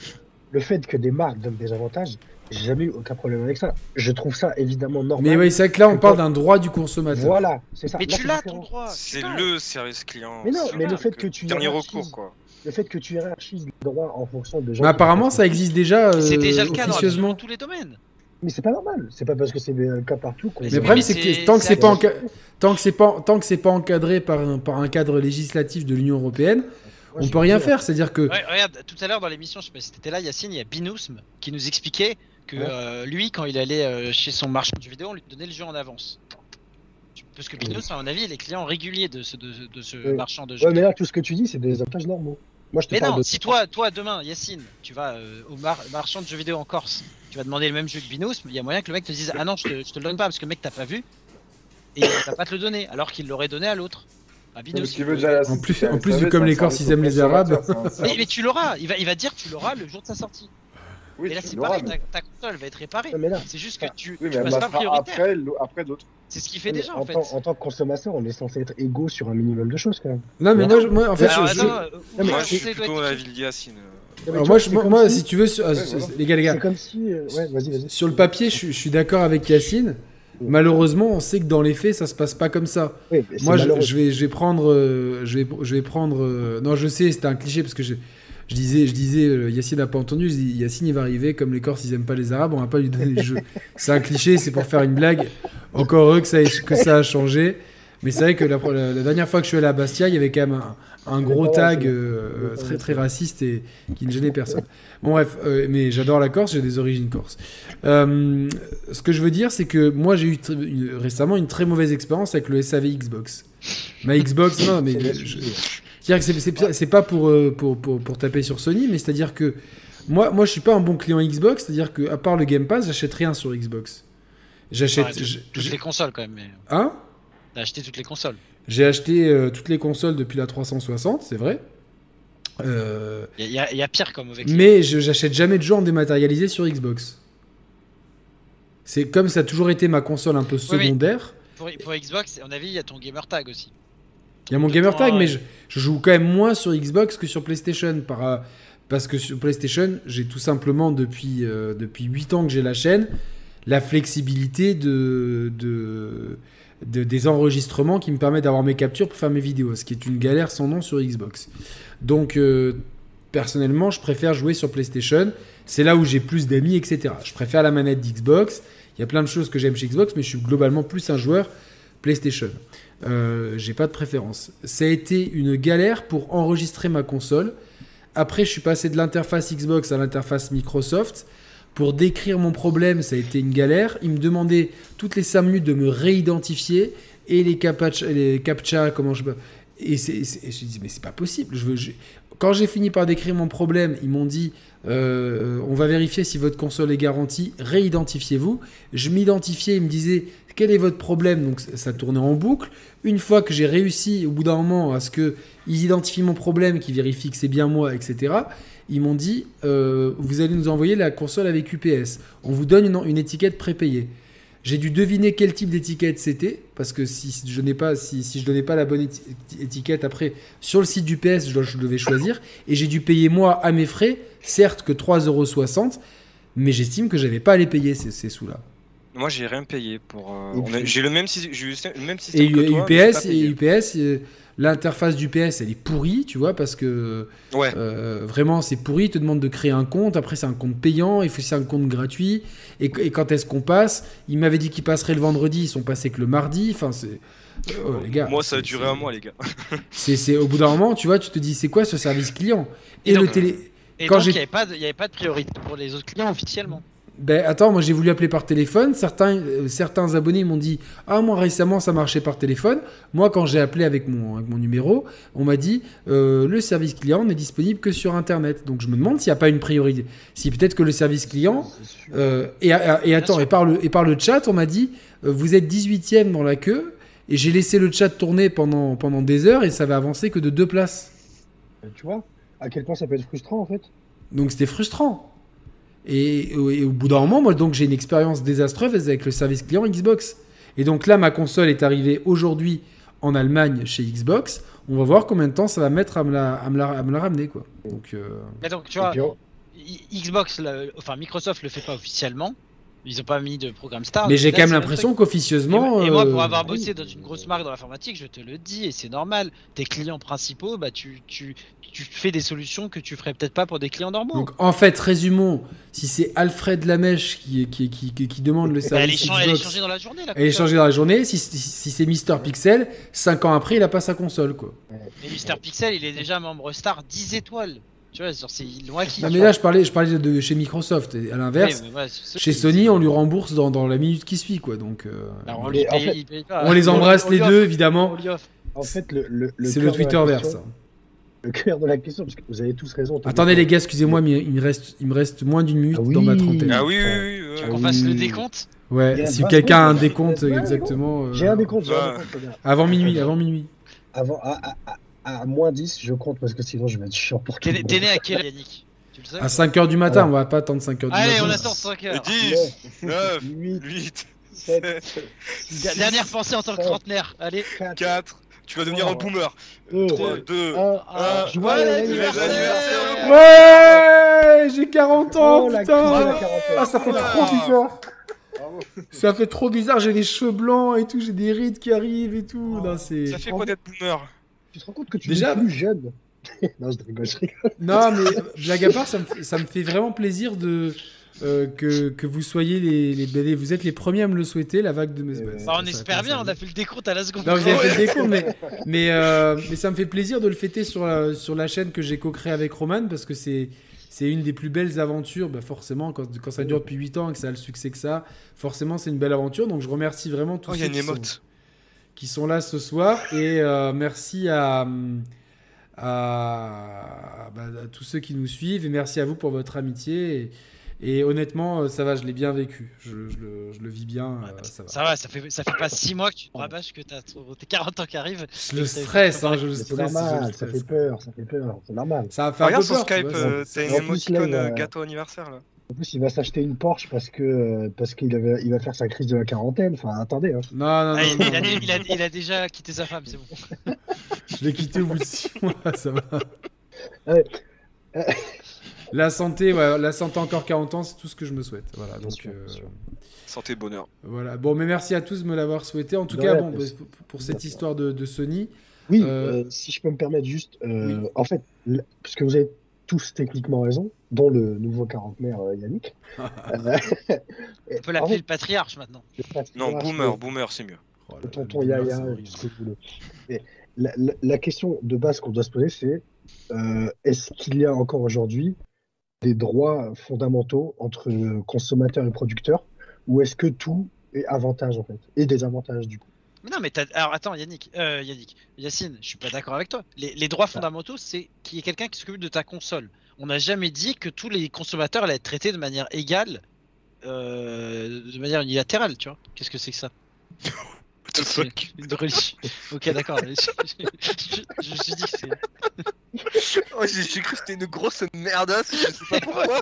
le fait que des marques donnent des avantages, j'ai jamais eu aucun problème avec ça. Je trouve ça évidemment normal. Mais oui, c'est vrai que là, on que parle d'un droit du consommateur. Voilà, c'est ça. Mais Là, tu c'est l'as ton droit. C'est le service client. Mais non, c'est mais le fait que tu Dernier recours, quoi. Le fait que tu hiérarchises les droits en fonction de gens. Mais apparemment, ça existe déjà euh, C'est déjà le cas dans tous les domaines. Mais c'est pas normal. C'est pas parce que c'est le cas partout qu'on. Mais Mais le problème, c'est que tant que c'est pas, acquis. enca- tant que c'est pas, tant que c'est pas encadré par un, par un cadre législatif de l'Union européenne, Moi, on peut rien dire, faire. C'est-à-dire que Ouais, regarde, tout à l'heure dans l'émission, je sais pas si t'étais là, Yacine, il y a Binousm qui nous expliquait que Ouais. euh, lui, quand il allait euh, chez son marchand de jeux vidéo, on lui donnait le jeu en avance. Parce que Binousm, à mon avis, il est client régulier de ce, de, de ce Oui. marchand de jeux Ouais, mais là, tout ce que tu dis, c'est des avantages normaux. Moi, je te Mais parle non, de. si toi, toi demain, Yacine, tu vas euh, au mar- marchand de jeux vidéo en Corse, tu vas demander le même jeu que Binos, il y a moyen que le mec te dise Ah non, je te, je te le donne pas parce que le mec t'as pas vu et il va pas te le donner alors qu'il l'aurait donné à l'autre. À veut la- En plus- en plus, vu comme les Corses, ils aiment les Arabes. Mais, tu l'auras, il va, il va dire que tu l'auras le jour de sa sortie. Oui, et là c'est pareil, mais- ta, ta console va être réparée. Mais C'est juste que tu, Oui, tu mais passes pas prioritaire. après, d'autres. C'est ce qu'il fait mais déjà en, en fait. tant, en tant que consommateur, on est censé être égaux sur un minimum de choses quand même. non, mais Mais moi, moi, en fait, Alors, je- je- attends, mais Moi, je suis plutôt la ville mais alors moi, vois, je- moi, si- si tu veux, sur- Ouais, voilà. les gars, les gars, C'est comme si. euh, Ouais, vas-y, vas-y. sur le papier, je, suis- je suis d'accord avec Yacine. Malheureusement, on sait que dans les faits, ça se passe pas comme ça. Mais Moi, je, vais, je vais prendre, euh, je vais, je vais prendre. euh, non, je sais, c'était un cliché parce que je, je disais, je disais, euh, Yacine n'a pas entendu. Je dis, Yacine, il va arriver comme les Corses, ils aiment pas les Arabes, on va pas lui donner le jeu. <laughs> C'est un cliché, c'est pour faire une blague. Encore heureux que ça, ait- que ça a changé. Mais c'est vrai que la, la- la dernière fois que je suis allé à Bastia, il y avait quand même un, un gros tag euh, très très raciste et qui ne gênait personne. Bon bref, euh, mais j'adore la Corse, j'ai des origines corses. Euh, ce que je veux dire, c'est que moi j'ai eu une- récemment une très mauvaise expérience avec le SAV Xbox. Ma Xbox, <laughs> non, mais je- c'est-à-dire que c'est- pas pour, euh, pour, pour, pour taper sur Sony, mais c'est-à-dire que moi, moi je suis pas un bon client Xbox, c'est-à-dire que à part le Game Pass, j'achète rien sur Xbox. J'achète. J'- toutes les consoles quand même. Mais... Hein? T'as acheté toutes les consoles. J'ai acheté euh, toutes les consoles depuis la 360, c'est vrai. Euh, Il y, a- y a pire comme mauvais client. mais je j'achète jamais de jeux en dématérialisé sur Xbox. C'est comme ça a toujours été ma console un peu Oui, oui. secondaire. Pour, pour Xbox, à mon avis, il y a ton gamer tag aussi. Il y a mon gamer tag, mais je, je joue quand même moins sur Xbox que sur PlayStation. Par, euh, parce que sur PlayStation, j'ai tout simplement, depuis, euh, depuis 8 ans que j'ai la chaîne, la flexibilité de, de, de- des enregistrements qui me permet d'avoir mes captures pour faire mes vidéos, ce qui est une galère sans nom sur Xbox. Donc, euh, personnellement, je préfère jouer sur PlayStation. C'est là où j'ai plus d'amis, etc. Je préfère la manette d'Xbox. Il y a plein de choses que j'aime chez Xbox, mais je suis globalement plus un joueur PlayStation. Euh, j'ai pas de préférence. Ça a été une galère pour enregistrer ma console. Après, je suis passé de l'interface Xbox à l'interface Microsoft. Pour décrire mon problème, ça a été une galère. Il me demandait toutes les 5 minutes de me réidentifier et les captcha, les captcha comment je et, c'est- et je dis mais c'est pas possible. Je veux, Quand j'ai fini par décrire mon problème, ils m'ont dit euh, on va vérifier si votre console est garantie, réidentifiez-vous. Je m'identifiais, ils me disaient quel est votre problème? Donc ça- tournait en boucle. Une fois que j'ai réussi au bout d'un moment à ce que ils identifient mon problème, qu'ils vérifient que c'est bien moi, etc. Ils m'ont dit euh, vous allez nous envoyer la console avec UPS. On vous donne une étiquette prépayée. J'ai dû deviner quel type d'étiquette c'était parce que si je n'ai pas si, si je donnais pas la bonne éti- étiquette après sur le site du PS, je, devais choisir et j'ai dû payer moi à mes frais, certes que 3,60€, mais j'estime que j'avais pas à les payer ces, ces sous-là. Moi, j'ai rien payé pour. euh, J'ai le même, j'ai eu le même système Et que toi. UPS, et payé. UPS, l'interface d'UPS elle est pourrie, tu vois, parce que Ouais. Euh, vraiment, c'est pourri. Ils te demandent de créer un compte. Après, c'est un compte payant. Il faut c'est un compte gratuit. Et, et quand est-ce qu'on passe? Ils m'avaient dit qu'ils passeraient le vendredi. Ils sont passés que le mardi. Enfin, c'est. Oh, les gars, Moi, ça a duré un mois, les gars. <laughs> C'est, c'est au bout d'un moment, tu vois, tu te dis, c'est quoi ce service client? Et, Et le télé. Et Quand donc, il n'y avait pas de priorité pour les autres clients officiellement. Ben attends, moi j'ai voulu appeler par téléphone. Certains, euh, certains abonnés m'ont dit Ah, moi récemment ça marchait par téléphone. Moi, quand j'ai appelé avec mon, avec mon numéro, on m'a dit euh, Le service client n'est disponible que sur internet. Donc je me demande s'il n'y a pas une priorité. Si peut-être que le service client. Euh, et, et attends, et par, le, et par le chat, on m'a dit Vous êtes 18ème dans la queue. et j'ai laissé le chat tourner pendant, pendant des heures et ça va avancer que de deux places. Tu vois à quel point ça peut être frustrant en fait Donc c'était frustrant. Et, et au bout d'un moment, moi, donc j'ai une expérience désastreuse avec le service client Xbox. Et donc là, ma console est arrivée aujourd'hui en Allemagne chez Xbox. On va voir combien de temps ça va mettre à me la, à me la, à me la ramener, quoi. Donc, euh, Mais donc, tu vois, Xbox, enfin Microsoft le fait pas officiellement. Ils ont pas mis de programme Star. Mais j'ai quand même l'impression qu'officieusement. Et, et moi, euh, pour avoir bossé dans une grosse marque dans l'informatique, je te le dis, et c'est normal. Tes clients principaux, bah, tu, tu, tu fais des solutions que tu ferais peut-être pas pour des clients normaux. Donc en fait, résumons, si c'est Alfred Lamèche qui, qui, qui, qui, qui demande le Bah, elle, est service elle est Xbox, changée dans la journée, là. elle est changée dans la journée, si, si, si c'est Mister Pixel, 5 ans après, il a pas sa console, quoi. Et Mister Pixel, il est déjà membre star 10 étoiles. Tu vois, c'est loin qui. Non mais là, je parlais, je parlais de chez Microsoft, et à l'inverse, chez Sony, on lui rembourse dans, dans la minute qui suit, quoi. Donc, euh, on, Mais lui en paye- fait- il paye pas. on les On- embrasse on les deux, offre. évidemment. En fait, le, le, le C'est le la Twitterverse. Le cœur de la question, parce que vous avez tous raison. Attendez les gars, excusez-moi, mais il me reste, il me reste moins d'une minute Ah dans ma oui. trentaine. Ah oui, oui, oui. oui, Tu ouais. veux qu'on fasse le oui. décompte? Ouais, si 20 quelqu'un a un décompte exactement. euh, J'ai un décompte. Avant minuit, avant minuit. Avant, à, à, à, à moins 10, je compte parce que sinon je vais être chiant pour tout T'es né à quelle Yannick? Tu le sais À 5h du matin, on va pas attendre 5h du Allez, matin. on attend 5 heures. 10, 9, 8, 8, 7, 7, Dernière pensée en tant que trentenaire. Allez. 4, 4. Tu vas devenir un boomer. 2, 3, 2, 1. Ah, un. Joyeux anniversaire Ouais J'ai 40 ans, Oh, putain. Ah, ça fait trop bizarre Ça fait trop bizarre, j'ai les cheveux blancs et tout, j'ai des rides qui arrivent et tout. Non, c'est... Ça fait quoi d'être boomer? Tu te rends compte que tu Déjà- es plus jeune? <laughs> Non, je rigole, je rigole. Non, mais blague à part, ça me, fait- ça me fait vraiment plaisir de... euh, que, que vous soyez les, les, les- Vous êtes les premiers à me le souhaiter, la vague de mes... Bah, Bah, on ça espère bien, on a fait le décompte à la seconde. Non, vous avez fait le <laughs> décompte, mais, mais, euh, mais ça me fait plaisir de le fêter sur la, sur la chaîne que j'ai co-créée avec Roman parce que c'est. C'est une des plus belles aventures, bah forcément, quand, quand ça dure depuis 8 ans et que ça a le succès que ça, forcément, c'est une belle aventure. Donc, je remercie vraiment tous Oh, y ceux a qui sont, émote. qui sont là ce soir. Et euh, merci à, à, bah, à tous ceux qui nous suivent. Et merci à vous pour votre amitié. Et, et honnêtement, euh, ça va, je l'ai bien vécu. Je, je le, je le vis bien. euh, ça va. Ça va, ça fait, ça fait pas 6 mois que tu te rabâches que t'as tes 40 ans qui arrivent. Je le stresse, hein, je le le normal, ça fait peur, ça fait peur, c'est normal. Ça va faire un Regarde peu sur Skype, euh, t'as une En plus, émoticône là, il va- gâteau anniversaire là. En plus, il va s'acheter une Porsche parce que parce qu'il avait- il va faire sa crise de la quarantaine. Enfin, attendez. Hein. Non, non, non, Ah, il, non, il a, il a- il a déjà quitté sa femme, c'est bon. <laughs> Je l'ai quitté au bout de 6 mois, ça va. Ouais. La santé, ouais, la santé encore 40 ans, c'est tout ce que je me souhaite. Voilà, Bien donc sûr, euh. Santé, bonheur. voilà. Bon, mais merci à tous de me l'avoir souhaité. En tout cas, bon, bah, pour- pour cette histoire de, de Sony, Oui, Euh, euh, si je peux me permettre juste, euh, Oui. en fait, l- puisque vous avez tous techniquement raison, dont le nouveau quarantenaire euh, Yannick. <laughs> On peut l'appeler le patriarche maintenant. le Non, boomer, boomer, c'est mieux. Oh là le là, tonton le Yaya, c'est horrible. ce que vous voulez. Mais la, la- la question de base qu'on doit se poser, c'est euh, est-ce qu'il y a encore aujourd'hui des droits fondamentaux entre consommateurs et producteurs, ou est-ce que tout est avantage en fait, et désavantage du coup? Mais non, mais t'as- alors attends, Yannick, euh, Yannick, Yacine, je suis pas d'accord avec toi. Les, les droits fondamentaux, c'est qu'il y ait quelqu'un qui s'occupe de ta console. On n'a jamais dit que tous les consommateurs allaient être traités de manière égale, euh, de manière unilatérale, tu vois. Qu'est-ce que c'est que ça? What the C'est fuck? une religion. Ok, d'accord. Je, je- je me suis dit que c'est. Oh, j'ai cru que c'était une grosse merdasse, je sais pas pourquoi.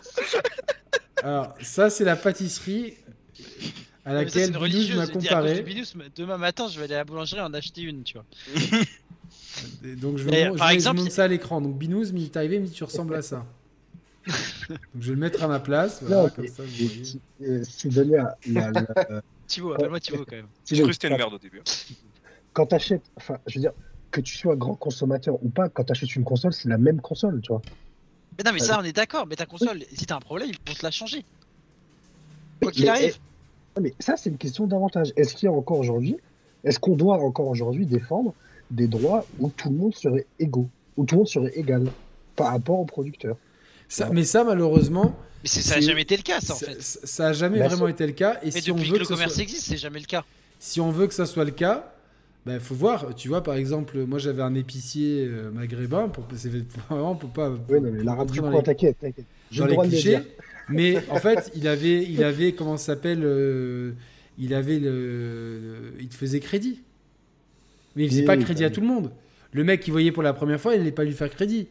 <laughs> Alors, ça, c'est la pâtisserie à ça, c'est laquelle une Binous m'a à cause de comparé. Binous, demain matin, je vais aller à la boulangerie en acheter une, tu vois. Et Donc, je, vais, je par je exemple, montre ça à l'écran. Donc, Binous, il est arrivé, il me dit Tu ressembles à ça. Donc, je vais le mettre à ma place. Voilà, Non, comme ça, vous voyez. euh, si donner la, la- la- Thibaut, appelle-moi Thibaut quand même. J'ai cru que c'était une merde au début. quand t'achètes, enfin, je veux dire, que tu sois grand consommateur ou pas, quand t'achètes une console, c'est la même console, tu vois. Mais non, mais ça, on est d'accord. Mais ta console, si t'as un problème, ils vont te la changer. Quoi qu'il arrive. Mais ça, c'est une question d'avantage. Est-ce qu'il y a encore aujourd'hui, est-ce qu'on doit encore aujourd'hui défendre des droits où tout le monde serait égaux, où tout le monde serait égal par rapport au producteur? Ça- mais ça, malheureusement, Mais ça a c'est- jamais été le cas, ça, en ça, fait. ça- ça a jamais Bah, vraiment été le cas. Et Mais si on depuis veut que le que commerce soit- existe, c'est jamais le cas. Si on veut que ça soit le cas, il faut voir. Tu vois, par exemple, moi j'avais un épicier euh, maghrébin, pour, c'est <laughs> vraiment pour pas. Oui, non, mais l'arabe du coin, les- t'inquiète, t'inquiète. J'ai le les droit de le clichés. dire. Mais <laughs> en fait, il avait, il avait comment ça s'appelle euh, Il avait le, il te faisait crédit. Mais il faisait Oui, pas oui, crédit bah à tout le monde. Le mec qui voyait pour la première fois, il n'allait pas lui faire crédit.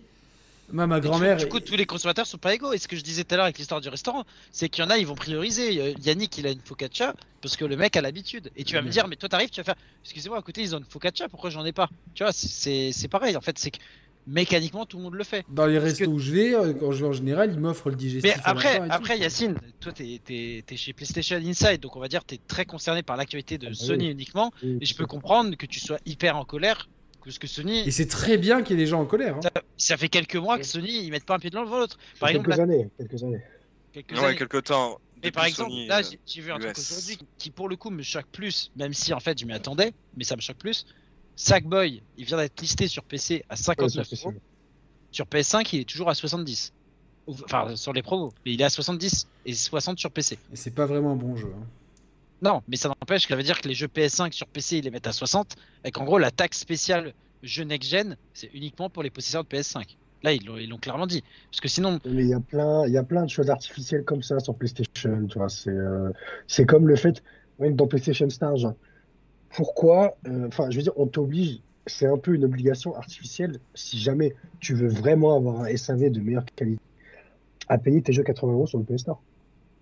Moi, ma grand-mère. Du coup, tous les consommateurs sont pas égaux. Et ce que je disais tout à l'heure avec l'histoire du restaurant, c'est qu'il y en a, ils vont prioriser. Euh, Yannick, il a une focaccia parce que le mec a l'habitude. Et tu vas me dire, mais toi, t'arrives, tu vas faire. Excusez-moi, à côté, ils ont une focaccia, pourquoi j'en ai pas? Tu vois, c'est- pareil. En fait, c'est que mécaniquement, tout le monde le fait. Dans les restos que- où je vais, euh, quand je vais en général, ils m'offrent le digestif. Mais après, tout. après Yacine, toi, t'es es, chez PlayStation Inside, donc on va dire t'es très concerné par l'actualité de Ah bah Sony oui. uniquement. Oui, Et je peux comprendre que tu sois hyper en colère. Parce que Sony, Et c'est très bien qu'il y ait des gens en colère. hein. ça, ça fait quelques mois que Sony, ils mettent pas un pied devant l'autre. Par exemple, quelques là, années, quelques années. quelques Ouais, années. quelque temps. Mais par exemple, Sony, là, euh, j'ai- vu un truc aujourd'hui qui, pour le coup, me choque plus, même si en fait, je m'y attendais, mais ça me choque plus. Sackboy, il vient d'être listé sur PC à Ouais, 59 ça, c'est euros. sûr. Sur PS5, il est toujours à 70. Ou- Enfin, sur les promos. Mais il est à 70 et 60 sur PC. Et c'est pas vraiment un bon jeu. hein. Non, mais ça n'empêche que ça veut dire que les jeux PS5 sur PC, ils les mettent à 60. Et qu'en gros, la taxe spéciale jeu next-gen, c'est uniquement pour les possesseurs de PS5. Là, ils l'ont ils l'ont clairement dit. Parce que sinon, Mais il y a plein, il y a plein de choses artificielles comme ça sur PlayStation, tu vois. C'est, euh, c'est comme le fait, même dans PlayStation Stars, genre, pourquoi, euh, enfin, je veux dire, on t'oblige, c'est un peu une obligation artificielle, si jamais tu veux vraiment avoir un SAV de meilleure qualité, à payer tes jeux 80 euros sur le PS Store.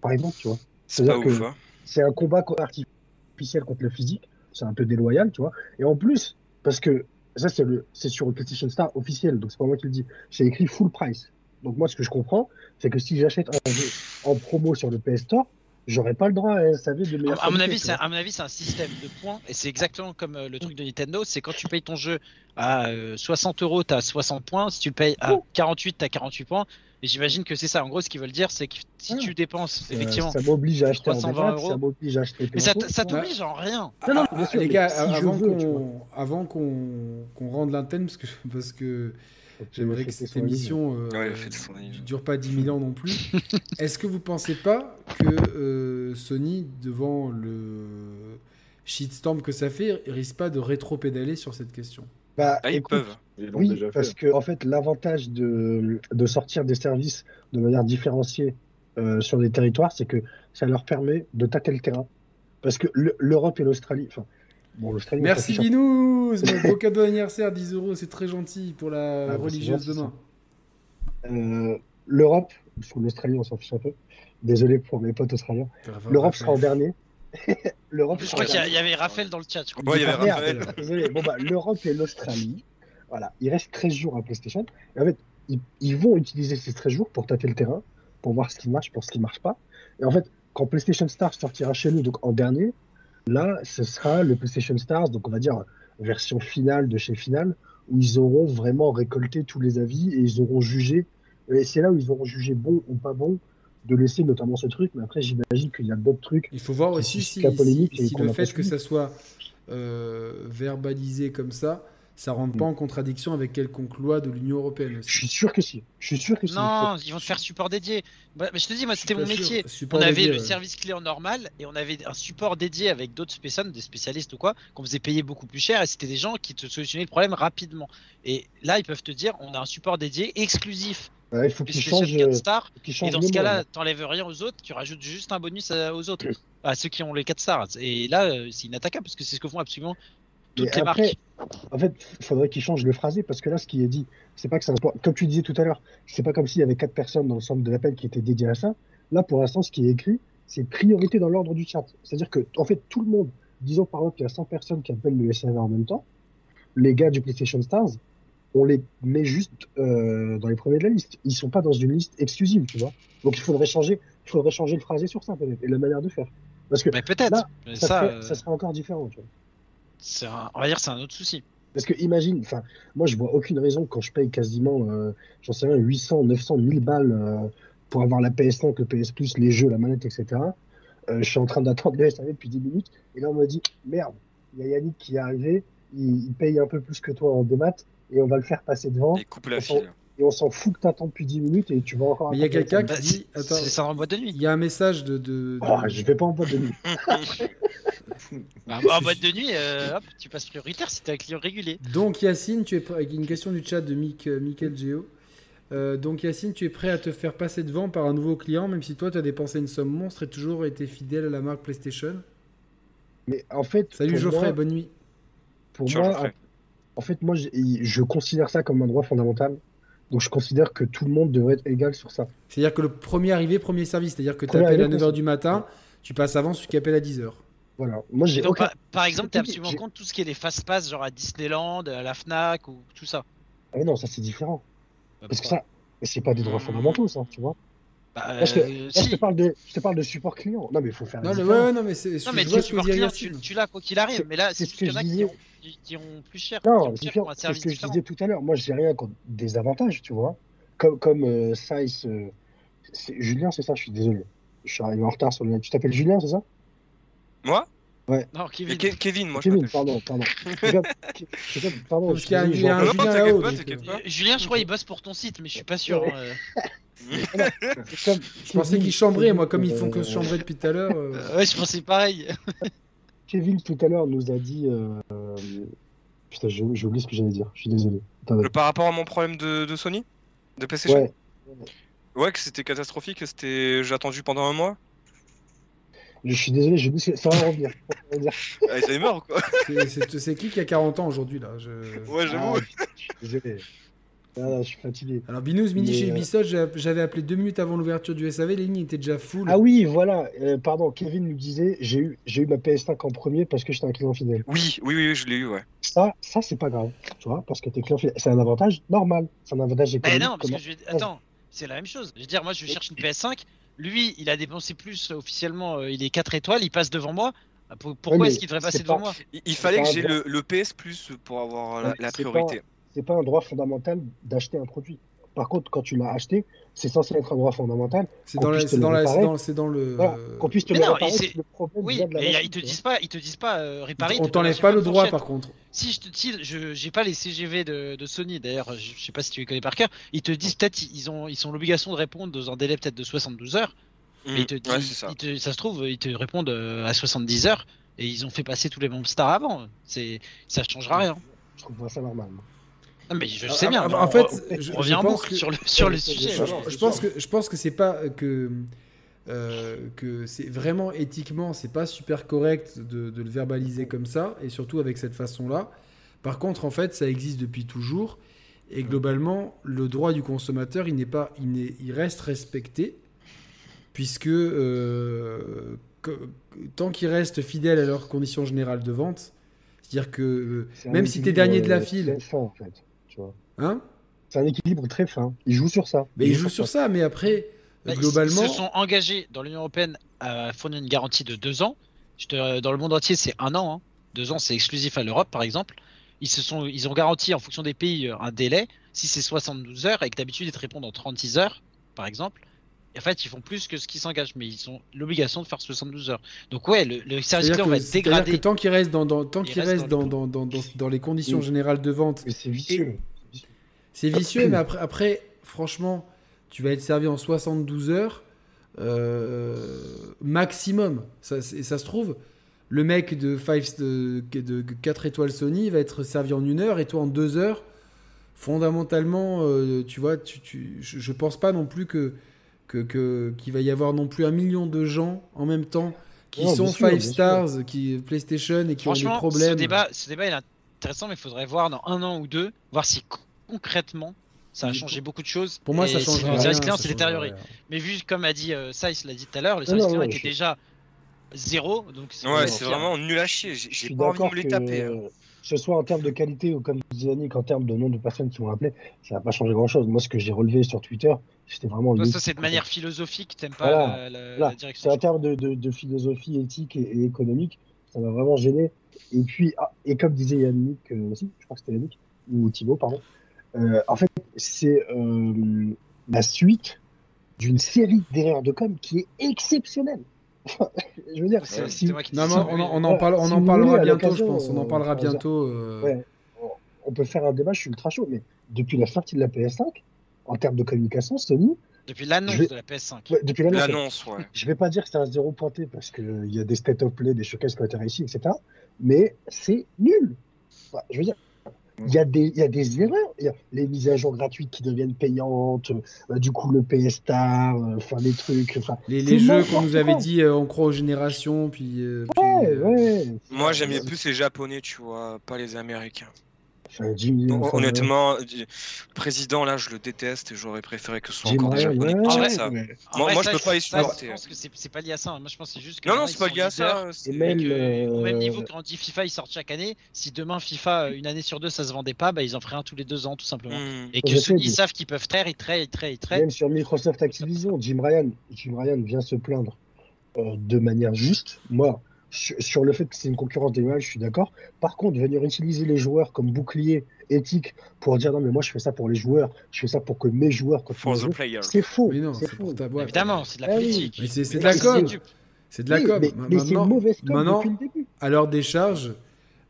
Par exemple, tu vois. C'est pas C'est-à-dire ouf, que- hein. C'est un combat co- artificiel contre le physique, c'est un peu déloyal, tu vois. Et en plus, parce que ça, c'est le, c'est sur le PlayStation Star officiel, donc c'est pas moi qui le dis. C'est écrit full price. Donc moi, ce que je comprends, c'est que si j'achète un jeu en promo sur le PS Store, j'aurais pas le droit à SAV de meilleure à mon avis, c'est à mon avis, c'est un système de points et c'est exactement comme euh, le truc de Nintendo. C'est quand tu payes ton jeu à euh, 60 euros, t'as 60 points. Si tu le payes à 48, t'as 48 points. Et j'imagine que c'est ça. En gros, ce qu'ils veulent dire, c'est que si Ouais. tu dépenses effectivement, ça m'oblige à acheter en 320 démat, ça euros. m'oblige à acheter mais ça, t'oblige en rien. Non, non, Ah, bien sûr, les mais gars, si avant qu'on avant qu'on qu'on rende l'antenne, parce que, <laughs> parce que j'aimerais que cette émission euh, Ouais, dure pas 10 000 ans non plus, <laughs> est-ce que vous pensez pas que euh, Sony, devant le shitstorm que ça fait, risque pas de rétro-pédaler sur cette question? Bah, Ah, ils écoute, peuvent. Oui, déjà fait. parce que en fait, l'avantage de, de sortir des services de manière différenciée euh, sur des territoires, c'est que ça leur permet de tâter le terrain. Parce que le- l'Europe et l'Australie, enfin, bon, Merci Binous Beau cadeau d'anniversaire, 10 euros, c'est très gentil pour la Ah, bah, religieuse demain. Euh, L'Europe, parce que l'Australie, on s'en fiche un peu. Désolé pour mes potes australiens. L'Europe sera en dernier. <laughs> L'Europe Je crois qu'il y, avait Raphaël dans le chat. je crois. Ouais, il y avait Raphaël. Désolé. Bon, bah, l'Europe et l'Australie, voilà, il reste 13 jours à PlayStation. Et en fait, ils, ils vont utiliser ces 13 jours pour tâter le terrain, pour voir ce qui marche, pour ce qui marche pas. Et en fait, quand PlayStation Stars sortira chez nous, donc en dernier, là, ce sera le PlayStation Stars, donc on va dire version finale de chez Final, où ils auront vraiment récolté tous les avis et ils auront jugé. Et c'est là où ils auront jugé bon ou pas bon de laisser notamment ce truc. Mais après, j'imagine qu'il y a d'autres trucs. Il faut voir qui aussi si, si- le fait que ça soit euh, verbalisé comme ça, ça rentre Mm. pas en contradiction avec quelconque loi de l'Union européenne. aussi. Je suis sûr que si. Je suis sûr que si. Non, ils vont te faire support dédié. Bah, mais je te dis, moi, c'était mon sûr. métier. Support On avait dédié, le ouais. service client normal et on avait un support dédié avec d'autres personnes, des spécialistes ou quoi, qu'on faisait payer beaucoup plus cher et c'était des gens qui te solutionnaient le problème rapidement. Et là, ils peuvent te dire, on a un support dédié exclusif. Ouais, il faut qu'il PlayStation change. 4 euh, stars. qu'il Et change dans ce cas-là, là. t'enlèves rien aux autres, tu rajoutes juste un bonus aux autres, à ceux qui ont les 4 stars. Et là, euh, c'est inattaquable parce que c'est ce que font absolument toutes les après, marques. En fait, il faudrait qu'il change le phrasé parce que là, ce qui est dit, c'est pas que sport. Comme tu disais tout à l'heure, c'est pas comme s'il y avait quatre personnes dans le centre de l'appel qui étaient dédiées à ça. Là, pour l'instant, ce qui est écrit, c'est priorité dans l'ordre du chat. C'est-à-dire que, en fait, tout le monde, disons par exemple qu'il y a 100 personnes qui appellent le SAV en même temps, les gars du PlayStation Stars, on les met juste euh, dans les premiers de la liste. Ils sont pas dans une liste exclusive, tu vois. Donc il faudrait changer, il faudrait changer le phrasé sur ça peut-être et la manière de faire. Parce que Mais peut-être. ça, ça, serait, euh, ça serait encore différent, tu vois. C'est un- on va dire que c'est un autre souci. Parce que imagine, enfin, moi je vois aucune raison quand je paye quasiment, euh, j'en sais rien, 800, 900, 1000 balles euh, pour avoir la PS5, le PS Plus, les jeux, la manette, etc. Euh, je suis en train d'attendre le SAV depuis 10 minutes et là on me dit merde, il y a Yannick qui est arrivé, il, il paye un peu plus que toi en démat et on va le faire passer devant Et coupe la on s'en- file. Et on s'en fout que t'attends depuis 10 minutes et tu vas encore. Mais il y a quelqu'un qui Bah, dit c'est- attends, C'est ça en boîte de nuit. il y a un message de, de- de- Oh, je vais pas en boîte de nuit. <laughs> Bah, en boîte de nuit, euh, hop, tu passes prioritaire si t'es un client régulier. Donc Yacine, tu es prêt... avec une question du chat de Mick, euh, Michael Geo. Euh, donc Yacine, tu es prêt à te faire passer devant par un nouveau client, même si toi tu as dépensé une somme monstre et toujours été fidèle à la marque PlayStation? Mais en fait, Salut Geoffrey, moi, bonne nuit. pour moi, en fait, moi, je, je considère ça comme un droit fondamental. Donc, je considère que tout le monde devrait être égal sur ça. C'est-à-dire que le premier arrivé, premier service. C'est-à-dire que tu appelles à arrivé, 9h du matin, tu passes avant celui qui appelle à 10h. Voilà. Moi, j'ai Donc, aucun. par, par exemple, t'es absolument j'ai- contre tout ce qui est les fast pass, genre à Disneyland, à la Fnac ou tout ça. Ah, mais non, ça, c'est différent. Bah, Parce que ça, c'est pas des droits fondamentaux, ça, tu vois. Bah, Là, je te, euh, là, je te parle de, je te parle de support client. Non, mais il faut faire Non, différence. ouais, non, mais c'est. Non, mais tu, support client, tu, tu l'as quoi qu'il arrive, C'est- mais là, c'est c'est ce que je disais. qui- ont plus cher. qui Non, ont plus c'est cher différent. pour un C'est ce que je disais tout à l'heure. Moi, j'ai rien contre des avantages, tu vois. Comme, comme euh, Size, euh, c'est- Julien, c'est ça, je suis désolé. Je suis arrivé en retard sur le net. Tu t'appelles Julien, c'est ça? Moi? Non, Mais Kevin. Ke- Kevin, moi je Kevin, pardon, pardon. Comme- pardon, Parce je suis qu'il y a un- désolé, il y a un j'en- Julien là-haut. euh. Euh, Julien, je crois, il bosse pour ton site, mais je suis pas sûr. euh. <laughs> comme- Je pensais Kevin- qu'ils chambraient, moi, comme ils euh, font que se chambrer depuis tout à l'heure. euh. Euh, ouais, je pensais pareil. <laughs> Kevin, tout à l'heure, nous a dit. euh, Putain, j'ai j'ai oublié ce que j'allais dire. Je suis désolé. Le- Par rapport à mon problème de, de Sony De PlayStation Ouais. Ouais, que c'était catastrophique, que c'était. J'ai attendu pendant un mois. Je suis désolé, j'ai oublié. ce que- Ça va revenir. Ah, ils avaient mort quoi. C'est- C'est c'est qui qui a 40 ans aujourd'hui, là? Je... Ouais, j'avoue. Ah, je suis désolé. Ah, là, je suis fatigué. Alors, Binous midi Mais, chez euh, Ubisoft, j'avais appelé deux minutes avant l'ouverture du SAV, les lignes étaient déjà full. Ah oui, voilà. euh, pardon, Kevin nous disait j'ai eu, j'ai eu ma PS5 en premier parce que j'étais un client fidèle. Oui, oui, oui, je l'ai eu, ouais. Ça, ça c'est pas grave, tu vois, parce que t'es client fidèle. C'est un avantage normal. C'est un avantage Mais économique. non, parce que je vais... Attends, c'est la même chose. Je veux dire, moi, je cherche une PS5. Lui, il a dépensé plus officiellement. euh, il est 4 étoiles, il passe devant moi. Ah, pour- Pourquoi mais est-ce qu'il devrait passer pas- devant moi? Il, il fallait que j'ai le, le PS Plus pour avoir la, Ouais, la c'est priorité. C'est pas un droit fondamental d'acheter un produit. Par contre, quand tu l'as acheté, c'est censé être un droit fondamental. C'est qu'on dans, la- puisse te c'est le dans, la- dans, le. Voilà, qu'on puisse te Mais le non, réparer le problème Oui, de la machine, ils te disent pas, ils te disent pas euh, réparer. On te t'enlève pas la le droit par contre. Si je te si, je j'ai pas les CGV de, de Sony d'ailleurs, je, je sais pas si tu les connais par cœur. Ils te disent peut-être ils ont ils ont l'obligation de répondre dans un délai peut-être de 72 heures. Mais ils te disent, Ouais, c'est ça. ils te- ça se trouve ils te répondent euh, à 70 heures et ils ont fait passer tous les membres stars avant. C'est ça changera rien. Je trouve pas ça normal. moi. Non, mais je sais bien. En on- fait, on, je- on revient je en boucle que- sur le sur le Je- je- sujet. je- Je, je pense que je pense que c'est pas que euh, que c'est vraiment éthiquement c'est pas super correct de, de le verbaliser comme ça et surtout avec cette façon là. Par contre, en fait, ça existe depuis toujours et globalement, le droit du consommateur, il n'est pas, il, n'est- il reste respecté puisque euh, que- tant qu'ils restent fidèles à leurs conditions générales de vente, c'est-à-dire que euh, même si t'es équilibre, dernier de la file, en fait. Tu vois. hein, C'est un équilibre très fin. Il joue sur ça. mais ils jouent sur ça, mais après. Bah, ils- globalement, Ils se sont engagés dans l'Union Européenne à fournir une garantie de deux ans. Dans le monde entier, c'est un an. hein. Deux ans, c'est exclusif à l'Europe, par exemple. Ils, se sont, ils ont garanti en fonction des pays un délai. Si c'est 72 heures et que d'habitude ils te répondent en 36 heures, par exemple, en fait ils font plus que ce qu'ils s'engagent, mais ils ont l'obligation de faire 72 heures. Donc ouais, le, le service client va être dégradé. que tant qu'il reste dans, dans- tant Il qu'il reste reste dans dans, le dans, dans, dans- dans les conditions Oui. générales de vente, c'est vicieux. c'est vicieux, mais après, après, franchement, tu vas être servi en 72 heures euh, maximum. Ça, ça se trouve, le mec de, five, de, de 4 étoiles Sony va être servi en une heure et toi en deux heures. Fondamentalement, euh, tu vois, tu, tu- je, je pense pas non plus que que- que- qu'il va y avoir non plus un million de gens en même temps qui sont bien sûr, 5 bien sûr. stars, qui PlayStation et qui ont des Franchement, problèmes. ce débat, ce débat est intéressant, mais il faudrait voir dans un an ou deux, voir si co- concrètement ça a changé beaucoup de choses. Pour moi, ça si change le rien. service client s'est détérioré. rien. Mais vu comme a dit euh, Saïs l'a dit tout à l'heure, le service non, client était je- déjà zéro, donc c'est Ouais, vraiment nul à chier. J'ai pas envie de me les taper. hein. euh, ce soit en termes de qualité ou comme disait Yannick, en termes de nombre de personnes qui vont appeler, ça va pas changer grand-chose. Moi, ce que j'ai relevé sur Twitter, c'était vraiment Toi, ça, c'est de manière philosophique, t'aimes pas Voilà, la, la- voilà. la direction. C'est en termes de, de, de philosophie éthique et, et économique, ça m'a vraiment gêné. Et puis, ah, et comme disait Yannick euh, aussi, je crois que c'était Yannick, ou Thibaut, pardon, euh, en fait, c'est euh, la suite d'une série d'erreurs de com qui est exceptionnelle. Je veux dire, si- moi qui Non, on, en- on en, Voilà, parle, on si en vous parlera voulez, bientôt, je pense. On en euh, parlera bientôt. euh, Ouais, on- peut faire un débat, je suis ultra chaud, mais depuis la sortie de la PS5, en termes de communication, Sony, Depuis l'annonce vais- de la PS5. ouais, depuis l'annonce, L'annonce, ouais. je vais pas dire que c'est un zéro pointé parce qu'il y a des state of play, des showcases qui ont été réussis, etc. Mais c'est nul. Enfin, je veux dire, il y, a des, il y a des erreurs. Il y a les mises à jour gratuites qui deviennent payantes, euh, du coup le PS Star, euh, enfin les trucs. enfin Les, les jeux qu'on nous avait dit, euh, on croit aux générations, puis. euh, puis, Ouais, euh, ouais. Moi, j'aimais plus les Japonais, tu vois, pas les Américains. Enfin, enfin, Honnêtement, le président, là, je le déteste et j'aurais préféré que ce soit Jim encore des Japonais ouais, qui ouais, ça. Moi- moi, je ça, peux pas y ça, Je supporter. pense que c'est pas lié à ça. hein. Moi, je pense que c'est juste que Non, non, c'est pas lié à ça. Et même, que, au même euh, niveau quand on dit FIFA, ils sortent chaque année. Si demain FIFA, euh, une année sur deux, ça se vendait pas, bah, ils en feraient un tous les deux ans, tout simplement. Hmm. Et que Je Sony mais- savent qu'ils peuvent traire, ils traient, ils traient, ils traient. Même sur Microsoft Activision, Jim Ryan, Jim Ryan vient se plaindre euh, de manière juste. Moi, sur, sur le fait que c'est une concurrence déloyale, je suis d'accord. Par contre, venir utiliser les joueurs comme bouclier éthique pour dire non, mais moi je fais ça pour les joueurs, je fais ça pour que mes joueurs For the player. c'est faux. Mais non, c'est faux. pour ta boîte. Évidemment, c'est de la Ah oui. politique. Mais c'est c'est de la com. C'est de la Oui, com. mais, Ma- mais c'est une maintenant- mauvaise com maintenant, depuis le début. à leur décharge,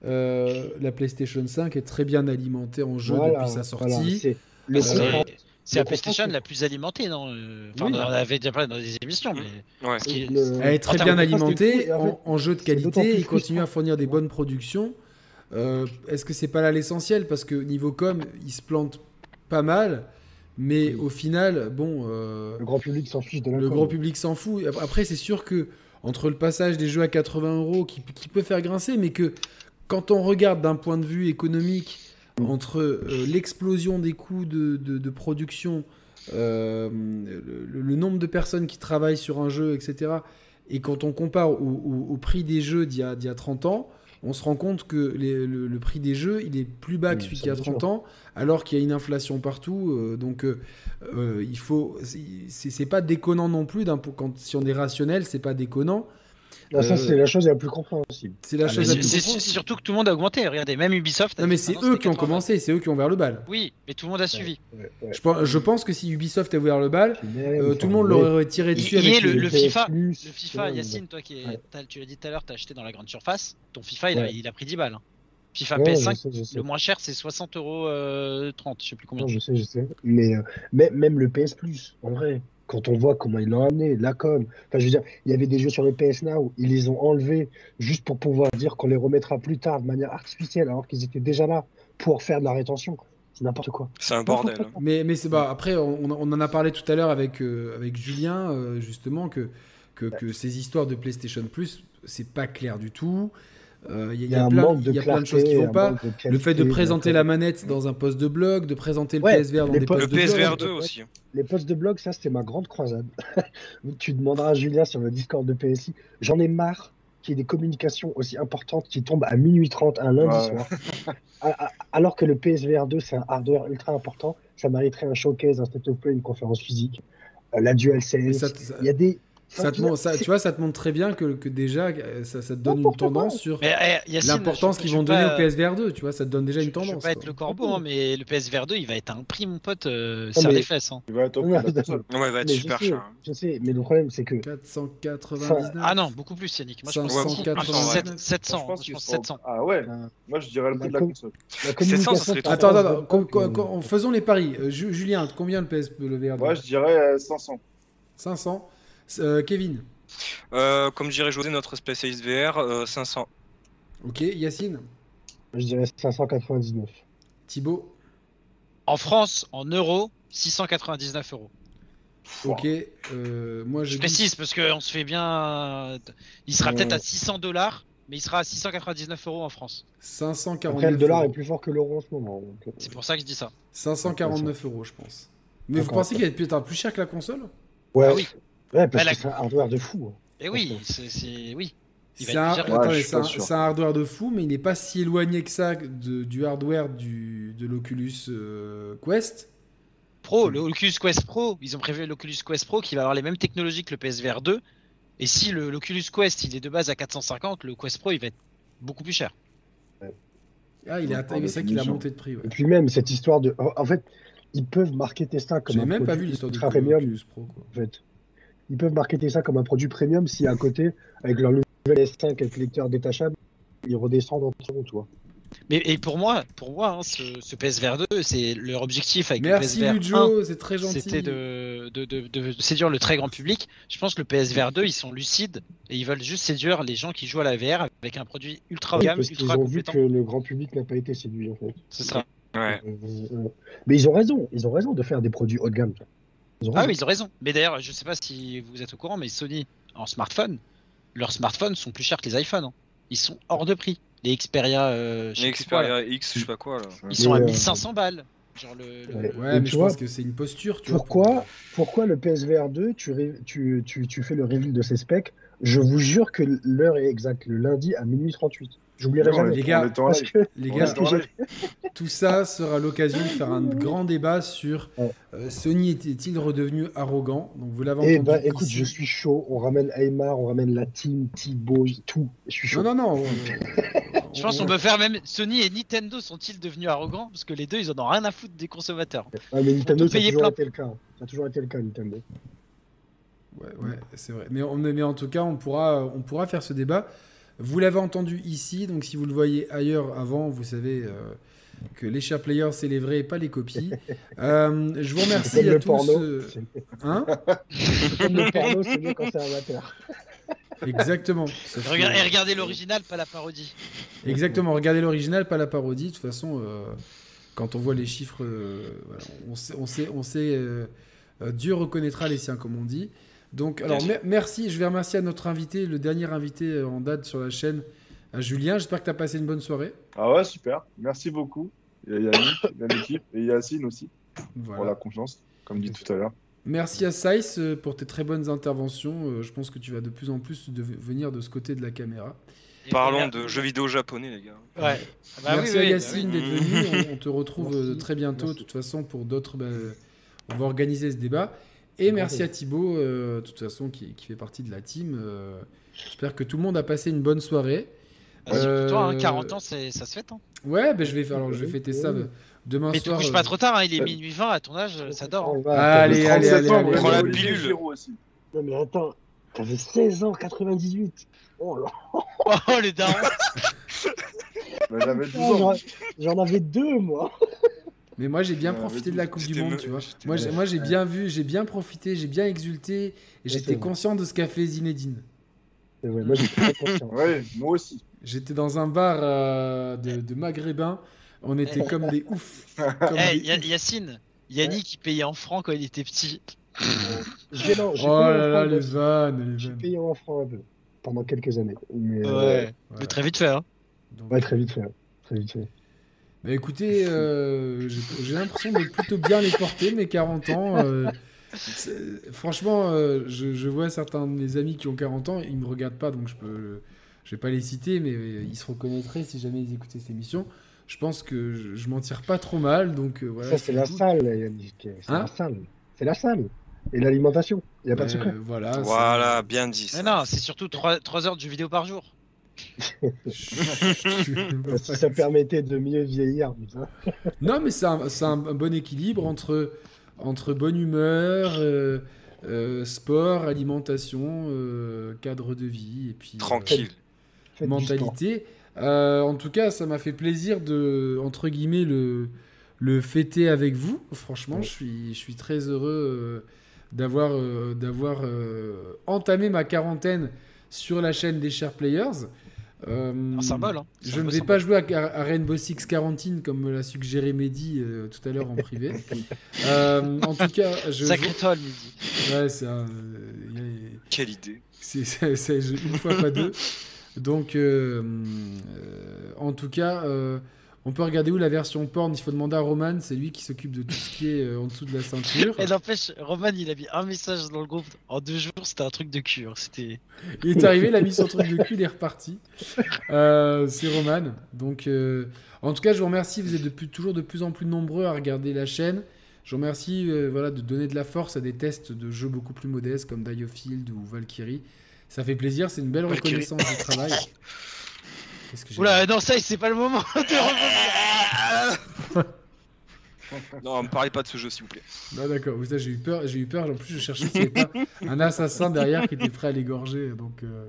euh, la PlayStation 5 est très bien alimentée en jeu Voilà, depuis sa voilà, sortie. le C'est contrat- c'est la PlayStation la plus alimentée, non Euh, Enfin, Oui. on en avait déjà parlé dans des émissions, mais Ouais. ce qui est- le- Elle est très En bien alimentée en en, jeu de qualité. plus Ils continuent à fournir des bonnes productions. Euh, Est-ce que c'est pas là l'essentiel? Parce que niveau com, ils se plantent pas mal. Mais au final, bon, euh, le grand public s'en fiche de la le com. grand public s'en fout. Après, c'est sûr que entre le passage des jeux à 80 euros qui, qui peut faire grincer, mais que quand on regarde d'un point de vue économique, entre euh, l'explosion des coûts de, de- de production, euh, le, le nombre de personnes qui travaillent sur un jeu, etc., et quand on compare au, au- au prix des jeux d'il y, a- d'il y a 30 ans, on se rend compte que les- le, le prix des jeux, il est plus bas que Oui, celui qu'il y a bien 30 sûr. ans, alors qu'il y a une inflation partout. euh, donc, il faut. C'est pas déconnant non plus. Quand, si on est rationnel, c'est pas déconnant. Ça, Euh, c'est la chose la plus compréhensible. C'est la Ah, chose la c'est plus surtout que tout le monde a augmenté. Regardez, même Ubisoft. a Non, mais c'est eux qui ont 80. commencé, c'est eux qui ont ouvert le bal. Oui, mais tout le monde a suivi. Ouais, ouais. Je pense, je pense que si Ubisoft avait ouvert le bal, euh, tout le monde l'aurait tiré Il- dessus y avec est le- FIFA, Plus, Le FIFA, ouais, Yacine, toi qui est, Ouais. t'as- tu l'as dit tout à l'heure, t'as acheté dans la grande surface. Ton FIFA, il, a, il a pris 10 balles. hein. FIFA ouais, PS5, je sais, je sais. le moins cher, c'est 60 euros euh, 30, je sais plus combien. Non, je sais, je sais. Mais euh, même, même le PS Plus, en vrai, quand on voit comment ils l'ont amené, la com. Enfin, je veux dire, il y avait des jeux sur le PS Now, ils les ont enlevés juste pour pouvoir dire qu'on les remettra plus tard de manière artificielle, alors qu'ils étaient déjà là pour faire de la rétention. C'est n'importe quoi. C'est un bordel. hein. Mais, mais c'est bah, après, on, on en a parlé tout à l'heure avec, euh, avec Julien, euh, justement, que, que, que ces histoires de PlayStation Plus, c'est pas clair du tout. Euh, Il y, a- il y a un plein, manque de y a plein de choses clarté, qui vont pas. Le fait de présenter de- la manette dans un poste de blog, de présenter le Ouais, PSVR dans des postes Le de PSVR blog. 2 aussi. Les postes de blog, ça, c'était ma grande croisade. <laughs> tu demanderas à Julien sur le Discord de PSI. J'en ai marre qu'il y ait des communications aussi importantes qui tombent à minuit 30 un lundi Ouais. soir. <laughs> Alors que le PSVR 2, c'est un hardware ultra important, ça mériterait un showcase, un state of play, une conférence physique, euh, la DualSense. Il y a des. Ça te montre- ça- tu vois, ça te montre très bien que, que déjà, euh, ça, ça te donne une N'importe quoi. tendance sur eh, l'importance je- qu'ils je vont donner pas- au PSVR 2. Tu vois, ça te donne déjà je- une Je veux tendance. pas être quoi. le corbeau, hein, mais le PSVR 2, il va être un prix, mon pote. Euh, mais- les fesses. hein. Il va être au prix Ouais, de la console. Ouais, il va être super je sais, cher. hein. Je sais, mais le problème, c'est que 499. Ah non, beaucoup plus, Yannick. Moi, je pense 599. 700. 700. je pense je pense sera- 700. Ah ouais, euh, moi je dirais le prix de la console. la 700, communication. ça serait Attends, attends, euh, faisons les paris. Euh, Ju- Julien, combien le PS le VR Moi je dirais euh, 500. 500. Euh, Kevin. Euh, comme dirait José, notre spécialiste VR, euh, 500. Ok. Yacine. Je dirais 599. Thibaut. En France, en euros, 699 euros. Ok. euh, moi, je, Je dis- précise parce qu'on se fait bien. Il sera Ouais. peut-être à 600 dollars, mais il sera à 699 euros en France. 549 Après, le dollar euros. est plus fort que l'euro en ce moment. donc, euh, C'est pour ça que je dis ça. 549 euros, je pense. Mais vous pensez qu'il va être peut-être plus cher que la console? Ouais, Ah oui. Ouais parce Bah, la- que c'est un hardware de fou. hein. Et oui, c'est c'est- oui. C'est un, Ouais, hardware de fou, mais il n'est pas si éloigné que ça de- du hardware du, de l'Oculus euh, Quest. Pro, le Oculus Quest Pro, ils ont prévu l'Oculus Quest Pro qui va avoir les mêmes technologies que le PSVR 2. Et si le- l'Oculus Quest il est de base à 450, le Quest Pro il va être beaucoup plus cher. Ah, il par c'est ça qu'il a monté de prix. ouais. Et puis même, cette histoire de... En fait, ils peuvent marketer ça comme J'ai un même pas produit vu l'histoire du ultra premium. Oculus Pro. Quoi. En fait. Ils peuvent marketer ça comme un produit premium si à côté, avec leur nouvelle S5 avec lecteur détachable, ils redescendent en tu vois. Mais et pour moi, pour moi, hein, ce, ce PSVR 2, c'est leur objectif avec Merci le PSVR 1, Lujo, c'est très gentil. c'était de, de, de, de séduire le très grand public. Je pense que le PSVR 2, ils sont lucides et ils veulent juste séduire les gens qui jouent à la VR avec un produit ultra haut de Oui, gamme, parce qu'ils ultra ont vu que le grand public n'a pas été séduit en fait. C'est ça. Ouais. Euh, euh, Mais ils ont raison, ils ont raison de faire des produits haut de gamme. Ils ont Ah raison. oui, ils ont raison. Mais d'ailleurs, je sais pas si vous êtes au courant, mais Sony, en smartphone, leurs smartphones sont plus chers que les iPhones. hein. Ils sont hors de prix. Les Xperia, euh, je sais Les quoi, X, je sais pas quoi là. ils sont à Mais, euh, 1500 balles. Genre le, le- Ouais. Mais je vois, pense que c'est une posture, tu vois. Pourquoi, pourquoi le PSVR 2, tu, ré- tu, tu, tu fais le reveal de ses specs? Je vous jure que l'heure est exacte, le lundi à minuit 38. J'oublierai jamais. les gars, Parce que, Les On gars, tout ça sera l'occasion de faire un <laughs> grand débat sur Ouais. euh, Sony était-il redevenu arrogant? Donc vous l'avez eh entendu. ben, écoute, ici. je suis chaud. On ramène Aymar, on ramène la team, Thibaut, tout. Je suis chaud. Non, non, non. <laughs> Je pense qu'on peut faire même Sony et Nintendo sont-ils devenus arrogants? Parce que les deux ils en ont rien à foutre des consommateurs. Ah, mais Nintendo, ça a toujours plein. été le cas. Ça a toujours été le cas, Nintendo. Ouais, ouais, c'est vrai. Mais, on- mais en tout cas, on pourra, on pourra faire ce débat. Vous l'avez entendu ici, donc si vous le voyez ailleurs avant, vous savez euh, que les chers players, c'est les vrais et pas les copies. <laughs> Euh, je vous remercie à le tous. porno. euh, C'est Hein <laughs> le porno, c'est mieux quand c'est amateur. <laughs> Exactement. Sauf que- Regardez, et regardez l'original, pas la parodie. Exactement, regardez l'original, pas la parodie. De toute façon, euh, quand on voit les chiffres, euh, on sait, on sait, on sait euh, euh, Dieu reconnaîtra les siens, comme on dit. Donc, alors, sûr. mer- merci. Je vais remercier à notre invité, le dernier invité euh, en date sur la chaîne, à Julien. J'espère que tu as passé une bonne soirée. Ah ouais, super. Merci beaucoup. Il y a Yannick, <coughs> il y a l'équipe et Yacine aussi Voilà. pour la confiance, comme dit tout à l'heure. Merci à Saïs euh, pour tes très bonnes interventions. Euh, Je pense que tu vas de plus en plus de- venir de ce côté de la caméra. Et Parlons de jeux vidéo japonais, les gars. Ouais. Ah bah Merci oui, à oui, Yacine bah d'être oui. venu. <laughs> On, on te retrouve Merci. très bientôt, Merci. de toute façon, pour d'autres. bah, on va organiser ce débat. Et merci à. Thibaut, euh, de toute façon, qui, qui fait partie de la team. Euh, J'espère que tout le monde a passé une bonne soirée. Vas-y, pour toi, hein, Euh, 40 ans, ça se fête. Hein. Ouais, ben je vais faire. Alors, je vais fêter ça demain Mais tu soir. couches euh, pas trop tard, hein, il est minuit 20 à ton âge, ça dort. hein. Allez, Le allez, 37 allez, ans, allez, Bruno Prends la pilule. Non, mais attends, t'avais 16 ans, 98. Oh là <laughs> Oh les darons <laughs> Bah, J'avais 12 là, ans. j'en- J'en avais deux, moi. Mais moi, j'ai bien profité de la Coupe du Monde, tu vois. Moi, j'ai, moi, bien vu, j'ai bien profité, j'ai bien exulté, et j'étais conscient de ce qu'a fait Zinedine. C'est vrai, moi j'étais très conscient. <laughs> Ouais, moi aussi. J'étais dans un bar euh, de, de maghrébins, on était comme des oufs. <laughs> Comme Eh, des. Yacine, Yannick, il payait en francs quand il était petit. J'ai non, j'ai Oh là là, les vannes, les J'ai payé en francs un peu pendant quelques années. Mais, euh, Ouais, Voilà. mais très vite fait. Hein. Donc, ouais, très vite fait. hein. Très vite fait. Bah écoutez, euh, j'ai l'impression de plutôt bien les porter, mes 40 ans. euh, franchement, euh, je, je vois certains de mes amis qui ont 40 ans, ils me regardent pas, donc je peux, je vais pas les citer, mais ils se reconnaîtraient si jamais ils écoutaient cette émission. Je pense que je, je m'en tire pas trop mal, donc euh, voilà. Ça, c'est la tout. salle, Yannick. C'est Hein la salle. C'est la salle. Et l'alimentation. Il n'y a pas de secret. voilà. bien dit. Mais non, c'est surtout 3, heures de jeux vidéo par jour. Si ça permettait de mieux vieillir. putain. Non, mais c'est un, bon équilibre entre, entre bonne humeur, euh, euh, sport, alimentation, euh, cadre de vie et puis Tranquille. Mentalité. Euh, en tout cas, ça m'a fait plaisir de, entre guillemets, le, le fêter avec vous. Franchement, je, suis, je suis très heureux d'avoir euh, d'avoir euh, entamé ma quarantaine sur la chaîne des Chers Players. Euh, Un symbole. Hein. Je ne vais symbole. pas jouer à, à Rainbow Six Quarantine comme me l'a suggéré Mehdi euh, tout à l'heure en privé. <laughs> Euh, en tout cas, je. Sacré toile, Mehdi. Ouais, c'est un- y a- Quelle idée. c'est c'est- c'est une fois pas deux. Donc, euh, euh, en tout cas, euh, on peut regarder où la version porn. Il faut demander à Roman, c'est lui qui s'occupe de tout ce qui est euh, en dessous de la ceinture. Et n'empêche, Roman, il a mis un message dans le groupe. En deux jours, c'était un truc de cul. hein. C'était. Il est arrivé, il a mis son truc de cul, il est reparti. Euh, c'est Roman. Donc, euh, en tout cas, je vous remercie. Vous êtes depuis, toujours de plus en plus nombreux à regarder la chaîne. Je vous remercie euh, voilà, de donner de la force à des tests de jeux beaucoup plus modestes comme Diofield ou Valkyrie. Ça fait plaisir, c'est une belle Valkyrie. reconnaissance du travail. <laughs> Qu'est-ce que j'ai Oula, non, ça, c'est pas le moment de. <laughs> Non, me parlez pas de ce jeu, s'il vous plaît. Non, d'accord. Vous savez, j'ai eu peur. J'ai eu peur. En plus, je cherchais s'il n'y avait pas un assassin derrière qui était prêt à l'égorger. Donc, euh,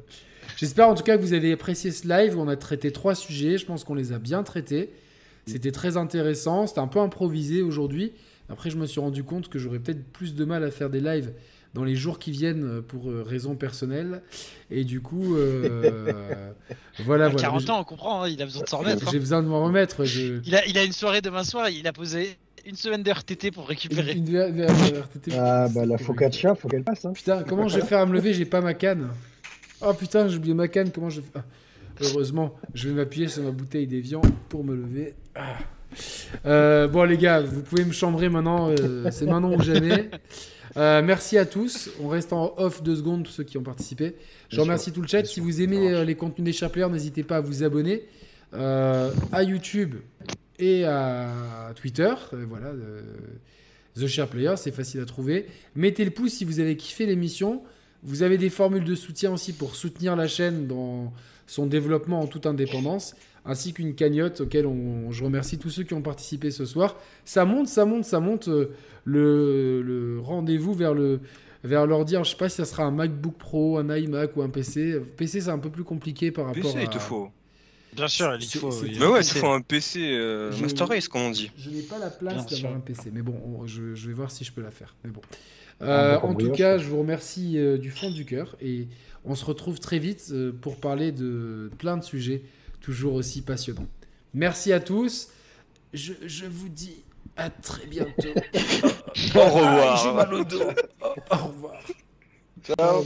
j'espère en tout cas que vous avez apprécié ce live où on a traité trois sujets. Je pense qu'on les a bien traités. C'était très intéressant. C'était un peu improvisé aujourd'hui. Après, je me suis rendu compte que j'aurais peut-être plus de mal à faire des lives dans les jours qui viennent euh, pour euh, raisons personnelles. Et du coup, euh, <laughs> voilà. À voilà. 40 ans, on comprend, hein, il a besoin de s'en remettre. hein. J'ai besoin de m'en remettre. Je... Il, a, il a une soirée demain soir, il a posé une semaine de RTT pour récupérer. Une- une- <laughs> une- une- RTT. Ah bah la focaccia, faut qu'elle passe. Hein. Putain, comment je vais faire à me lever J'ai pas ma canne. Oh putain, j'ai oublié ma canne. Comment je ah. Heureusement, je vais m'appuyer sur ma bouteille d'évian pour me lever. Ah. Euh, bon les gars, vous pouvez me chambrer maintenant. euh, C'est maintenant ou jamais. Euh, merci à tous. On reste en off deux secondes, tous ceux qui ont participé. Je Bien remercie tout le chat. Si vous aimez euh, les contenus des Sharplayers, n'hésitez pas à vous abonner euh, à YouTube et à Twitter. Euh, voilà, The Share Player, c'est facile à trouver. Mettez le pouce si vous avez kiffé l'émission. Vous avez des formules de soutien aussi pour soutenir la chaîne dans son développement en toute indépendance, ainsi qu'une cagnotte auquel on, je remercie tous ceux qui ont participé ce soir. Ça monte, ça monte, ça monte euh, le, le rendez-vous vers le vers l'ordi. Je sais pas si ça sera un MacBook Pro, un iMac ou un PC. PC, c'est un peu plus compliqué par rapport PC, à. il te faut. Bien sûr, il C'est- faut. Mais ouais, il te faut un PC euh, Je- Master Race, comme on dit. Je n'ai pas la place d'avoir un PC, mais bon, on- je, je vais voir si je peux la faire. Mais bon. Ah, Euh, bon, en tout cas, je vous remercie euh, du fond du cœur et on se retrouve très vite euh, pour parler de plein de sujets toujours aussi passionnants. Merci à tous. Je, je vous dis à très bientôt. <laughs> Au revoir. Ah, J'ai mal au dos. Au revoir. Ciao.